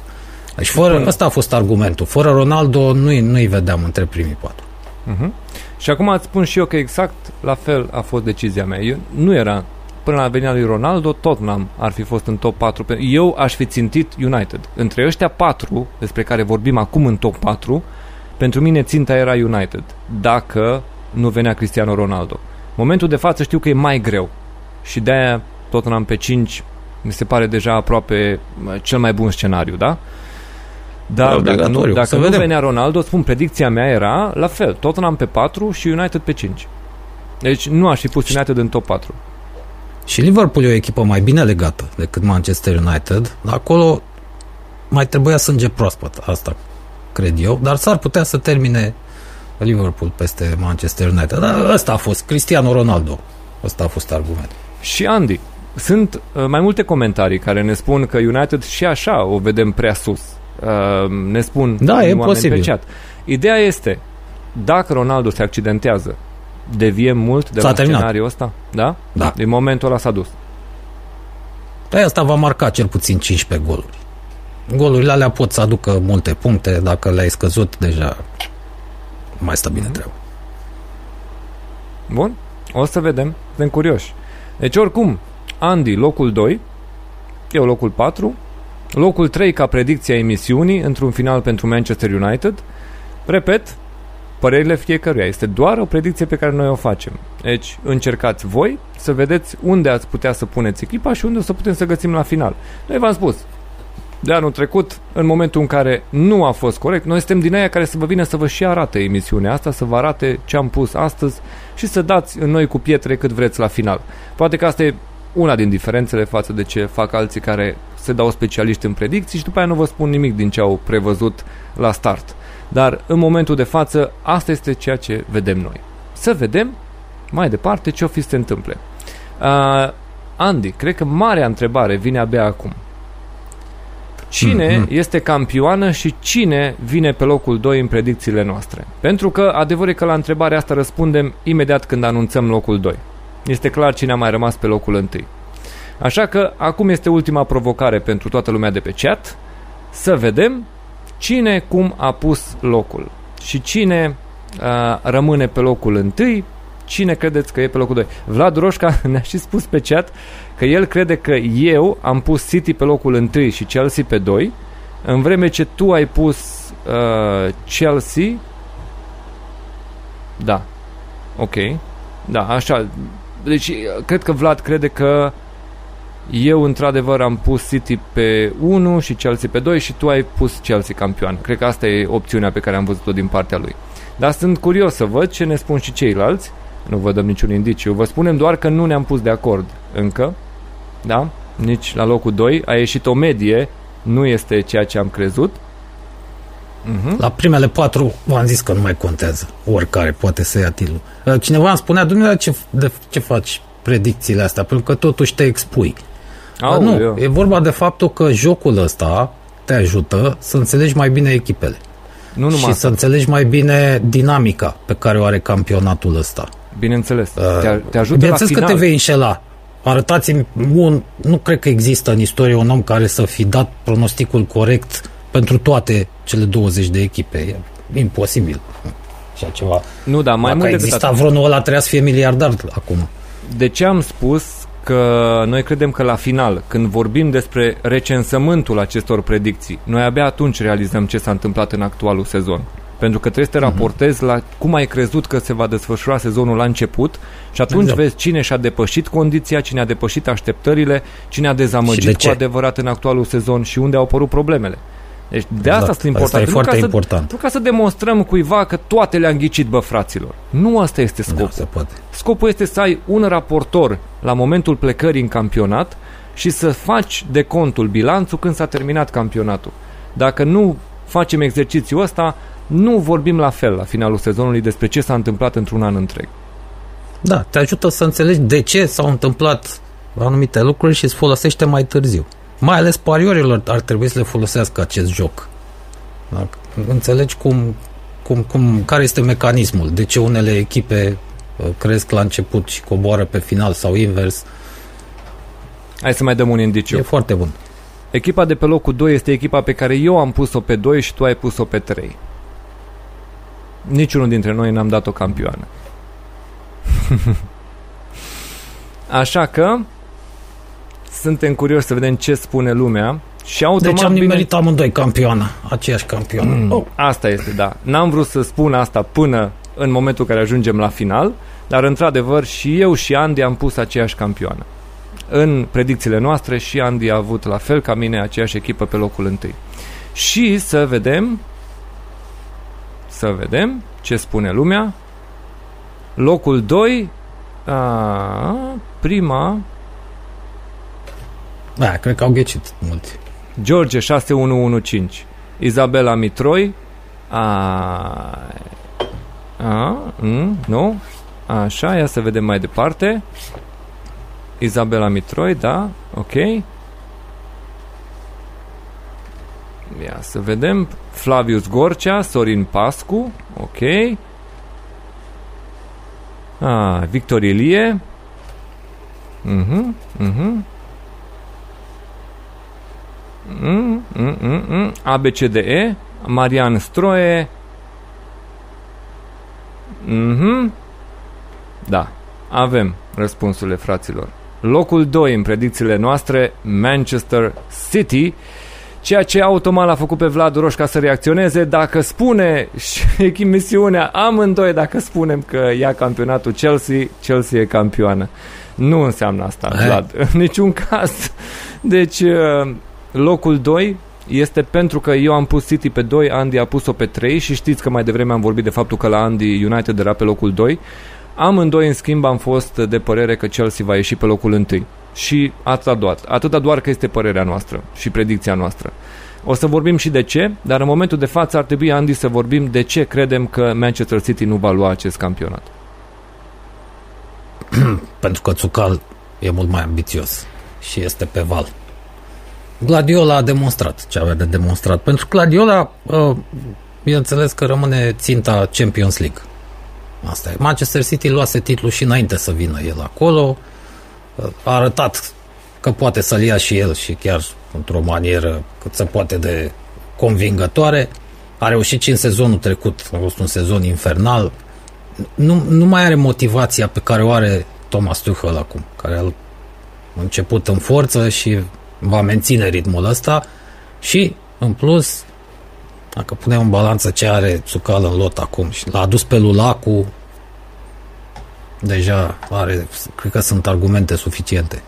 Deci fără, ăsta a fost argumentul. Fără Ronaldo nu-i, nu-i vedeam între primii patru. Mhm. Și acum îți spun și eu că exact la fel a fost decizia mea. Eu nu era până la venirea lui Ronaldo, tot n-am ar fi fost în top 4. Pe- Eu aș fi țintit United. Între ăștia patru, despre care vorbim acum în top 4, Pentru mine ținta era United, dacă nu venea Cristiano Ronaldo. Momentul de față știu că e mai greu și de-aia Tottenham pe 5 mi se pare deja aproape uh, cel mai bun scenariu, da? Dar dacă nu, dacă nu venea Ronaldo, spun, predicția mea era la fel, Tottenham pe 4 și United pe 5. Deci nu aș fi pus United în top 4. Și Liverpool e o echipă mai bine legată decât Manchester United. Acolo mai trebuia sânge proaspăt, asta cred eu, dar s-ar putea să termine Liverpool peste Manchester United. Dar ăsta a fost Cristiano Ronaldo. Ăsta a fost argumentul. Și Andy, sunt uh, mai multe comentarii care ne spun că United și așa o vedem prea sus. Uh, ne spun da, e posibil. pe chat. Ideea este, dacă Ronaldo se accidentează, deviem mult de s-a la terminat. scenariul ăsta? Da? Da. Din momentul ăla s-a dus. Păi asta va marca cel puțin 15 goluri. Golurile alea pot să aducă multe puncte, dacă le-ai scăzut deja mai stă bine treaba. Bun, o să vedem, suntem curioși. Deci oricum, Andy, locul 2, eu locul 4, locul 3 ca predicția emisiunii într-un final pentru Manchester United. Repet, părerile fiecăruia. Este doar o predicție pe care noi o facem. Deci încercați voi să vedeți unde ați putea să puneți echipa și unde o să putem să găsim la final. Noi v-am spus, de anul trecut, în momentul în care nu a fost corect, noi suntem din aia care să vă vină să vă și arate emisiunea asta, să vă arate ce am pus astăzi și să dați în noi cu pietre cât vreți la final. Poate că asta e una din diferențele față de ce fac alții care se dau specialiști în predicții și după aia nu vă spun nimic din ce au prevăzut la start. Dar în momentul de față, asta este ceea ce vedem noi. Să vedem mai departe ce o fi se întâmple. Uh, Andy, cred că marea întrebare vine abia acum. Cine mm-hmm. este campioană și cine vine pe locul 2 în predicțiile noastre? Pentru că adevărul e că la întrebarea asta răspundem imediat când anunțăm locul 2. Este clar cine a mai rămas pe locul 1. Așa că acum este ultima provocare pentru toată lumea de pe chat să vedem cine cum a pus locul și cine uh, rămâne pe locul 1 Cine credeți că e pe locul 2? Vlad Roșca [LAUGHS] ne-a și spus pe chat că el crede că eu am pus City pe locul 1 și Chelsea pe 2, în vreme ce tu ai pus uh, Chelsea. Da. Ok. Da, așa. Deci, cred că Vlad crede că eu, într-adevăr, am pus City pe 1 și Chelsea pe 2 și tu ai pus Chelsea campion. Cred că asta e opțiunea pe care am văzut-o din partea lui. Dar sunt curios să văd ce ne spun și ceilalți. Nu vă dăm niciun indiciu. Vă spunem doar că nu ne-am pus de acord încă. Da? Nici la locul 2. A ieșit o medie. Nu este ceea ce am crezut. Uh-huh. La primele patru v-am zis că nu mai contează. Oricare poate să ia tilul. Cineva îmi spunea, dumneavoastră, ce, de ce faci predicțiile astea? Pentru că totuși te expui. Au, nu, eu. e vorba de faptul că jocul ăsta te ajută să înțelegi mai bine echipele. Nu numai și asta. să înțelegi mai bine dinamica pe care o are campionatul ăsta. Bineînțeles. Uh, te, te ajută Bineînțeles la că final. te vei înșela. Arătați-mi un... Nu cred că există în istorie un om care să fi dat pronosticul corect pentru toate cele 20 de echipe. E imposibil. Așa ceva. Nu, da, mai Dacă mult decât exista atât. vreunul ăla, trebuia să fie miliardar acum. De ce am spus că noi credem că la final, când vorbim despre recensământul acestor predicții, noi abia atunci realizăm ce s-a întâmplat în actualul sezon. Pentru că trebuie să te Mhm. raportezi la cum ai crezut că se va desfășura sezonul la început și atunci Exact. vezi cine și-a depășit condiția, cine a depășit așteptările, cine a Și de dezamăgit cu ce? adevărat în actualul sezon și unde au apărut problemele. Deci de asta Exact. sunt importante. Asta e Nu foarte ca să, important. Nu ca să demonstrăm cuiva că toate le-am ghicit, bă, fraților. Nu asta este scopul. Da, se poate. Scopul este să ai un raportor la momentul plecării în campionat și să faci de contul bilanțul când s-a terminat campionatul. Dacă nu facem exercițiul ăsta, nu vorbim la fel la finalul sezonului despre ce s-a întâmplat într-un an întreg. Da, te ajută să înțelegi de ce s-au întâmplat anumite lucruri și îți folosește mai târziu. Mai ales pariorilor ar trebui să le folosească acest joc. Dacă înțelegi cum, cum, cum, care este mecanismul, de ce unele echipe uh, cresc la început și coboară pe final sau invers, Hai să mai dăm un indiciu. e foarte bun. Echipa de pe locul 2 este echipa pe care eu am pus-o pe 2 și tu ai pus-o pe 3. Niciunul dintre noi n-am dat-o campioană. [LAUGHS] Așa că suntem curioși să vedem ce spune lumea Și automat, Deci am bine, nimerit amândoi campioană, aceeași campioană. Mm. Oh. Asta este, da. N-am vrut să spun asta până în momentul în care ajungem la final, dar într-adevăr și eu și Andy am pus aceeași campioană. În predicțiile noastre și Andy a avut la fel ca mine aceeași echipă pe locul întâi. Și să vedem să vedem ce spune lumea. Locul 2 a, prima. Da, cred că au ghecit mulți. George 6115 Izabela Mitroi. A, a mm, nu? Așa, ia să vedem mai departe. Izabela Mitroi, da, ok ia să vedem Flavius Gorcea, Sorin Pascu ok a, Victor Ilie mhm, mhm Mm, mm, mm, mm. ABCDE, Marian Stroie. Mhm. Da, avem răspunsurile fraților. Locul 2 în predicțiile noastre, Manchester City, ceea ce automat l-a făcut pe Vlad Roșca să reacționeze. Dacă spune și [LAUGHS] emisiunea amândoi, dacă spunem că ia campionatul Chelsea, Chelsea e campioană. Nu înseamnă asta, Hai. Vlad, [LAUGHS] în niciun caz. Deci, uh, locul 2 este pentru că eu am pus City pe 2, Andy a pus-o pe 3 și știți că mai devreme am vorbit de faptul că la Andy United era pe locul 2. Amândoi, în schimb, am fost de părere că Chelsea va ieși pe locul 1. Și atâta doar, atâta doar că este părerea noastră și predicția noastră. O să vorbim și de ce, dar în momentul de față ar trebui, Andy, să vorbim de ce credem că Manchester City nu va lua acest campionat. [CLEARS THROAT] Pentru că Țucal e mult mai ambițios și este pe val. Gladiola a demonstrat ce avea de demonstrat. Pentru că Gladiola, uh, bineînțeles că rămâne ținta Champions League. Asta e. Manchester City luase titlul și înainte să vină el acolo. Uh, A arătat că poate să-l ia și el și chiar într-o manieră cât se poate de convingătoare. A reușit și în sezonul trecut. A fost un sezon infernal. Nu, nu mai are motivația pe care o are Thomas Tuchel acum, care a început în forță și va menține ritmul ăsta și, în plus, dacă punem în balanță ce are Țucal în lot acum și l-a adus pe Lulacu, deja are, cred că sunt argumente suficiente.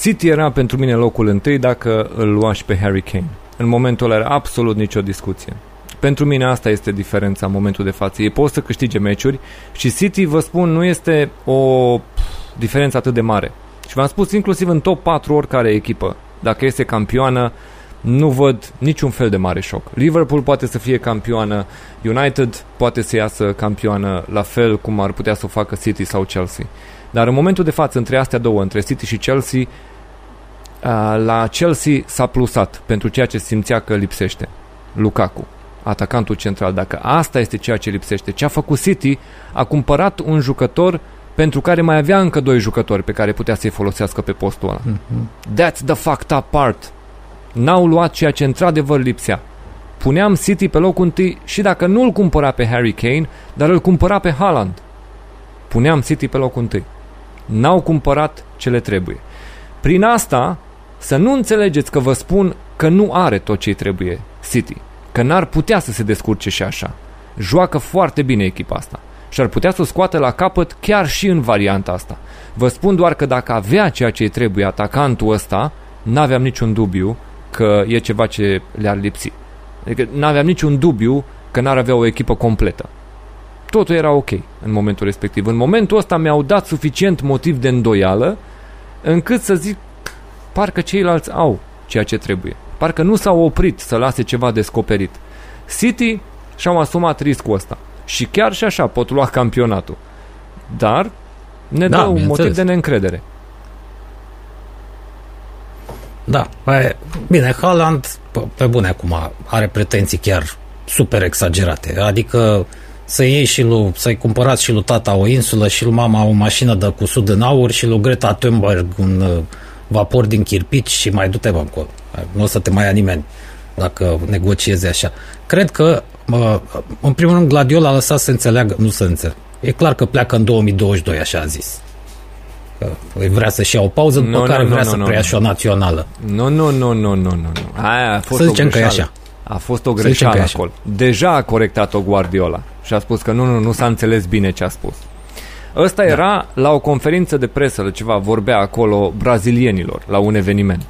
City era pentru mine locul întâi dacă îl luași pe Harry Kane. În momentul ăla era absolut nicio discuție. Pentru mine asta este diferența în momentul de față. Ei pot să câștige meciuri și City, vă spun, nu este o diferență atât de mare. Și v-am spus inclusiv în top 4 oricare echipă, dacă este campioană, nu văd niciun fel de mare șoc. Liverpool poate să fie campioană, United poate să iasă campioană la fel cum ar putea să o facă City sau Chelsea. Dar în momentul de față, între astea două, între City și Chelsea, a, la Chelsea s-a plusat pentru ceea ce simțea că lipsește. Lukaku, atacantul central. Dacă asta este ceea ce lipsește, ce a făcut City, a cumpărat un jucător pentru care mai avea încă doi jucători pe care putea să-i folosească pe postul ăla. That's the fucked up part. N-au luat ceea ce într-adevăr lipsea. Puneam City pe locul întâi și dacă nu îl cumpăra pe Harry Kane, dar îl cumpăra pe Haaland. Puneam City pe locul întâi. N-au cumpărat ce le trebuie. Prin asta, să nu înțelegeți că vă spun că nu are tot ce trebuie City. Că n-ar putea să se descurce și așa. Joacă foarte bine echipa asta și ar putea să o scoată la capăt chiar și în varianta asta. Vă spun doar că dacă avea ceea ce îi trebuie atacantul ăsta, n-aveam niciun dubiu că e ceva ce le-ar lipsi. Adică n-aveam niciun dubiu că n-ar avea o echipă completă. Totul era ok în momentul respectiv. În momentul ăsta mi-au dat suficient motiv de îndoială încât să zic parcă ceilalți au ceea ce trebuie. Parcă nu s-au oprit să lase ceva descoperit. City și-au asumat riscul ăsta. Și chiar și așa pot lua campionatul. Dar ne Da, dă un bineînțeles. motiv de neîncredere. Da, pe, bine, Haaland, pe, pe bune acum, are pretenții chiar super exagerate. Adică să iei și lui, să-i cumpărați și lui tata o insulă și lui mama o mașină de cusut în aur și lui Greta Thunberg un uh, vapor din chirpici și mai du-te bă încolo. Nu o să te mai ia nimeni dacă negociezi așa. Cred că, uh, în primul rând, Gladiola a lăsat să înțeleagă, nu să înțeleg. E clar că pleacă în 2022, așa a zis. Că vrea să-și ia o pauză, după Nu, care nu, vrea nu, să nu, preia nu. și o națională. Nu, nu, nu, nu, nu, nu. nu. Aia a fost Să o zicem că e greșeală. așa. A fost o Să zicem greșeală că e așa. acolo. Deja a corectat-o Guardiola și a spus că nu, nu, nu s-a înțeles bine ce a spus. Ăsta Da. era la o conferință de presă, la ceva, vorbea acolo brazilienilor, la un eveniment.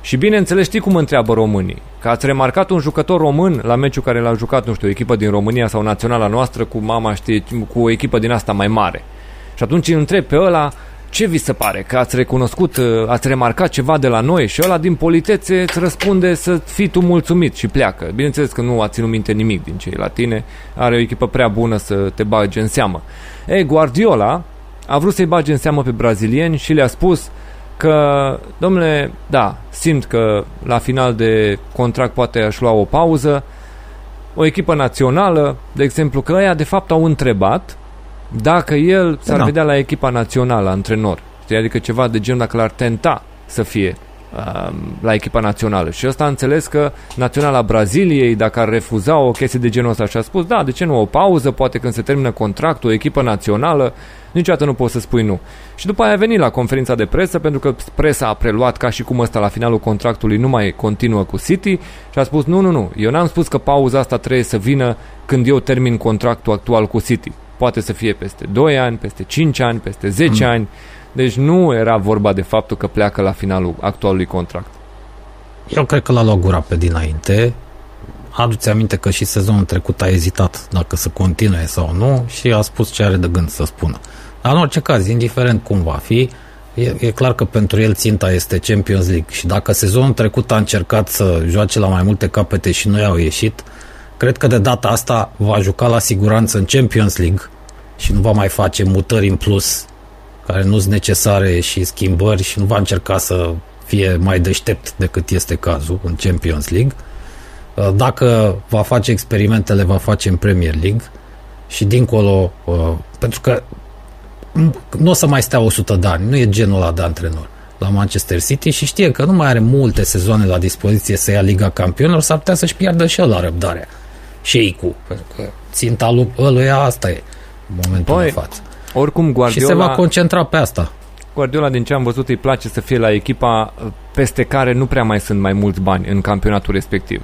Și bineînțeles, știi cum întreabă românii? Că ați remarcat un jucător român la meciul care l-a jucat, nu știu, o echipă din România sau naționala noastră cu mama, știi, cu o echipă din asta mai mare. Și atunci îl întreb pe ăla, ce vi se pare? Că ați recunoscut, uh, ați remarcat ceva de la noi? Și ăla din politețe îți răspunde să fii tu mulțumit și pleacă. Bineînțeles că nu a ținut minte nimic din cei la tine, are o echipă prea bună să te bage în seamă. Ei, Guardiola a vrut să-i bage în seamă pe brazilieni și le-a spus că, domnule, da, simt că la final de contract poate aș lua o pauză, o echipă națională, de exemplu, că ăia de fapt au întrebat dacă el s-ar Da. vedea la echipa națională, antrenor. Știi? Adică ceva de genul dacă l-ar tenta să fie um, la echipa națională. Și ăsta a înțeles că naționala Braziliei, dacă ar refuza o chestie de genul ăsta și a spus, da, de ce nu o pauză, poate când se termină contractul, o echipă națională, niciodată nu poți să spui nu. Și după aia a venit la conferința de presă, pentru că presa a preluat ca și cum ăsta la finalul contractului nu mai continuă cu City și a spus, nu, nu, nu, eu n-am spus că pauza asta trebuie să vină când eu termin contractul actual cu City. Poate să fie peste 2 ani, peste 5 ani, peste 10 ani. Deci nu era vorba de faptul că pleacă la finalul actualului contract. Eu cred că l-a luat gura pe dinainte. Aduți aminte că și sezonul trecut a ezitat dacă să continue sau nu și a spus ce are de gând să spună. Dar în orice caz, indiferent cum va fi, e, e clar că pentru el ținta este Champions League și dacă sezonul trecut a încercat să joace la mai multe capete și nu i-au ieșit, cred că de data asta va juca la siguranță în Champions League și nu va mai face mutări în plus care nu sunt necesare și schimbări și nu va încerca să fie mai deștept decât este cazul în Champions League. Uh, Dacă va face experimentele, va face în Premier League și dincolo, uh, pentru că nu o să mai stea 100 de ani, nu e genul ăla de antrenor la Manchester City și știe că nu mai are multe sezoane la dispoziție să ia Liga Campionilor, s-ar putea să-și piardă și el la răbdarea. Și cu, pentru că ținta lui ăluia asta e în momentul Păi, de față. Oricum Și Guardiola, se va concentra pe asta. Guardiola, din ce am văzut, îi place să fie la echipa uh, peste care nu prea mai sunt mai mulți bani în campionatul respectiv.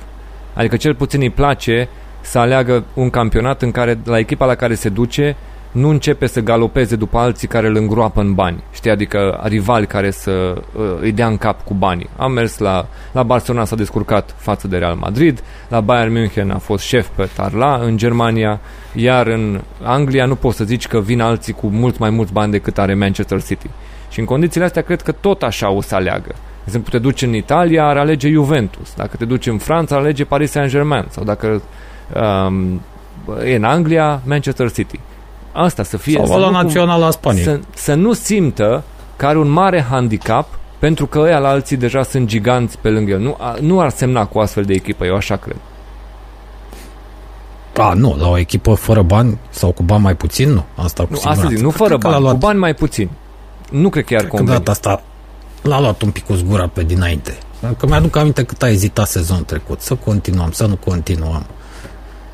Adică cel puțin îi place să aleagă un campionat în care la echipa la care se duce nu începe să galopeze după alții care îl îngroapă în bani. Știi, adică rivali care să uh, îi dea în cap cu banii. A mers la, la Barcelona, s-a descurcat față de Real Madrid, la Bayern München a fost șef pe Tarla în Germania, iar în Anglia nu poți să zici că vin alții cu mult mai mulți bani decât are Manchester City. Și în condițiile astea cred că tot așa o să aleagă. De exemplu, te duci în Italia, ar alege Juventus. Dacă te duci în Franța, ar alege Paris Saint-Germain. Sau dacă um, e în Anglia, Manchester City. Asta să fie... Sau să la nu cum- națională a Spaniei. să, să nu simtă că are un mare handicap pentru că ăia la alții deja sunt giganți pe lângă el. Nu, a, nu ar semna cu astfel de echipă, eu așa cred. A, nu, la o echipă fără bani sau cu bani mai puțin, nu. Asta cu Nu, siguranță. asta zic, nu Cred fără că l-a bani, luat, cu bani mai puțini. Nu cred că i-ar cred că conveni. data asta l-a luat un pic cu zgura pe dinainte. Că mi-aduc aminte cât a ezitat sezonul trecut. Să continuăm, să nu continuăm.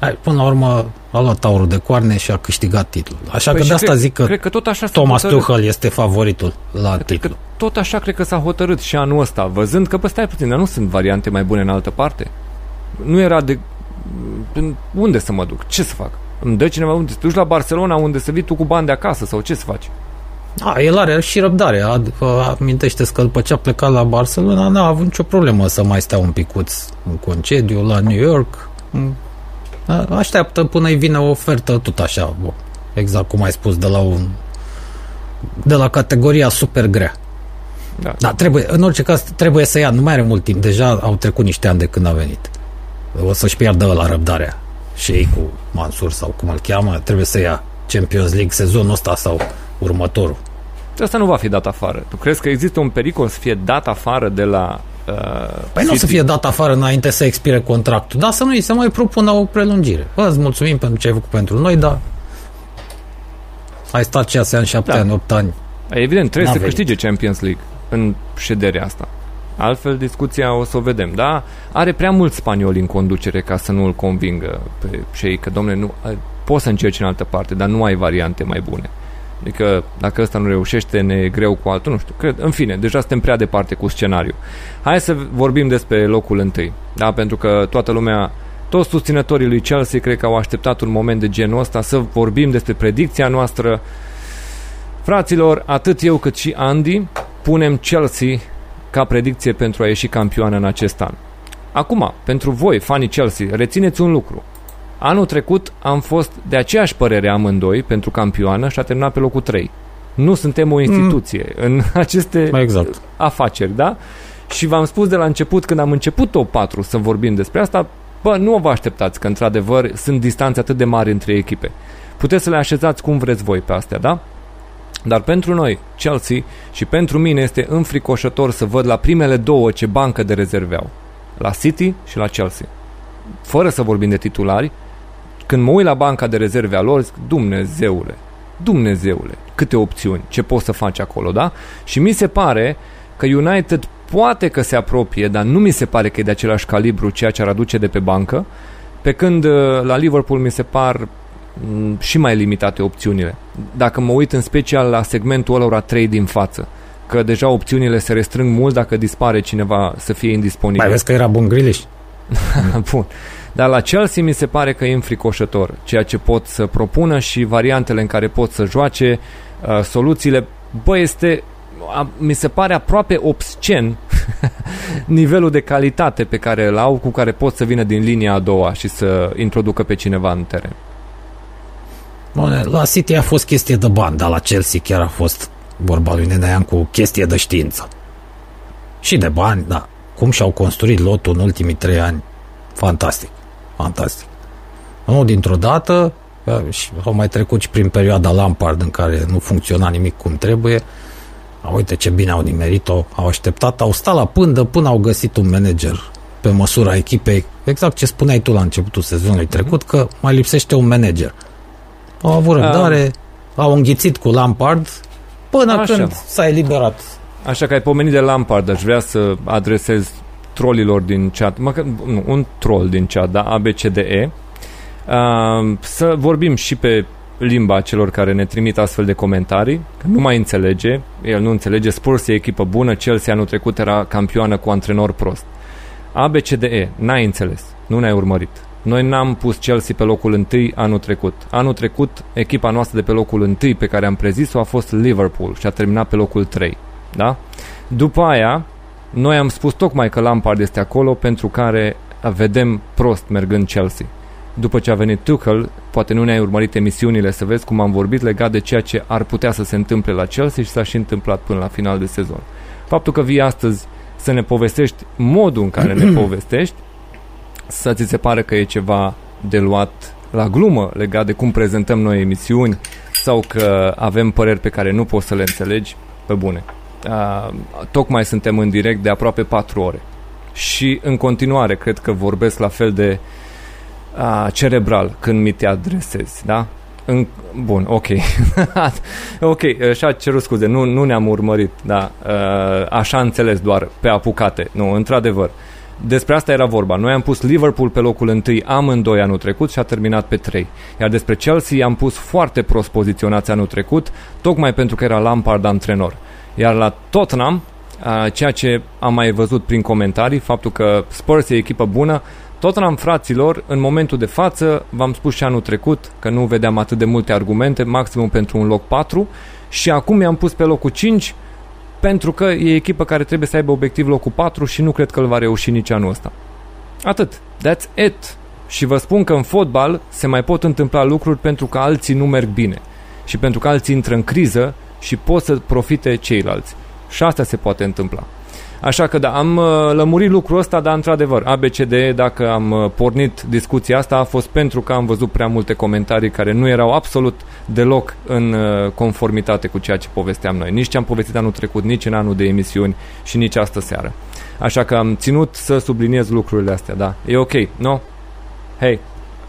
Hai, până la urmă a luat taurul de coarne și a câștigat titlul. Așa Păi că și de asta cred, zic că Cred că tot așa s-a Thomas hotărât. Tuchel este favoritul la Cred că titlu. tot așa cred că s-a hotărât și anul ăsta, văzând că, bă, stai puțin, dar nu sunt variante mai bune în altă parte. Nu era de... în- Unde să mă duc? Ce să fac? Îmi dă cineva unde? Să te duci la Barcelona unde să vii tu cu bani de acasă sau ce să faci? A, el are și răbdare. A, a, amintește că după ce a plecat la Barcelona n-a avut nicio problemă să mai stea un picuț în concediu la New York. Mm. A- Așteaptă până îi vine o ofertă tot așa, bă, exact cum ai spus, de la un de la categoria super grea. Da. Da, trebuie, în orice caz trebuie să ia, nu mai are mult timp, deja au trecut niște ani de când a venit. O să-și piardă la răbdarea. Și ei cu Mansur sau cum îl cheamă, trebuie să ia Champions League sezonul ăsta sau următorul. Asta nu va fi dat afară. Tu crezi că există un pericol să fie dat afară de la uh, Păi nu o să fie dat afară înainte să expire contractul, dar să nu îi se mai propună o prelungire. Bă, îți mulțumim pentru ce ai făcut pentru noi, dar ai stat 6 ani, 7 Da. ani, 8 ani. Evident, trebuie N-a să venit. câștige Champions League în șederea asta. Altfel, discuția o să o vedem. Da, are prea mulți spanioli în conducere ca să nu îl convingă pe cei că, domnule, nu, a- poți să încerci în altă parte, dar nu ai variante mai bune. Adică dacă ăsta nu reușește, ne e greu cu altul, nu știu. Cred, în fine, deja suntem prea departe cu scenariu. Hai să vorbim despre locul întâi. Da, pentru că toată lumea toți susținătorii lui Chelsea cred că au așteptat un moment de genul ăsta să vorbim despre predicția noastră. Fraților, atât eu cât și Andy punem Chelsea ca predicție pentru a ieși campioană în acest an. Acum, pentru voi, fanii Chelsea, rețineți un lucru. Anul trecut am fost de aceeași părere amândoi pentru campioană și a terminat pe locul 3. Nu suntem o instituție mm. în aceste exact. afaceri, da? Și v-am spus de la început, când am început top 4 să vorbim despre asta, bă, nu vă așteptați că într-adevăr sunt distanțe atât de mari între echipe. Puteți să le așezați cum vreți voi pe astea, da? Dar pentru noi, Chelsea, și pentru mine este înfricoșător să văd la primele două ce bancă de rezerve au. La City și la Chelsea. Fără să vorbim de titulari, când mă uit la banca de rezerve a lor, zic, Dumnezeule, Dumnezeule, câte opțiuni, ce poți să faci acolo, da? Și mi se pare că United poate că se apropie, dar nu mi se pare că e de același calibru ceea ce ar aduce de pe bancă, pe când uh, la Liverpool mi se par mm, și mai limitate opțiunile. Dacă mă uit în special la segmentul ăla 3 din față, că deja opțiunile se restrâng mult dacă dispare cineva să fie indisponibil. Mai vezi că era bun Grealish? [LAUGHS] Bun. Dar la Chelsea mi se pare că e înfricoșător ceea ce pot să propună și variantele în care pot să joace, uh, soluțiile. Bă, este a, mi se pare aproape obscen [LAUGHS] nivelul de calitate pe care îl au, cu care pot să vină din linia a doua și să introducă pe cineva în teren. Bune, la City a fost chestie de bani, dar la Chelsea chiar a fost vorba lui Nenaian cu chestie de știință. Și de bani, da. Cum și-au construit lotul în ultimii trei ani, fantastic. Fantastic. Nu dintr-o dată, și au mai trecut și prin perioada Lampard în care nu funcționa nimic cum trebuie. A, uite ce bine au nimerit-o, au așteptat, au stat la pândă până au găsit un manager pe măsura echipei, exact ce spuneai tu la începutul sezonului trecut, că mai lipsește un manager. Au avut răbdare, A. au înghițit cu Lampard până Așa. când s-a eliberat. Așa că ai pomenit de Lampard, aș vrea să adresez trollilor din chat, măcar, nu, un troll din chat, da, ABCDE, uh, să vorbim și pe limba celor care ne trimit astfel de comentarii, că nu mai înțelege, el nu înțelege, Spurs e echipă bună, Chelsea anul trecut era campioană cu antrenor prost. ABCDE, n-ai înțeles, nu ne-ai urmărit. Noi n-am pus Chelsea pe locul întâi anul trecut. Anul trecut, echipa noastră de pe locul întâi pe care am prezis-o a fost Liverpool și a terminat pe locul 3. Da? După aia, noi am spus tocmai că Lampard este acolo pentru care vedem prost mergând Chelsea. După ce a venit Tuchel, poate nu ne-ai urmărit emisiunile să vezi cum am vorbit legat de ceea ce ar putea să se întâmple la Chelsea și s-a și întâmplat până la final de sezon. Faptul că vii astăzi să ne povestești modul în care ne [CLEARS THROAT] povestești, să ți se pare că e ceva de luat la glumă legat de cum prezentăm noi emisiuni sau că avem păreri pe care nu poți să le înțelegi, pe bune uh, tocmai suntem în direct de aproape 4 ore. Și în continuare cred că vorbesc la fel de uh, cerebral când mi te adresezi, da? În, bun, ok. [LAUGHS] ok, și-a cerut scuze, nu, nu ne-am urmărit, da. Uh, așa înțeles doar, pe apucate. Nu, într-adevăr. Despre asta era vorba. Noi am pus Liverpool pe locul întâi amândoi anul trecut și a terminat pe 3. Iar despre Chelsea am pus foarte prost poziționați anul trecut, tocmai pentru că era Lampard antrenor. Iar la Tottenham, ceea ce am mai văzut prin comentarii, faptul că Spurs e echipă bună, Tottenham, fraților, în momentul de față, v-am spus și anul trecut că nu vedeam atât de multe argumente, maximum pentru un loc 4 și acum i-am pus pe locul 5 pentru că e echipă care trebuie să aibă obiectiv locul 4 și nu cred că îl va reuși nici anul ăsta. Atât. That's it. Și vă spun că în fotbal se mai pot întâmpla lucruri pentru că alții nu merg bine și pentru că alții intră în criză și pot să profite ceilalți. Și asta se poate întâmpla. Așa că da, am uh, lămurit lucrul ăsta, dar într-adevăr, ABCD, dacă am uh, pornit discuția asta, a fost pentru că am văzut prea multe comentarii care nu erau absolut deloc în uh, conformitate cu ceea ce povesteam noi. Nici ce am povestit anul trecut, nici în anul de emisiuni și nici astă seară. Așa că am ținut să subliniez lucrurile astea, da. E ok, no? Hey,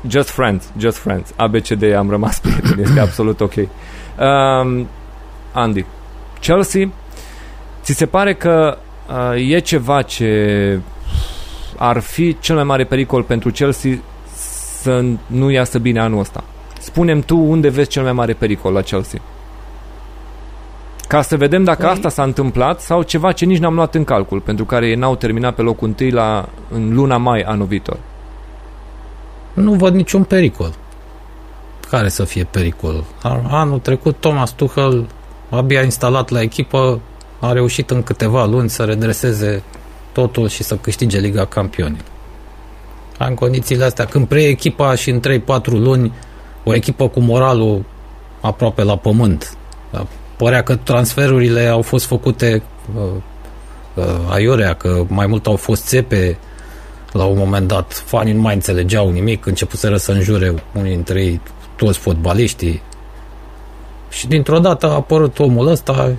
just friends, just friends. ABCD am rămas [LAUGHS] prieteni, este absolut ok. Um, Andy. Chelsea, ți se pare că uh, e ceva ce ar fi cel mai mare pericol pentru Chelsea să nu iasă bine anul ăsta? Spunem tu unde vezi cel mai mare pericol la Chelsea. Ca să vedem dacă Păi- asta s-a întâmplat sau ceva ce nici n-am luat în calcul, pentru care ei n-au terminat pe locul întâi la, în luna mai anul viitor. Nu văd niciun pericol. Care să fie pericol? Ar- Anul trecut Thomas Tuchel, abia instalat la echipă, a reușit în câteva luni să redreseze totul și să câștige Liga Campionilor. În condițiile astea, când preie echipa și în 3-4 luni, o echipă cu moralul aproape la pământ. Părea că transferurile au fost făcute uh, uh, aiurea, că mai mult au fost țepe, la un moment dat fanii nu mai înțelegeau nimic, începuseră să înjure unii dintre ei toți fotbaliștii și dintr-o dată a apărut omul ăsta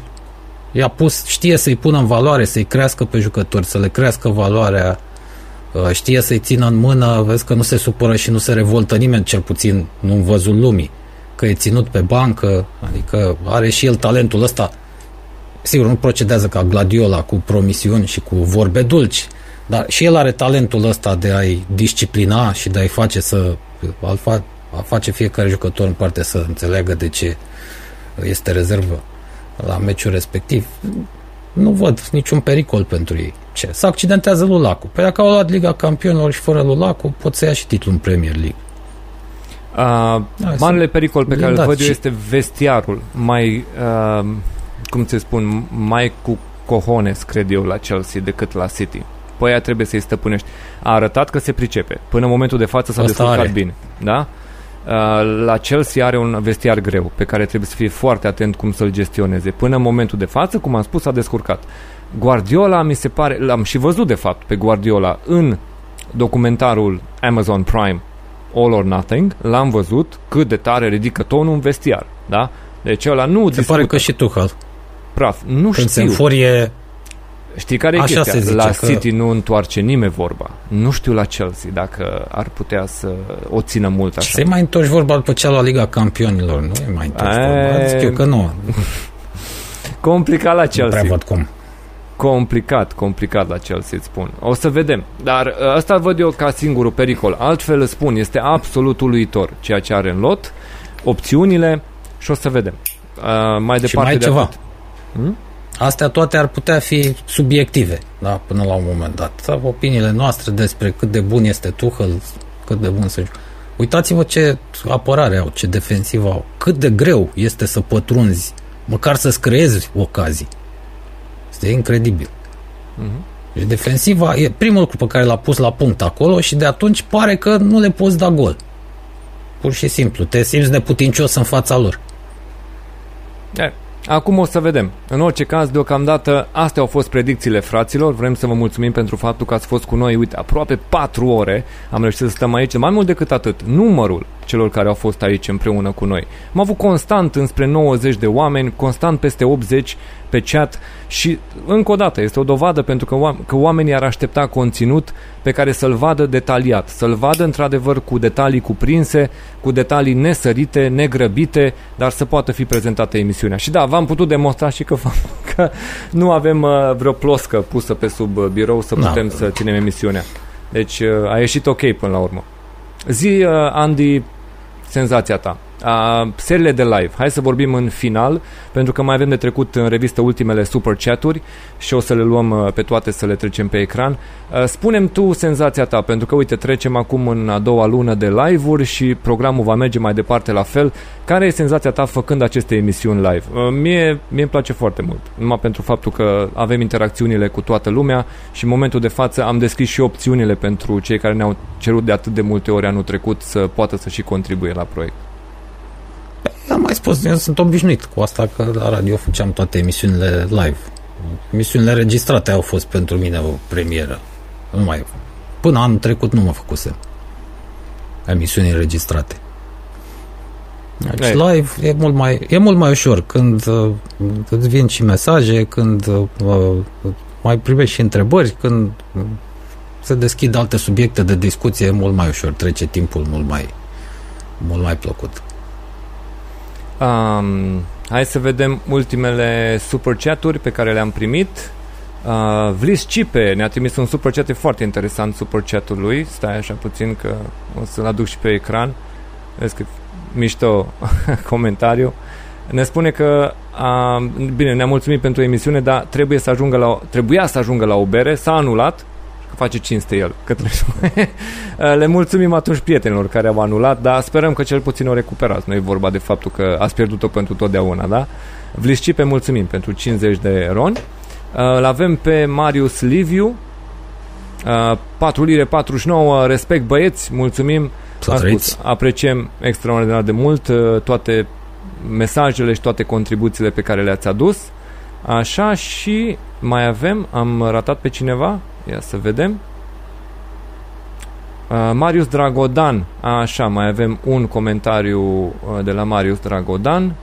i-a pus, știe să-i pună în valoare, să-i crească pe jucători, să le crească valoarea uh, știe să-i țină în mână, vezi că nu se supără și nu se revoltă nimeni, cel puțin nu în văzul lumii, că e ținut pe bancă, adică are și el talentul ăsta. Sigur, nu procedează ca Gladiola cu promisiuni și cu vorbe dulci, dar și el are talentul ăsta de a-i disciplina și de a-i face să a fa, a face fiecare jucător în parte să înțeleagă de ce este rezervă la meciul respectiv. Nu văd niciun pericol pentru ei. Ce? Să accidentează Lulacu. Păi dacă au luat Liga Campionilor și fără Lulacu, pot să ia și titlul în Premier League. Uh, Da, marele sunt pericol pe care îl blindați văd eu și- este vestiarul. Mai, uh, cum se spun, mai cu cojones, cred eu, la Chelsea decât la City. Păi aia trebuie să-i stăpânești. A arătat că se pricepe. Până în momentul de față s-a Asta descurcat are. bine. Da? Uh, la Chelsea are un vestiar greu pe care trebuie să fie foarte atent cum să-l gestioneze. Până în momentul de față, cum am spus, s-a descurcat. Guardiola mi se pare, l-am și văzut de fapt pe Guardiola în documentarul Amazon Prime All or Nothing, l-am văzut cât de tare ridică tonul în vestiar, da? Deci ăla nu Se discută pare că și Tuchel, praf. Nu când se știu. înfurie, Știi care e Așa chestia? se zice la că- City nu întoarce nimeni vorba. Nu știu la Chelsea dacă ar putea să o țină mult așa. se mai întorci vorba după cea la Liga Campionilor, nu e mai întorci E- vorba. Zic eu că nu, [LAUGHS] Complicat la nu prea Chelsea. văd cum. Complicat, complicat la Chelsea, îți spun. O să vedem. Dar uh, ăsta văd eu ca singurul pericol. Altfel îți spun, este absolut uluitor ceea ce are în lot, opțiunile și o să vedem. Uh, mai departe Și mai e de ceva. atât. Hmm? Astea toate ar putea fi subiective, da, până la un moment dat. Sau opiniile noastre despre cât de bun este Tuchel, cât de bun să Uitați-vă ce apărare au, ce defensivă au. Cât de greu este să pătrunzi, măcar să-ți creezi ocazii. Este incredibil. Mhm. Deci defensiva e primul lucru pe care l-a pus la punct acolo și de atunci pare că nu le poți da gol. Pur și simplu, te simți neputincios în fața lor. E, Acum o să vedem. În orice caz, deocamdată, astea au fost predicțiile fraților. Vrem să vă mulțumim pentru faptul că ați fost cu noi, uite, aproape 4 ore. Am reușit să stăm aici. Mai mult decât atât, numărul celor care au fost aici împreună cu noi. Am avut constant înspre 90 de oameni, constant peste 80 pe chat și încă o dată este o dovadă pentru că, oam- că oamenii ar aștepta conținut pe care să-l vadă detaliat, să-l vadă într-adevăr cu detalii cuprinse, cu detalii nesărite, negrăbite, dar să poată fi prezentată emisiunea. Și da, v-am putut demonstra și că, [LAUGHS] că nu avem uh, vreo ploscă pusă pe sub uh, birou să Da. putem să ținem emisiunea. Deci uh, a ieșit ok până la urmă. Zi, uh, Andy, senzația ta. Uh, seriile de live. Hai să vorbim în final, pentru că mai avem de trecut în revistă ultimele super chaturi și o să le luăm uh, pe toate să le trecem pe ecran. Uh, spunem tu senzația ta, pentru că uite, trecem acum în a doua lună de live-uri și programul va merge mai departe la fel. Care e senzația ta făcând aceste emisiuni live? Uh, mie, mie îmi place foarte mult, numai pentru faptul că avem interacțiunile cu toată lumea și în momentul de față am deschis și opțiunile pentru cei care ne-au cerut de atât de multe ori anul trecut să poată să și contribuie la proiect. Am mai spus, eu sunt obișnuit cu asta că la radio făceam toate emisiunile live. Emisiunile registrate au fost pentru mine o premieră. Nu mai, până anul trecut nu mă făcusem emisiuni înregistrate. Deci Ei. live e mult mai, e mult mai ușor când uh, îți vin și mesaje, când uh, mai primești și întrebări, când uh, se deschid alte subiecte de discuție, e mult mai ușor, trece timpul mult mai, mult mai plăcut. Um, hai să vedem ultimele super chaturi pe care le-am primit. Uh, Vlis Cipe ne-a trimis un super chat, e foarte interesant super chatul lui. Stai așa puțin că o să-l aduc și pe ecran. Vezi că mișto [LAUGHS] comentariu. Ne spune că, a, bine, ne-a mulțumit pentru emisiune, dar trebuie să ajungă la, trebuia să ajungă la o bere, s-a anulat, că face cinste el. Că trebuie. [LAUGHS] Le mulțumim atunci prietenilor care au anulat, dar sperăm că cel puțin o recuperați. Nu e vorba de faptul că ați pierdut-o pentru totdeauna, da? Vliscipe, mulțumim pentru 50 de roni. Îl avem pe Marius Liviu, 4 lire 49, respect băieți, mulțumim. Să apreciem extraordinar de mult uh, toate mesajele și toate contribuțiile pe care le-ați adus. Așa și mai avem, am ratat pe cineva, ia să vedem. Uh, Marius Dragodan, așa, mai avem un comentariu uh, de la Marius Dragodan.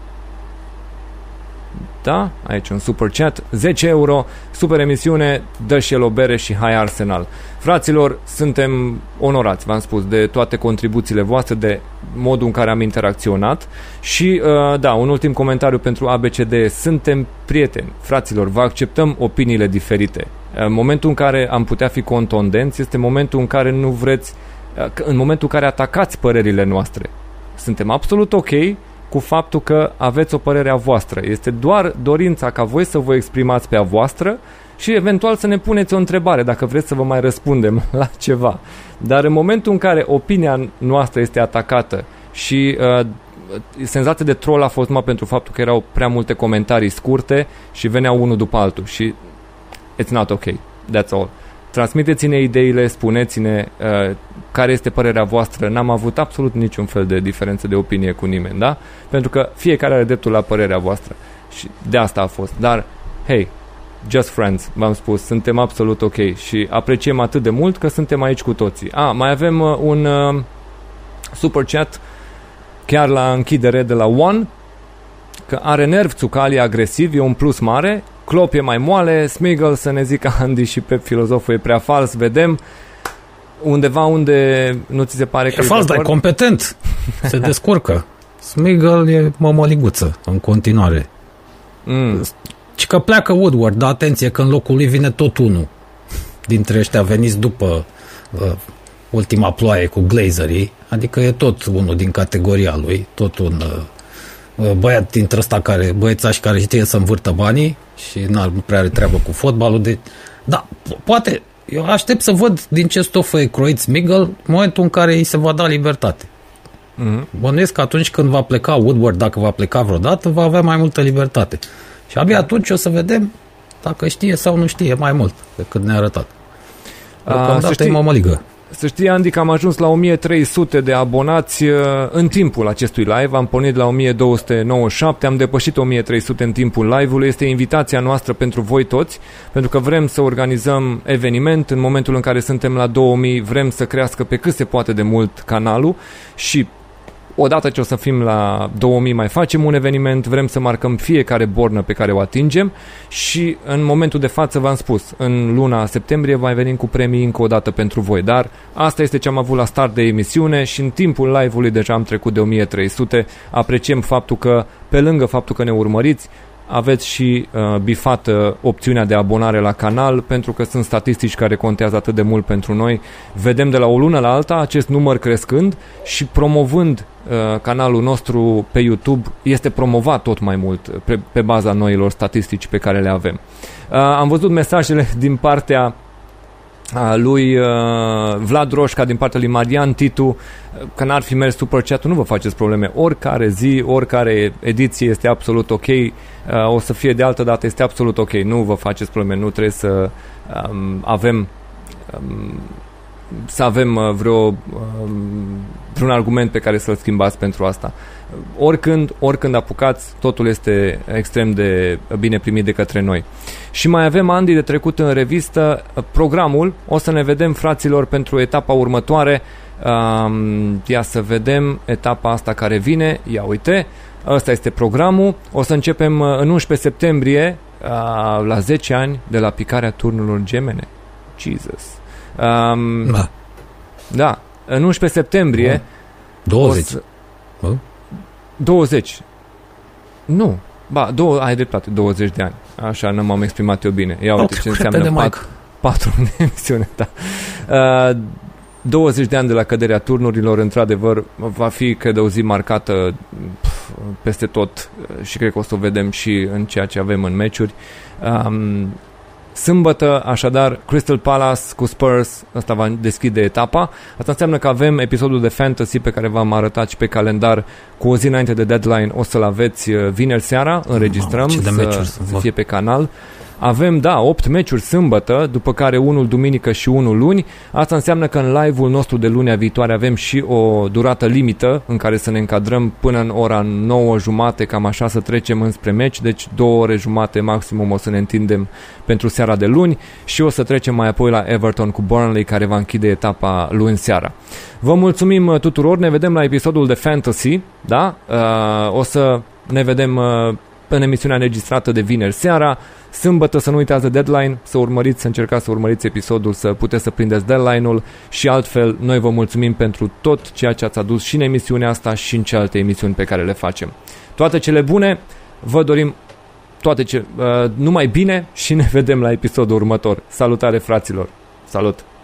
Da, aici un super chat, 10 euro, super emisiune, dă și el o bere și hai Arsenal. Fraților, suntem onorați, v-am spus, de toate contribuțiile voastre, de modul în care am interacționat și, uh, da, un ultim comentariu pentru ABCD. Suntem prieteni, fraților, vă acceptăm opiniile diferite. În momentul în care am putea fi contondenți este momentul în care nu vreți, uh, în momentul în care atacați părerile noastre. Suntem absolut ok cu faptul că aveți o părere a voastră. Este doar dorința ca voi să vă exprimați pe a voastră și eventual să ne puneți o întrebare dacă vreți să vă mai răspundem [LAUGHS] la ceva. Dar în momentul în care opinia noastră este atacată și uh, senzația de troll a fost numai pentru faptul că erau prea multe comentarii scurte și veneau unul după altul și it's not ok. That's all. Transmiteți-ne ideile, spuneți-ne uh, care este părerea voastră. N-am avut absolut niciun fel de diferență de opinie cu nimeni, da? Pentru că fiecare are dreptul la părerea voastră. Și de asta a fost. Dar, hey, just friends, v-am spus, suntem absolut ok și apreciem atât de mult că suntem aici cu toții. A, mai avem uh, un uh, super chat chiar la închidere de la One că are nerv Țucali agresiv, e un plus mare, Clop e mai moale, Smigel să ne zică [LAUGHS] Andy și Pep filozoful e prea fals, vedem undeva unde nu ți se pare că e, e fals, dar e competent, [LAUGHS] se descurcă. Smigel e mămăliguță în continuare. Mm. Și că pleacă Woodward, dar atenție că în locul lui vine tot unul dintre ăștia veniți după uh, ultima ploaie cu Glazerii, adică e tot unul din categoria lui, tot un uh, băiat dintre ăsta care, băiețași care știe să învârtă banii și nu prea are treabă cu fotbalul, de... da, po- poate, eu aștept să văd din ce stofă e croit Smigel în momentul în care îi se va da libertate. Mm-hmm. Bănuiesc că atunci când va pleca Woodward, dacă va pleca vreodată, va avea mai multă libertate. Și abia atunci o să vedem dacă știe sau nu știe mai mult decât ne-a arătat. A, să știi, mămăligă. Să știi, Andy, că am ajuns la 1300 de abonați uh, în timpul acestui live. Am pornit la 1297, am depășit 1300 în timpul live-ului. Este invitația noastră pentru voi toți, pentru că vrem să organizăm eveniment. În momentul în care suntem la 2000, vrem să crească pe cât se poate de mult canalul și odată ce o să fim la 2000 mai facem un eveniment, vrem să marcăm fiecare bornă pe care o atingem și în momentul de față v-am spus, în luna septembrie mai venim cu premii încă o dată pentru voi, dar asta este ce am avut la start de emisiune și în timpul live-ului deja am trecut de 1300, apreciem faptul că pe lângă faptul că ne urmăriți, aveți și uh, bifată opțiunea de abonare la canal pentru că sunt statistici care contează atât de mult pentru noi. Vedem de la o lună la alta acest număr crescând și promovând uh, canalul nostru pe YouTube este promovat tot mai mult pe, pe baza noilor statistici pe care le avem. Uh, am văzut mesajele [LAUGHS] din partea lui uh, Vlad Roșca din partea lui Marian Titu că n-ar fi mers super chat nu vă faceți probleme. Oricare zi, oricare ediție este absolut ok. Uh, o să fie de altă dată, este absolut ok. Nu vă faceți probleme, nu trebuie să um, avem um, să avem uh, vreo, um, vreun argument pe care să-l schimbați pentru asta. Oricând, oricând apucați, totul este extrem de bine primit de către noi. Și mai avem, Andy, de trecut în revistă programul. O să ne vedem, fraților, pentru etapa următoare. Um, ia să vedem etapa asta care vine. Ia uite, ăsta este programul. O să începem uh, în 11 septembrie, uh, la 10 ani, de la picarea turnurilor gemene. Jesus. Um, da. Da. În 11 septembrie... 20. Să... 20. Nu. Ba, două, ai dreptate, 20 de ani. Așa, nu m-am exprimat eu bine. Ia uite ce înseamnă 4, 4 [LAUGHS] de emisiune, da. Uh, 20 de ani de la căderea turnurilor, într-adevăr, va fi, cred, o zi marcată pf, peste tot și cred că o să o vedem și în ceea ce avem în meciuri. Um, Sâmbătă, așadar, Crystal Palace cu Spurs, asta va deschide etapa. Asta înseamnă că avem episodul de fantasy pe care v-am arătat și pe calendar cu o zi înainte de deadline. O să-l aveți uh, vineri seara, înregistrăm, ce de să, meciuri să sunt, fie pe canal. Avem, da, 8 meciuri sâmbătă, după care unul duminică și unul luni. Asta înseamnă că în live-ul nostru de lunea viitoare avem și o durată limită în care să ne încadrăm până în ora 9 jumate, cam așa să trecem înspre meci, deci două ore jumate maximum o să ne întindem pentru seara de luni și o să trecem mai apoi la Everton cu Burnley care va închide etapa luni seara. Vă mulțumim uh, tuturor, ne vedem la episodul de Fantasy, da? Uh, o să ne vedem uh, în emisiunea înregistrată de vineri seara. Sâmbătă să nu uitați de deadline, să urmăriți, să încercați să urmăriți episodul, să puteți să prindeți deadline-ul și altfel noi vă mulțumim pentru tot ceea ce ați adus și în emisiunea asta și în celelalte emisiuni pe care le facem. Toate cele bune, vă dorim toate ce, uh, numai bine și ne vedem la episodul următor. Salutare fraților! Salut!